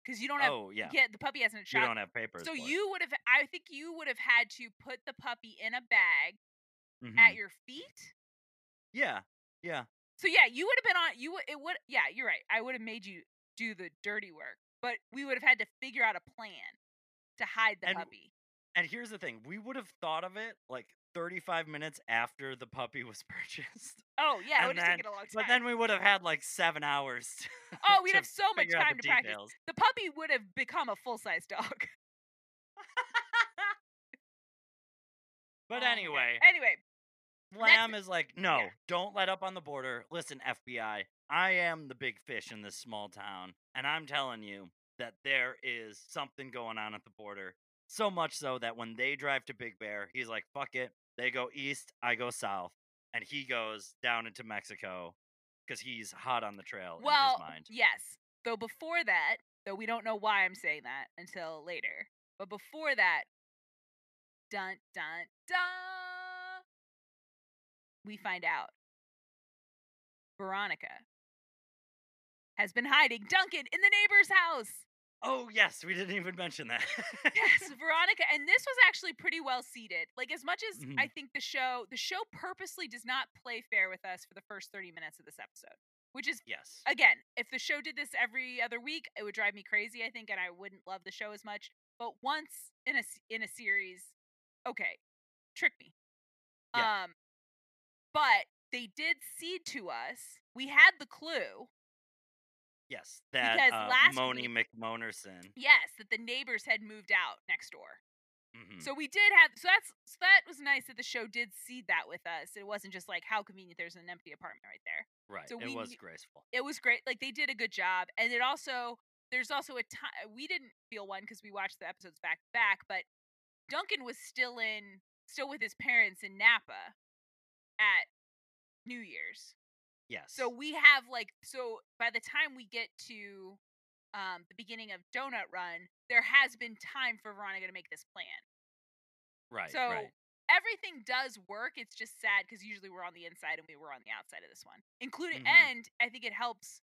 [SPEAKER 2] because you don't have.
[SPEAKER 1] Oh, yeah.
[SPEAKER 2] Yeah, the puppy hasn't
[SPEAKER 1] You don't have papers.
[SPEAKER 2] so you would have. I think you would have had to put the puppy in a bag
[SPEAKER 1] Mhm.
[SPEAKER 2] at your feet.
[SPEAKER 1] Yeah. Yeah.
[SPEAKER 2] So yeah, you would have been on. You. It would. Yeah, you're right. I would have made you do the dirty work, but we would have had to figure out a plan to hide the
[SPEAKER 1] And-
[SPEAKER 2] puppy.
[SPEAKER 1] And here's the thing we would have thought of it like 35 minutes after the puppy was *laughs* purchased.
[SPEAKER 2] Oh yeah, it would have taken a long time.
[SPEAKER 1] But then we would have had like seven hours. to-
[SPEAKER 2] oh, *laughs* we'd have so much time to practice. The puppy would have become a full size dog. *laughs*
[SPEAKER 1] But
[SPEAKER 2] Oh
[SPEAKER 1] anyway,
[SPEAKER 2] Anyway,
[SPEAKER 1] Lamb is like, no,
[SPEAKER 2] yeah.
[SPEAKER 1] don't let up on the border. Listen, FBI, I am the big fish in this small town, and I'm telling you that there is something going on at the border. So much so that when they drive to Big Bear, he's like, fuck it. They go east, I go south. And he goes down into Mexico because he's hot on the trail in
[SPEAKER 2] well,
[SPEAKER 1] his mind.
[SPEAKER 2] yes. Though before that, though we don't know why I'm saying that until later. But before that, dun dun dun, we find out Veronica has been hiding Duncan in the neighbor's house.
[SPEAKER 1] Oh, yes, we didn't even mention that.
[SPEAKER 2] yes, *laughs* Veronica, and this was actually pretty well seated. Like as much as
[SPEAKER 1] Mhm.
[SPEAKER 2] I think the show, the show purposely does not play fair with us for the first thirty minutes of this episode. which is
[SPEAKER 1] Yes.
[SPEAKER 2] again, if the show did this every other week, it would drive me crazy. I think, and I wouldn't love the show as much. But once in a in a series, okay, trick me.
[SPEAKER 1] Yeah.
[SPEAKER 2] Um, but they did seed to us. We had the clue,
[SPEAKER 1] yes. That
[SPEAKER 2] because
[SPEAKER 1] uh,
[SPEAKER 2] last
[SPEAKER 1] Moni
[SPEAKER 2] week-
[SPEAKER 1] McMonerson.
[SPEAKER 2] yes, that the neighbors had moved out next door.
[SPEAKER 1] mhm,
[SPEAKER 2] So we did have. So that's so that was nice that the show did seed that with us. It wasn't just like how convenient. There's an empty apartment right there.
[SPEAKER 1] right.
[SPEAKER 2] so
[SPEAKER 1] it
[SPEAKER 2] we
[SPEAKER 1] was graceful.
[SPEAKER 2] it was great. Like they did a good job, and it also there's also a time we didn't feel one because we watched the episodes back to back, but Duncan was still in still with his parents in Napa at New Year's.
[SPEAKER 1] Yes.
[SPEAKER 2] So we have like so by the time we get to um the beginning of Donut Run, there has been time for Veronica to make this plan.
[SPEAKER 1] right.
[SPEAKER 2] so
[SPEAKER 1] right.
[SPEAKER 2] everything does work. It's just sad because usually we're on the inside and we were on the outside of this one. Including
[SPEAKER 1] Mhm.
[SPEAKER 2] and I think it helps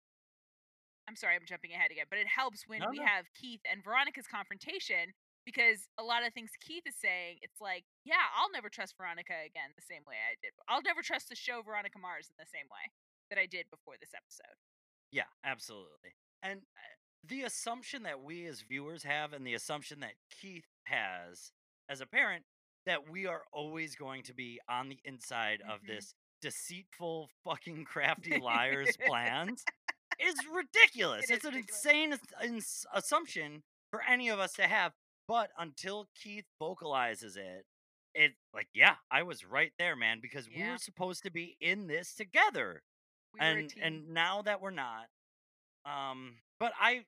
[SPEAKER 2] I'm sorry, I'm jumping ahead again, but it helps when
[SPEAKER 1] No,
[SPEAKER 2] we
[SPEAKER 1] no.
[SPEAKER 2] have Keith and Veronica's confrontation because a lot of things Keith is saying, it's like, yeah, I'll never trust Veronica again the same way I did. I'll never trust the show Veronica Mars in the same way that I did before this episode.
[SPEAKER 1] Yeah, absolutely. And uh, the assumption that we as viewers have, and the assumption that Keith has as a parent, that we are always going to be on the inside of
[SPEAKER 2] Mhm.
[SPEAKER 1] this deceitful, fucking crafty liar's *laughs* plans is ridiculous.
[SPEAKER 2] It
[SPEAKER 1] it's
[SPEAKER 2] is
[SPEAKER 1] an
[SPEAKER 2] ridiculous.
[SPEAKER 1] insane assumption for any of us to have. But until Keith vocalizes it, it like, yeah, I was right there, man, because we
[SPEAKER 2] Yeah.
[SPEAKER 1] were supposed to be in this together
[SPEAKER 2] We
[SPEAKER 1] and and now that we're not um but i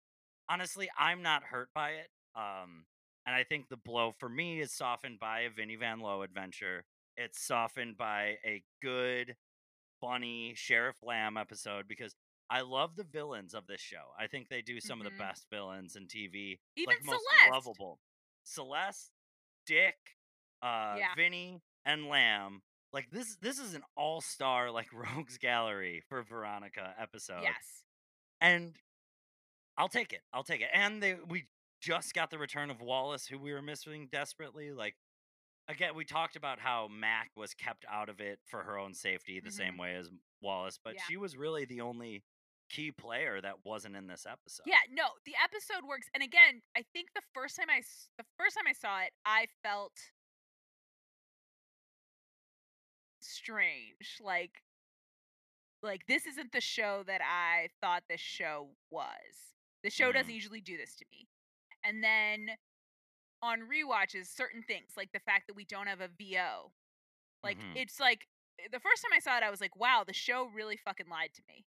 [SPEAKER 1] honestly i'm not hurt by it um and i think the blow for me is softened by a vinnie van lowe adventure it's softened by a good funny sheriff lamb episode because i love the villains of this show i think they do some of
[SPEAKER 2] Mhm.
[SPEAKER 1] the best villains in tv
[SPEAKER 2] Even
[SPEAKER 1] like most
[SPEAKER 2] Celeste.
[SPEAKER 1] lovable celeste dick uh
[SPEAKER 2] Yeah.
[SPEAKER 1] vinnie and lamb like this this is an all-star like *laughs* rogues gallery for veronica episode
[SPEAKER 2] Yes.
[SPEAKER 1] and i'll take it i'll take it and they we just got the return of wallace who we were missing desperately like again we talked about how mac was kept out of it for her own safety the same mm-hmm. way as wallace but
[SPEAKER 2] Yeah.
[SPEAKER 1] she was really the only key player that wasn't in this episode
[SPEAKER 2] Yeah, no, the episode works. And again, I think the first time I the first time I saw it, I felt strange. Like like this isn't the show that I thought this show was. The show doesn't
[SPEAKER 1] Mhm.
[SPEAKER 2] usually do this to me. And then on rewatches, certain things like the fact that we don't have a VO. Like
[SPEAKER 1] Mhm.
[SPEAKER 2] it's like the first time I saw it, I was like, "Wow, the show really fucking lied to me."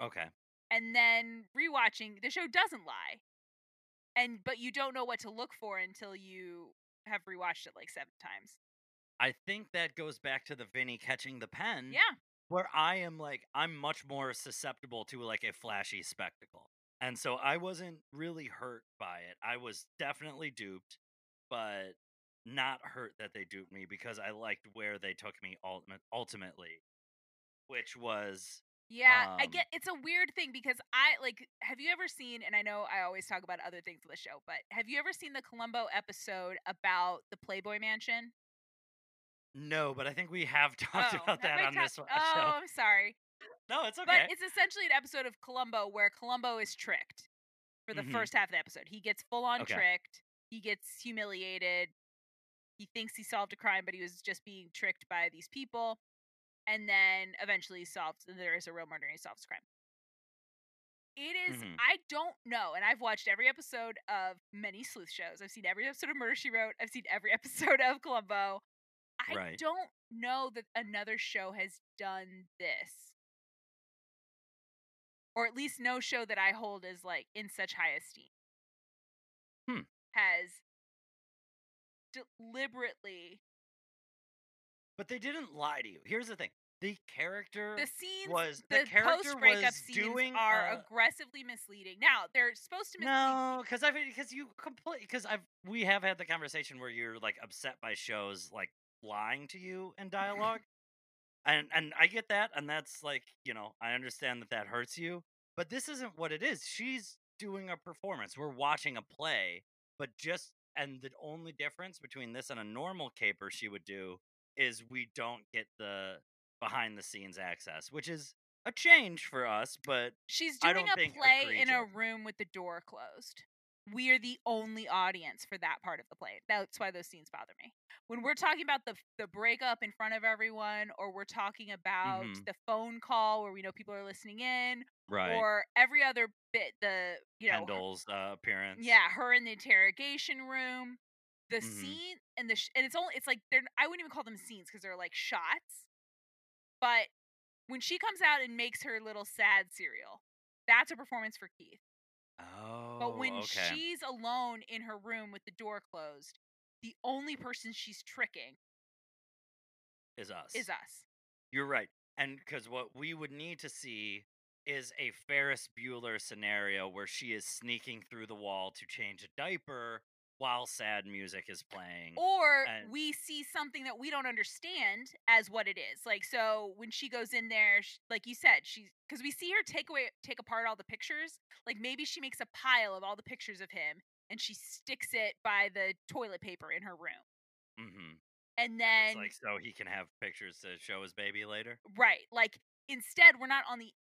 [SPEAKER 1] okay
[SPEAKER 2] and then rewatching the show doesn't lie and but you don't know what to look for until you have rewatched it like seven times
[SPEAKER 1] i think that goes back to the vinnie catching the pen
[SPEAKER 2] yeah
[SPEAKER 1] where I am like I'm much more susceptible to like a flashy spectacle. And so I wasn't really hurt by it. I was definitely duped, but not hurt that they duped me because I liked where they took me ultimate ultimately, which was
[SPEAKER 2] yeah i
[SPEAKER 1] Um,
[SPEAKER 2] get it's a weird thing because i like have you ever seen and i know i always talk about other things on the show but have you ever seen the columbo episode about the playboy mansion
[SPEAKER 1] no, but I think we have *laughs* talked
[SPEAKER 2] Oh,
[SPEAKER 1] about that on
[SPEAKER 2] talk-
[SPEAKER 1] this one *laughs*
[SPEAKER 2] oh
[SPEAKER 1] show.
[SPEAKER 2] Oh, I'm sorry
[SPEAKER 1] No, it's okay.
[SPEAKER 2] But it's essentially an episode of Columbo where Columbo is tricked for the
[SPEAKER 1] Mhm.
[SPEAKER 2] first half of the episode. He gets full on
[SPEAKER 1] Okay.
[SPEAKER 2] tricked. He gets humiliated. He thinks he solved a crime, but he was just being tricked by these people. And then eventually he solves there is a real murder and he solves the crime. It is-
[SPEAKER 1] Mhm.
[SPEAKER 2] I don't know, and I've watched every episode of many sleuth shows. I've seen every episode of Murder She Wrote. I've seen every *laughs* episode of Columbo. I
[SPEAKER 1] Right.
[SPEAKER 2] don't know that another show has done this or at least no show that I hold as like in such high esteem
[SPEAKER 1] Hmm.
[SPEAKER 2] has deliberately
[SPEAKER 1] but they didn't lie to you. Here's the thing. The character
[SPEAKER 2] the scenes
[SPEAKER 1] was
[SPEAKER 2] the,
[SPEAKER 1] the character
[SPEAKER 2] post breakup
[SPEAKER 1] was
[SPEAKER 2] scenes
[SPEAKER 1] doing
[SPEAKER 2] are
[SPEAKER 1] uh,
[SPEAKER 2] aggressively misleading. Now they're supposed to mislead
[SPEAKER 1] No, because I've because you complete because I've we have had the conversation where you're like upset by shows like lying to you in *laughs* dialogue, and and I get that, and that's like you know I understand that that hurts you, but this isn't what it is. She's doing a performance. We're watching a play, but just and the only difference between this and a normal caper she would do is we don't get the behind the scenes access, which is a change for us, but
[SPEAKER 2] She's doing a play in a room with the door closed. We are the only audience for that part of the play. That's why those scenes bother me. When we're talking about the the breakup in front of everyone, or we're talking about
[SPEAKER 1] Mhm.
[SPEAKER 2] the phone call where we know people are listening in,
[SPEAKER 1] right.
[SPEAKER 2] or every other bit, the you know,
[SPEAKER 1] Kendall's uh, appearance.
[SPEAKER 2] yeah, her in the interrogation room, the
[SPEAKER 1] Mhm.
[SPEAKER 2] scene and the sh- and it's only it's like they're I wouldn't even call them scenes because they're like shots, but when she comes out and makes her little sad cereal, that's a performance for Keith.
[SPEAKER 1] Oh,
[SPEAKER 2] But when oh,
[SPEAKER 1] okay.
[SPEAKER 2] she's alone in her room with the door closed, the only person she's tricking
[SPEAKER 1] is us.
[SPEAKER 2] is us.
[SPEAKER 1] You're right. And because what we would need to see is a Ferris Bueller scenario where she is sneaking through the wall to change a diaper while sad music is playing.
[SPEAKER 2] Or
[SPEAKER 1] And-
[SPEAKER 2] we see something that we don't understand as what it is. Like so when she goes in there, sh- like you said, she's cuz we see her take away take apart all the pictures. Like maybe she makes a pile of all the pictures of him and she sticks it by the toilet paper in her room.
[SPEAKER 1] mm-hmm.
[SPEAKER 2] And then
[SPEAKER 1] it's like so he can have pictures to show his baby later.
[SPEAKER 2] Right. Like instead we're not on the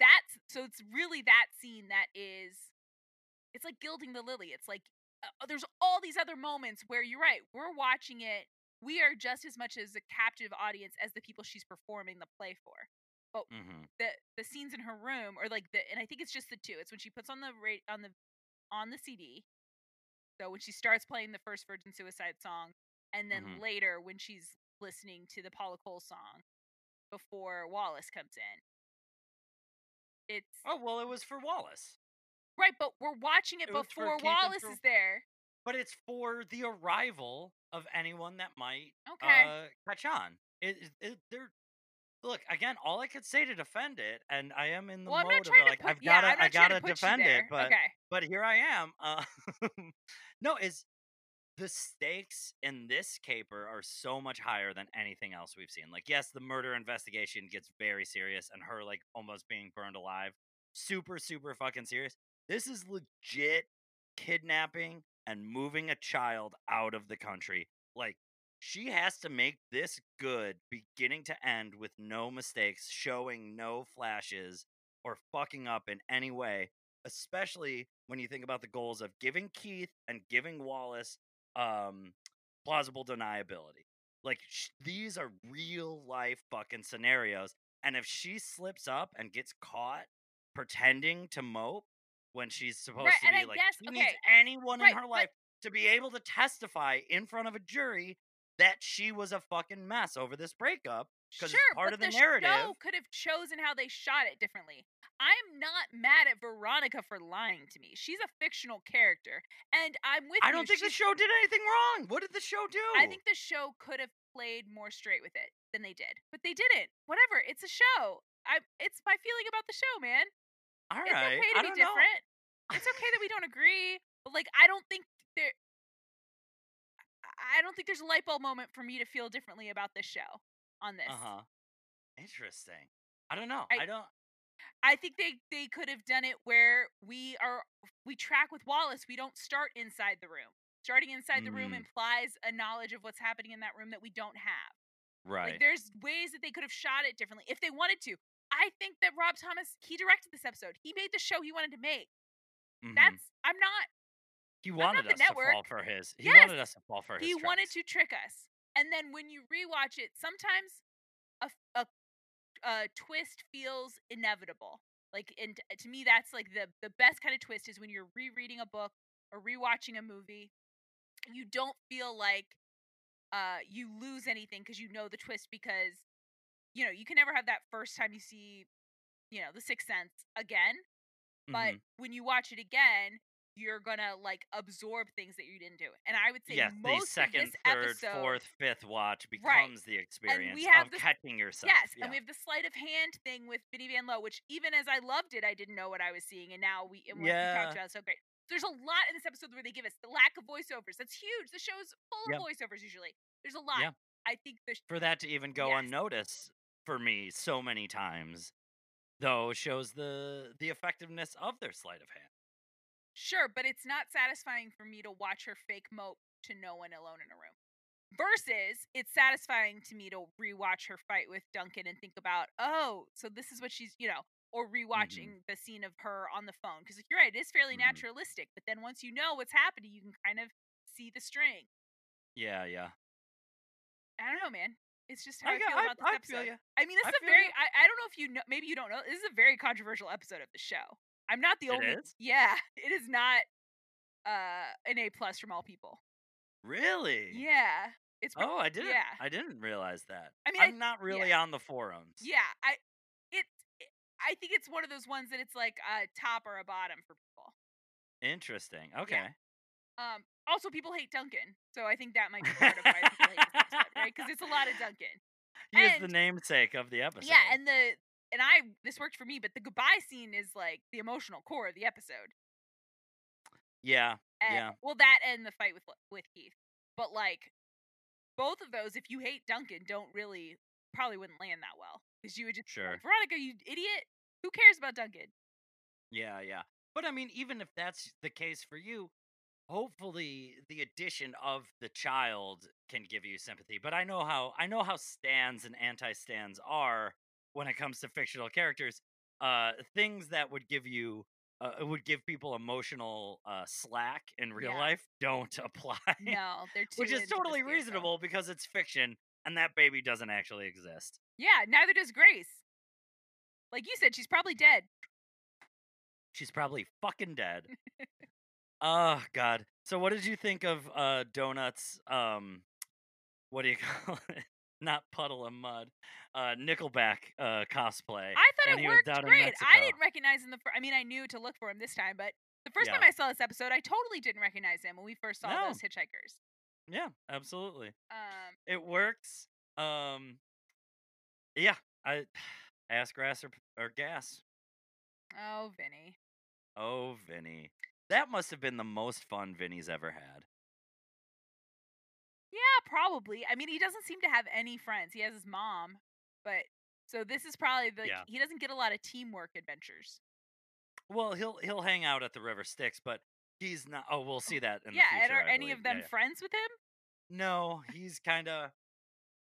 [SPEAKER 2] that's so it's really that scene that is it's like gilding the lily. It's like uh, there's all these other moments where you're right. We're watching it. We are just as much as a captive audience as the people she's performing the play for. But
[SPEAKER 1] Mm-hmm.
[SPEAKER 2] the the scenes in her room or like the and I think it's just the two. It's when she puts on the rate on the on the CD. So when she starts playing the first Virgin Suicide song, and then
[SPEAKER 1] Mhm.
[SPEAKER 2] later when she's listening to the Paula Cole song before Wallace comes in. It's
[SPEAKER 1] Oh well, it was for Wallace,
[SPEAKER 2] right, but we're watching it,
[SPEAKER 1] It
[SPEAKER 2] before Wallace
[SPEAKER 1] for-
[SPEAKER 2] is there.
[SPEAKER 1] but it's for the arrival of anyone that might
[SPEAKER 2] Okay.
[SPEAKER 1] uh, catch on. It, it, they're look again. All I could say to defend it, and I am in the
[SPEAKER 2] well,
[SPEAKER 1] mode of like
[SPEAKER 2] put,
[SPEAKER 1] I've
[SPEAKER 2] yeah,
[SPEAKER 1] gotta I gotta
[SPEAKER 2] to put you
[SPEAKER 1] defend it, but
[SPEAKER 2] okay.
[SPEAKER 1] but here I am. Uh, *laughs* no, is the stakes in this caper are so much higher than anything else we've seen. Like, yes, the murder investigation gets very serious, and her like almost being burned alive, super super fucking serious. This is legit kidnapping and moving a child out of the country. Like, she has to make this good beginning to end with no mistakes, showing no flashes or fucking up in any way especially when you think about the goals of giving Keith and giving Wallace um plausible deniability. Like sh- these are real life fucking scenarios and if she slips up and gets caught pretending to mope when she's supposed
[SPEAKER 2] Right,
[SPEAKER 1] to be like
[SPEAKER 2] guess-
[SPEAKER 1] she needs anyone
[SPEAKER 2] right,
[SPEAKER 1] in her
[SPEAKER 2] but-
[SPEAKER 1] life to be able to testify in front of a jury that she was a fucking mess over this breakup 'cause it's
[SPEAKER 2] Sure,
[SPEAKER 1] part
[SPEAKER 2] but
[SPEAKER 1] of the
[SPEAKER 2] show
[SPEAKER 1] narrative.
[SPEAKER 2] could have chosen how they shot it differently. I'm not mad at Veronica for lying to me. She's a fictional character, and I'm with you.
[SPEAKER 1] I don't think the show did anything wrong. What did the show do?
[SPEAKER 2] I think the show could have played more straight with it than they did, but they didn't. Whatever, it's a show. I it's my feeling about the show, man.
[SPEAKER 1] All
[SPEAKER 2] It's
[SPEAKER 1] right.
[SPEAKER 2] okay to
[SPEAKER 1] I
[SPEAKER 2] be
[SPEAKER 1] don't know.
[SPEAKER 2] different. It's okay that we don't agree, but like I don't think there. I- don't think there's a light bulb moment for me to feel differently about this show on this.
[SPEAKER 1] Uh huh. Interesting. I don't know.
[SPEAKER 2] I-
[SPEAKER 1] I, don't.
[SPEAKER 2] I think they they could have done it where we are we track with Wallace. We don't start inside the room. Starting inside the room
[SPEAKER 1] Mm.
[SPEAKER 2] implies a knowledge of what's happening in that room that we don't have.
[SPEAKER 1] Right.
[SPEAKER 2] Like there's ways that they could have shot it differently if they wanted to. I think that Rob Thomas he directed this episode. He made the show he wanted to make.
[SPEAKER 1] Mhm.
[SPEAKER 2] That's I'm not
[SPEAKER 1] he wanted
[SPEAKER 2] the
[SPEAKER 1] us to fall
[SPEAKER 2] network.
[SPEAKER 1] for his. He
[SPEAKER 2] Yes.
[SPEAKER 1] wanted us to fall for his.
[SPEAKER 2] he wanted to trick us. And then when you rewatch it, sometimes a twist feels inevitable. Like, and to me, that's like the the best kind of twist is when you're rereading a book or rewatching a movie. You don't feel like uh, you lose anything because you know the twist because you know you can never have that first time you see you know the Sixth Sense again. But
[SPEAKER 1] Mhm.
[SPEAKER 2] when you watch it again, you're gonna like absorb things that you didn't do. And I would say
[SPEAKER 1] yes, the
[SPEAKER 2] most
[SPEAKER 1] second,
[SPEAKER 2] of this
[SPEAKER 1] third,
[SPEAKER 2] episode,
[SPEAKER 1] fourth, fifth watch becomes the experience
[SPEAKER 2] have
[SPEAKER 1] of
[SPEAKER 2] this-
[SPEAKER 1] catching yourself.
[SPEAKER 2] yes,
[SPEAKER 1] yeah.
[SPEAKER 2] and we have the sleight of hand thing with Vinnie Van Lowe, which even as I loved it, I didn't know what I was seeing, and now we and what we
[SPEAKER 1] Yeah.
[SPEAKER 2] talked about is so great. There's a lot in this episode where they give us the lack of voiceovers. That's huge. The show's full
[SPEAKER 1] Yep.
[SPEAKER 2] of voiceovers usually. There's a lot.
[SPEAKER 1] Yeah.
[SPEAKER 2] I think the sh-
[SPEAKER 1] for that to even go
[SPEAKER 2] Yes.
[SPEAKER 1] unnoticed for me so many times, though, shows the the effectiveness of their sleight of hand.
[SPEAKER 2] sure, but it's not satisfying for me to watch her fake mope to no one alone in a room. Versus, it's satisfying to me to rewatch her fight with Duncan and think about, oh, so this is what she's, you know, or
[SPEAKER 1] Mm-hmm.
[SPEAKER 2] rewatching the scene of her on the phone. Because you're right, it is fairly
[SPEAKER 1] Mhm.
[SPEAKER 2] naturalistic. But then once you know what's happening, you can kind of see the string.
[SPEAKER 1] Yeah, yeah.
[SPEAKER 2] I don't know, man. It's just how I,
[SPEAKER 1] I,
[SPEAKER 2] feel
[SPEAKER 1] I,
[SPEAKER 2] about this
[SPEAKER 1] I
[SPEAKER 2] episode.
[SPEAKER 1] feel.
[SPEAKER 2] I mean, this
[SPEAKER 1] I
[SPEAKER 2] is a very, I, I don't know if you know, maybe you don't know, this is a very controversial episode of the show. I'm not the
[SPEAKER 1] It
[SPEAKER 2] only,
[SPEAKER 1] is?
[SPEAKER 2] yeah, *laughs* it is not uh an A plus from all people.
[SPEAKER 1] Really?
[SPEAKER 2] Yeah. It's,
[SPEAKER 1] Oh, I didn't.
[SPEAKER 2] yeah.
[SPEAKER 1] I didn't realize that.
[SPEAKER 2] I mean, I-
[SPEAKER 1] I'm not really on the forums.
[SPEAKER 2] Yeah, I it's it, I think it's one of those ones that it's like a top or a bottom for people.
[SPEAKER 1] Interesting. Okay.
[SPEAKER 2] Um also people hate Duncan. So I think that might be part of why people hate this episode, right? Cuz it's a lot of Duncan.
[SPEAKER 1] He is the
[SPEAKER 2] And-
[SPEAKER 1] namesake of the episode.
[SPEAKER 2] Yeah, and the and I this worked for me, but the goodbye scene is like the emotional core of the episode.
[SPEAKER 1] yeah,
[SPEAKER 2] And,
[SPEAKER 1] yeah.
[SPEAKER 2] Well, that and the fight with with Keith. But like both of those if you hate Duncan don't really probably wouldn't land that well cuz you would just
[SPEAKER 1] Sure.
[SPEAKER 2] like, Veronica, you idiot. Who cares about Duncan?
[SPEAKER 1] Yeah, yeah. But I mean, even if that's the case for you, hopefully the addition of the child can give you sympathy. But I know how I know how stands and anti-stands are when it comes to fictional characters. Uh, things that would give you uh, would give people emotional uh, slack in real
[SPEAKER 2] Yeah.
[SPEAKER 1] life don't *laughs* apply.
[SPEAKER 2] No, they're too
[SPEAKER 1] Which is totally reasonable because it's fiction and that baby doesn't actually exist.
[SPEAKER 2] Yeah, neither does Grace. Like you said, she's probably dead.
[SPEAKER 1] She's probably fucking dead. *laughs* oh god. So what did you think of uh Donuts um what do you *laughs* call it? Not puddle of mud. Uh Nickelback uh cosplay.
[SPEAKER 2] I thought it worked great. I didn't recognize him the. I mean, I knew to look for him this time, but the first
[SPEAKER 1] Yeah.
[SPEAKER 2] time I saw this episode, I totally didn't recognize him when we first saw
[SPEAKER 1] No.
[SPEAKER 2] those hitchhikers.
[SPEAKER 1] Yeah, absolutely.
[SPEAKER 2] Um,
[SPEAKER 1] It works. Um Yeah, I *sighs* ass grass or, or gas.
[SPEAKER 2] oh, Vinnie.
[SPEAKER 1] Oh, Vinnie. That must have been the most fun Vinnie's ever had.
[SPEAKER 2] Yeah, probably. I mean, he doesn't seem to have any friends. He has his mom, but so this is probably the
[SPEAKER 1] Yeah.
[SPEAKER 2] he doesn't get a lot of teamwork adventures.
[SPEAKER 1] Well, he'll he'll hang out at the River Styx, but he's not. Oh, we'll oh, see that in the
[SPEAKER 2] yeah,
[SPEAKER 1] future.
[SPEAKER 2] and are any of them
[SPEAKER 1] Yeah, yeah.
[SPEAKER 2] friends with him?
[SPEAKER 1] No, he's kind of.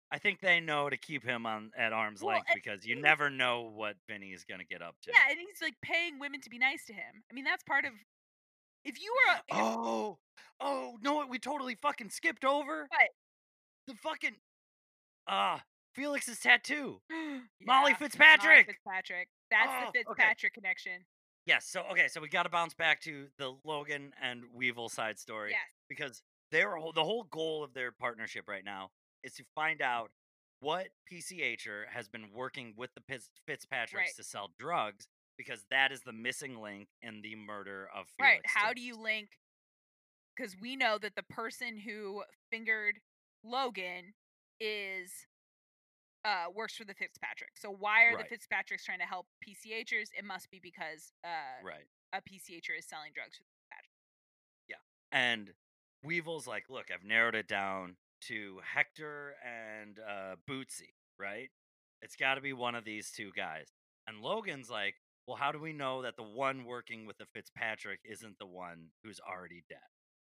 [SPEAKER 1] I think they know to keep him on at arm's
[SPEAKER 2] Well,
[SPEAKER 1] length because you never know what Vinny is going to get up to.
[SPEAKER 2] Yeah, and he's like paying women to be nice to him. I mean, that's part of. If you were,
[SPEAKER 1] Oh, oh no! What we totally fucking skipped over
[SPEAKER 2] What?
[SPEAKER 1] the fucking ah Felix's tattoo. *gasps*
[SPEAKER 2] Yeah,
[SPEAKER 1] Molly
[SPEAKER 2] Molly
[SPEAKER 1] Fitzpatrick.
[SPEAKER 2] Fitzpatrick. That's
[SPEAKER 1] Oh,
[SPEAKER 2] the
[SPEAKER 1] okay.
[SPEAKER 2] Fitzpatrick connection.
[SPEAKER 1] Yes. So okay. So we got to bounce back to the Logan and Weevil side story.
[SPEAKER 2] Yes.
[SPEAKER 1] because their the whole goal of their partnership right now is to find out what PCHer has been working with the Fitzpatricks
[SPEAKER 2] Right.
[SPEAKER 1] to sell drugs because that is the missing link in the murder of Felix.
[SPEAKER 2] Right. How do you link? Because we know that the person who fingered Logan is uh works for the Fitzpatrick. So why are
[SPEAKER 1] Right.
[SPEAKER 2] the Fitzpatricks trying to help PCHers? It must be because uh
[SPEAKER 1] right?
[SPEAKER 2] a PCHer is selling drugs for the Fitzpatrick.
[SPEAKER 1] Yeah, and Weevil's like, look, I've narrowed it down to Hector and uh, Bootsy, right? It's got to be one of these two guys. And Logan's like, well, how do we know that the one working with the Fitzpatrick isn't the one who's already dead?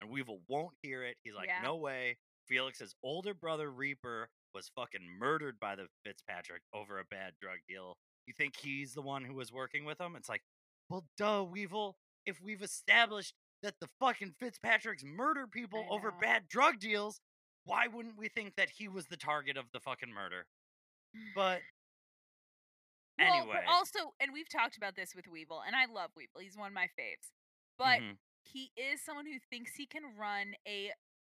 [SPEAKER 1] And Weevil won't hear it. He's like,
[SPEAKER 2] Yeah.
[SPEAKER 1] no way. Felix's older brother Reaper was fucking murdered by the Fitzpatrick over a bad drug deal. You think he's the one who was working with him? It's like, well, duh, Weevil. If we've established that the fucking Fitzpatricks murder people over bad drug deals, why wouldn't we think that he was the target of the fucking murder? *sighs* But
[SPEAKER 2] Well,
[SPEAKER 1] anyway,
[SPEAKER 2] also, and we've talked about this with Weevil, and I love Weevil. He's one of my faves. But
[SPEAKER 1] mhm,
[SPEAKER 2] he is someone who thinks he can run a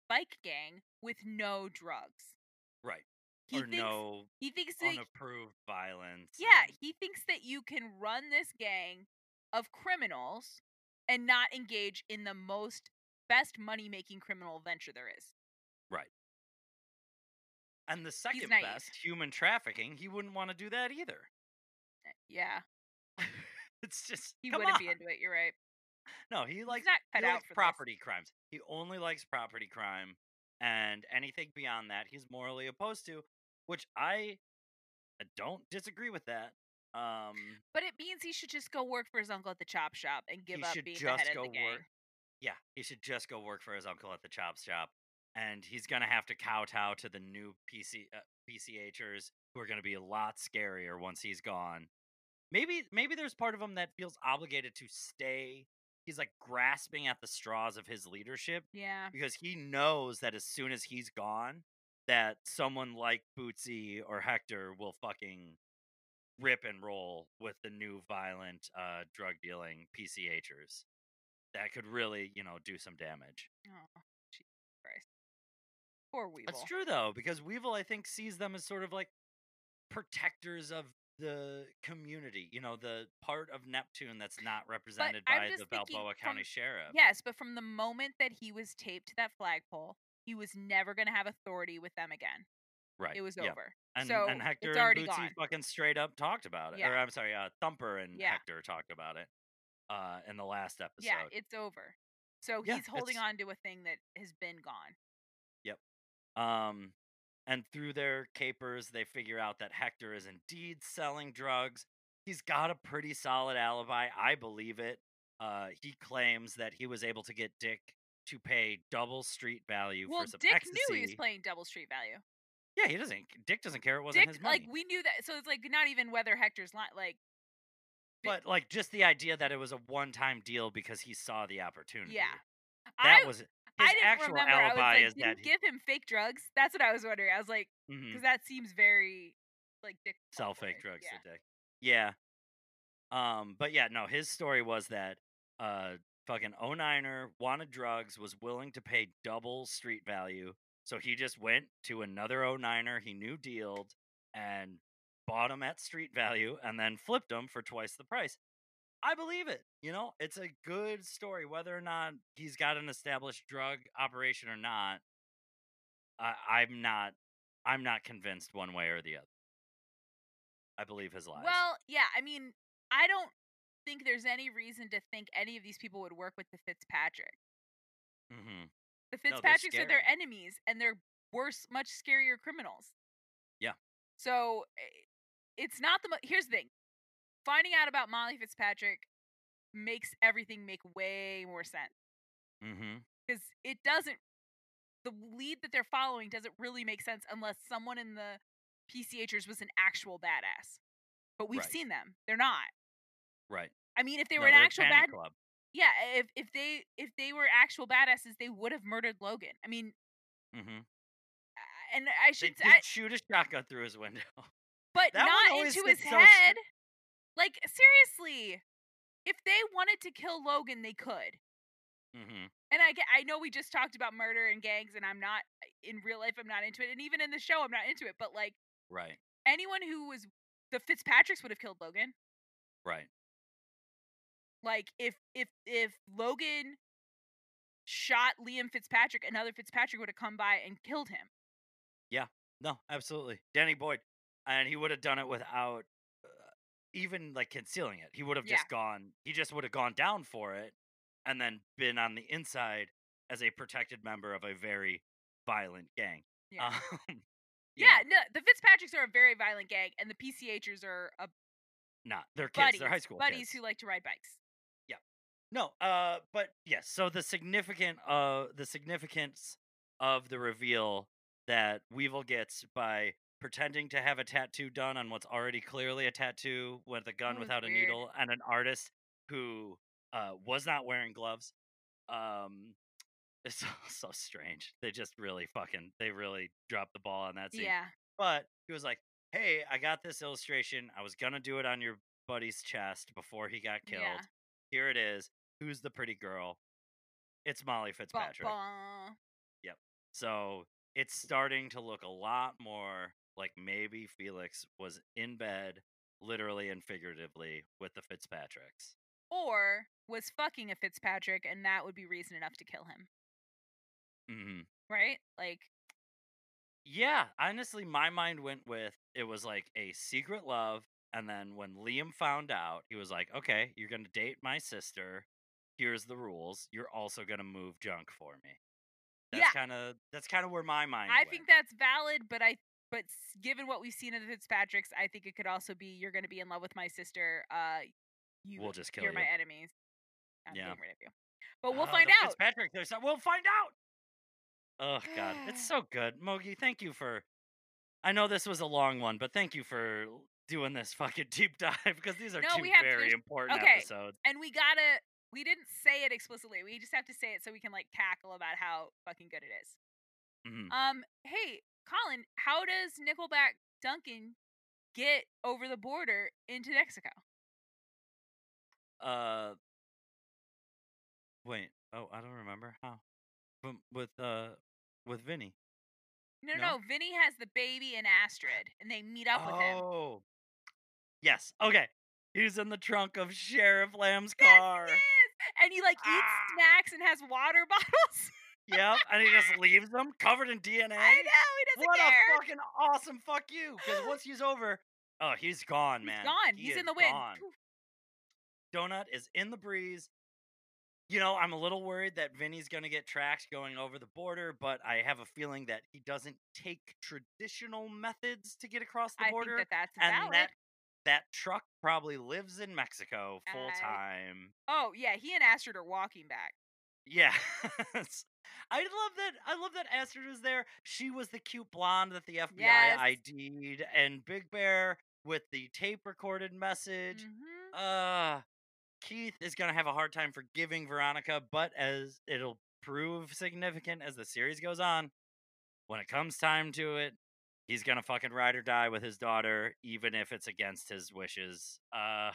[SPEAKER 2] bike gang with no drugs.
[SPEAKER 1] right.
[SPEAKER 2] He
[SPEAKER 1] or
[SPEAKER 2] thinks
[SPEAKER 1] no
[SPEAKER 2] he thinks that
[SPEAKER 1] unapproved violence.
[SPEAKER 2] yeah, he thinks that you can run this gang of criminals and not engage in the most best money making criminal venture there is.
[SPEAKER 1] right. And the second best, human trafficking, he wouldn't want to do that either.
[SPEAKER 2] Yeah, *laughs*
[SPEAKER 1] It's just
[SPEAKER 2] he wouldn't
[SPEAKER 1] on.
[SPEAKER 2] be into it. You're right.
[SPEAKER 1] No, he likes he likes
[SPEAKER 2] for this.
[SPEAKER 1] property crimes. He only likes property crime, and anything beyond that, he's morally opposed to. Which I don't disagree with that. Um,
[SPEAKER 2] But it means he should just go work for his uncle at the chop shop and give
[SPEAKER 1] he
[SPEAKER 2] up
[SPEAKER 1] should
[SPEAKER 2] being the
[SPEAKER 1] just
[SPEAKER 2] head
[SPEAKER 1] go
[SPEAKER 2] of the gang.
[SPEAKER 1] work. Yeah, he should just go work for his uncle at the chop shop and he's gonna have to kowtow to the new PC uh, PCHers who are gonna be a lot scarier once he's gone. Maybe maybe there's part of him that feels obligated to stay. He's like grasping at the straws of his leadership
[SPEAKER 2] Yeah.
[SPEAKER 1] because he knows that as soon as he's gone, that someone like Bootsy or Hector will fucking rip and roll with the new violent uh, drug dealing PCHers. That could really, you know, do some damage.
[SPEAKER 2] Oh, Jesus Christ. Poor Weevil.
[SPEAKER 1] That's true though, because Weevil I think sees them as sort of like protectors of the community. You know, the part of Neptune that's not represented by the Balboa
[SPEAKER 2] from-
[SPEAKER 1] County Sheriff.
[SPEAKER 2] Yes, but from the moment that he was taped to that flagpole, he was never going to have authority with them again.
[SPEAKER 1] right.
[SPEAKER 2] It was
[SPEAKER 1] yeah.
[SPEAKER 2] over.
[SPEAKER 1] And,
[SPEAKER 2] so
[SPEAKER 1] and Hector and Bootsy
[SPEAKER 2] gone.
[SPEAKER 1] fucking straight up talked about it.
[SPEAKER 2] Yeah.
[SPEAKER 1] Or I'm sorry, uh, Thumper and
[SPEAKER 2] Yeah.
[SPEAKER 1] Hector talked about it uh, in the last episode.
[SPEAKER 2] Yeah, it's over. So he's holding
[SPEAKER 1] it's-
[SPEAKER 2] on to a thing that has been gone. Yep.
[SPEAKER 1] Um, and through their capers, they figure out that Hector is indeed selling drugs. He's got a pretty solid alibi. I believe it. Uh, he claims that he was able to get Dick to pay double street value
[SPEAKER 2] Well,
[SPEAKER 1] for some
[SPEAKER 2] Dick
[SPEAKER 1] ecstasy.
[SPEAKER 2] knew he was playing double street value.
[SPEAKER 1] yeah, he doesn't. Dick doesn't care. It wasn't
[SPEAKER 2] Dick,
[SPEAKER 1] his money.
[SPEAKER 2] like we knew that. So it's like not even whether Hector's li- like
[SPEAKER 1] but like just the idea that it was a one-time deal because he saw the opportunity.
[SPEAKER 2] yeah.
[SPEAKER 1] that
[SPEAKER 2] I
[SPEAKER 1] was
[SPEAKER 2] I didn't
[SPEAKER 1] actual
[SPEAKER 2] remember. I was
[SPEAKER 1] alibi
[SPEAKER 2] like,
[SPEAKER 1] is
[SPEAKER 2] did
[SPEAKER 1] that
[SPEAKER 2] he give him fake drugs? That's what I was wondering. I was like, because that seems very like Dick
[SPEAKER 1] sell fake drugs
[SPEAKER 2] Yeah.
[SPEAKER 1] to Dick. Yeah. Um, but yeah, no, his story was that uh fucking 09er wanted drugs, was willing to pay double street value. So he just went to another 09er he knew dealed and bought them at street value and then flipped them for twice the price. I believe it. You know, it's a good story, whether or not he's got an established drug operation or not. I, I'm not. I'm not convinced one way or the other. I believe his lies.
[SPEAKER 2] Well, yeah. I mean, I don't think there's any reason to think any of these people would work with the Fitzpatrick.
[SPEAKER 1] hmm
[SPEAKER 2] The Fitzpatricks are their enemies, and they're worse, much scarier criminals.
[SPEAKER 1] Yeah.
[SPEAKER 2] So eh, it's not the. Mo- Here's the thing: finding out about Molly Fitzpatrick makes everything make way more sense because it doesn't. The lead that they're following doesn't really make sense unless someone in the PCHers was an actual badass. But we've
[SPEAKER 1] Right.
[SPEAKER 2] seen them; they're not.
[SPEAKER 1] Right.
[SPEAKER 2] I mean, if they
[SPEAKER 1] No,
[SPEAKER 2] were an actual bad,
[SPEAKER 1] club.
[SPEAKER 2] yeah, if if they if they were actual badasses, they would have murdered Logan. I mean,
[SPEAKER 1] hmm
[SPEAKER 2] uh, and I
[SPEAKER 1] They
[SPEAKER 2] should
[SPEAKER 1] did
[SPEAKER 2] say,
[SPEAKER 1] shoot a shotgun through his window.
[SPEAKER 2] but
[SPEAKER 1] that
[SPEAKER 2] not into his
[SPEAKER 1] gets so
[SPEAKER 2] head. Like seriously, if they wanted to kill Logan, they could.
[SPEAKER 1] hmm
[SPEAKER 2] And I I know we just talked about murder and gangs, and I'm not in real life. I'm not into it, and even in the show, I'm not into it. But like
[SPEAKER 1] Right.
[SPEAKER 2] anyone who was the Fitzpatricks would have killed Logan.
[SPEAKER 1] Right.
[SPEAKER 2] Like if if if Logan shot Liam Fitzpatrick, another Fitzpatrick would have come by and killed him. Yeah.
[SPEAKER 1] No, absolutely. Danny Boyd. And he would have done it without uh, even like concealing it. He would have
[SPEAKER 2] Yeah.
[SPEAKER 1] just gone, he just would have gone down for it and then been on the inside as a protected member of a very violent gang. *laughs*
[SPEAKER 2] Yeah.
[SPEAKER 1] Um,
[SPEAKER 2] Yeah,
[SPEAKER 1] know,
[SPEAKER 2] no, the Fitzpatricks are a very violent gang, and the PCHers are a
[SPEAKER 1] not. They're kids.
[SPEAKER 2] buddies,
[SPEAKER 1] They're high school
[SPEAKER 2] buddies
[SPEAKER 1] kids.
[SPEAKER 2] who like to ride bikes. Yeah.
[SPEAKER 1] No, uh, but yes. So the significant, uh, the significance of the reveal that Weevil gets by pretending to have a tattoo done on what's already clearly a tattoo with a gun
[SPEAKER 2] was
[SPEAKER 1] without a needle, and an artist who uh, was not wearing gloves. Um, *laughs* it's so, so strange. They just really fucking, they really dropped the ball on that scene.
[SPEAKER 2] Yeah,
[SPEAKER 1] But he was like, "Hey, I got this illustration. I was gonna do it on your buddy's chest before he got killed.
[SPEAKER 2] Yeah.
[SPEAKER 1] Here it is. Who's the pretty girl? It's Molly Fitzpatrick.
[SPEAKER 2] Yep.
[SPEAKER 1] So it's starting to look a lot more like maybe Felix was in bed, literally and figuratively, with the Fitzpatricks.
[SPEAKER 2] or was fucking a Fitzpatrick, and that would be reason enough to kill him,
[SPEAKER 1] hmm
[SPEAKER 2] right? Like,
[SPEAKER 1] Yeah, honestly, my mind went with it was like a secret love. And then when Liam found out, he was like, okay, you're going to date my sister. Here's the rules. You're also going to move junk for me. That's
[SPEAKER 2] Yeah.
[SPEAKER 1] kind of that's kind of where my mind
[SPEAKER 2] I
[SPEAKER 1] went.
[SPEAKER 2] think that's valid, but I, but given what we've seen of the Fitzpatricks, I think it could also be you're going to be in love with my sister. Uh, you,
[SPEAKER 1] We'll just kill
[SPEAKER 2] you're
[SPEAKER 1] you.
[SPEAKER 2] my enemies. I'm
[SPEAKER 1] Yeah.
[SPEAKER 2] getting rid of you. But we'll
[SPEAKER 1] Oh,
[SPEAKER 2] find
[SPEAKER 1] the
[SPEAKER 2] out.
[SPEAKER 1] Fitzpatrick, there's we'll find out. Oh god, it's *sighs* so good. Mogi, thank you for I know this was a long one, but thank you for doing this *laughs* fucking deep dive because these are
[SPEAKER 2] No,
[SPEAKER 1] two
[SPEAKER 2] we have
[SPEAKER 1] very important
[SPEAKER 2] okay.
[SPEAKER 1] episodes.
[SPEAKER 2] And we gotta we didn't say it explicitly. We just have to say it so we can like cackle about how fucking good it is.
[SPEAKER 1] Mhm.
[SPEAKER 2] Um, hey, Colin, how does Nickelback Duncan get over the border into Mexico?
[SPEAKER 1] Uh Wait. Oh, I don't remember. How? With with uh with Vinnie.
[SPEAKER 2] No, no,
[SPEAKER 1] No?
[SPEAKER 2] Vinnie has the baby and Astrid, and they meet up with him.
[SPEAKER 1] Oh. Yes. Okay. He's in the trunk of Sheriff Lamb's
[SPEAKER 2] Yes,
[SPEAKER 1] car.
[SPEAKER 2] And he like eats
[SPEAKER 1] Ah.
[SPEAKER 2] snacks and has water *laughs* bottles.
[SPEAKER 1] Yep, and he just leaves them covered in DNA.
[SPEAKER 2] I know he doesn't
[SPEAKER 1] What
[SPEAKER 2] care.
[SPEAKER 1] a fucking awesome fuck you! Because *gasps* once he's over, oh, he's gone,
[SPEAKER 2] He's
[SPEAKER 1] man.
[SPEAKER 2] gone.
[SPEAKER 1] He
[SPEAKER 2] He's in the wind.
[SPEAKER 1] gone. Donut is in the breeze. You know, I'm a little worried that Vinnie's gonna get tracked going over the border, but I have a feeling that he doesn't take traditional methods to get across the
[SPEAKER 2] I
[SPEAKER 1] border,
[SPEAKER 2] think that that's
[SPEAKER 1] and
[SPEAKER 2] valid.
[SPEAKER 1] that that truck probably lives in Mexico full time.
[SPEAKER 2] Oh yeah, he and Astrid are walking back.
[SPEAKER 1] Yeah. *laughs* I love that I love that Astrid was there. She was the cute blonde that the FBI
[SPEAKER 2] Yes.
[SPEAKER 1] ID'd and Big Bear with the tape recorded message.
[SPEAKER 2] Mhm.
[SPEAKER 1] Uh Keith is gonna have a hard time forgiving Veronica, but as it'll prove significant as the series goes on, when it comes time to it, he's gonna fucking ride or die with his daughter, even if it's against his wishes. Uh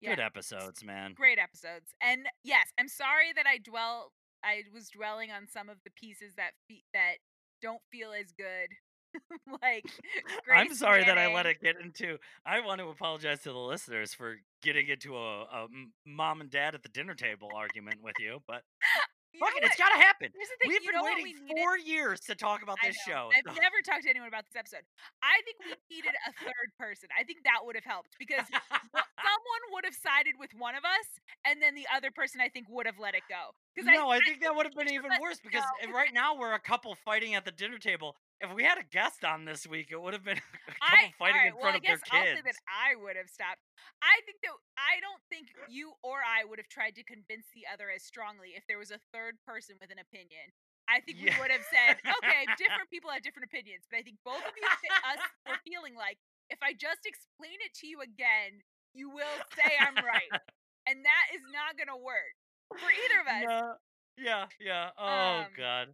[SPEAKER 2] Yeah.
[SPEAKER 1] good episodes, man.
[SPEAKER 2] Great episodes. And yes, I'm sorry that I dwell I was dwelling on some of the pieces that fe- that don't feel as good. *laughs* like *laughs*
[SPEAKER 1] I'm
[SPEAKER 2] Grace
[SPEAKER 1] sorry that I let it get into. I want to apologize to the listeners for getting into a mom and dad at the dinner table argument with you, but *laughs*
[SPEAKER 2] You
[SPEAKER 1] fuck it, it's
[SPEAKER 2] what?
[SPEAKER 1] got to happen.
[SPEAKER 2] Thing,
[SPEAKER 1] We've been waiting
[SPEAKER 2] we
[SPEAKER 1] four years to talk about this show.
[SPEAKER 2] I've *laughs* never talked to anyone about this episode. I think we needed a third person. I think that would have helped because someone would have sided with one of us, and then the other person I think would have let it go.
[SPEAKER 1] No, I, think that would have been even worse because uh, right now we're a couple fighting at the dinner table. If we had a guest on this week, it would have been *laughs* a couple
[SPEAKER 2] I,
[SPEAKER 1] fighting
[SPEAKER 2] alright,
[SPEAKER 1] in
[SPEAKER 2] well,
[SPEAKER 1] front
[SPEAKER 2] I
[SPEAKER 1] of their kids.
[SPEAKER 2] say that I would have stopped. I think that I don't think you or I would have tried to convince the other as strongly if there was a third person with an opinion. I think
[SPEAKER 1] Yeah.
[SPEAKER 2] we would have said, okay, *laughs* different people have different opinions, but I think both of you, us, were feeling like if I just explain it to you again, you will say I'm right, *laughs* and that is not gonna work for either of us.
[SPEAKER 1] No. Yeah, yeah. Oh
[SPEAKER 2] Um,
[SPEAKER 1] god.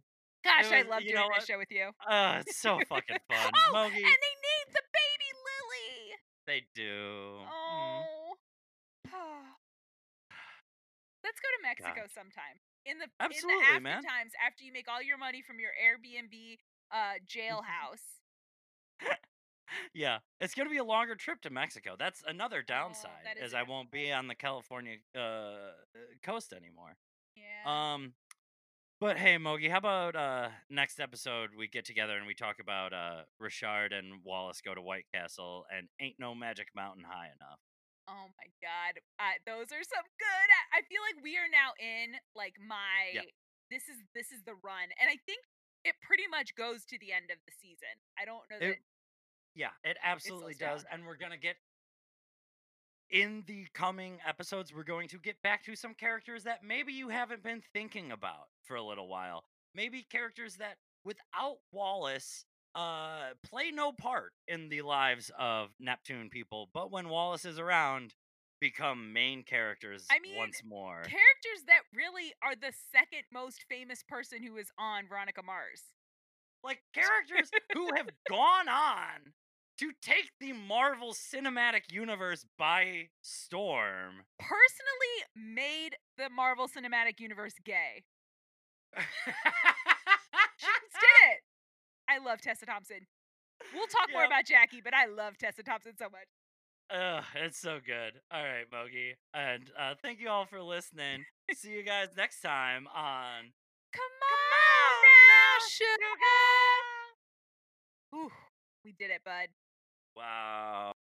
[SPEAKER 2] Gosh, I love doing this show with you.
[SPEAKER 1] Uh, it's so fucking *laughs* fun.
[SPEAKER 2] oh,
[SPEAKER 1] Mogi,
[SPEAKER 2] and they named the baby Lily.
[SPEAKER 1] they do. Mm.
[SPEAKER 2] Oh. *sighs* Let's go to Mexico sometime. In the
[SPEAKER 1] Absolutely,
[SPEAKER 2] in the after
[SPEAKER 1] man.
[SPEAKER 2] times after you make all your money from your Airbnb uh jailhouse. *laughs*
[SPEAKER 1] Yeah, it's gonna be a longer trip to Mexico. That's another downside,
[SPEAKER 2] Oh, that is a
[SPEAKER 1] I won't be on the California uh, uh, coast anymore.
[SPEAKER 2] Yeah.
[SPEAKER 1] Um, but hey, Mogi, how about uh next episode we get together and we talk about uh Richard and Wallace go to White Castle and ain't no magic mountain high enough.
[SPEAKER 2] oh my god. Uh, those are some good. I feel like we are now in like my this is this is the run. And I think it pretty much goes to the end of the season. I don't know that
[SPEAKER 1] It- Yeah, it absolutely does,
[SPEAKER 2] down.
[SPEAKER 1] and we're gonna get in the coming episodes. We're going to get back to some characters that maybe you haven't been thinking about for a little while. Maybe characters that, without Wallace, uh, play no part in the lives of Neptune people, but when Wallace is around, become main characters
[SPEAKER 2] I mean,
[SPEAKER 1] once more.
[SPEAKER 2] characters that really are the second most famous person who is on Veronica Mars.
[SPEAKER 1] like characters who have gone on to take the Marvel Cinematic Universe by storm.
[SPEAKER 2] Personally made the Marvel Cinematic Universe gay. She just did *laughs* it. I love Tessa Thompson. We'll talk more about Jackie, but I love Tessa Thompson so much.
[SPEAKER 1] Ugh, it's so good. All right, Mogi. And uh, thank you all for listening. *laughs* See you guys next time on
[SPEAKER 2] Come on, now, sugar. Ooh, we did it, bud.
[SPEAKER 1] Wow.